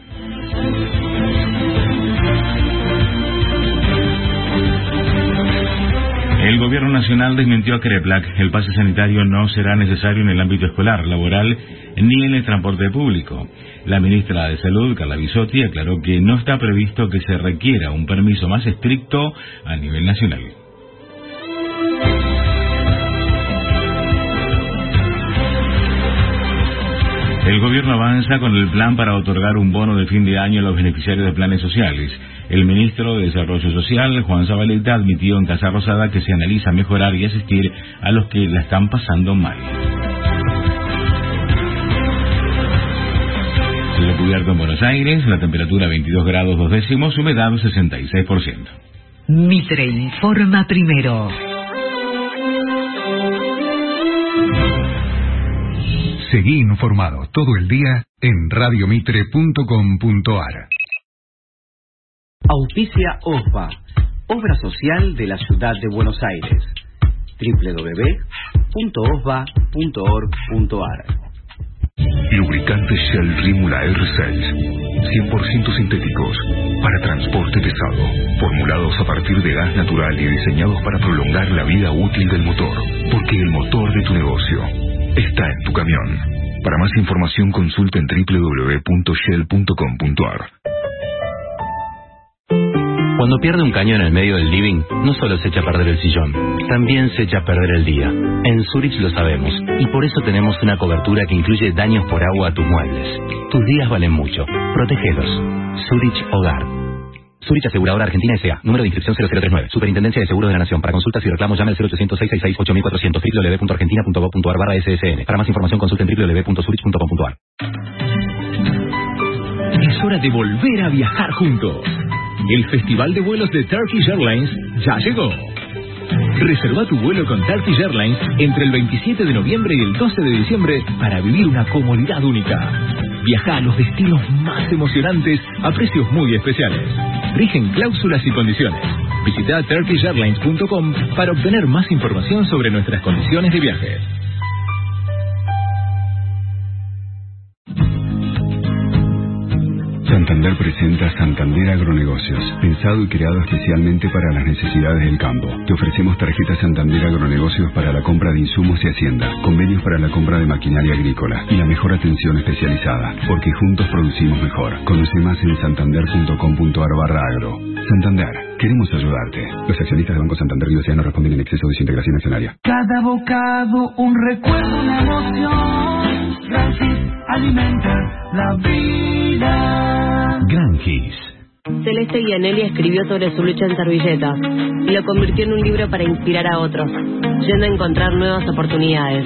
El gobierno nacional desmintió a Creplac. El pase sanitario no será necesario en el ámbito escolar, laboral ni en el transporte público. La ministra de Salud, Carla Bisotti, aclaró que no está previsto que se requiera un permiso más estricto a nivel nacional. El gobierno avanza con el plan para otorgar un bono de fin de año a los beneficiarios de planes sociales. El ministro de Desarrollo Social, Juan Zabaleta, admitió en Casa Rosada que se analiza mejorar y asistir a los que la están pasando mal. Cielo cubierto en Buenos Aires, la temperatura 22 grados dos décimos, humedad 66%. Mitre informa primero. Seguí informado todo el día en radiomitre.com.ar. Auspicia OSPA, Obra Social de la Ciudad de Buenos Aires. www.osba.org.ar Lubricantes Shell Rímula R6. 100% sintéticos. Para transporte pesado. Formulados a partir de gas natural y diseñados para prolongar la vida útil del motor. Porque el motor de tu negocio está en tu camión. Para más información consulta en www.shell.com.ar. Cuando pierde un caño en el medio del living, no solo se echa a perder el sillón, también se echa a perder el día. En Zurich lo sabemos, y por eso tenemos una cobertura que incluye daños por agua a tus muebles. Tus días valen mucho. Protégelos. Zurich Hogar. Zurich Aseguradora Argentina S.A. Número de inscripción 0039. Superintendencia de Seguros de la Nación. Para consultas y reclamos llame al 0800 666 8400 www.argentina.gov.ar barra SSN. Para más información consulten www.zurich.com.ar. Es hora de volver a viajar juntos. El Festival de Vuelos de Turkish Airlines ya llegó. Reserva tu vuelo con Turkish Airlines entre el 27 de noviembre y el 12 de diciembre para vivir una comodidad única. Viaja a los destinos más emocionantes a precios muy especiales. Rigen cláusulas y condiciones. Visita turkishairlines.com para obtener más información sobre nuestras condiciones de viaje. Santander presenta Santander Agronegocios, pensado y creado especialmente para las necesidades del campo. Te ofrecemos tarjetas Santander Agronegocios para la compra de insumos y hacienda, convenios para la compra de maquinaria agrícola y la mejor atención especializada, porque juntos producimos mejor. Conoce más en santander.com.ar barra agro. Santander, queremos ayudarte. Los accionistas de Banco Santander y Océano responden en exceso de su integración accionaria. Cada bocado, un recuerdo, una emoción. Francis alimenta la vida. Gran Gis. Celeste Guianelli escribió sobre su lucha en servilletas y lo convirtió en un libro para inspirar a otros, yendo a encontrar nuevas oportunidades.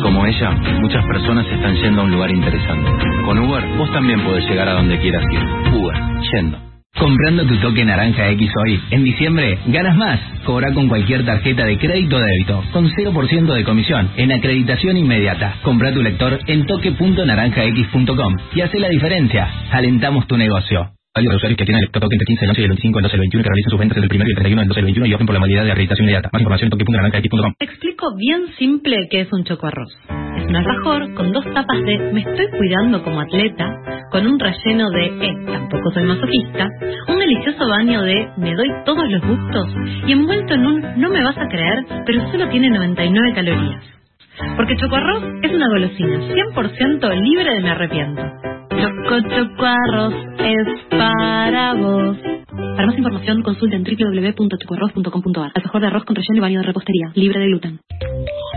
Como ella, muchas personas están yendo a un lugar interesante. Con Uber, vos también podés llegar a donde quieras ir. Uber, yendo. Comprando tu toque naranja X hoy, en diciembre, ganas más. Cobra con cualquier tarjeta de crédito o débito, con 0% de comisión, en acreditación inmediata. Compra tu lector en toque.naranjax.com y hace la diferencia. Alentamos tu negocio. Válido de usuarios que tienen el toque entre 15 del 11 y el 25 del 12 del 21 que realicen sus ventas entre el 1 y el 31 del 12 del 21 y opten por la modalidad de acreditación inmediata. Más información en toque.naranjax.com. Explico bien simple qué es un chocoarroz. Es un alfajor con dos tapas de me estoy cuidando como atleta, con un relleno de eh, tampoco soy masoquista, un delicioso baño de me doy todos los gustos y envuelto en un no me vas a creer, pero solo tiene 99 calorías. Porque chocoarroz es una golosina 100% libre de me arrepiento. Choco chocoarroz es para vos. Para más información consulta en www.chocoarroz.com.ar. Alfajor de arroz con relleno y baño de repostería, libre de gluten.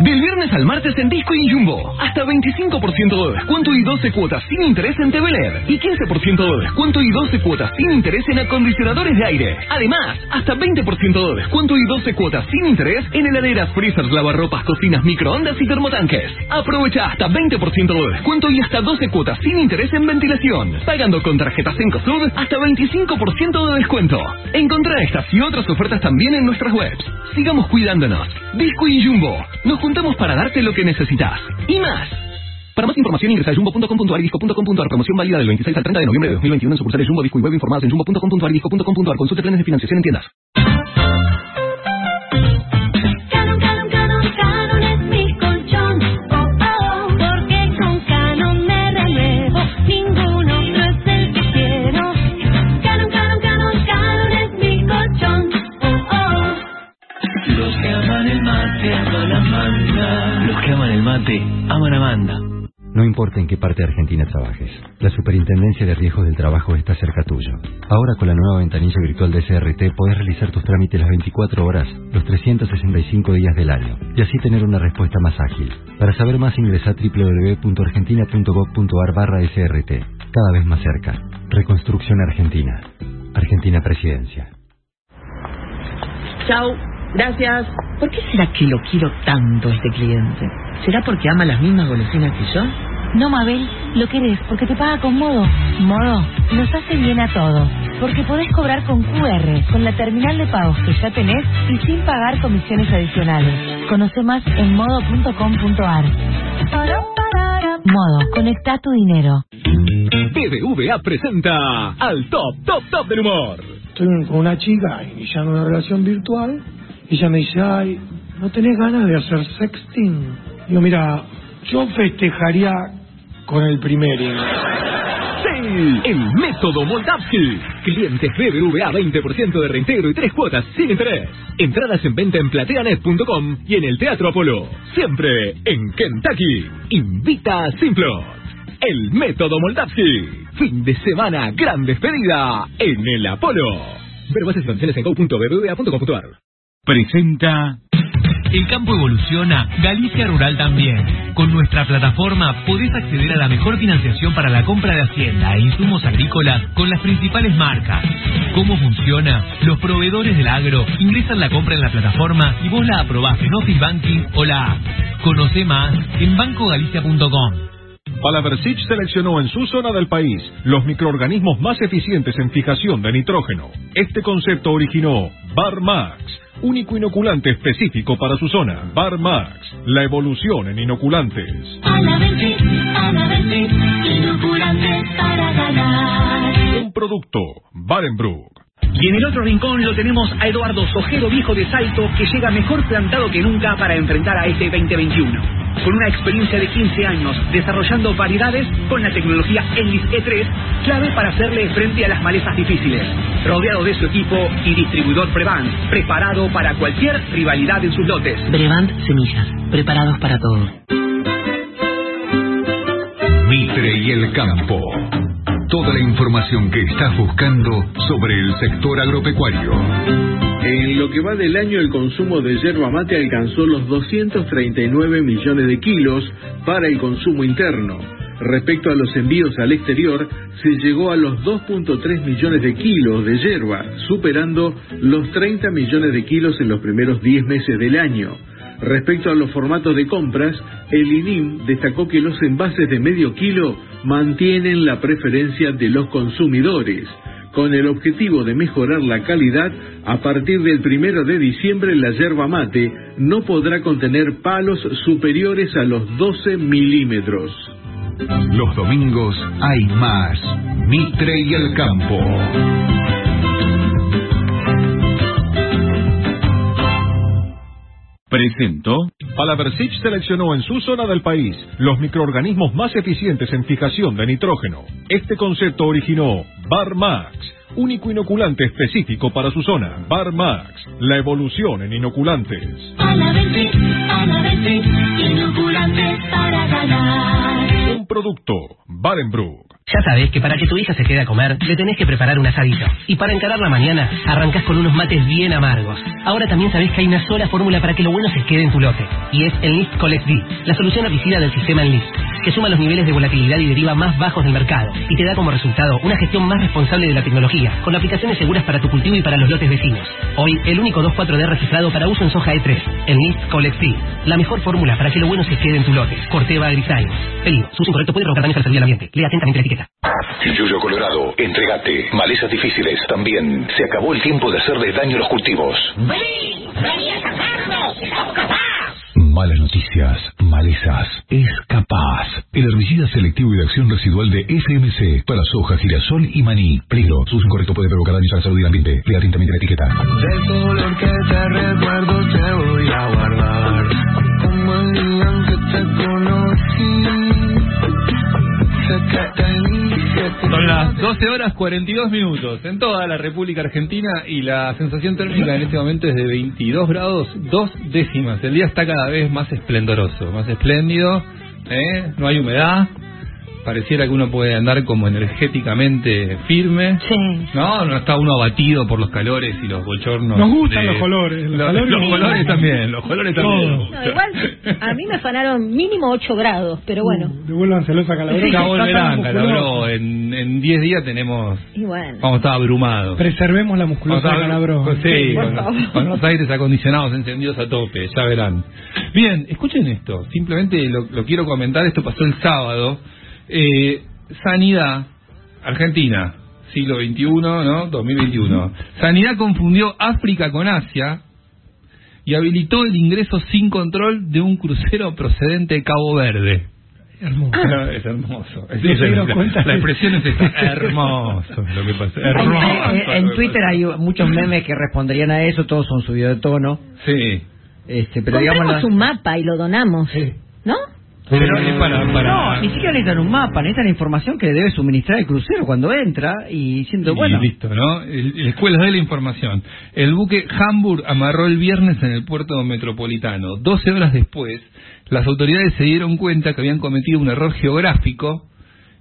Del viernes al martes en Disco y Jumbo. Hasta 25% de descuento y 12 cuotas sin interés en TV LED. Y 15% de descuento y 12 cuotas sin interés en acondicionadores de aire. Además, hasta 20% de descuento y 12 cuotas sin interés en heladeras, freezers, lavarropas, cocinas, microondas y termotanques. Aprovecha hasta 20% de descuento y hasta 12 cuotas sin interés en ventilación. Pagando con tarjetas Encosud hasta 25% de descuento. Encontrá estas y otras ofertas también en nuestras webs. Sigamos cuidándonos. Disco y Jumbo. Nos juntamos para darte lo que necesitas. Y más. Para más información ingresa a jumbo.com.ar y disco.com.ar. Promoción válida del 26 al 30 de noviembre de 2021 en sucursales Jumbo, Disco y Web informadas en jumbo.com.ar y disco.com.ar. Consulte planes de financiación en tiendas. El mate, aman a Amanda. No importa en qué parte de Argentina trabajes, la Superintendencia de Riesgos del Trabajo está cerca tuyo. Ahora con la nueva ventanilla virtual de CRT podés realizar tus trámites las 24 horas, los 365 días del año, y así tener una respuesta más ágil. Para saber más ingresa a www.argentina.gov.ar barra SRT. Cada vez más cerca. Reconstrucción Argentina. Argentina Presidencia. Chau, gracias. ¿Por qué será que lo quiero tanto este cliente? ¿Será porque ama las mismas golosinas que yo? No, Mabel, lo querés porque te paga con Modo. Modo nos hace bien a todos. Porque podés cobrar con QR, con la terminal de pagos que ya tenés y sin pagar comisiones adicionales. Conoce más en modo.com.ar. Modo, conecta tu dinero. BBVA presenta al top, top, top del humor. Estoy con una chica iniciando una relación virtual y ella me dice, ay, ¿no tenés ganas de hacer sexting? Digo, mira, yo festejaría con el primero. Sí, el método Moldavsky. Clientes BBVA 20% de reintegro y tres cuotas sin interés. Entradas en venta en plateanet.com y en el Teatro Apolo. Siempre en Kentucky. Invita a Simplot. El método Moldavsky. Fin de semana, gran despedida en el Apolo. Ver condiciones en go.bbva.com.ar. Presenta El campo evoluciona, Galicia Rural también. Con nuestra plataforma podés acceder a la mejor financiación para la compra de hacienda e insumos agrícolas con las principales marcas. ¿Cómo funciona? Los proveedores del agro ingresan la compra en la plataforma y vos la aprobás en Office Banking o la app. Conoce más en bancogalicia.com. Palaversich seleccionó en su zona del país los microorganismos más eficientes en fijación de nitrógeno. Este concepto originó Barmax, único inoculante específico para su zona. Barmax, la evolución en inoculantes. inoculantes para ganar. Un producto, Barenbrook. Y en el otro rincón lo tenemos a Eduardo Sojero, viejo de Salto, que llega mejor plantado que nunca para enfrentar a este 2021. Con una experiencia de 15 años desarrollando variedades con la tecnología Enlis E3, clave para hacerle frente a las malezas difíciles. Rodeado de su equipo y distribuidor Prevant, preparado para cualquier rivalidad en sus lotes. Brevant Semillas, preparados para todo. Mitre y el campo. Toda la información que estás buscando sobre el sector agropecuario. En lo que va del año, el consumo de yerba mate alcanzó los 239 millones de kilos para el consumo interno. Respecto a los envíos al exterior, se llegó a los 2.3 millones de kilos de yerba, superando los 30 millones de kilos en los primeros 10 meses del año. Respecto a los formatos de compras, el INIM destacó que los envases de medio kilo mantienen la preferencia de los consumidores. Con el objetivo de mejorar la calidad, a partir del primero de diciembre la yerba mate no podrá contener palos superiores a los 12 milímetros. Los domingos hay más. Mitre y el campo. Presentó. Palaversich seleccionó en su zona del país los microorganismos más eficientes en fijación de nitrógeno. Este concepto originó Barmax, único inoculante específico para su zona. Barmax, la evolución en inoculantes. inoculantes para ganar. Un producto, Barenbrook. Ya sabes que para que tu hija se quede a comer, le tenés que preparar un asadito. Y para encarar la mañana, arrancás con unos mates bien amargos. Ahora también sabés que hay una sola fórmula para que lo bueno se quede en tu lote. Y es el List Collect D, la solución herbicida del sistema Enlist, que suma los niveles de volatilidad y deriva más bajos del mercado. Y te da como resultado una gestión más responsable de la tecnología, con aplicaciones seguras para tu cultivo y para los lotes vecinos. Hoy, el único 2,4-D registrado para uso en soja E3, el List Collect D, la mejor fórmula para que lo bueno se quede en tu lote. Corteva Agrisain. Peligro, su uso incorrecto puede provocar daños a la salud del ambiente. Lea atentamente la etiqueta. Yuyo Colorado, entregate. Malezas difíciles también. Se acabó el tiempo de hacerle daño a los cultivos. Malas noticias, malezas, es capaz. El herbicida selectivo y de acción residual de FMC para soja, girasol y maní. Peligro, su uso incorrecto puede provocar daños a la salud y el ambiente. Lea atentamente la etiqueta. Del color que te recuerdo te Son las 12 horas 42 minutos en toda la República Argentina y la sensación térmica en este momento es de 22 grados dos décimas. El día está cada vez más esplendoroso, más espléndido, ¿eh? no hay humedad, pareciera que uno puede andar como energéticamente firme. No, no está uno abatido por los calores y los bochornos. Nos gustan de- los colores. Los, Los, colores, los colores también, los colores también. Todo. No, igual, a mí me afanaron mínimo 8 grados, pero bueno. Devuelvan celosa Calabró. Ya volverán. Calabró. En en 10 días tenemos. Y bueno. Vamos a estar abrumados. Preservemos la musculosa a de Calabró. pues sí, con, los aires acondicionados encendidos a tope, ya verán. Bien, escuchen esto, simplemente lo, lo quiero comentar, esto pasó el sábado. Eh, Sanidad, Argentina, siglo XXI, ¿no? 2021. Sanidad confundió África con Asia y habilitó el ingreso sin control de un crucero procedente de Cabo Verde. Hermoso. No, es hermoso. Es- ¿No es- se dieron la, expresión es esta. Hermoso lo que pasa. Hermoso. En, en Twitter hay muchos memes que responderían a eso, todos son subidos de tono. Sí. Este, pero digamos Compramos la- un mapa y lo donamos, ¿no? Pero es para, para... No, ni siquiera necesitan un mapa, necesitan información que debe suministrar el crucero cuando entra y siendo Y bueno. listo, ¿no? El, el escuela de la información. El buque Hamburg amarró el viernes en el puerto metropolitano. 12 horas después, las autoridades se dieron cuenta que habían cometido un error geográfico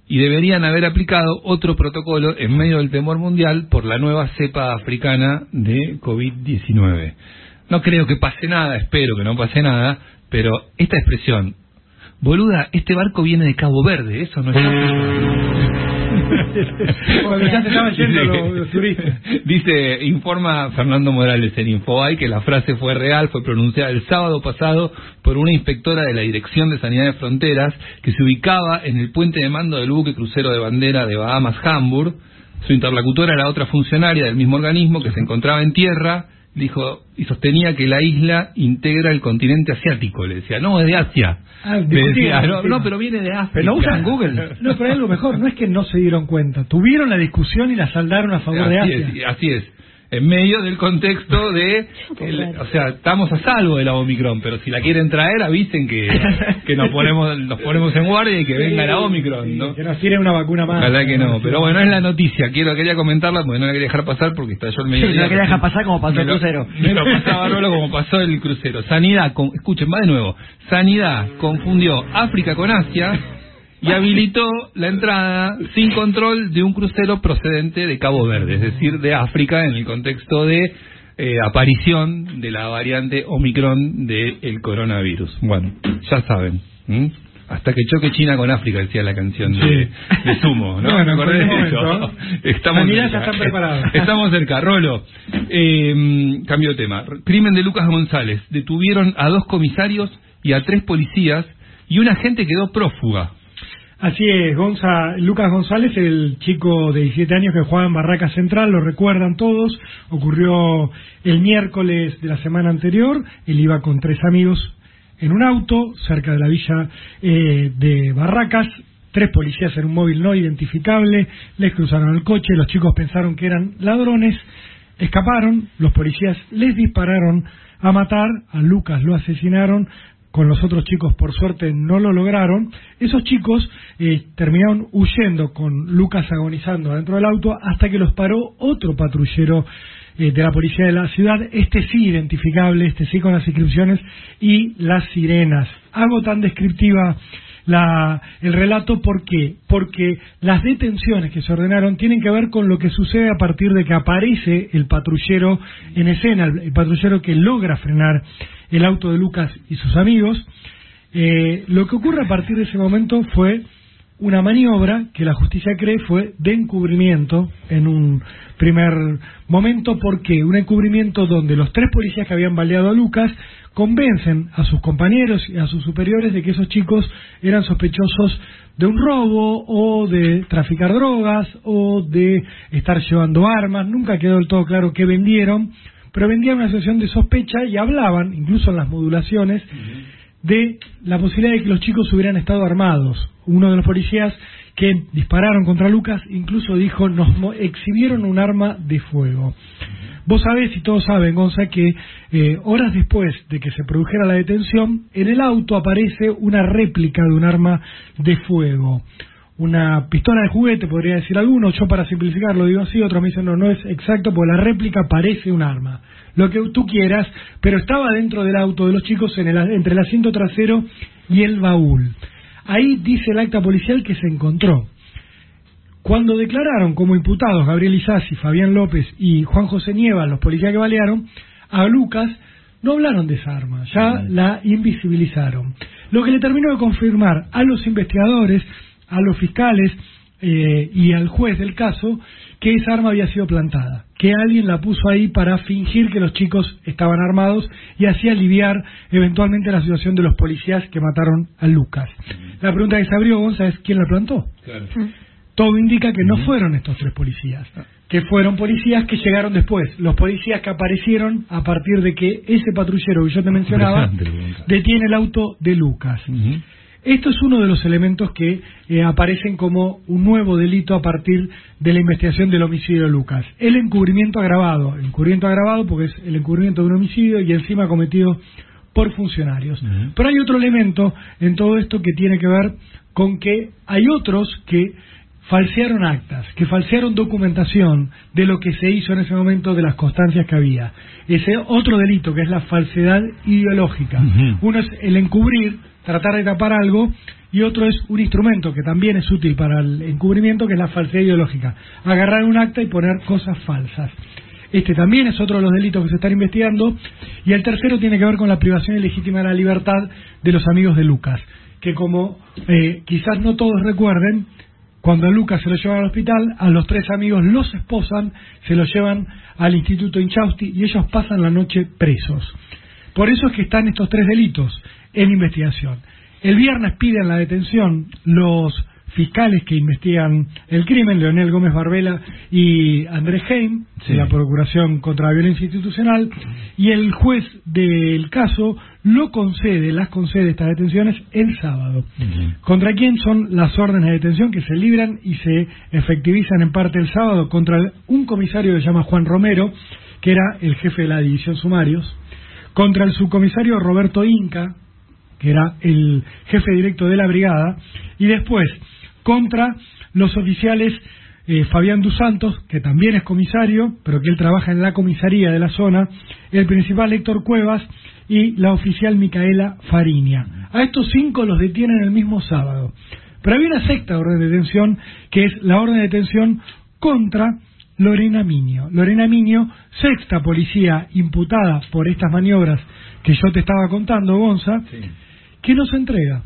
y deberían haber aplicado otro protocolo en medio del temor mundial por la nueva cepa africana de COVID-19. No creo que pase nada, espero que no pase nada, pero esta expresión, boluda, este barco viene de Cabo Verde, eso no es... Cuando ya se estaban yendo los, los turistas. Dice, informa Fernando Morales en Infobae que la frase fue real, fue pronunciada el sábado pasado por una inspectora de la Dirección de Sanidad de Fronteras que se ubicaba en el puente de mando del buque crucero de bandera de Bahamas Hamburg. Su interlocutora era otra funcionaria del mismo organismo que se encontraba en tierra, dijo y sostenía que la isla integra el continente asiático. Le decía, no, es de Asia. Ah, Le decía, no, pero viene de África. Pero usan Google. No, pero es lo mejor, no es que no se dieron cuenta. Tuvieron la discusión y la saldaron a favor de Asia. es, así es. En medio del contexto de, el- o sea, estamos a salvo de la Omicron, pero si la quieren traer avisen que, que nos ponemos nos ponemos en guardia y que venga la Omicron, ¿no? Que nos tiren una vacuna más. Ojalá que no, pero bueno, es la noticia, quiero quería comentarla porque no la quería dejar pasar porque estalló el medio. Sí, no la quería dejar pasar como pasó el crucero. Me lo pasaba Rolo como pasó el crucero. Sanidad, con, escuchen, va de nuevo. Sanidad confundió África con Asia y habilitó la entrada sin control de un crucero procedente de Cabo Verde, es decir, de África en el contexto de eh, aparición de la variante Omicron del coronavirus. Bueno, ya saben. Hasta que choque China con África, decía la canción de, de Sumo, ¿no? Bueno, Me de momento. Estamos Sanidad ya cerca. están. Estamos cerca, Rolo. Eh, cambio de tema. Crimen de Lucas González. Detuvieron a dos comisarios y a tres policías y un agente quedó prófuga. Así es, Gonza, Lucas González, el chico de 17 años que jugaba en Barraca Central, lo recuerdan todos, ocurrió el miércoles de la semana anterior, él iba con tres amigos en un auto cerca de la villa eh, de Barracas, tres policías en un móvil no identificable, les cruzaron el coche, los chicos pensaron que eran ladrones, escaparon, los policías les dispararon a matar, a Lucas lo asesinaron, con los otros chicos por suerte no lo lograron. Esos chicos eh, terminaron huyendo con Lucas agonizando dentro del auto hasta que los paró otro patrullero eh, de la policía de la ciudad, este sí identificable, este sí con las inscripciones y las sirenas. Hago tan descriptiva la, el relato ¿por qué? porque las detenciones que se ordenaron tienen que ver con lo que sucede a partir de que aparece el patrullero en escena, el, patrullero que logra frenar el auto de Lucas y sus amigos. Eh, lo que ocurre a partir de ese momento fue una maniobra que la justicia cree fue de encubrimiento en un primer momento, porque un encubrimiento donde los tres policías que habían baleado a Lucas convencen a sus compañeros y a sus superiores de que esos chicos eran sospechosos de un robo o de traficar drogas o de estar llevando armas, nunca quedó del todo claro qué vendieron, pero vendían una situación de sospecha y hablaban, incluso en las modulaciones, de la posibilidad de que los chicos hubieran estado armados. Uno de los policías que dispararon contra Lucas incluso dijo, nos exhibieron un arma de fuego. Vos sabés y todos saben, Gonza, que eh, horas después de que se produjera la detención, en el auto aparece una réplica de un arma de fuego. una pistola de juguete, podría decir alguno, yo para simplificar lo digo así, otros me dicen no, no es exacto, porque la réplica parece un arma. Lo que tú quieras, pero estaba dentro del auto de los chicos en el, entre el asiento trasero y el baúl. Ahí dice el acta policial que se encontró. Cuando declararon como imputados Gabriel Isasi, Fabián López y Juan José Nieva, los policías que balearon, a Lucas no hablaron de esa arma, ya la invisibilizaron. Lo que le terminó de confirmar a los investigadores, a los fiscales eh, y al juez del caso que esa arma había sido plantada, que alguien la puso ahí para fingir que los chicos estaban armados y así aliviar eventualmente la situación de los policías que mataron a Lucas. La pregunta que se abrió, Gonza, es quién la plantó. Todo indica que no fueron estos tres policías, que fueron policías que llegaron después, los policías que aparecieron a partir de que ese patrullero que yo te mencionaba detiene el auto de Lucas. Esto es uno de los elementos que eh, aparecen como un nuevo delito a partir de la investigación del homicidio de Lucas. El encubrimiento agravado, el encubrimiento agravado porque es el encubrimiento de un homicidio y encima cometido por funcionarios. Pero hay otro elemento en todo esto que tiene que ver con que hay otros que falsearon actas, que falsearon documentación de lo que se hizo en ese momento de las constancias que había. Ese otro delito que es la falsedad ideológica. Uno es el encubrir, tratar de tapar algo, y otro es un instrumento que también es útil para el encubrimiento, que es la falsedad ideológica. Agarrar un acta y poner cosas falsas. Este también es otro de los delitos que se están investigando. Y el tercero tiene que ver con la privación ilegítima de la libertad de los amigos de Lucas, que como eh, quizás no todos recuerden, cuando a Lucas se lo llevan al hospital, a los tres amigos los esposan, se los llevan al Instituto Inchausti y ellos pasan la noche presos. Por eso es que están estos tres delitos en investigación. El viernes piden la detención los fiscales que investigan el crimen, Leonel Gómez Barbela y Andrés Heim, de la Procuración contra la Violencia Institucional, y el juez del caso lo concede, las concede estas detenciones el sábado. ¿Contra quién son las órdenes de detención que se libran y se efectivizan en parte el sábado? Contra un comisario que se llama Juan Romero, que era el jefe de la división sumarios, contra el subcomisario Roberto Inca, que era el jefe directo de la brigada, y después contra los oficiales eh, Fabián Dos Santos, que también es comisario, pero que él trabaja en la comisaría de la zona, el principal Héctor Cuevas y la oficial Micaela Fariña. A estos cinco los detienen el mismo sábado. Pero había una sexta orden de detención, que es la orden de detención contra Lorena Miño. Lorena Miño, sexta policía imputada por estas maniobras que yo te estaba contando, Gonza, que no se entrega,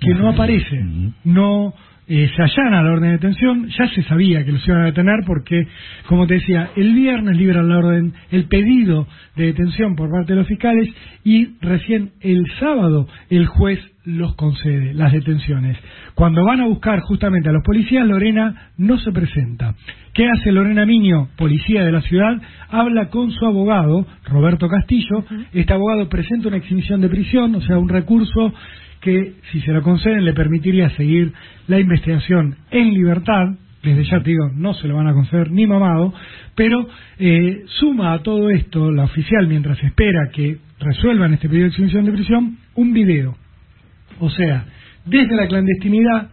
que no aparece, no eh, se allana la orden de detención, ya se sabía que los iban a detener porque, como te decía, el viernes libran la orden, el pedido de detención por parte de los fiscales y recién el sábado el juez los concede, las detenciones. Cuando van a buscar justamente a los policías, Lorena no se presenta. ¿Qué hace Lorena Miño, policía de la ciudad? Habla con su abogado, Roberto Castillo. Este abogado presenta una exhibición de prisión, o sea, un recurso que, si se lo conceden, le permitiría seguir la investigación en libertad. Desde ya te digo, no se lo van a conceder ni mamado, pero eh, suma a todo esto la oficial, mientras espera que resuelvan este pedido de exhibición de prisión, un video. O sea, desde la clandestinidad,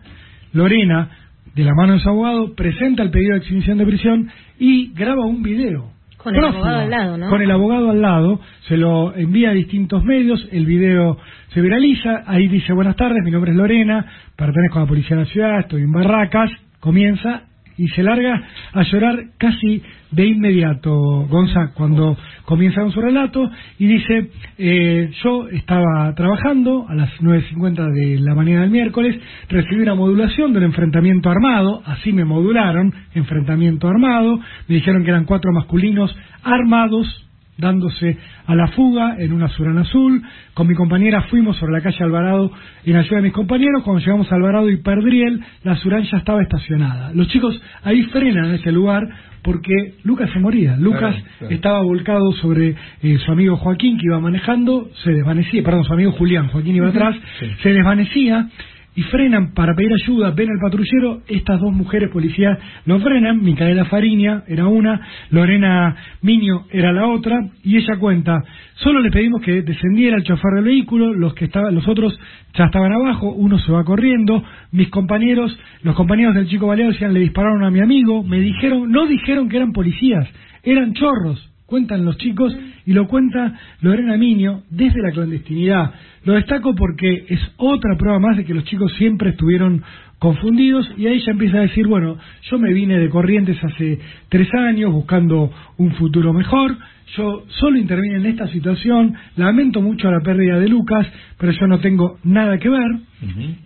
Lorena, de la mano de su abogado, presenta el pedido de exhibición de prisión y graba un video. Con el abogado al lado, ¿no? Con el abogado al lado, se lo envía a distintos medios, el video se viraliza, ahí dice buenas tardes, mi nombre es Lorena, pertenezco a la policía de la ciudad, estoy en Barracas, comienza y se larga a llorar casi de inmediato, Gonza, cuando comienza con su relato y dice, eh, yo estaba trabajando a las 9.50 de la mañana del miércoles, recibí una modulación de un enfrentamiento armado, así me modularon, enfrentamiento armado, me dijeron que eran cuatro masculinos armados, dándose a la fuga en una Surana azul. Con mi compañera fuimos sobre la calle Alvarado en ayuda de mis compañeros. Cuando llegamos a Alvarado y Perdriel, la Surán ya estaba estacionada. Los chicos ahí frenan en ese lugar porque Lucas se moría. Lucas Claro, claro. estaba volcado sobre eh, su amigo Joaquín que iba manejando, se desvanecía, perdón, su amigo Julián, Joaquín iba atrás, se desvanecía. Y frenan para pedir ayuda, ven al patrullero, estas dos mujeres policías lo frenan, Micaela Fariña era una, Lorena Miño era la otra, y ella cuenta, solo le pedimos que descendiera el chofer del vehículo, los que estaban, los otros ya estaban abajo, uno se va corriendo, mis compañeros, los compañeros del chico baleado decían, le dispararon a mi amigo, me dijeron, no dijeron que eran policías, eran chorros, cuentan los chicos y lo cuenta Lorena Miño desde la clandestinidad. Lo destaco porque es otra prueba más de que los chicos siempre estuvieron confundidos y ahí ella empieza a decir, bueno, yo me vine de Corrientes hace tres años buscando un futuro mejor, yo solo intervine en esta situación, lamento mucho la pérdida de Lucas, pero yo no tengo nada que ver.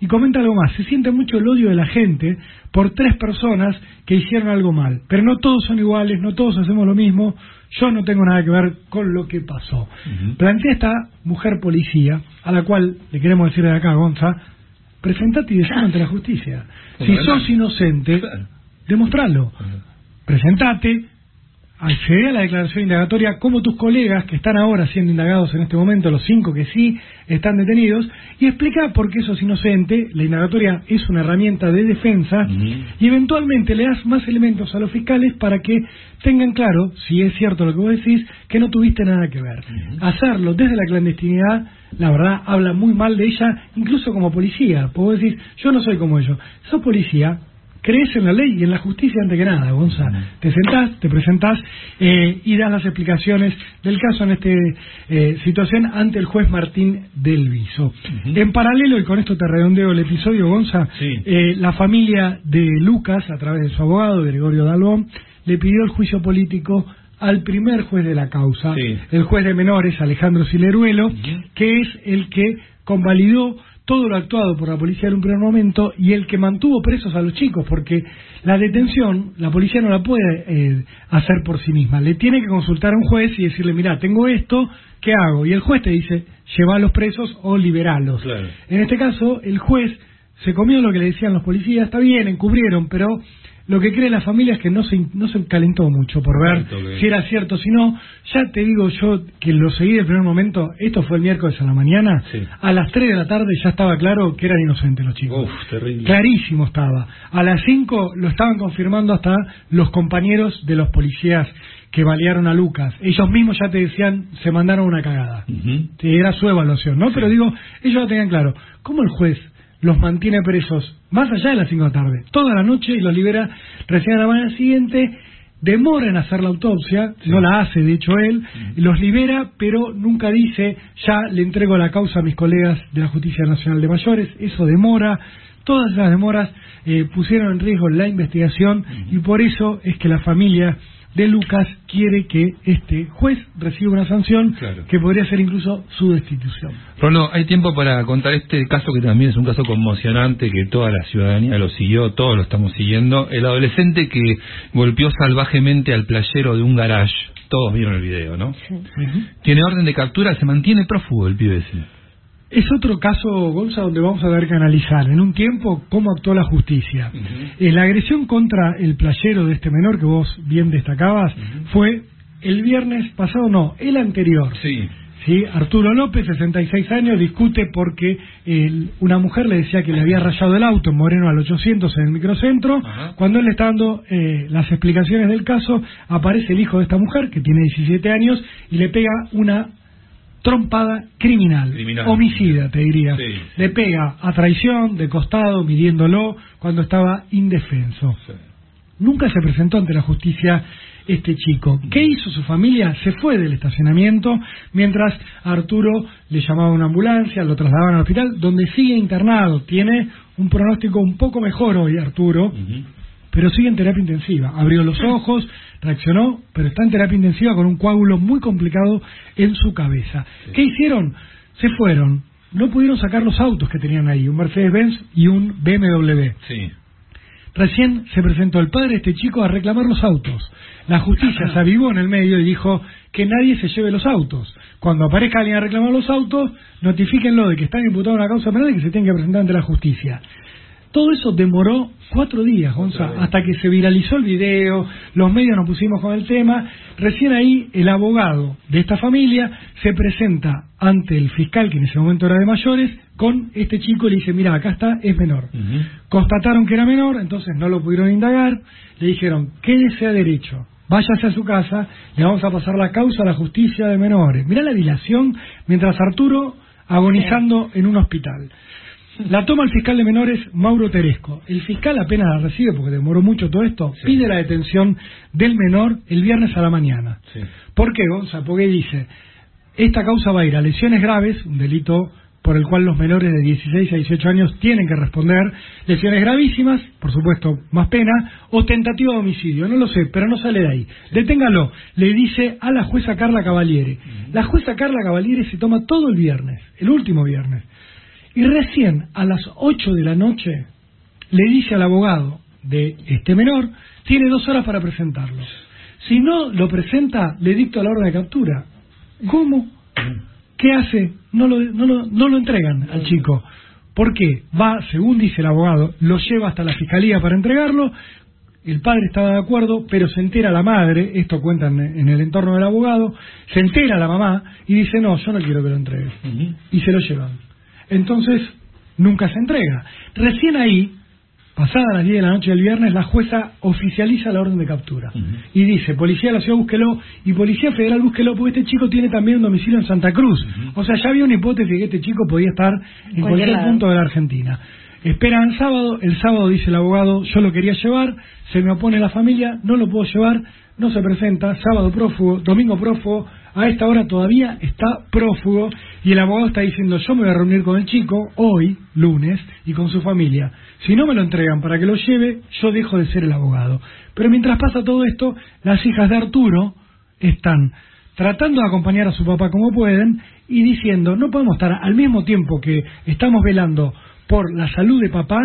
Y comenta algo más, se siente mucho el odio de la gente por tres personas que hicieron algo mal, pero no todos son iguales, no todos hacemos lo mismo, yo no tengo nada que ver con lo que pasó. Plantea esta mujer policía, a la cual le queremos decir de acá, Gonza, presentate y decime ante la justicia. Si sos inocente, demostralo. Presentate, accede a la declaración indagatoria como tus colegas que están ahora siendo indagados en este momento, los cinco que sí están detenidos, y explica por qué sos inocente. La indagatoria es una herramienta de defensa y eventualmente le das más elementos a los fiscales para que tengan claro, si es cierto lo que vos decís, que no tuviste nada que ver. Hacerlo desde la clandestinidad, la verdad, habla muy mal de ella, incluso como policía. Puedo decir, yo no soy como ellos. Sos policía, crees en la ley y en la justicia antes que nada, Gonza. Te sentás, te presentás eh, y das las explicaciones del caso en esta eh, situación ante el juez Martín del Viso. En paralelo, y con esto te redondeo el episodio, Gonza, eh, la familia de Lucas, a través de su abogado, Gregorio Dalbón, le pidió el juicio político al primer juez de la causa, el juez de menores, Alejandro Sileruelo, que es el que convalidó todo lo actuado por la policía en un primer momento y el que mantuvo presos a los chicos, porque la detención la policía no la puede eh, hacer por sí misma, le tiene que consultar a un juez y decirle, mira, tengo esto, ¿qué hago? Y el juez te dice, lleva a los presos o liberalos. En este caso, el juez se comió lo que le decían los policías, está bien, encubrieron, pero lo que cree la familia es que no se, no se calentó mucho por ver si era cierto, si no, ya te digo yo que lo seguí del primer momento, esto fue el miércoles a la mañana, a las 3 de la tarde ya estaba claro que eran inocentes los chicos. Clarísimo estaba. A las 5 lo estaban confirmando hasta los compañeros de los policías que balearon a Lucas. Ellos mismos ya te decían, se mandaron una cagada. Era su evaluación, ¿no? Pero digo, ellos lo tenían claro. ¿Cómo el juez los mantiene presos más allá de las 5 de la tarde, toda la noche y los libera. Recién a la mañana siguiente, demora en hacer la autopsia, no la hace de hecho él, los libera, pero nunca dice, ya le entrego la causa a mis colegas de la Justicia Nacional de Mayores, eso demora, todas esas demoras eh, pusieron en riesgo la investigación y por eso es que la familia de Lucas quiere que este juez reciba una sanción que podría ser incluso su destitución. Rolo, hay tiempo para contar este caso que también es un caso conmocionante que toda la ciudadanía lo siguió, todos lo estamos siguiendo. El adolescente que golpeó salvajemente al playero de un garage. Todos vieron el video, ¿no? Tiene orden de captura, se mantiene prófugo el pibe ese. Es otro caso, Gonza, donde vamos a ver que analizar en un tiempo cómo actuó la justicia. Eh, la agresión contra el playero de este menor que vos bien destacabas fue el viernes pasado, no, el anterior. Sí. Sí, Arturo López, 66 años, discute porque eh, una mujer le decía que le había rayado el auto en Moreno al 800 en el microcentro. Cuando él le está dando eh, las explicaciones del caso, aparece el hijo de esta mujer, que tiene 17 años, y le pega una trompada criminal, homicida, te diría. Le pega a traición, de costado, midiéndolo, cuando estaba indefenso. Nunca se presentó ante la justicia este chico. ¿Qué hizo su familia? Se fue del estacionamiento mientras Arturo le llamaba a una ambulancia, lo trasladaban al hospital, donde sigue internado. Tiene un pronóstico un poco mejor hoy Arturo, pero sigue en terapia intensiva. Abrió los ojos, reaccionó, pero está en terapia intensiva con un coágulo muy complicado en su cabeza. ¿Qué hicieron? Se fueron. No pudieron sacar los autos que tenían ahí, un Mercedes-Benz y un BMW. Sí. Recién se presentó el padre de este chico a reclamar los autos. La justicia se avivó en el medio y dijo que nadie se lleve los autos. Cuando aparezca alguien a reclamar los autos, notifíquenlo de que están imputados en una causa penal y que se tienen que presentar ante la justicia. Todo eso demoró cuatro días, Gonza, hasta que se viralizó el video, los medios nos pusimos con el tema. Recién ahí el abogado de esta familia se presenta ante el fiscal, que en ese momento era de mayores, con este chico y le dice, mira, acá está, es menor. Constataron que era menor, entonces no lo pudieron indagar, le dijeron, quédese a derecho, váyase a su casa, le vamos a pasar la causa a la justicia de menores. Mirá la dilación mientras Arturo agonizando en un hospital. La toma el fiscal de menores Mauro Teresco. El fiscal apenas la recibe, porque demoró mucho todo esto, pide la detención del menor el viernes a la mañana. ¿Por qué, Gonza? Porque dice, esta causa va a ir a lesiones graves, un delito por el cual los menores de 16 a 18 años tienen que responder, lesiones gravísimas, por supuesto, más pena, o tentativa de homicidio, no lo sé, pero no sale de ahí. Deténgalo, le dice a la jueza Carla Cavaliere. La jueza Carla Cavaliere se toma todo el viernes, el último viernes, y recién a las 8 de la noche le dice al abogado de este menor, tiene dos horas para presentarlo. Si no lo presenta, le dicto la orden de captura. ¿Cómo? ¿Qué hace? No lo, no lo, no lo entregan al chico. ¿Por qué? Va, según dice el abogado, lo lleva hasta la fiscalía para entregarlo. El padre estaba de acuerdo, pero se entera la madre, esto cuentan en el entorno del abogado, se entera la mamá y dice, no, yo no quiero que lo entregues. Y se lo llevan. Entonces, nunca se entrega. Recién ahí, pasada las 10 de la noche del viernes, la jueza oficializa la orden de captura. Y dice, Policía de la Ciudad, búsquelo, y Policía Federal, búsquelo, porque este chico tiene también un domicilio en Santa Cruz. O sea, ya había una hipótesis de que este chico podía estar en Cualquier cualquier punto de la Argentina. Esperan sábado, el sábado dice el abogado, yo lo quería llevar, se me opone la familia, no lo puedo llevar, no se presenta, sábado prófugo, domingo prófugo, a esta hora todavía está prófugo y el abogado está diciendo yo me voy a reunir con el chico hoy, lunes, y con su familia. Si no me lo entregan para que lo lleve, yo dejo de ser el abogado. Pero mientras pasa todo esto, las hijas de Arturo están tratando de acompañar a su papá como pueden y diciendo no podemos estar al mismo tiempo que estamos velando por la salud de papá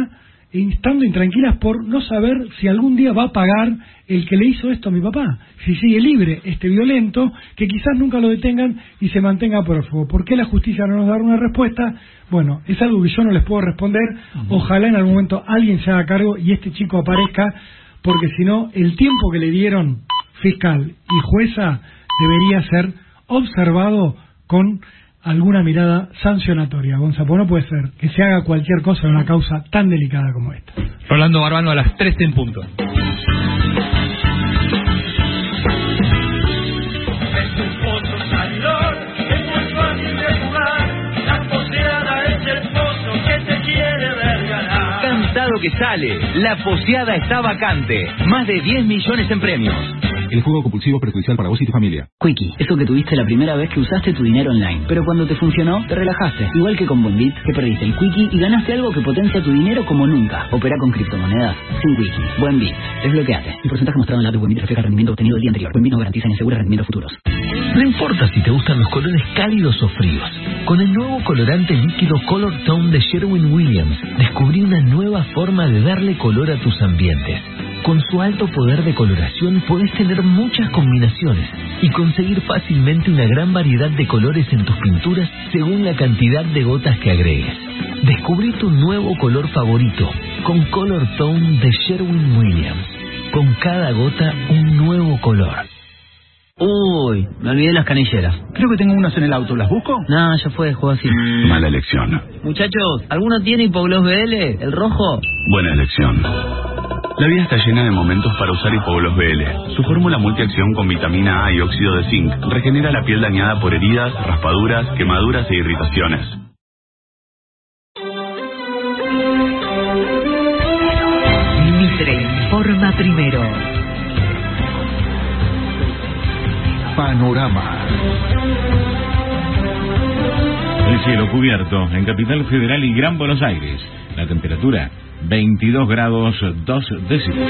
estando intranquilas por no saber si algún día va a pagar el que le hizo esto a mi papá. Si sigue libre este violento, que quizás nunca lo detengan y se mantenga prófugo. ¿Por qué la justicia no nos da una respuesta? Bueno, es algo que yo no les puedo responder. Ojalá en algún momento alguien se haga cargo y este chico aparezca, porque si no, el tiempo que le dieron fiscal y jueza debería ser observado con alguna mirada sancionatoria. Gonzalo, no puede ser que se haga cualquier cosa en una causa tan delicada como esta. Rolando Barbano a las 13 en punto. Es un pozo salidor, es muy fácil de jugar. La poseada es el pozo que te quiere ver ganar. Cantado que sale, la poseada está vacante. Más de 10 millones en premios. El juego compulsivo perjudicial para vos y tu familia. Quickie, eso que tuviste la primera vez que usaste tu dinero online. Pero cuando te funcionó, te relajaste. Igual que con Bondit, que perdiste el Quickie y ganaste algo que potencia tu dinero como nunca. Opera con criptomonedas. Sin Quickie. Buen Bit. Desbloqueate. El porcentaje mostrado en la de Buen Bit refleja el rendimiento obtenido el día anterior. Buen Bit no garantiza ni asegura rendimientos futuros. No importa si te gustan los colores cálidos o fríos. Con el nuevo colorante líquido Color Tone de Sherwin Williams, descubrí una nueva forma de darle color a tus ambientes. Con su alto poder de coloración puedes tener muchas combinaciones y conseguir fácilmente una gran variedad de colores en tus pinturas según la cantidad de gotas que agregues. Descubrí tu nuevo color favorito con Color Tone de Sherwin Williams. Con cada gota un nuevo color. Uy, me olvidé las canilleras. Creo que tengo unas en el auto. ¿Las busco? No, ya fue, juego así. Mala elección. Muchachos, ¿alguno tiene Hipogloss BL? ¿El rojo? Buena elección. La vida está llena de momentos para usar Hipogloss BL. Su fórmula multiacción con vitamina A y óxido de zinc regenera la piel dañada por heridas, raspaduras, quemaduras e irritaciones. Mitre informa primero. Panorama. El cielo cubierto en Capital Federal y Gran Buenos Aires. La temperatura 22 grados 2 décimos.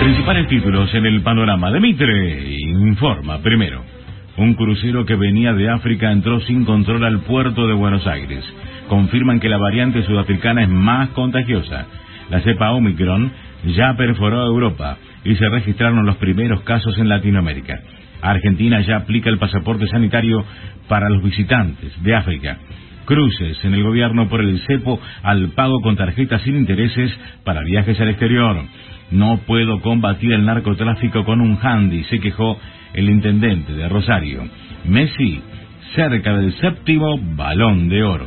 Principales títulos en el panorama de Mitre. Informa primero. Un crucero que venía de África entró sin control al puerto de Buenos Aires. Confirman que la variante sudafricana es más contagiosa. La cepa Omicron ya perforó Europa y se registraron los primeros casos en Latinoamérica. Argentina ya aplica el pasaporte sanitario para los visitantes de África. Cruces en el gobierno por el cepo al pago con tarjetas sin intereses para viajes al exterior. No puedo combatir el narcotráfico con un handy, se quejó el intendente de Rosario. Messi cerca del séptimo balón de oro.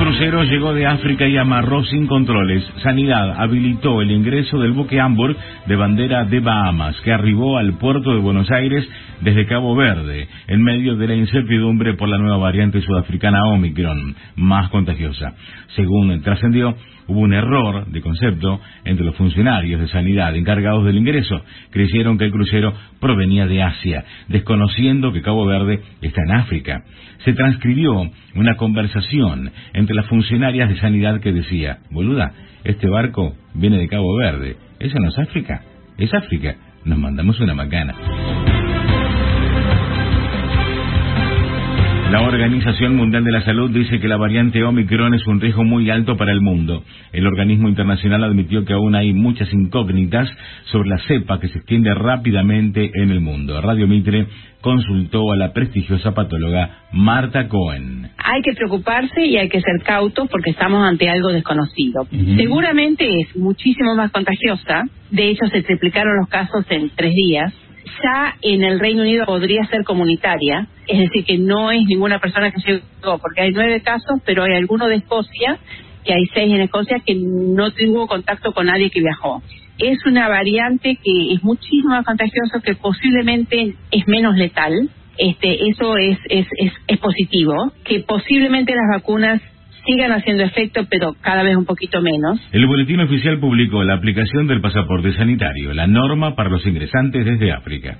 crucero llegó de África y amarró sin controles. Sanidad habilitó el ingreso del buque Hamburg de bandera de Bahamas, que arribó al puerto de Buenos Aires desde Cabo Verde, en medio de la incertidumbre por la nueva variante sudafricana Omicron, más contagiosa. Según trascendió, hubo un error de concepto entre los funcionarios de sanidad encargados del ingreso. Creyeron que el crucero provenía de Asia, desconociendo que Cabo Verde está en África. Se transcribió una conversación entre las funcionarias de sanidad que decía, boluda, este barco viene de Cabo Verde. ¿Eso no es África? Es África. Nos mandamos una macana. La Organización Mundial de la Salud dice que la variante Omicron es un riesgo muy alto para el mundo. El organismo internacional admitió que aún hay muchas incógnitas sobre la cepa que se extiende rápidamente en el mundo. Radio Mitre consultó a la prestigiosa patóloga Marta Cohen. Hay que preocuparse y hay que ser cautos porque estamos ante algo desconocido. Seguramente es muchísimo más contagiosa. De hecho, se triplicaron los casos en tres días ya en el Reino Unido podría ser comunitaria, es decir, que no es ninguna persona que llegó, porque hay nueve casos, pero hay alguno de Escocia, que hay seis en Escocia, que no tuvo contacto con nadie que viajó. Es una variante que es muchísimo más contagiosa, que posiblemente es menos letal. Este, eso es, es, es, es positivo, que posiblemente las vacunas sigan haciendo efecto, pero cada vez un poquito menos. El boletín oficial publicó la aplicación del pasaporte sanitario, la norma para los ingresantes desde África.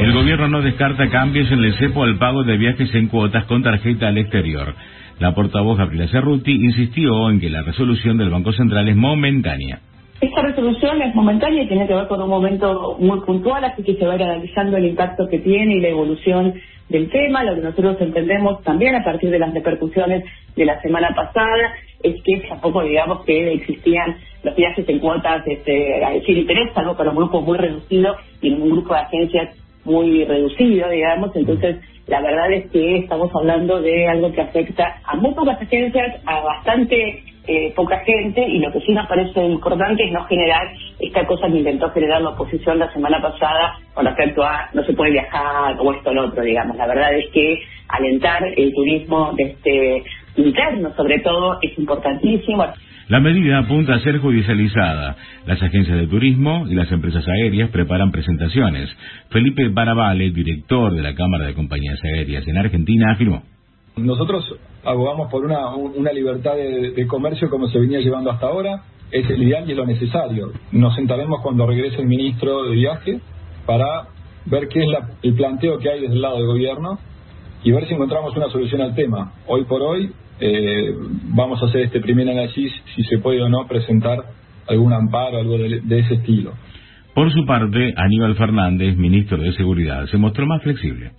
El gobierno no descarta cambios en el cepo al pago de viajes en cuotas con tarjeta al exterior. La portavoz Gabriela Cerruti insistió en que la resolución del Banco Central es momentánea. Esta resolución es momentánea y tiene que ver con un momento muy puntual, así que se va a ir analizando el impacto que tiene y la evolución del tema. Lo que nosotros entendemos también a partir de las repercusiones de la semana pasada es que tampoco digamos que existían los viajes en cuotas este, a decir interés, salvo para un grupo muy reducido y un grupo de agencias muy reducido, digamos. Entonces, la verdad es que estamos hablando de algo que afecta a muy pocas agencias, a bastante eh, poca gente y lo que sí nos parece importante es no generar esta cosa que intentó generar la oposición la semana pasada con respecto a no se puede viajar o esto o lo otro, digamos. La verdad es que alentar el turismo de este interno, sobre todo, es importantísimo. La medida apunta a ser judicializada. Las agencias de turismo y las empresas aéreas preparan presentaciones. Felipe Barabale, director de la Cámara de Compañías Aéreas en Argentina, afirmó. Nosotros abogamos por una, una libertad de, de comercio como se venía llevando hasta ahora. Es el ideal y es lo necesario. Nos sentaremos cuando regrese el ministro de viaje para ver qué es la- el planteo que hay desde el lado del gobierno y ver si encontramos una solución al tema. Hoy por hoy eh, vamos a hacer este primer análisis si se puede o no presentar algún amparo, algo de, de ese estilo. Por su parte, Aníbal Fernández, ministro de Seguridad, se mostró más flexible.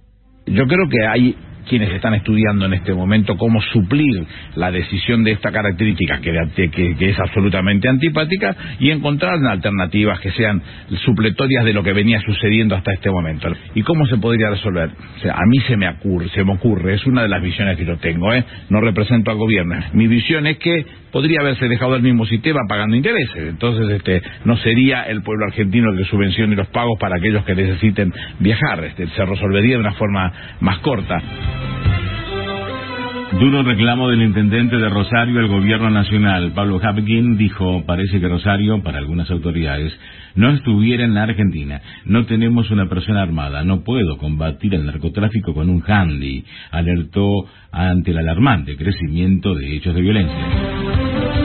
Yo creo que hay quienes están estudiando en este momento cómo suplir la decisión de esta característica que, que- que es absolutamente antipática y encontrar alternativas que sean supletorias de lo que venía sucediendo hasta este momento. ¿Y cómo se podría resolver? O sea, a mí se me ocurre, se me ocurre, es una de las visiones que yo tengo, ¿eh? no represento al gobierno. Mi visión es que podría haberse dejado el mismo sistema pagando intereses. Entonces, este, no sería el pueblo argentino el que subvencione los pagos para aquellos que necesiten viajar. Este, se resolvería de una forma más corta. Duro reclamo del intendente de Rosario al gobierno nacional. Pablo Hapkin dijo, parece que Rosario, para algunas autoridades, no estuviera en la Argentina. No tenemos una persona armada. No puedo combatir el narcotráfico con un handy. Alertó ante el alarmante crecimiento de hechos de violencia.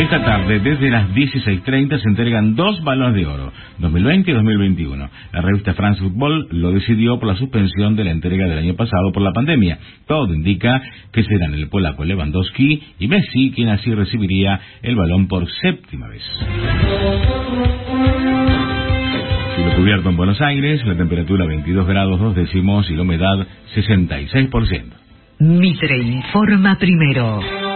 Esta tarde, desde las 16.30, se entregan dos balones de oro, 2020 y 2021. La revista France Football lo decidió por la suspensión de la entrega del año pasado por la pandemia. Todo indica que serán el polaco Lewandowski y Messi quien así recibiría el balón por séptima vez. Cielo cubierto en Buenos Aires, la temperatura 22 grados 2 décimos y la humedad 66%. Mitre informa primero.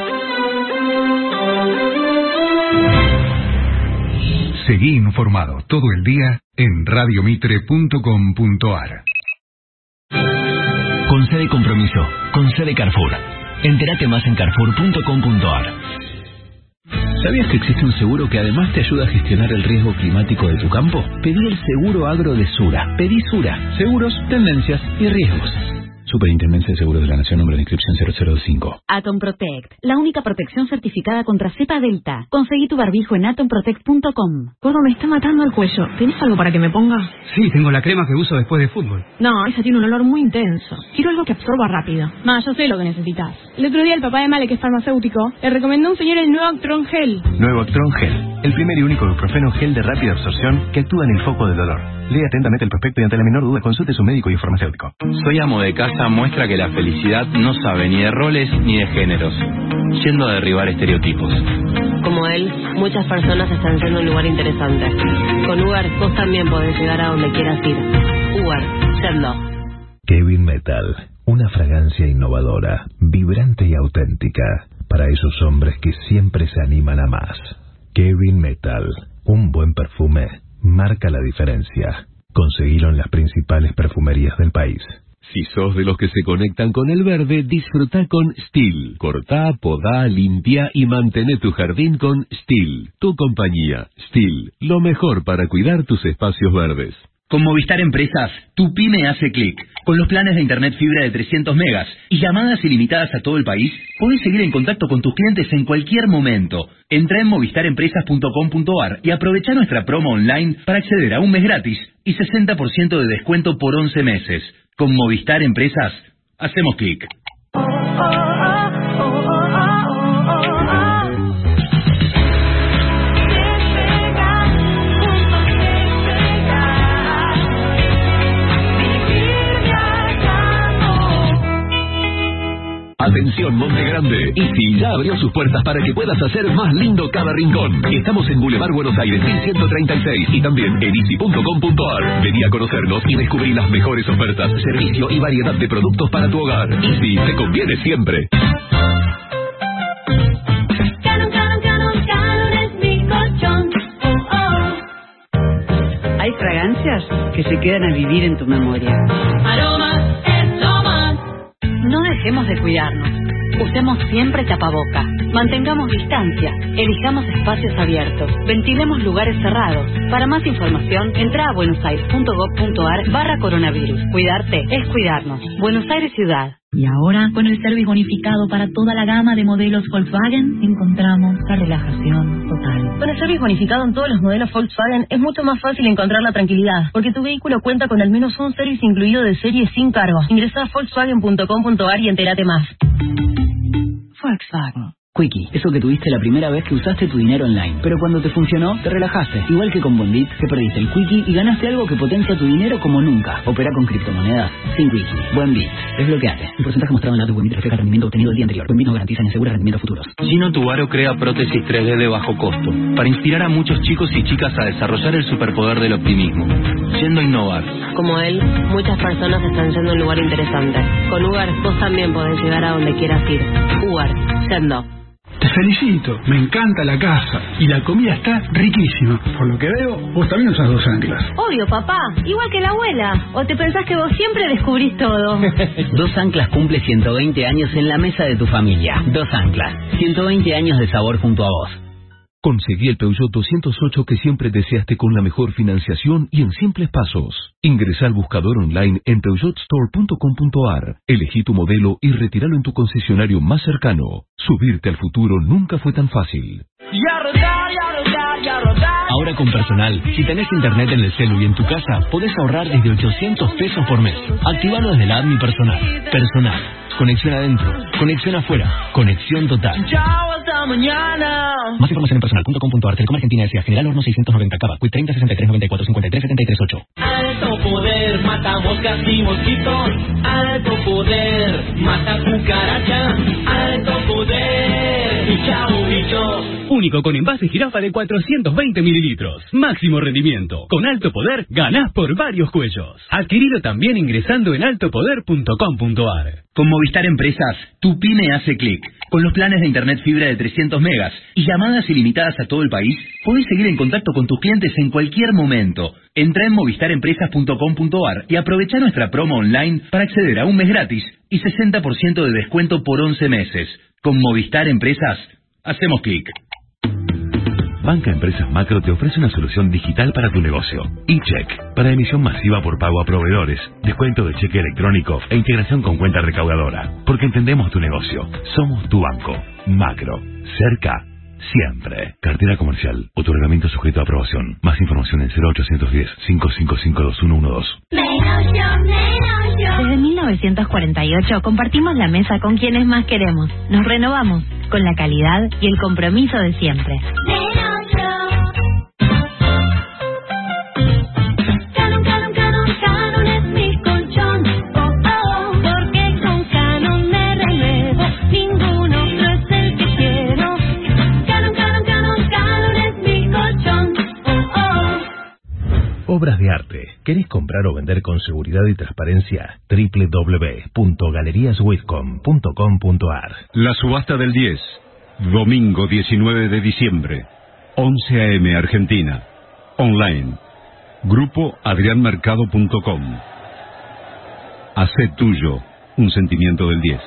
Seguí informado todo el día en radiomitre.com.ar. Con sede compromiso, con sede Carrefour. Entérate más en carrefour.com.ar. ¿Sabías que existe un seguro que además te ayuda a gestionar el riesgo climático de tu campo? Pedí el seguro agro de Sura. Pedí Sura. Seguros, tendencias y riesgos. Superintendencia de Seguros de la Nación, número de inscripción 005. Atom Protect, la única protección certificada contra cepa delta. Conseguí tu barbijo en atomprotect.com. Gordo, me está matando el cuello. ¿Tienes algo para que me ponga? Sí, tengo la crema que uso después de fútbol. No, esa tiene un olor muy intenso. Quiero algo que absorba rápido. Ma, yo sé lo que necesitas. El otro día el papá de Male, que es farmacéutico, le recomendó a un señor el nuevo Actron Gel. Nuevo Actron Gel, el primer y único ibuprofeno gel de rápida absorción que actúa en el foco del dolor. Lea atentamente el prospecto y ante la menor duda consulte a su médico y farmacéutico. Soy amo de casa muestra que la felicidad no sabe ni de roles ni de géneros, yendo a derribar estereotipos. Como él, muchas personas están yendo a un lugar interesante. Con Uber, vos también podés llegar a donde quieras ir. Uber, yendo. Kevin Metal, una fragancia innovadora, vibrante y auténtica, para esos hombres que siempre se animan a más. Kevin Metal, un buen perfume, marca la diferencia. Conseguilo las principales perfumerías del país. Si sos de los que se conectan con el verde, disfruta con Steel. Cortá, podá, limpia y mantén tu jardín con Steel. Tu compañía, Steel. Lo mejor para cuidar tus espacios verdes. Con Movistar Empresas, tu pyme hace clic. Con los planes de Internet fibra de 300 megas y llamadas ilimitadas a todo el país, podés seguir en contacto con tus clientes en cualquier momento. Entra en movistarempresas.com.ar y aprovecha nuestra promo online para acceder a un mes gratis y 60% de descuento por 11 meses. Con Movistar Empresas, hacemos clic. Atención Monte Grande, Easy ya abrió sus puertas para que puedas hacer más lindo cada rincón. Estamos en Boulevard Buenos Aires 1136 y también en easy.com.ar. Vení a conocernos y descubrí las mejores ofertas, servicio y variedad de productos para tu hogar. Easy te conviene siempre. Hay fragancias que se quedan a vivir en tu memoria. Aroma dejemos de cuidarnos. Usemos siempre tapaboca. Mantengamos distancia. Elijamos espacios abiertos. Ventilemos lugares cerrados. Para más información, entra a buenosaires.gov.ar barra coronavirus. Cuidarte es cuidarnos. Buenos Aires Ciudad. Y ahora, con el service bonificado para toda la gama de modelos Volkswagen, encontramos la relajación total. Con el service bonificado en todos los modelos Volkswagen es mucho más fácil encontrar la tranquilidad, porque tu vehículo cuenta con al menos un service incluido de serie sin cargo. Ingresa a volkswagen.com.ar y entérate más. Volkswagen. Quickie, eso que tuviste la primera vez que usaste tu dinero online, pero cuando te funcionó, te relajaste. Igual que con Bondit, que perdiste el Quickie y ganaste algo que potencia tu dinero como nunca. Opera con criptomonedas sin Quickie. Buen Bit. Desbloqueate. El porcentaje mostrado en la de Buen Bit refleja el rendimiento obtenido el día anterior. Buen Bit no garantiza ni asegura rendimientos futuros. Gino Tubaro crea prótesis 3D de bajo costo para inspirar a muchos chicos y chicas a desarrollar el superpoder del optimismo. Yendo a innovar. Como él, muchas personas están yendo a un lugar interesante. Con Uber, vos también podés llegar a donde quieras ir. Uber, yendo. Te felicito, me encanta la casa y la comida está riquísima. Por lo que veo, vos también usas dos anclas. Obvio, papá. Igual que la abuela. ¿O te pensás que vos siempre descubrís todo? Dos Anclas cumple 120 años en la mesa de tu familia. Dos Anclas. 120 años de sabor junto a vos. Conseguí el Peugeot 208 que siempre deseaste con la mejor financiación y en simples pasos. Ingresa al buscador online en peugeotstore.com.ar. Elegí tu modelo y retíralo en tu concesionario más cercano. Subirte al futuro nunca fue tan fácil. Ahora con personal, si tenés internet en el celu y en tu casa, podés ahorrar desde 800 pesos por mes. Activalo desde la app Mi Personal. Personal. Conexión adentro. Conexión afuera. Conexión total. Chao, hasta mañana. Más información en personal.com.ar. Telecom Argentina S.A. General Horno 690 Cava. Quit 30 63 94 53 73 8. Alto poder, mata moscas y mosquitos. Alto poder, mata cucaracha. Alto poder. Y chao bicho. Único con envase jirafa de 420 mililitros. Máximo rendimiento. Con alto poder, ganás por varios cuellos. Adquirido también ingresando en altopoder.com.ar. Con Movistar Empresas, tu pyme hace clic. Con los planes de Internet fibra de 300 megas y llamadas ilimitadas a todo el país, podés seguir en contacto con tus clientes en cualquier momento. Entra en movistarempresas.com.ar y aprovecha nuestra promo online para acceder a un mes gratis y 60% de descuento por 11 meses. Con Movistar Empresas, hacemos clic. Banca Empresas Macro te ofrece una solución digital para tu negocio. eCheck, para emisión masiva por pago a proveedores, descuento de cheque electrónico e integración con cuenta recaudadora. Porque entendemos tu negocio. Somos tu banco. Macro. Cerca. Siempre. Cartera comercial. Otorgamiento sujeto a aprobación. Más información en 0810 555 2112. Desde 1948 compartimos la mesa con quienes más queremos. Nos renovamos con la calidad y el compromiso de siempre. Obras de arte. ¿Querés comprar o vender con seguridad y transparencia? www.galeriaswitcom.com.ar La subasta del 10, domingo 19 de diciembre, 11 a.m. Argentina, online, grupo adrianmercado.com. Hacé tuyo un sentimiento del 10.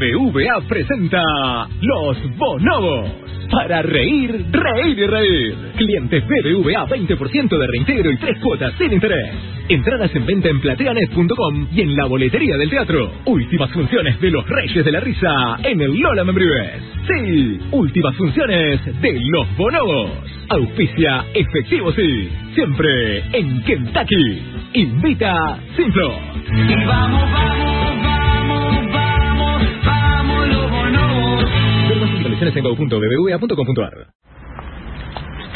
BBVA presenta Los Bonobos. Para reír, reír y reír. Clientes BBVA 20% de reintegro y tres cuotas sin interés. Entradas en venta en plateanet.com y en la boletería del teatro. Últimas funciones de Los Reyes de la Risa en el Lola Membrives. Sí, últimas funciones de Los Bonobos. Auspicia efectivo sí. Siempre en Kentucky. Invita Simplo. Y vamos, vamos, vamos, vamos, los bonobos. Ver más informaciones en go.bbva.com.ar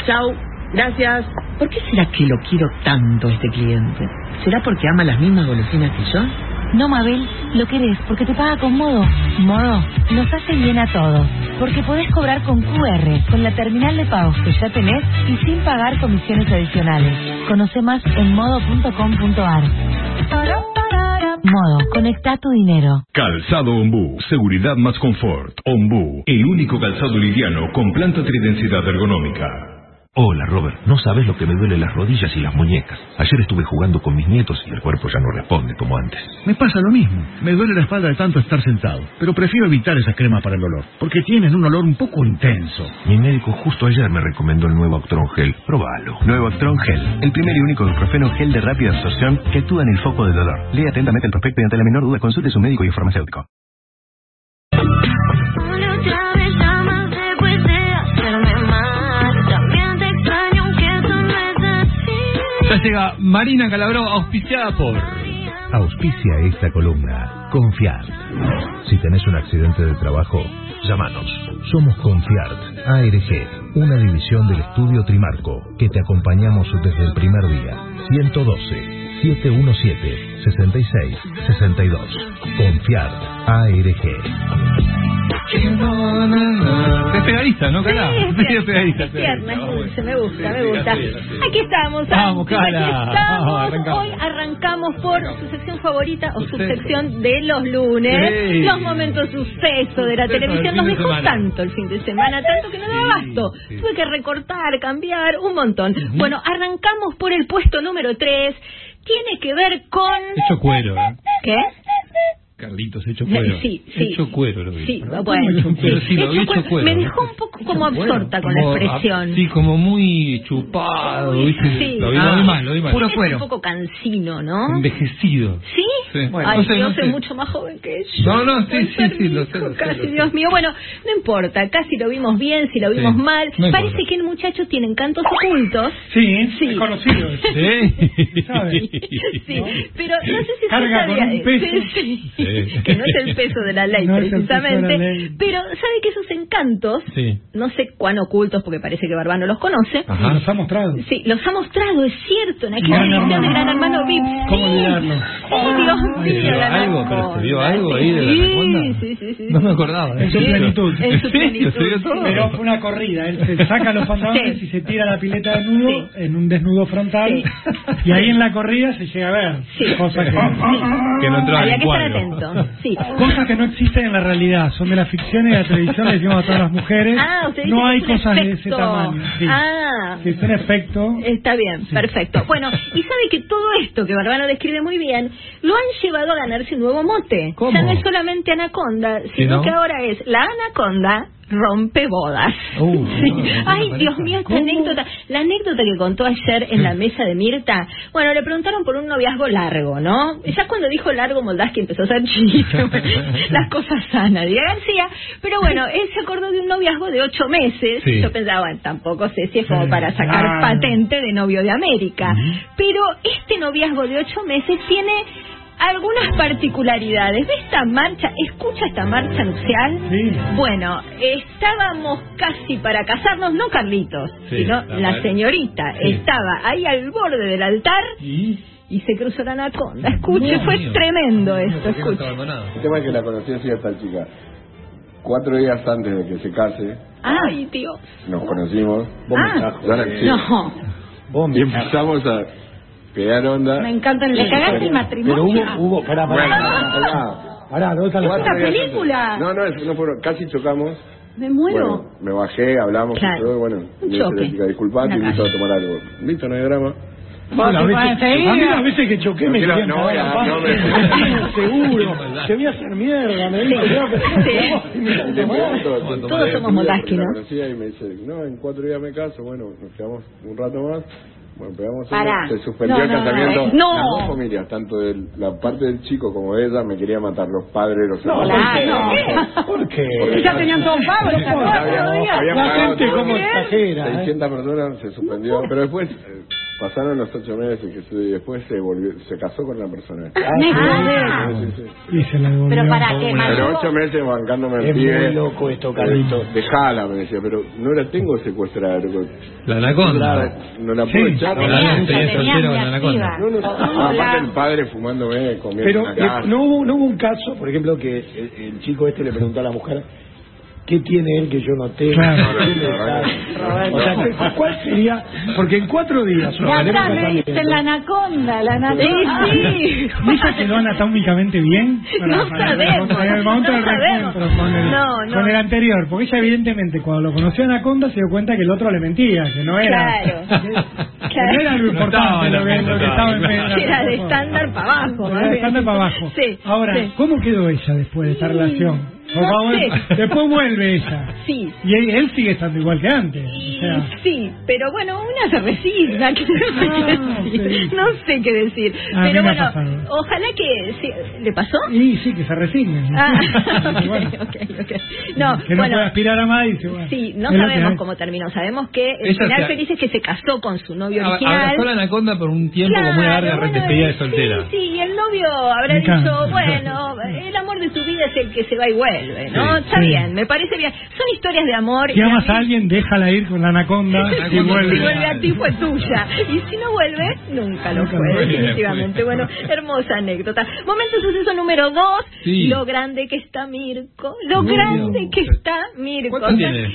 Chau, gracias. ¿Por qué será que lo quiero tanto a este cliente? ¿Será porque ama las mismas golosinas que yo? No, Mabel, lo querés porque te paga con Modo. Modo nos hace bien a todos. Porque podés cobrar con QR, con la terminal de pagos que ya tenés y sin pagar comisiones adicionales. Conoce más en modo.com.ar. Modo, conecta tu dinero. Calzado Ombú, seguridad más confort. Ombú, el único calzado liviano con planta tridensidad ergonómica. Hola Robert, no sabes lo que me duele las rodillas y las muñecas. Ayer estuve jugando con mis nietos y el cuerpo ya no responde como antes. Me pasa lo mismo. Me duele la espalda de tanto estar sentado. Pero prefiero evitar esas cremas para el olor. Porque tienen un olor un poco intenso. Mi médico justo ayer me recomendó el nuevo Actron Gel. Probalo. Nuevo Actron Gel, el primer y único ibuprofeno gel de rápida absorción que actúa en el foco del dolor. Lea atentamente el prospecto y ante la menor duda consulte a su médico y farmacéutico. Llega Marina Calabró, auspiciada por... Auspicia esta columna. Confiart. Si tenés un accidente de trabajo, llámanos. Somos Confiart ARG, una división del estudio Trimarco, que te acompañamos desde el primer día. 112 717 66 62. Confiart ARG. Es pegadista, ¿no, Cala? Sí, es Medio pegadista. Es tierna, es dulce, me gusta, me gusta. es, es. Aquí estamos, Vamos, Cala. aquí estamos. Vamos, arrancamos. Hoy arrancamos por su sección favorita o Suceso. subsección de los lunes. Sí. Los momentos suceso de la televisión. Nos de dejó tanto el fin de semana, tanto que no daba abasto. Tuve que recortar, cambiar, un montón. Bueno, arrancamos por el puesto número 3. Tiene que ver con... Hecho cuero, ¿eh? ¿Qué? Carlitos, hecho cuero. Sí, sí. Hecho cuero lo vi. Sí, bueno. Pero sí, lo vi Hecho cuero. cuero. Me dejó un poco como absorta con la expresión. Sí, como muy chupado, ¿viste? Sí. Lo vi, Ah. lo vi mal, lo vi mal. Es un poco cansino, ¿no? Envejecido. ¿Sí? Sí. Ay, No sé, Dios no sé. es mucho más joven que yo. No, no, sí, sí, sí, lo sé, lo sé, Casi. Dios mío. Bueno, no importa, casi lo vimos bien, si lo vimos Sí, mal. no importa. Parece que el muchacho tiene encantos ocultos. Sí, Sí. conocido. ¿Sabe? Sí, pero no sé si Carga con sabía- un peso. Sí, que no es el peso de la ley No es el peso de la precisamente, ley. pero sabe que esos encantos, Sí. no sé cuán ocultos porque parece que Barbano los conoce. Ajá. Nos ha mostrado. Sí, los ha mostrado, es cierto, en aquella edición de. Gran Hermano VIP. ¿Cómo olvidarlo? Sí, Dios mío, ¿vio la algo? ¿Pero se vio algo ahí de la Sí, anaconda? sí, sí, sí. No me acordaba. En su Sí. plenitud. En su plenitud. Pero fue una corrida. Él se saca los pantalones Sí. y se tira la pileta desnudo en un desnudo frontal. Y ahí en la corrida se llega a ver. Sí. Cosas que, Que no entraba Había en que estar cuadro. Sí. cosas que no existen en la realidad. Son de la ficción y de la televisión. Le decimos a todas las mujeres. Ah, usted dice no que hay es un cosas de ese efecto. tamaño. Sí. Ah. Sí, es un efecto. Está bien, perfecto. Bueno, y sabe que todo esto que Barbano describe muy bien, lo han llevado a ganarse un nuevo mote. ¿Cómo? Ya no es solamente anaconda, sino no? que ahora es la anaconda rompe bodas. Uh, Sí. no, no, Ay, Dios mío, esta ¿Cómo? anécdota, la anécdota que contó ayer en la mesa de Mirta, bueno, le preguntaron por un noviazgo largo, ¿no? Ya cuando dijo largo, Moldaski empezó a chiste, las cosas sanas, diga García, pero bueno, él se acordó de un noviazgo de ocho meses, Sí. yo pensaba, bueno, tampoco sé si es como para sacar claro. patente de novio de América, pero este noviazgo de ocho meses tiene algunas particularidades. ¿Ve esta marcha? ¿Escucha esta marcha nupcial? Sí. Bueno, estábamos casi para casarnos, no Carlitos, Sí, sino la señorita. Sí. Estaba ahí al borde del altar Y y se cruzó la anaconda. Escuche, fue mío. tremendo esto, ¿Por qué no escuche. El tema es que la conocí así a esta chica. Cuatro días antes de que se case, Ay, Dios. nos conocimos. Ah, Ya la- sí. no. Y empezamos a pegar onda. Me encanta el Le cagaste el matrimonio. Pero hubo, hubo, pará, pará. pará. Pará, ¿dónde está la Cuatro ¿Una días película? No, no, es- no fueron, casi chocamos. Me muero. Bueno, me bajé, hablamos Claro. y todo, bueno, Un choque. disculpate, invito a tomar algo. Listo, no hay drama. Bueno, a, veces, a mí las veces que choqué me querían no voy a- no me- Seguro, te voy a hacer mierda, me dijo. Todos somos día, ¿no? y me dice, no, en cuatro días me caso, bueno, nos quedamos un rato más. Bueno, pegamos Pará. uno, se suspendió No, el no, no, casamiento. eh, no. Las dos familias, tanto de la parte del chico como de ella, me quería matar los padres, los No, hermanos. ¿por qué? ¿Por qué? Porque Ya tenían todo pago, los habíamos- habían La gente como exagera, ¿eh? 600 personas se suspendió, pero después eh, pasaron los ocho meses que se- y después se volvió, se casó con la persona. Ah. Sí, sí, sí. Y se la devolvió. Pero para qué, Pero ocho meses bancándome el Es pibe. muy loco esto, Carlitos. Dejala, me decía, pero no la tengo secuestrada. La anaconda. No la puedo Sí. echar. La anaconda. no, no. Ah, aparte el padre fumándome, comiendo Pero eh, no hubo, no hubo un caso, por ejemplo, que el, el chico este le preguntó a la mujer, ¿qué tiene él que yo no tengo? Claro. ¿Qué le? O sea, ¿cuál sería? Porque en cuatro días... Ya dicen la anaconda, la anaconda. Sí, sí. ¿Y ella quedó anatómicamente bien? No sabemos, En el momento del no sabemos. reencuentro con el, No, no. con el anterior. Porque ella, evidentemente, cuando lo conoció a Anaconda, se dio cuenta que el otro le mentía, que no era. Claro. Que no era lo importante lo que, lo que estaba en Pedro. Era de estándar para abajo. Era de estándar para abajo. Sí. Ahora, sí. ¿cómo quedó ella después de esta relación? Por No favor, sé. después vuelve ella. Sí. Y él, él sigue estando igual que antes. O sea, Sí, pero bueno, una se resigna, que no sé Ah, qué decir. sí. No sé qué decir. Pero bueno, ojalá que... sí, ¿Le pasó? y sí, que se resignen. Ah, Y bueno, ok, ok, ok. No, que no bueno, puede aspirar a más y Sí, no sabemos cómo terminó. Sabemos que el Ella final se- feliz es que se casó con su novio original. Abrazó la anaconda por un tiempo como una Claro, larga bueno, despedida de sí, soltera. Sí, y el novio habrá dicho, bueno, el amor de tu vida es el que se va y vuelve, ¿no? Sí, Está sí. bien, me parece bien. Son historias de amor. Si y amas mí- a alguien, déjala ir con la anaconda si vuelve. vuelve a ti fue tuya. Y si no vuelve, nunca lo Nunca fue, fue. definitivamente. Bueno, hermosa anécdota. Momento suceso número dos. Sí. Lo grande que está Mirko. Lo Uy, grande Dios. que está Mirko. ¿Cuánto tiene?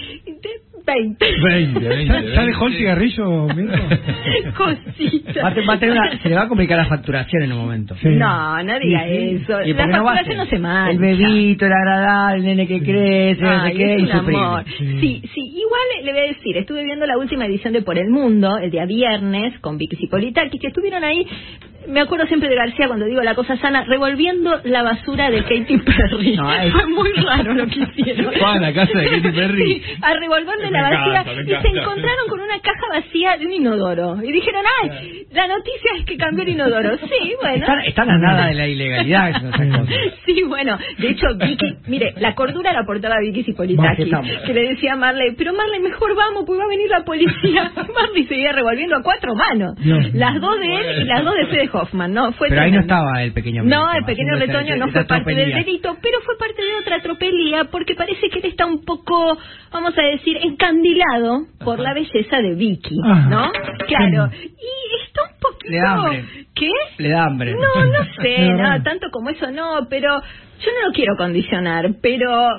De- 20. 20, 20. ¿Ya, dejó el cigarrillo? Cosita. Va a, va a tener una- se le va a complicar la facturación en un momento. Sí. No, no diga Sí, sí. eso. ¿Y La no facturación ser? no se mancha. El bebito, el agradable, el nene que crece, no sé qué, es un insufrible. amor. Sí, sí, igual le voy a decir, estuve viendo la última edición de Por el Mundo, el día viernes, con Vicky Cipolitakis, que estuvieron ahí me acuerdo siempre de García cuando digo la cosa sana, revolviendo la basura de Katy Perry. Fue muy raro lo que hicieron. Fue a la casa de Katy Perry. Sí, a revolverle la basura encanta, y se encontraron con una caja vacía de un inodoro. Y dijeron, ay, la noticia es que cambió el inodoro. Sí, bueno. Están, están a nada de la ilegalidad. esas cosas. Sí, bueno, de hecho, Vicky, mire, la cordura la aportaba Vicky Cipolitaki, que le decía a Marley, pero Marley, mejor vamos, pues va a venir la policía. Marley seguía revolviendo a cuatro manos. Dios. Las dos de él y las dos de Fede Hoffman, ¿no? Fue Pero ahí no estaba el pequeño No, Mirko el pequeño retoño no fue parte del delito, pero fue parte de otra tropelía, porque parece que él está un poco, vamos a decir, encandilado por la belleza de Vicky, Ajá. ¿no? Claro. Y está un poquito... Le da hambre. ¿Qué? Le da hambre. No, no sé, no, tanto como eso no, pero yo no lo quiero condicionar, pero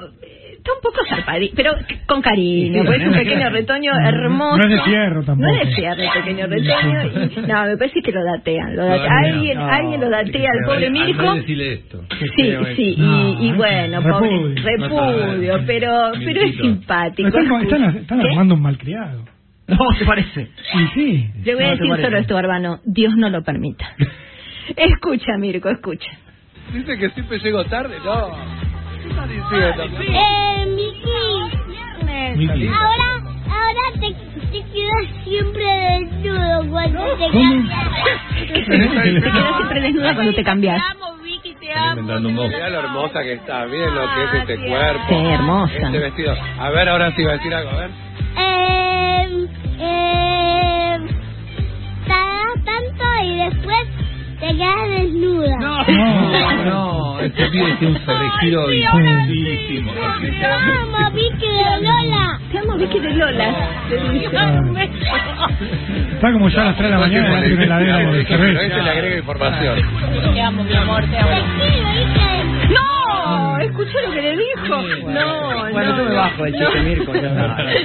está un poco zarpadito, pero con cariño, Sí, porque es un pequeño retoño hermoso. no es de fierro tampoco. No es de fierro el pequeño retoño. y- no, me parece que lo datean. Lo datean. Alguien, no. alguien lo datea al pobre Mirko. decirle esto. Sí, sí, y, y bueno, pobre, Repudio. repudio, pero, pero es simpático. Están, están, armando un malcriado. No, ¿te parece? Sí, sí. Le voy a No, ¿te decir solo esto, Barbano. Dios no lo permita. Escucha, Mirko, escucha. Dice que siempre llego tarde, no. ¿Qué estás diciendo? Eh. Ahora, ahora te, te quedas siempre desnudo cuando te Te quedas siempre desnuda cuando te cambias. inventando un Mirá lo hermosa que está, miren lo que es este cuerpo. Sí, hermosa. Este vestido. A ver, ahora sí va a decir algo, a ver. Eh, eh, tardas tanto y después te quedas desnuda. No, no, este pibe tiene un sobregiro difundísimo. Te amo, Vicky de Lola. Te amo, Vicky de Lola. Está como ya a las 3 de la mañana hay una heladera de Pero cerveza. este le agrega información. Te amo, mi amor, te amo. ¡No! ¿Escuchó lo que le dijo? No, Bueno, no, yo me no, bajo del chiste no. Mirko,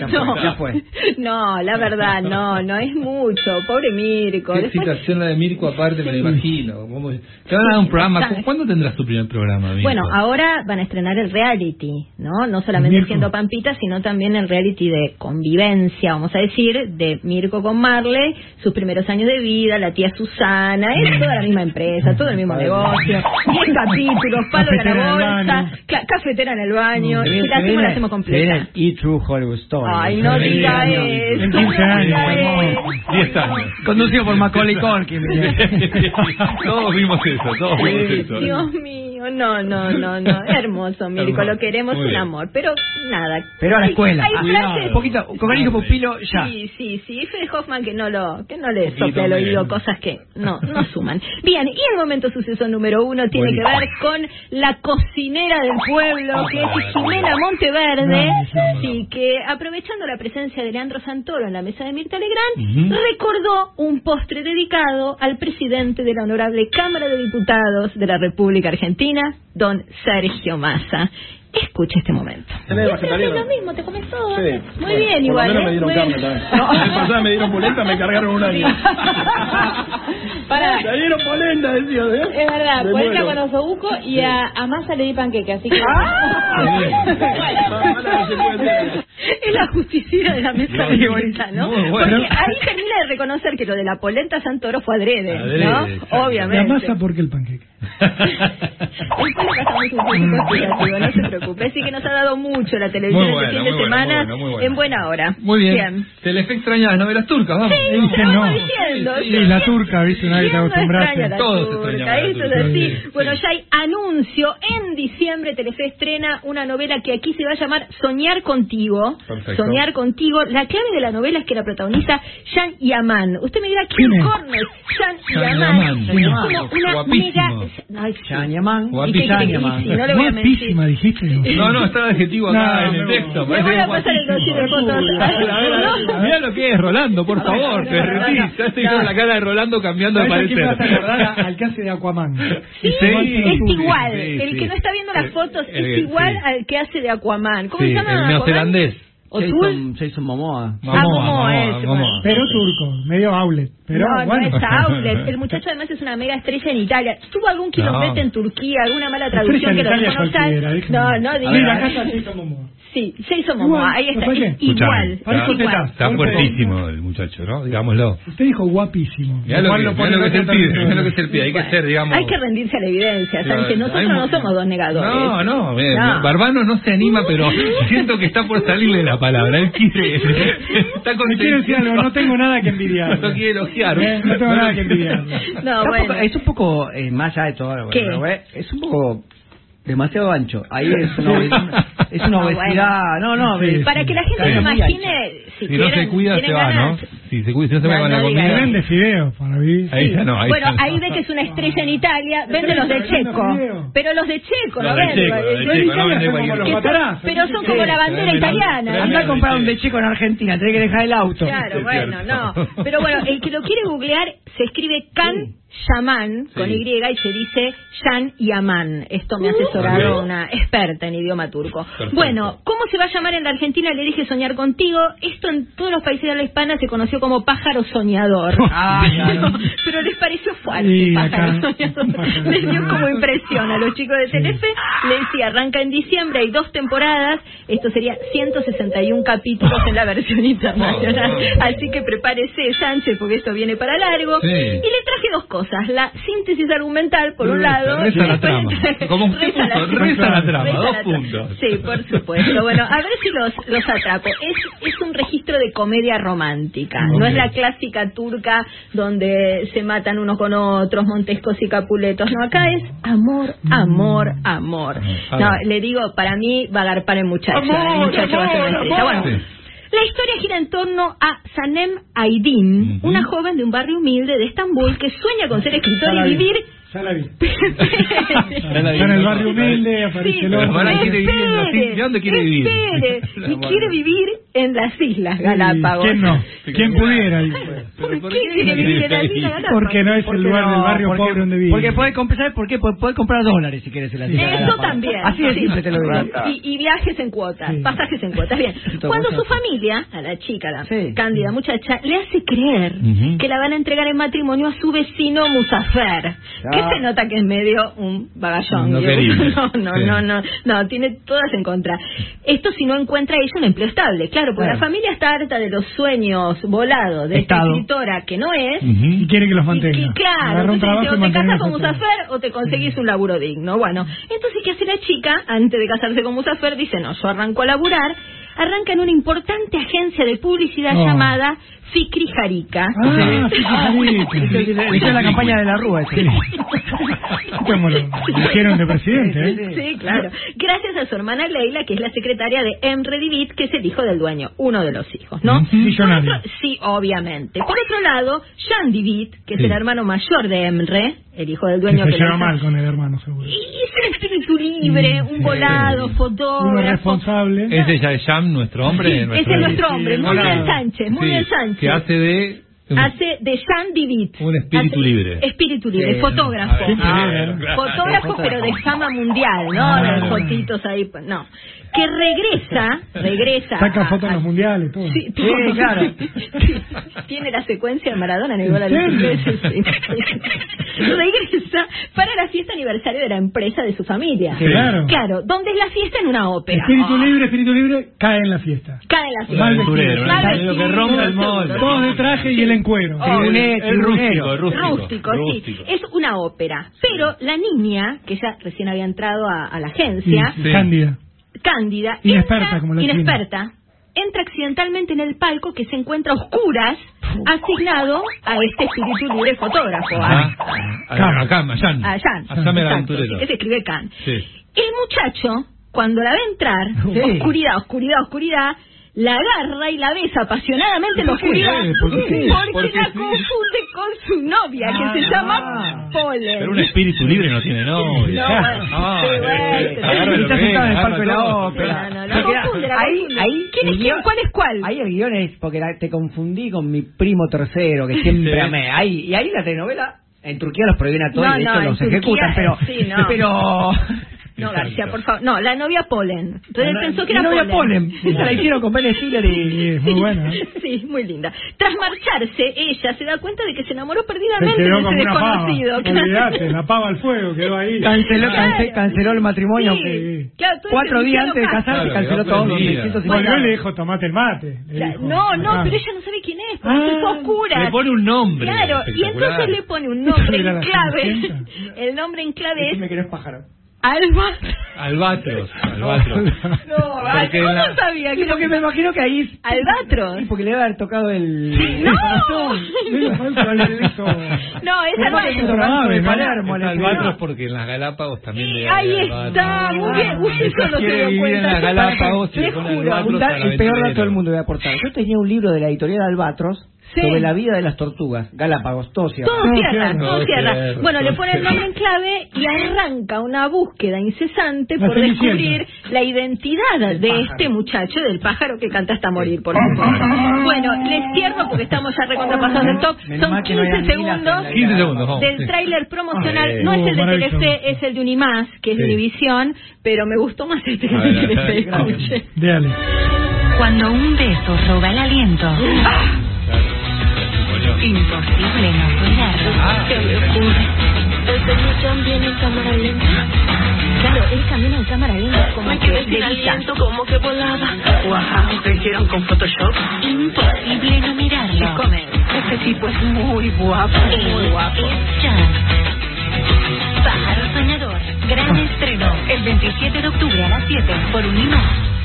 No. ya fue. No, la verdad, no, no es mucho. Pobre Mirko. Qué Después- situación la de Mirko aparte, me lo imagino. ¿Cómo- Te van a dar un programa. ¿Cu- ¿Cuándo tendrás tu primer programa, Mirko? Bueno, ahora van a estrenar el reality, ¿no? No solamente Mirko. siendo Pampita, sino también el reality de convivencia, vamos a decir, de Mirko con Marley, sus primeros años de vida, la tía Susana, es toda la misma empresa, todo el mismo negocio, 10 capítulos, palo de la bolsa, cla- cafetera en el baño, Se y la hacemos, la hacemos completa. E True Hollywood Story. Ay, no diga eso. En no 15 años. diga vamos. eso. 10 años. Conducido por Macaulay Culkin. todos vimos eso, todos vimos eso. Dios mío, no, no, no, no, hermoso, Mirko, lo queremos un amor, pero nada. Pero a la escuela. Hay frases- Un poquito, con pupilo, ya. Sí, sí, sí. Fede Hoffman que no lo, que no le sopla al oído cosas que no, no suman. Bien, y el momento suceso número uno tiene que ver con la cocinera del pueblo, que es Jimena Monteverde, sí, que aprovechando la presencia de Leandro Santoro en la mesa de Mirta Legrand, recordó un postre dedicado al presidente de la honorable Cámara de Diputados de la República Argentina, don Sergio Massa. Escucha este momento. Tenés Siempre vegetariano. haces lo mismo, te comes todo. Sí. Muy Bueno, bien, por lo igual. menos ¿eh? me dieron carne también. La vez pasada me dieron polenta, me cargaron un año. Pará. Me dieron polenta, decía, ¿eh? Es verdad, Me polenta muero. con osobuco y a, a Massa le di panqueque, así que... Es la justiciera de la mesa de Mirta, ¿no? Bueno. Porque ahí termina de reconocer que lo de la polenta Santoro fue adrede, Adrede, ¿no? exacto. Obviamente. La masa porque el panqueque. No se preocupe. Así que nos ha dado mucho la televisión Muy este bueno, fin de bueno, semana muy bueno, muy bueno. en buena hora. Muy bien. Telefe extraña las novelas turcas, vamos. Sí, no. diciendo. Sí, la turca, viste, te ¿Quién no extraña acostumbraste. Todos turca? Eso es así. Sí, Bueno, ya hay anuncio. En diciembre Telefe estrena una novela que aquí se va a llamar Soñar Contigo. Perfecto. Soñar Contigo. La clave de la novela es que la protagoniza Jan Yaman. Usted me dirá, ¿quién Jan Jan Yaman? Es como una mega... Ay, sí. Yaman. ¿Y qué quiere que Guapísima. dice? No le voy a mentir. Guapísima, dijiste. No, no, está el adjetivo acá No, en el texto. Parece voy a pasar el dossier de fotos. Mirá lo que es, Rolando, por favor, te derretís. Ya estoy con la cara de Rolando cambiando de ¿Sabes a quién me vas a parecer. acordar? Al que hace de Aquaman. Sí, Sí, es igual. el que no está viendo las fotos es igual al que hace de Aquaman. ¿Cómo se llama? el neozelandés. Jason, Jason Momoa. Ah, Momoa, ese, Pero bueno. turco, medio outlet. Pero no, bueno. no es outlet. El muchacho además es una mega estrella en Italia. Tuvo algún kilómetro No. en Turquía, alguna mala traducción que lo Italia dejó no. No, no diga. Sí, se hizo Momoa. Ahí está, es Escuchame, igual. Está, es igual. está fuertísimo el muchacho, ¿no? Digámoslo. Usted dijo guapísimo. Mirá lo, Igual que, lo mirá lo que es el pibe, mirá lo que es el pibe. Hay que ser, digamos... Hay que rendirse a la evidencia, Claro, Sánchez. Nosotros hay no somos dos negadores. No, no, eh, No. Barbano no se anima, pero siento que está por salirle la palabra. Él quiere. Está Le quiero decir algo, no tengo nada que envidiar. No quiere elogiar. Eh, no tengo nada que envidiar. No, bueno. es un poco, eh, más allá de todo, bueno, ¿Qué? pero, eh, es un poco demasiado ancho. Ahí es una, es una No, obesidad. No, no, Sí, es- Para que la gente se imagine, si, Si no se quieren- cuida, se va, ¿no? ganas. Si, se cuida, si no se va No, con la no comida. Vende fideos para mí. Ahí ya no, ahí bueno, ya no. ahí ve que es una estrella en Italia, vende los de Checo. Pero los de Checo, Los no de vende. Checo, Checo, no Pero son como la bandera italiana. Anda a comprar un de chico en Argentina, tenés que dejar el auto. Claro, Es bueno, no. Pero bueno, el que lo quiere googlear se escribe Can Yaman con Sí. Y y se dice Yan Yaman. Esto me ha asesorado una experta en idioma turco. Perfecto. Bueno, ¿cómo se va a llamar en la Argentina? Le dije soñar contigo. Esto en todos los países de habla hispana se conoció como pájaro soñador. Ay, ay. Pero les pareció fuerte, Sí, pájaro acá. soñador. Les dio como impresión a los chicos de Telefe. Les decía, arranca en diciembre, hay dos temporadas. Esto sería 161 capítulos en la versión internacional. Así que prepárese, Sánchez, porque esto viene para largo. Sí. Y le traje dos cosas. La síntesis argumental, por un Reza, lado. reza la trama. Como usted Reza la- reza la trama, Reza dos la puntos. Sí, por supuesto. Bueno, a ver si los, los atrapo. Es, es un registro de comedia romántica. No es la clásica turca donde se matan unos con otros, Montescos y Capuletos. No, acá es amor, amor, amor. No, le digo, para mí va a agarpar el muchacho. Amor, el muchacho va a ser amor. Bueno, Sí. La historia gira en torno a Sanem Aydin, una joven de un barrio humilde de Estambul que sueña con ser escritora y vi. vivir Ya la vi. Ya la Está en el vi. barrio humilde, aparece Sí, el otro. ahora quiere vivir en las islas. ¿De dónde quiere vivir? Y quiere vivir en las Islas Galápagos. ¿Quién no? ¿Quién pudiera? ¿Por, ¿por qué quiere vivir en las Islas? Galápagos? Porque no es ¿Por el lugar no? del barrio Porque- pobre donde vive. Porque puede comprar, ¿por qué? Puede, puede comprar dólares si quieres en la isla. Eso también. Así de simple te lo digo. Y, y viajes en cuotas, Sí. pasajes en cuotas. Bien, cuando su familia, a la chica, la Sí. cándida muchacha, le hace creer Ujú. que la van a entregar en matrimonio a su vecino Musafer, que Ah. se nota que es medio un bagallón. No no, no, no, no, no, tiene todas en contra. Esto si no encuentra ella un empleo estable, claro, porque Claro. la familia está harta de los sueños volados de esta escritora que no es. Y quiere que los Y mantenga. claro, o te casas con. Musafer o te conseguís un laburo digno. Bueno, entonces, ¿qué hace la chica? Antes de casarse con Musafer, dice, no, yo arranco a laburar. Arranca en una importante agencia de publicidad Oh. llamada Fikri Jarika. Ah, Fikri Jarika. Esa es la campaña de la Rúa. ese. Como lo dijeron de presidente, ¿eh? Sí, claro. Gracias a su hermana Leila, que es la secretaria de Emre Divit, que es el hijo del dueño, uno de los hijos, ¿no? Millonario. Otro- sí, obviamente. Por otro lado, Jean Divit, que es Sí. el hermano mayor de Emre, el hijo del dueño se que lleva mal con el hermano, seguro. Y es un espíritu libre, Sí, un sí. volado, fotógrafo. responsable. Ese ya es Nuestro hombre. Sí, ese es nuestro hombre, bien Sánchez, bien Sánchez. Que hace de... Hace de Jean Divit. Un espíritu Hace- libre. Espíritu libre, Sí, fotógrafo. ver, Ah, claro, claro. fotógrafo, pero de fama mundial, ¿no? Ah, de bueno. fotitos ahí, pues, no. Que regresa, regresa. Saca a- fotos en a- los mundiales, todo. Sí, todo. Tiene la secuencia de Maradona en el gol a los ingleses, sí. Regresa para la fiesta aniversario de la empresa de su familia. Sí. Claro. Claro, ¿dónde es la fiesta? En una ópera. Espíritu Ah, libre, espíritu libre, cae en la fiesta. Cae en la fiesta. Mal vestido, que rompe el molde. Todos de traje y él en cuero. Oh, Tribunero, el tribunero. rústico, sí. Es una ópera. Pero la niña, que ya recién había entrado a, a la agencia, Sí, Cándida. Cándida, Inexperta entra, como la china. inexperta, entra accidentalmente en el palco que se encuentra a oscuras, asignado a este espíritu libre fotógrafo, a, Ah, a, a Cam, a Jan. a Jan. A Jan el aventurero. se escribe Can. Sí. El muchacho, cuando la ve entrar, Sí. oscuridad, oscuridad, oscuridad, la agarra y la besa apasionadamente en la oscuridad porque Porque la sí. confunde con su novia, que se llama Polen. Pero un espíritu libre no tiene novia. No, Ah. No, no, ¿Cuál es cuál? Ahí el guion es porque la- te confundí con mi primo tercero, que siempre amé. Ahí, y ahí la telenovela, en Turquía los prohíben a todos No, y de no, hecho los Turquía, ejecutan, pero... sí, no. pero No, Exacto. García, por favor. No, la novia Polen. Entonces La- pensó que la era novia Polen. Polen. Esa la hicieron con Ben Stiller y... Sí, muy buena. Sí, muy linda. Tras marcharse, ella se da cuenta de que se enamoró Se perdidamente quedó de ese como una pava. desconocido. claro. Olvídate, la pava al fuego, quedó ahí. Canceló- Cance- canceló el matrimonio. Sí, que- claro, Cuatro días antes de casarse, Claro, canceló quedó todo. prendida. 650. Bueno. le dijo, tomate el mate. Claro, dijo. No, no, Ah. pero ella no sabe quién es, porque se fue a oscuras. Le pone un nombre Claro, y entonces le pone un nombre en la clave. El nombre en clave es Decime que no es pájaro. Alba. Albatros, albatros. No, Porque ¿cómo la- sabía? Y porque me imagino que ahí... es- Albatros. Sí, porque le debe haber tocado el... ¡No! que No, que es. Rancho de Palermo, Es albatros porque en las Galápagos también le Ahí está, muy bien. Uy, eso no se dio vivir en cuenta. las Galápagos pone juro. albatros el peor dato del mundo voy a aportar. Yo tenía un libro de la editorial Albatros Sí. sobre la vida de las tortugas, Galápagos, todo cierra. Todo cierra, todo todo cierra. Bueno, le pone el nombre en clave y arranca una búsqueda incesante por descubrir la identidad de pájaro. este muchacho, del pájaro que canta hasta morir, por supuesto. Bueno, les cierro porque estamos ya recontrapasados del top. Menos Son mal que no hay 15 anguilas segundos en la 15 segundos, vamos. del sí. tráiler promocional. Ah, No es el de. Telefe, es el de Unimás, que es. Univisión, pero me gustó más este que A el de Telefe. Cuando un beso roba el aliento, imposible no cuidarlo. ¿Qué me ocurre? Señor viene en cámara lenta. Claro, él camina en cámara lenta como Me que aliento como que volaba. Wow, ¿qué hicieron con Photoshop? Imposible no mirarlo. Come. Este tipo es muy guapo, muy guapo. Pájaro Soñador. Gran estreno. El 27 de octubre a las 7 por Unimás.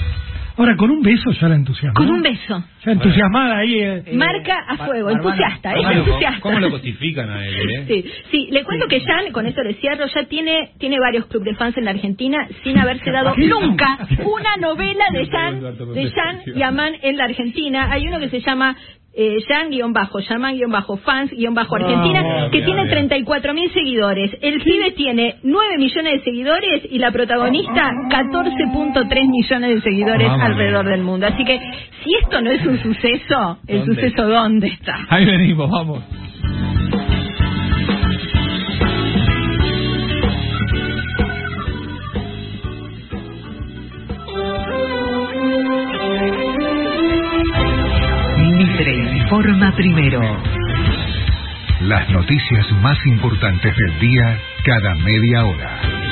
Ahora, con un beso ya la entusiasma. Con un beso. Ya entusiasmada ahí. eh. Marca a fuego, Barbana, entusiasta, es ¿Cómo lo- entusiasta. ¿Cómo lo cosifican a él, eh? Sí, sí, le cuento que Jan, con esto le cierro, ya tiene tiene varios clubes de fans en la Argentina sin haberse dado nunca una novela de Jan, de Jan Yaman en la Argentina. Hay uno que se llama eh, Jan-Bajo, Yaman-Fans-Argentina, Ah, que bien, tiene bien. 34 mil seguidores. El pibe tiene 9 millones de seguidores y la protagonista 14.3 millones de seguidores alrededor del mundo. Así que si esto no es un suceso, el ¿Dónde? suceso ¿dónde está? Ahí venimos, vamos. Informa primero. Las noticias más importantes del día cada media hora.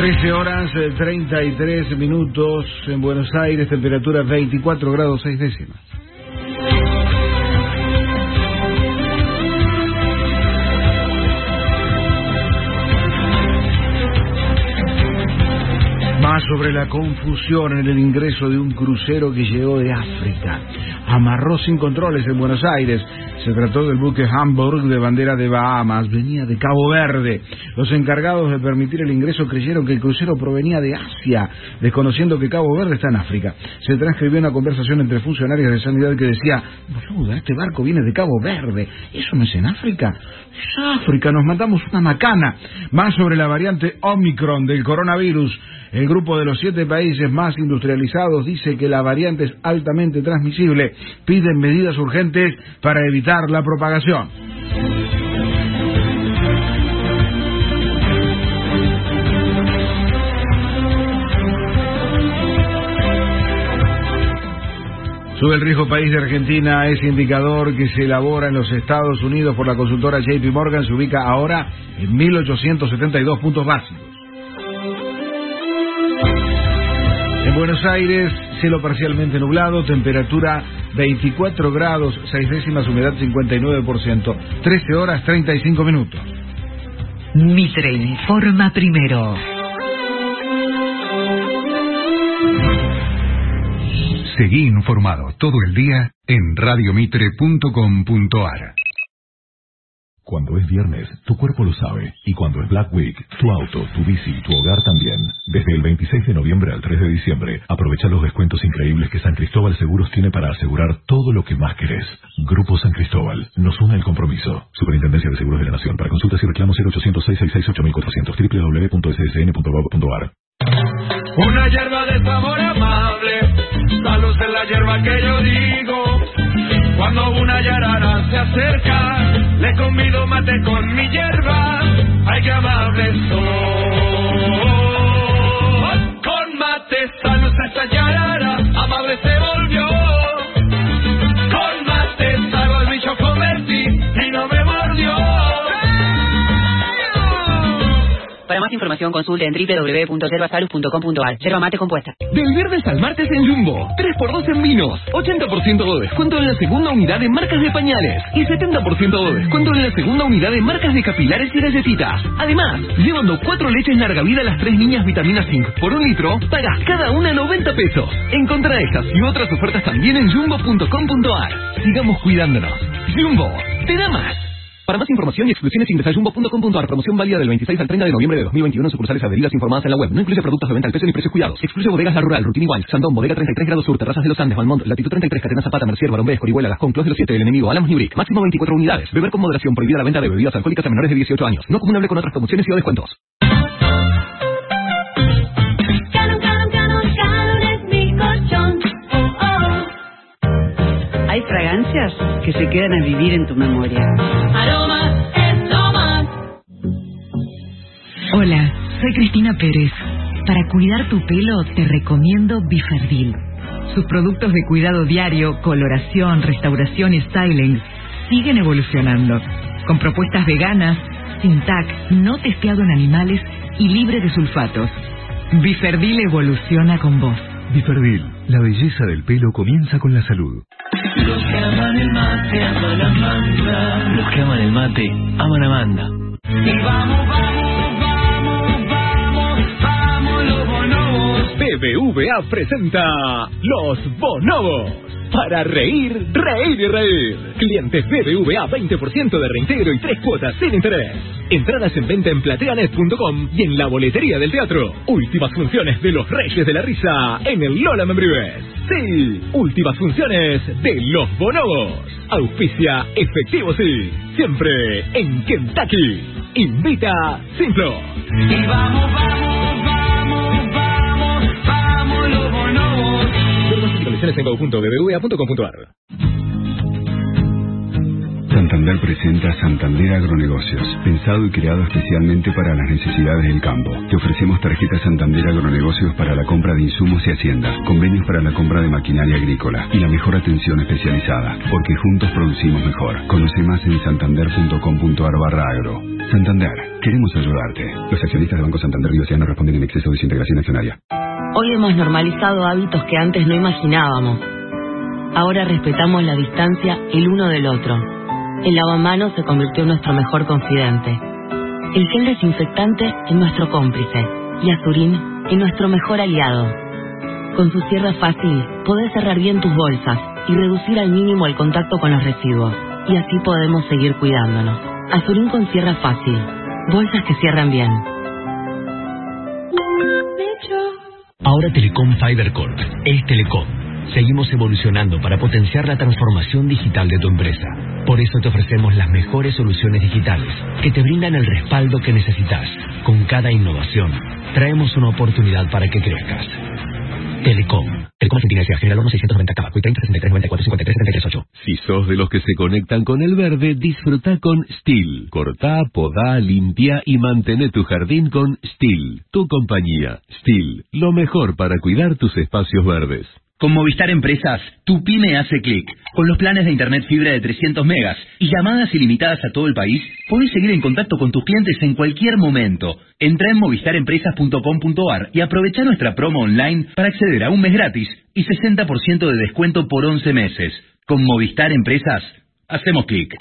Trece horas eh, 33 minutos en Buenos Aires, temperatura 24 grados 6 décimas. Más sobre la confusión en el ingreso de un crucero que llegó de África. Amarró sin controles en Buenos Aires. Se trató del buque Hamburg de bandera de Bahamas. Venía de Cabo Verde. Los encargados de permitir el ingreso creyeron que el crucero provenía de Asia, desconociendo que Cabo Verde está en África. Se transcribió una conversación entre funcionarios de sanidad que decía, boluda, este barco viene de Cabo Verde. ¿Eso no es en África? Es África, nos mandamos una macana. Más sobre la variante Omicron del coronavirus. El grupo de los siete países más industrializados dice que la variante es altamente transmisible. Piden medidas urgentes para evitar la propagación. Sube el riesgo país de Argentina, ese indicador que se elabora en los Estados Unidos por la consultora JP Morgan se ubica ahora en 1872 puntos básicos. En Buenos Aires, cielo parcialmente nublado, temperatura 24 grados, 6 décimas, humedad 59%, 13 horas 35 minutos. Mitre informa primero. Seguí informado todo el día en radiomitre.com.ar. Cuando es viernes, tu cuerpo lo sabe. Y cuando es Black Week, tu auto, tu bici y tu hogar también. Desde el 26 de noviembre al 3 de diciembre, aprovecha los descuentos increíbles que San Cristóbal Seguros tiene para asegurar todo lo que más querés. Grupo San Cristóbal. Nos une el compromiso. Superintendencia de Seguros de la Nación. Para consultas y reclamos 0800 666 8400 www.ssn.gov.ar Una hierba de sabor amable, salud en la hierba que yo digo. Cuando una yarara se acerca, le convido mate con mi hierba. Ay, qué amable soy. Información consulte en www.yerbasalud.com.ar. Yerba mate compuesta. Del viernes al martes en Jumbo. 3x2 en vinos. 80% de descuento en la segunda unidad de marcas de pañales. Y 70% de descuento en la segunda unidad de marcas de capilares y galletitas. Además, llevando 4 leches larga vida a las 3 niñas vitamina zinc por un litro, pagas cada una 90 pesos. Encontra estas y otras ofertas también en jumbo.com.ar. Sigamos cuidándonos. Jumbo, te da más. Para más información y exclusiones ingresa a jumbo.com.ar. Promoción válida del 26 al 30 de noviembre de 2021 en sucursales adheridas informadas en la web. No incluye productos de venta al precio ni precios cuidados. Excluye bodegas La Rural, Rutina Igual, Sandón, Bodega 33 grados sur, Terrazas de los Andes, Valmont, Latitud 33, Catena Zapata, Mercier, Barón B, Escorihuela, Gascón, Clos de los 7, El Enemigo, Álamos Nibric. Máximo 24 unidades. Beber con moderación. Prohibida la venta de bebidas alcohólicas a menores de 18 años. No acumulable con otras promociones y o descuentos. Canon, canon, canon, canon es mi colchón. Oh, oh. Hay fragancias que se quedan a vivir en tu memoria. Aromas es lo más. Hola, soy Cristina Pérez. Para cuidar tu pelo te recomiendo Biferdil. Sus productos de cuidado diario, coloración, restauración y styling siguen evolucionando. Con propuestas veganas, sin TAC, no testeado en animales y libre de sulfatos. Biferdil evoluciona con vos. Biferdil, la belleza del pelo comienza con la salud. El mate, aman a Amanda. Los que aman el mate, aman Amanda. Y vamos, vamos, BBVA presenta Los Bonobos. Para reír, reír y reír. Clientes BBVA 20% de reintegro y 3 cuotas sin interés. Entradas en venta en plateanet.com y en la boletería del teatro. Últimas funciones de Los Reyes de la Risa en el Lola Membrives. Sí, últimas funciones de Los Bonobos. Auspicia Efectivo Sí. Siempre en Kentucky. Invita Simplo. Y vamos, vamos, y condiciones en go.bbva.com.ar Santander presenta Santander Agronegocios, pensado y creado especialmente para las necesidades del campo. Te ofrecemos tarjetas Santander Agronegocios para la compra de insumos y hacienda, convenios para la compra de maquinaria agrícola y la mejor atención especializada, porque juntos producimos mejor. Conoce más en santander.com.ar barra agro. Santander, queremos ayudarte. Los accionistas de Banco Santander y Océano responden en exceso de su integración accionaria. Hoy hemos normalizado hábitos que antes no imaginábamos. Ahora respetamos la distancia el uno del otro. El lavamanos se convirtió en nuestro mejor confidente. El gel desinfectante en nuestro cómplice. Y Azurín en nuestro mejor aliado. Con su cierre fácil, podés cerrar bien tus bolsas y reducir al mínimo el contacto con los residuos. Y así podemos seguir cuidándonos. Azurín con cierre fácil. Bolsas que cierran bien. Ahora Telecom Fiber Corp es Telecom. Seguimos evolucionando para potenciar la transformación digital de tu empresa. Por eso te ofrecemos las mejores soluciones digitales que te brindan el respaldo que necesitas. Con cada innovación, traemos una oportunidad para que crezcas. Telecom. Telecom Argentina. General 1690 Cava. 30 63 94 53 73 8. Si sos de los que se conectan con el verde, disfruta con Steel. Cortá, podá, limpia y mantén tu jardín con Steel. Tu compañía. Steel. Lo mejor para cuidar tus espacios verdes. Con Movistar Empresas, tu pyme hace clic. Con los planes de Internet fibra de 300 megas y llamadas ilimitadas a todo el país, podés seguir en contacto con tus clientes en cualquier momento. Entra en movistarempresas.com.ar y aprovecha nuestra promo online para acceder a un mes gratis y 60% de descuento por 11 meses. Con Movistar Empresas, hacemos clic.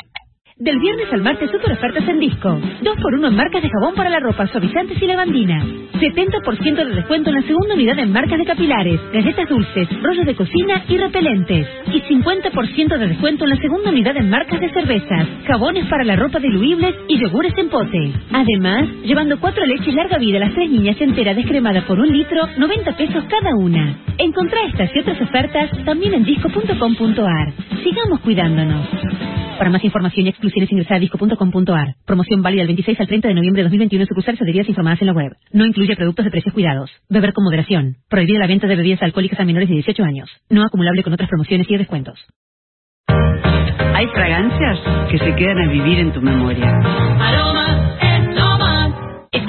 Del viernes al martes, super ofertas en disco. Dos por uno en marcas de jabón para la ropa, suavizantes y lavandina. 70% de descuento en la segunda unidad en marcas de capilares, galletas dulces, rollos de cocina y repelentes. Y 50% de descuento en la segunda unidad en marcas de cervezas, jabones para la ropa diluibles y yogures en pote. Además, llevando cuatro leches larga vida a las tres niñas enteras descremada por un litro, 90 pesos cada una. Encontrá estas y otras ofertas también en disco.com.ar. Sigamos cuidándonos. Para más información y exclusiones ingresa a disco.com.ar. Promoción válida del 26 al 30 de noviembre de 2021 en sucursales adheridas informadas en la web. No incluye productos de precios cuidados. Beber con moderación. Prohibida la venta de bebidas alcohólicas a menores de 18 años. No acumulable con otras promociones y descuentos. Hay fragancias que se quedan a vivir en tu memoria. Aroma es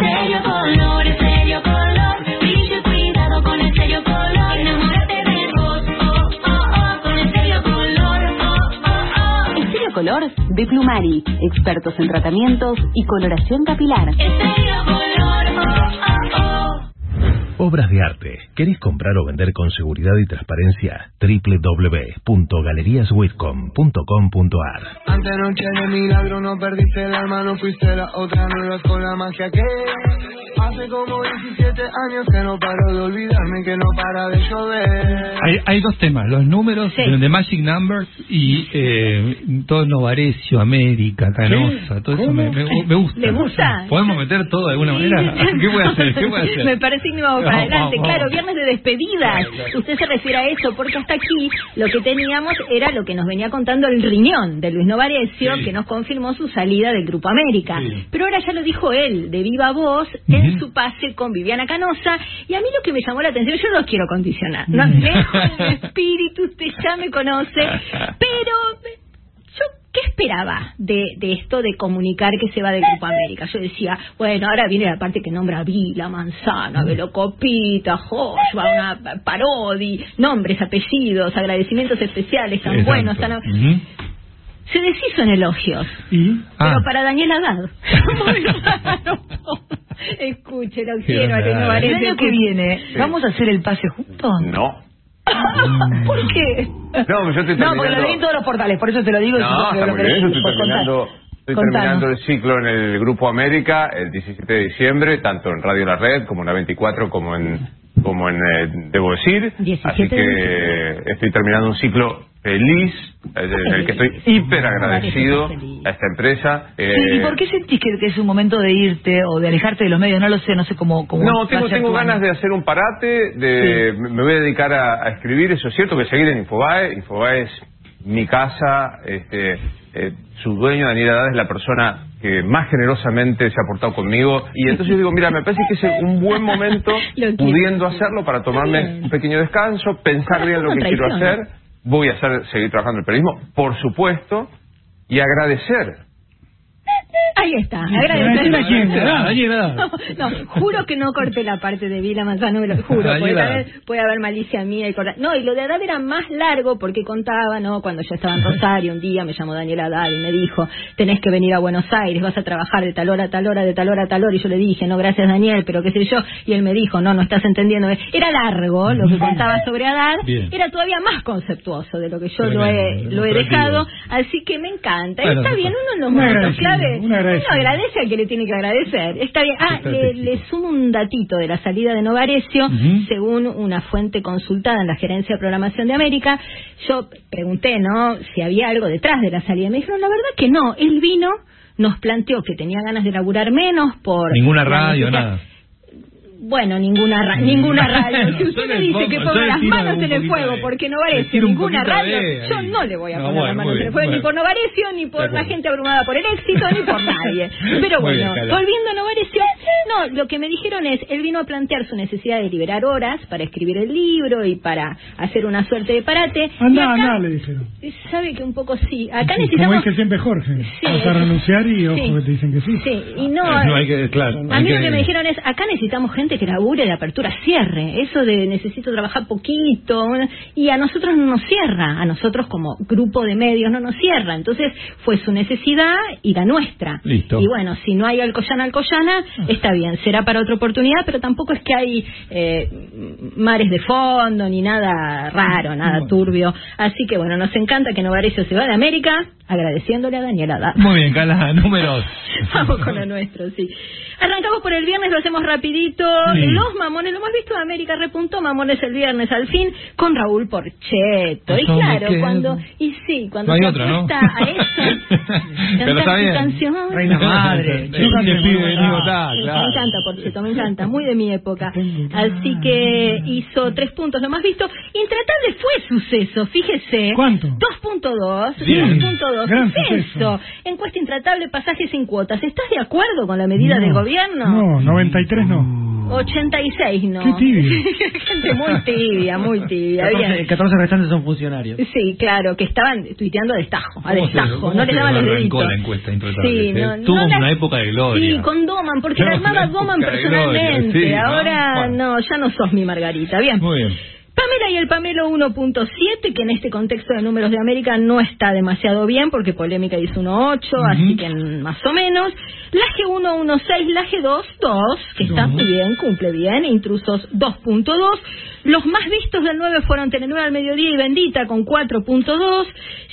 Color de Plumari. Expertos en tratamientos y coloración capilar. Obras de arte. ¿Querés comprar o vender con seguridad y transparencia? www.galeríaswitcom.com.ar Ante noche de milagro no perdiste el alma, no fuiste la otra, no ibas con la magia que hace como 17 años que no paro de olvidarme, que no para de llover. Hay, hay dos temas, los números de The Magic Numbers y eh, todo Novarecio, América, Canosa, todo eso me, me, me gusta. ¿Le gusta? ¿Podemos meter todo de alguna manera? ¿Qué voy a hacer? ¿Qué voy a hacer? Me parece que para adelante. Claro, viernes de despedidas. Usted se refiere a eso, porque hasta aquí lo que teníamos era lo que nos venía contando el riñón de Luis Novarecio, que nos confirmó su salida del Grupo América. Pero ahora ya lo dijo él, de viva voz, en su pase con Viviana Canosa. Y a mí lo que me llamó la atención, yo no los quiero condicionar. No dejo el espíritu, usted ya me conoce. Pero ¿Qué esperaba de, de esto de comunicar que se va del Grupo América? Yo decía, bueno, ahora viene la parte que nombra a Vila, Manzana, Velocopita, Josh, va una parodi, nombres, apellidos, agradecimientos especiales tan Exacto. buenos, tan... Se deshizo en elogios. Ah. Pero para Daniel Haddad. Escuche, lo quiero Luis El año que viene, ¿vamos a hacer el pase juntos? No. ¿Por qué? No, yo estoy No, porque lo leí en todos los portales, por eso te lo digo. y No, está muy bien, yo estoy terminando, estoy Contanos. terminando el ciclo en el Grupo América el 17 de diciembre, tanto en Radio La Red como en la 24 como en, como en eh, Debo Decir. 17 Así de que estoy terminando un ciclo feliz, eh, en el que estoy hiper agradecido a esta empresa. eh, Sí, ¿Y por qué sentís que, es un momento de irte o de alejarte de los medios? No lo sé, no sé cómo. cómo No, tengo, ganas año. de hacer un parate, de, me me voy a dedicar a, a escribir, eso es cierto, que seguir en Infobae. Infobae es mi casa, este, eh, su dueño, Daniel Haddad, es la persona que más generosamente se ha portado conmigo. Y entonces yo digo, mira, me parece que es un buen momento, pudiendo hacerlo, para tomarme un pequeño descanso, pensar bien lo que quiero hacer. Voy a seguir trabajando en el periodismo, por supuesto, y agradecer Ahí está. No, no, juro que no corté la parte de Vila Manzano, me lo juro. Puede puede haber malicia mía y cortar. No, y lo de Haddad era más largo porque contaba, ¿no? Cuando yo estaba en Rosario, un día me llamó Daniel Haddad y me dijo, tenés que venir a Buenos Aires, vas a trabajar de tal hora a tal hora, de tal hora a tal hora. Y yo le dije, no, gracias Daniel, pero qué sé yo. Y él me dijo, no, no estás entendiendo. Era largo lo que contaba sobre Haddad, era todavía más conceptuoso de lo que yo lo he, lo he dejado. Así que me encanta. Está bien, uno en los momentos agradecido, clave, un uno agradece al que le tiene que agradecer. Está bien. Ah, le, le sumo un datito de la salida de Novarecio, Ujú. según una fuente consultada en la Gerencia de Programación de América. Yo pregunté, ¿no?, si había algo detrás de la salida. Me dijeron, la verdad que no. Él vino, nos planteó que tenía ganas de laburar menos por... Ninguna radio, nada. Bueno, ninguna, ra- ninguna radio. Si usted me dice que ponga las manos en el fuego de- porque Novarecio, ninguna radio, de yo no le voy a No, poner bueno, las manos en el fuego ni bueno. por Novarecio, ni por la gente abrumada por el éxito, ni por nadie. Pero bien, bueno, volviendo a Novarecio, no, lo que me dijeron es, él vino a plantear su necesidad de liberar horas para escribir el libro y para hacer una suerte de parate. Y Anda, acá- anda, le dijeron. Sabe que un poco sí. Acá Sí, Como necesitamos... dice siempre Jorge, Sí, vas a renunciar y ojo sí. que te dicen que sí. Sí, y no... No hay que, claro. A hay mí lo que me dijeron es, acá necesitamos gente que labure de apertura cierre, eso de necesito trabajar poquito, y a nosotros no nos cierra, a nosotros como grupo de medios no nos cierra, entonces fue su necesidad y la nuestra. Listo. Y bueno, si no hay Alcoyana, Alcoyana, está bien. será para otra oportunidad, pero tampoco es que hay eh, mares de fondo ni nada raro, nada turbio. Así que bueno, nos encanta que Novarecio se va de América, agradeciéndole a Daniela Daz. Muy bien, Cala, números. Vamos con lo nuestro, sí. Arrancamos por el viernes, lo hacemos rapidito. Sí. Los mamones, lo hemos visto de América, repuntó mamones el viernes al fin con Raúl Porcheto. Y Yo me claro, cuando, y sí, cuando No hay se otra, ¿no? a eso, Pero está bien. canción. Reina madre. Sí, Yo también pibe de Bogotá, sí, claro. Me encanta, Porcheto, me encanta, muy de mi época. Así que hizo tres puntos, lo más visto. Intratable fue suceso, fíjese. ¿Cuánto? 2.2, Bien. 2.2, Gran suceso. suceso. Encuesta intratable, pasaje sin cuotas. ¿Estás de acuerdo con la medida No, del gobierno? No, 93 no. 86 no. Qué tibio. Gente muy tibia, muy tibia. 14, Bien. 14 restantes son funcionarios. Sí, claro, que estaban tuiteando a destajo, a ¿Cómo se- destajo, no le daban los deditos. la encuesta? Sí, Eh, no, Tuvo no la- una época de gloria. Sí, con Doman, porque la armaba Doman personalmente. sí, ¿no? Ahora Bueno. no, ya no sos mi Margarita. Bien. Muy bien. Pamela y el Pamelo 1.7, que en este contexto de números de América no está demasiado bien, porque Polémica hizo 1.8, así que más o menos. Laje 1.16, Laje 2, 2, que está muy bien, cumple bien. Intrusos 2.2. Los más vistos del 9 fueron Telenueve al mediodía y Bendita con 4.2.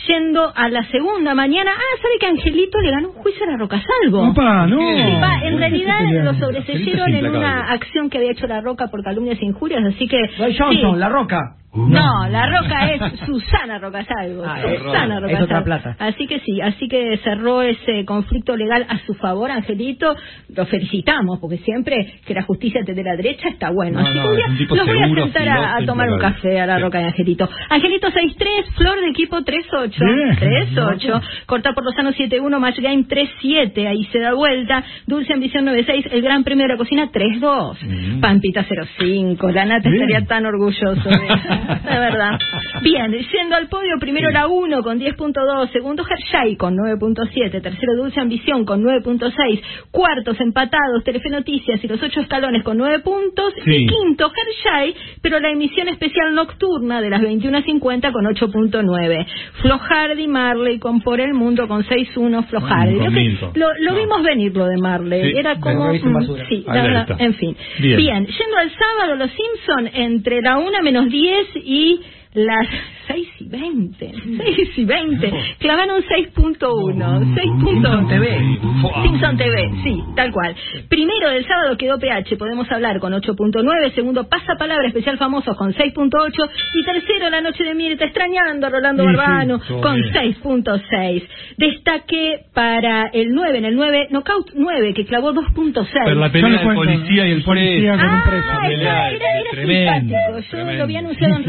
Yendo a la segunda mañana, ah, ¿sabe que Angelito le ganó un juicio a la Roca Salvo? Opa, no. Sí, en realidad lo sobreseyeron en una acción que había hecho la Roca por calumnias e injurias, así que... Johnson, sí. La Roca. No, la Roca es Susana Roca Salvo. Ah, Susana otra- Roca es otra Salvo. plata. Así que sí, así que cerró ese conflicto legal a su favor, Angelito. Lo felicitamos, porque siempre que la justicia te dé la derecha está bueno. No, así no, que un día un los voy a seguro, sentar a, a tomar un café a la Roca y Angelito. Angelito 6-3, Flor de equipo 3-8. Bien. 3-8. Corta por Lozano 7-1, Match Game 3-7. Ahí se da vuelta. Dulce Ambición 9-6, el Gran Premio de la Cocina 3-2. Pampita 0-5. La Nata Bien. estaría tan orgulloso de de verdad. Bien, yendo al podio, primero la 1 con 10.2, segundo Hershey con 9.7, tercero Dulce Ambición con 9.6, cuartos empatados Telefe Noticias y los ocho escalones con 9 puntos, Sí. y quinto Hershey, pero la emisión especial nocturna de las 21.50 con 8.9. Flojardi, Marley con Por el Mundo con 6.1, Flojardi. Mm, con Lo, No. vimos venir lo de Marley, Sí, era como... mm, sí, la verdad, en fin. Bien. Bien, yendo al sábado, los Simpson entre la 1 menos 10 y las 6 y 20. 6 y 20. Clavaron 6.1. 6. Simpson TV. Simpson TV, sí, tal cual. Primero del sábado quedó PH, podemos hablar con 8.9. Segundo, Pasapalabra Especial Famosos con 6.8. Y tercero, La Noche de Mirta, extrañando a Rolando Sí, sí, Barbano todo con bien. 6.6. Destaque para el 9, en el 9, Knockout 9, que clavó 2.6. Pero la pelea le del policía y el policía preso. con un preso. Ah, era, era, era Tremendo, simpático. Yo tremendo. lo había anunciado en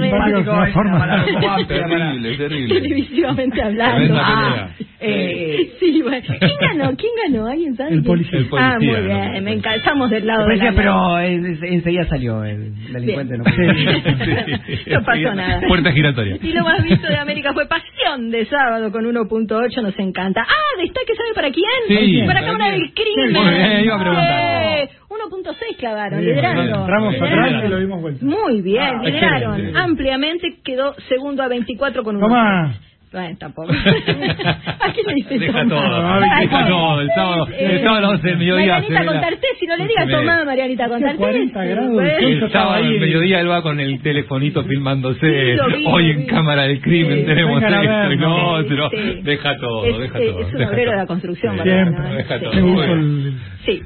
redes. Simpático de una forma. Terrible, terrible. televisivamente hablando. Ah, eh, sí, bueno. ¿Quién ganó? ¿Quién ganó? ¿Alguien sabe? El policía. El Ah, muy policía, bien, ¿no? me encanta. Estamos del lado de la pero en- enseguida salió el delincuente. No, No pasó nada. Puerta giratoria. Y lo más visto de América fue Pasión de sábado con 1.8, nos encanta. Ah, destaque, ¿sabe para quién? Sí. para Cámara del Crimen. Muy bien, iba a preguntar. Sí. 1.6 clavaron, Bien, liderando. Entramos Liderando. atrás y lo dimos vuelta. Muy bien, Ah, lideraron excelente. ampliamente, quedó segundo a 24 con 1. Toma. Bueno, tampoco. ¿A qué le dice Deja todo, Ay, deja bueno. todo. El sábado, Eh, el sábado a las 12 del mediodía. Marianita Contarté, si no le digas tomá, Marianita Contarté. 40 sí, grados, el sábado al mediodía él va con el telefonito filmándose. Sí, lo vi, Hoy en vi. cámara del crimen Sí. tenemos esto y vernos. lo otro. Sí. Deja todo, Es, deja todo. es un obrero de la construcción. ¿eh? Deja todo. Sí.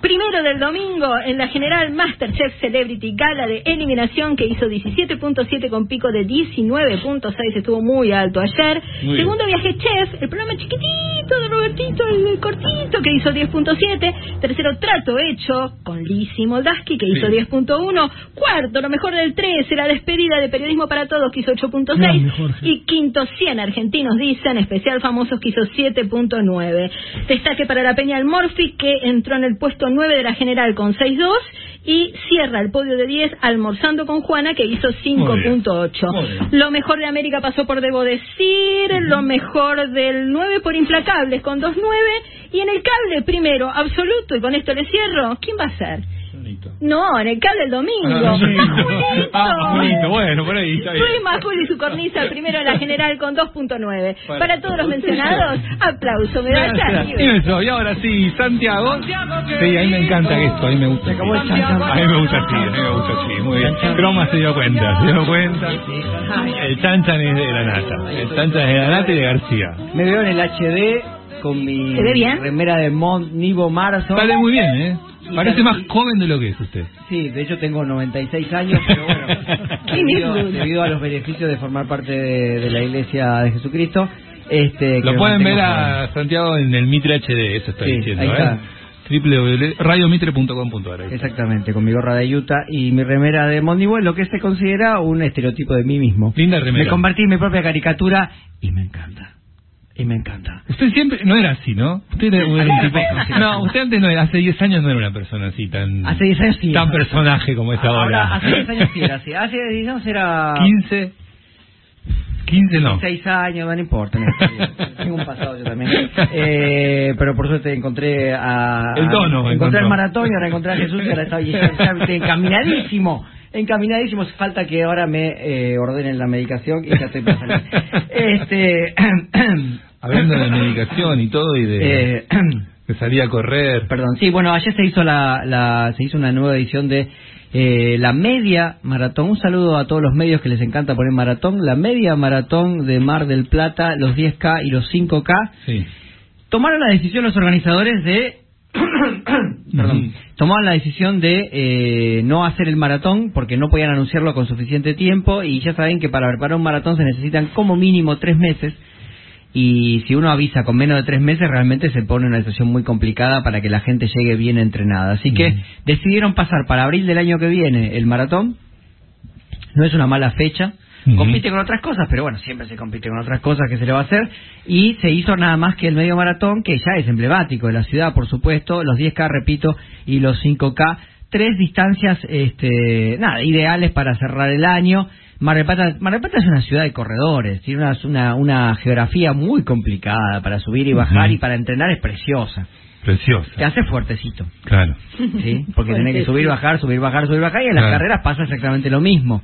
Primero del domingo, en la general Masterchef Celebrity Gala de eliminación que hizo 17.7 con pico de 19.6, estuvo muy alto ayer. Muy Segundo viaje Chef, el programa chiquitito de Robertito, el cortito que hizo 10.7. Tercero Trato Hecho con Lizzie Moldaski que hizo Sí. 10.1. Cuarto, lo mejor del 13, la despedida de Periodismo para Todos que hizo 8.6. Grande, Jorge. Y quinto, 100 argentinos dicen, especial famosos que hizo 7.9. Destaque para la Peña del Morphy que entró en el puesto 9 de la general con 6.2 y cierra el podio de 10 almorzando con Juana que hizo 5.8. Muy bien. Lo mejor de América pasó por Debo Decir, lo mejor del 9 por Implacables con 2.9 y en el cable primero, absoluto, y con esto le cierro, ¿quién va a ser? No, en el cable el domingo. Ah, sí. Junito. Ah, bueno, por ahí está bien. Luis Majul y su cornisa, primero en la general con 2.9. Para- Para todos los mencionados, aplauso, medalla eso, y ahora sí, Santiago. Sí, a mí me encanta esto, a mí me gusta. acabó el. A mí me gusta así, a mí me gusta así, muy bien. Croma se dio cuenta, se dio cuenta. El chanchan es de la nata, el chanchan es de la nata y de García. Me veo en el HD con mi ¿Se ve bien? remera de Mont Nivo Marathon. Sale muy bien, ¿eh? Parece más joven de lo que es usted. Sí, de hecho tengo 96 años, pero bueno, debido, debido a los beneficios de formar parte de, de la Iglesia de Jesucristo, este, Lo pueden ver joven. a Santiago en el Mitre HD, eso está Sí, diciendo, ahí ¿eh? está. www.radiomitre.com.ar ahí está. Exactamente, con mi gorra de Utah y mi remera de Mondiwell, lo que se considera un estereotipo de mí mismo. Linda remera. Me convertí en mi propia caricatura y me encanta. Y me encanta. Usted siempre no era así, ¿no? Usted era, un tipo... No, usted antes no era, hace 10 años no era una persona así tan... Hace 10 años sí. Tan personaje como es ahora. Ahora, hace 10 años sí era así. Hace 10 años era... 15... 15 no. 6 años, no importa. no. Tengo un pasado yo también. Eh, pero por suerte encontré a... El tono, Encontré el maratón y ahora encontré a Jesús y ahora está, y ya- ya encaminadísimo. Encaminadísimo. Falta que ahora me eh, ordenen la medicación y ya estoy para salir. Este... Hablando de medicación y todo y de... Eh, salía a correr. Perdón, sí, bueno, ayer se hizo la, la se hizo una nueva edición de eh, la media maratón. Un saludo a todos los medios que les encanta poner maratón. La media maratón de Mar del Plata, los 10K y los 5K. Sí. Tomaron la decisión los organizadores de Perdón. Tomaron la decisión de eh, no hacer el maratón porque no podían anunciarlo con suficiente tiempo y ya saben que para preparar un maratón se necesitan como mínimo tres meses y si uno avisa con menos de tres meses realmente se pone una situación muy complicada para que la gente llegue bien entrenada. Así que decidieron pasar para abril del año que viene el maratón. No es una mala fecha. Compite con otras cosas, pero bueno, siempre se compite con otras cosas que se le va a hacer. Y se hizo nada más que el medio maratón, que ya es emblemático de la ciudad, por supuesto, los 10K, repito, y los 5K. Tres distancias, este, nada, ideales para cerrar el año. Mar del Plata, Mar del Plata es una ciudad de corredores, tiene una, una, una geografía muy complicada para subir y bajar y para entrenar es preciosa. Preciosa. Te hace fuertecito. Claro. ¿sí? Porque tenés que subir, bajar, subir, bajar, subir, bajar, y en las carreras pasa exactamente lo mismo.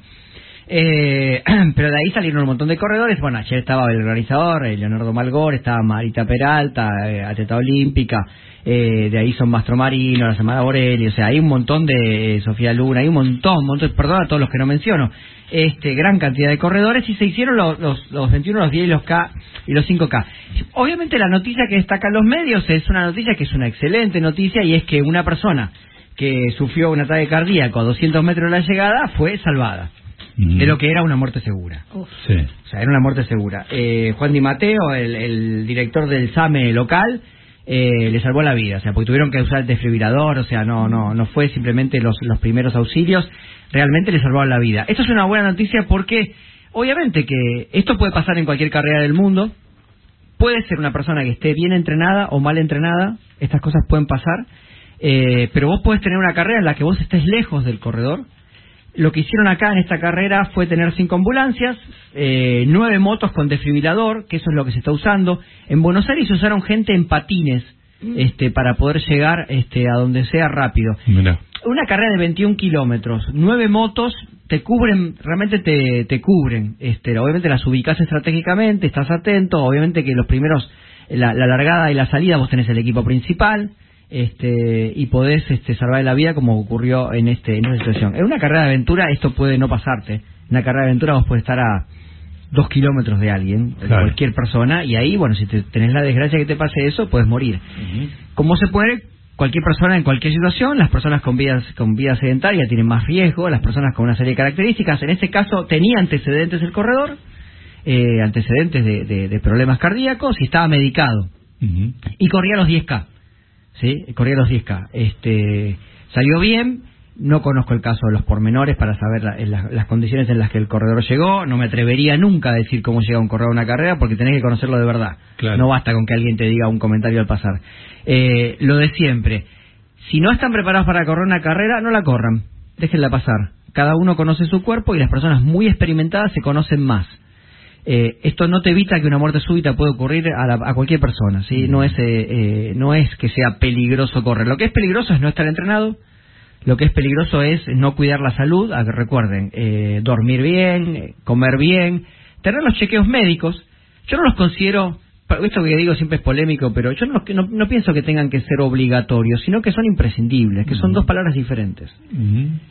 Eh, pero de ahí salieron un montón de corredores. Bueno, ayer estaba el organizador, eh, Leonardo Malgor, estaba Marita Peralta, eh, atleta olímpica, eh, de ahí son Mastro Marino, la Semana Borelli, o sea, hay un montón de eh, Sofía Luna, hay un montón, montón, perdón a todos los que no menciono, este gran cantidad de corredores y se hicieron los, los, los 21, los 10 y los K y los 5K. Obviamente la noticia que destacan los medios es una noticia que es una excelente noticia y es que una persona que sufrió un ataque cardíaco a 200 metros de la llegada fue salvada de lo que era una muerte segura. Sí. O sea, era una muerte segura. Eh, Juan Di Mateo, el, el director del SAME local, eh, le salvó la vida. O sea, porque tuvieron que usar el desfibrilador, o sea, no, no, no fue simplemente los, los primeros auxilios, realmente le salvaron la vida. Esto es una buena noticia porque, obviamente, que esto puede pasar en cualquier carrera del mundo. Puede ser una persona que esté bien entrenada o mal entrenada, estas cosas pueden pasar, eh, pero vos podés tener una carrera en la que vos estés lejos del corredor, lo que hicieron acá en esta carrera fue tener cinco ambulancias, eh, nueve motos con desfibrilador, que eso es lo que se está usando. En Buenos Aires se usaron gente en patines este, para poder llegar este, a donde sea rápido. Mira. Una carrera de 21 kilómetros, nueve motos te cubren, realmente te, te cubren. Este, obviamente las ubicas estratégicamente, estás atento, obviamente que los primeros, la, la largada y la salida vos tenés el equipo principal este, y podés este, salvar la vida como ocurrió en, este, en esta situación. En una carrera de aventura esto puede no pasarte. En una carrera de aventura vos podés estar a dos kilómetros de alguien, de cualquier persona, y ahí, bueno, si te, tenés la desgracia que te pase eso, puedes morir. Como se puede cualquier persona en cualquier situación, las personas con vidas con vida sedentaria tienen más riesgo, las personas con una serie de características. En este caso tenía antecedentes el corredor, eh, antecedentes de, de- de problemas cardíacos y estaba medicado y corría los 10K. ¿Sí? Corría los 10K. Este, salió bien. No conozco el caso de los pormenores para saber la- la- las condiciones en las que el corredor llegó. No me atrevería nunca a decir cómo llega un corredor a una carrera porque tenés que conocerlo de verdad. Claro. No basta con que alguien te diga un comentario al pasar. Eh, lo de siempre. Si no están preparados para correr una carrera, no la corran. Déjenla pasar. Cada uno conoce su cuerpo y las personas muy experimentadas se conocen más. Eh, esto no te evita que una muerte súbita pueda ocurrir a, la- a cualquier persona, ¿sí? No es, eh, eh, no es que sea peligroso correr. Lo que es peligroso es no estar entrenado, Lo que es peligroso es no cuidar la salud. A que recuerden, eh, dormir bien, eh, comer bien, tener los chequeos médicos. Yo no los considero, esto que digo siempre es polémico, pero yo no, no, no pienso que tengan que ser obligatorios, sino que son imprescindibles, que son dos palabras diferentes.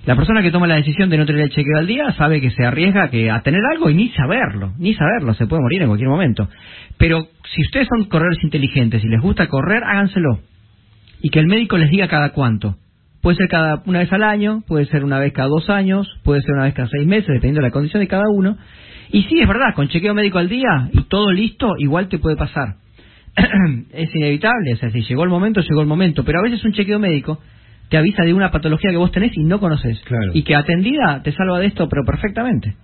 La persona que toma la decisión de no tener el chequeo al día sabe que se arriesga que a tener algo y ni saberlo, ni saberlo, se puede morir en cualquier momento. Pero si ustedes son corredores inteligentes y les gusta correr, háganselo. Y que el médico les diga cada cuánto. Puede ser cada una vez al año, puede ser una vez cada dos años, puede ser una vez cada seis meses, dependiendo de la condición de cada uno. Y sí, es verdad, con chequeo médico al día y todo listo, igual te puede pasar. es inevitable, o sea, si llegó el momento, llegó el momento. Pero a veces un chequeo médico te avisa de una patología que vos tenés y no conoces. Y que atendida te salva de esto, pero perfectamente.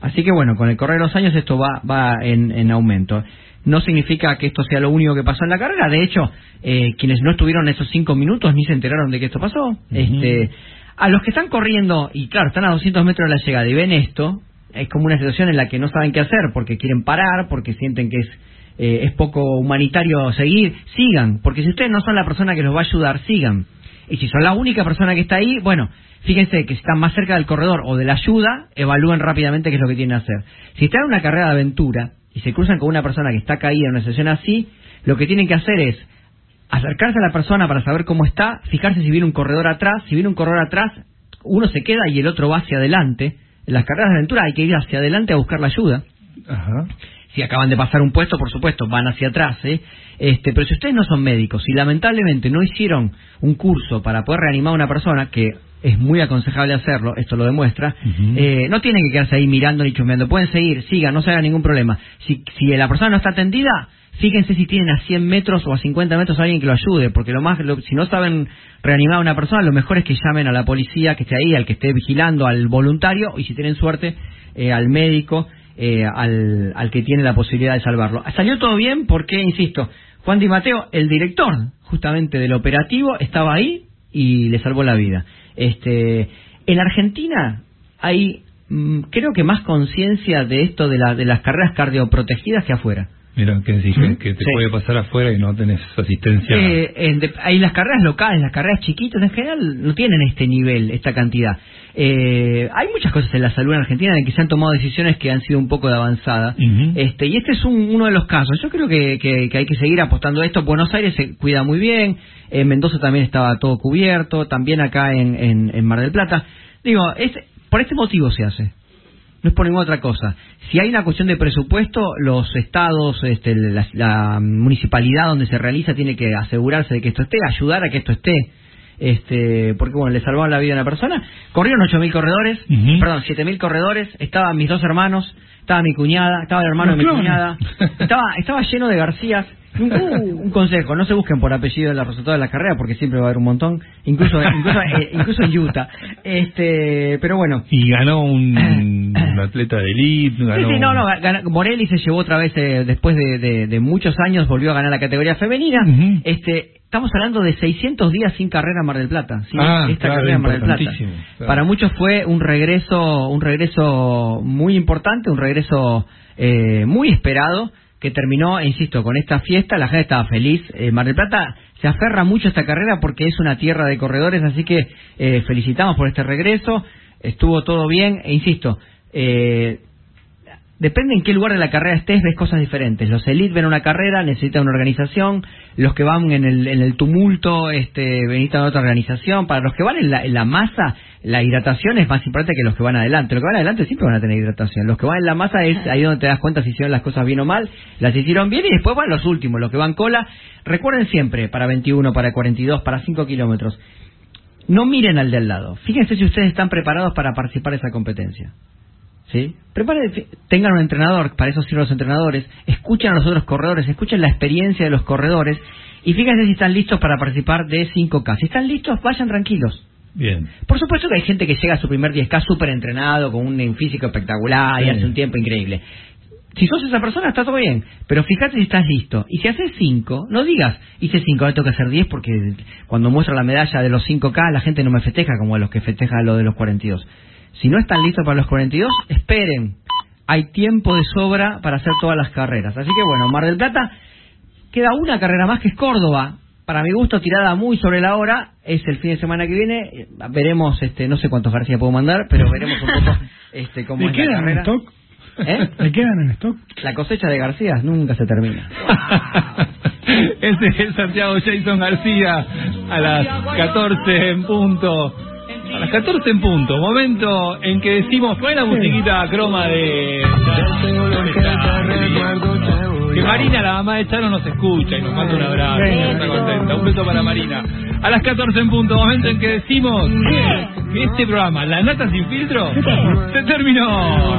Así que bueno, con el correr de los años esto va, va en, en aumento. No significa que esto sea lo único que pasó en la carrera. De hecho, eh, quienes no estuvieron esos cinco minutos ni se enteraron de que esto pasó. este, a los que están corriendo, y claro, están a 200 metros de la llegada y ven esto, es como una situación en la que no saben qué hacer porque quieren parar, porque sienten que es, eh, es poco humanitario seguir. Sigan, porque si ustedes no son la persona que los va a ayudar, sigan. Y si son la única persona que está ahí, bueno, fíjense que si están más cerca del corredor o de la ayuda, evalúen rápidamente qué es lo que tienen que hacer. Si están en una carrera de aventura y se cruzan con una persona que está caída en una situación así, lo que tienen que hacer es acercarse a la persona para saber cómo está, fijarse si viene un corredor atrás, si viene un corredor atrás, uno se queda y el otro va hacia adelante. En las carreras de aventura hay que ir hacia adelante a buscar la ayuda. Si acaban de pasar un puesto, por supuesto, van hacia atrás. ¿eh? Este, pero si ustedes no son médicos y lamentablemente no hicieron un curso para poder reanimar a una persona, que es muy aconsejable hacerlo, esto lo demuestra, eh, no tienen que quedarse ahí mirando ni chusmeando. Pueden seguir, sigan, no se haga ningún problema. Si, si la persona no está atendida, fíjense si tienen a 100 metros o a 50 metros a alguien que lo ayude, porque lo más, lo- si no saben reanimar a una persona, lo mejor es que llamen a la policía que esté ahí, al que esté vigilando, al voluntario, y si tienen suerte, eh, al médico, eh, al, al que tiene la posibilidad de salvarlo. Salió todo bien porque, insisto, Juan Di Mateo, el director justamente del operativo, estaba ahí y le salvó la vida. Este, en Argentina hay, mm, creo que más conciencia de esto de, de las carreras cardioprotegidas que afuera. Mira, que decís que, que te Sí. puede pasar afuera y no tenés asistencia. Eh, en de- ahí las carreras locales, las carreras chiquitas en general no tienen este nivel, esta cantidad. Eh, hay muchas cosas en la salud en Argentina en que se han tomado decisiones que han sido un poco de avanzada. este Y este es un- uno de los casos. Yo creo que, que- que hay que seguir apostando a esto. Buenos Aires se cuida muy bien, en Mendoza también estaba todo cubierto, también acá en, en- en Mar del Plata. Digo, es, por este motivo se hace. No es por ninguna otra cosa. Si hay una cuestión de presupuesto, los estados, este, la, la municipalidad donde se realiza tiene que asegurarse de que esto esté, ayudar a que esto esté. Este, porque bueno, le salvaron la vida a una persona. Corrieron 8.000 corredores, perdón, 7.000 corredores, estaban mis dos hermanos, estaba mi cuñada, estaba el hermano de mi cuñada, estaba, estaba lleno de Garcías. Un, consejo, no se busquen por apellido en los resultados de la carrera porque siempre va a haber un montón, incluso incluso, eh, incluso en Utah. Este, pero bueno, Y ganó un, un atleta de elite. Sí, Ganó sí, no, no, gana- Morelli se llevó otra vez, eh, después de, de- de muchos años, volvió a ganar la categoría femenina. este Estamos hablando de 600 días sin carrera en Mar del Plata. ¿sí? Ah, Esta claro, carrera en Mar del Plata. importantísimo, claro. Para muchos fue un regreso, un regreso muy importante, un regreso eh, muy esperado, que terminó, insisto, con esta fiesta. La gente estaba feliz. Eh, Mar del Plata se aferra mucho a esta carrera porque es una tierra de corredores, así que eh, felicitamos por este regreso. Estuvo todo bien, e insisto, eh, Depende en qué lugar de la carrera estés, ves cosas diferentes. Los elites ven una carrera, necesitan una organización. Los que van en el, en el tumulto, este, necesitan otra organización. Para los que van en la, en la masa, la hidratación es más importante que los que van adelante. Los que van adelante siempre van a tener hidratación. Los que van en la masa es ahí donde te das cuenta si hicieron las cosas bien o mal. Las hicieron bien y después van los últimos, los que van cola. Recuerden siempre, para 21, para 42, para 5 kilómetros. No miren al de al lado. Fíjense si ustedes están preparados para participar de esa competencia. ¿Sí? Preparen, tengan un entrenador, para eso sirven los entrenadores, escuchen a los otros corredores, escuchen la experiencia de los corredores y fíjense si están listos para participar de 5K. Si están listos, vayan tranquilos. Bien. Por supuesto que hay gente que llega a su primer 10K súper entrenado, con un físico espectacular y hace un tiempo increíble. Si sos esa persona, está todo bien. Pero fíjate si estás listo. Y si haces 5, no digas, hice 5, ahora tengo que hacer 10 porque cuando muestro la medalla de los 5K, la gente no me festeja como los que festejan lo de los 42. Si no están listos para los 42, esperen. Hay tiempo de sobra para hacer todas las carreras. Así que bueno, Mar del Plata queda una carrera más que es Córdoba. para mi gusto, tirada muy sobre la hora. Es el fin de semana que viene. Veremos, este, no sé cuántos García puedo mandar, pero veremos un poco este, cómo ¿Le es la quedan en carrera. stock? ¿Eh? ¿Le quedan en stock? La cosecha de García nunca se termina. Este es Santiago Jason García a las 14 en punto. A las 14 en punto, momento en que decimos, ¿cuál es la musiquita croma de... Que Marina, la mamá de Charo, nos escucha y nos manda un abrazo, está contenta. Un beso para Marina. A las 14 en punto, momento en que decimos que este programa, La Nata Sin Filtro, se terminó.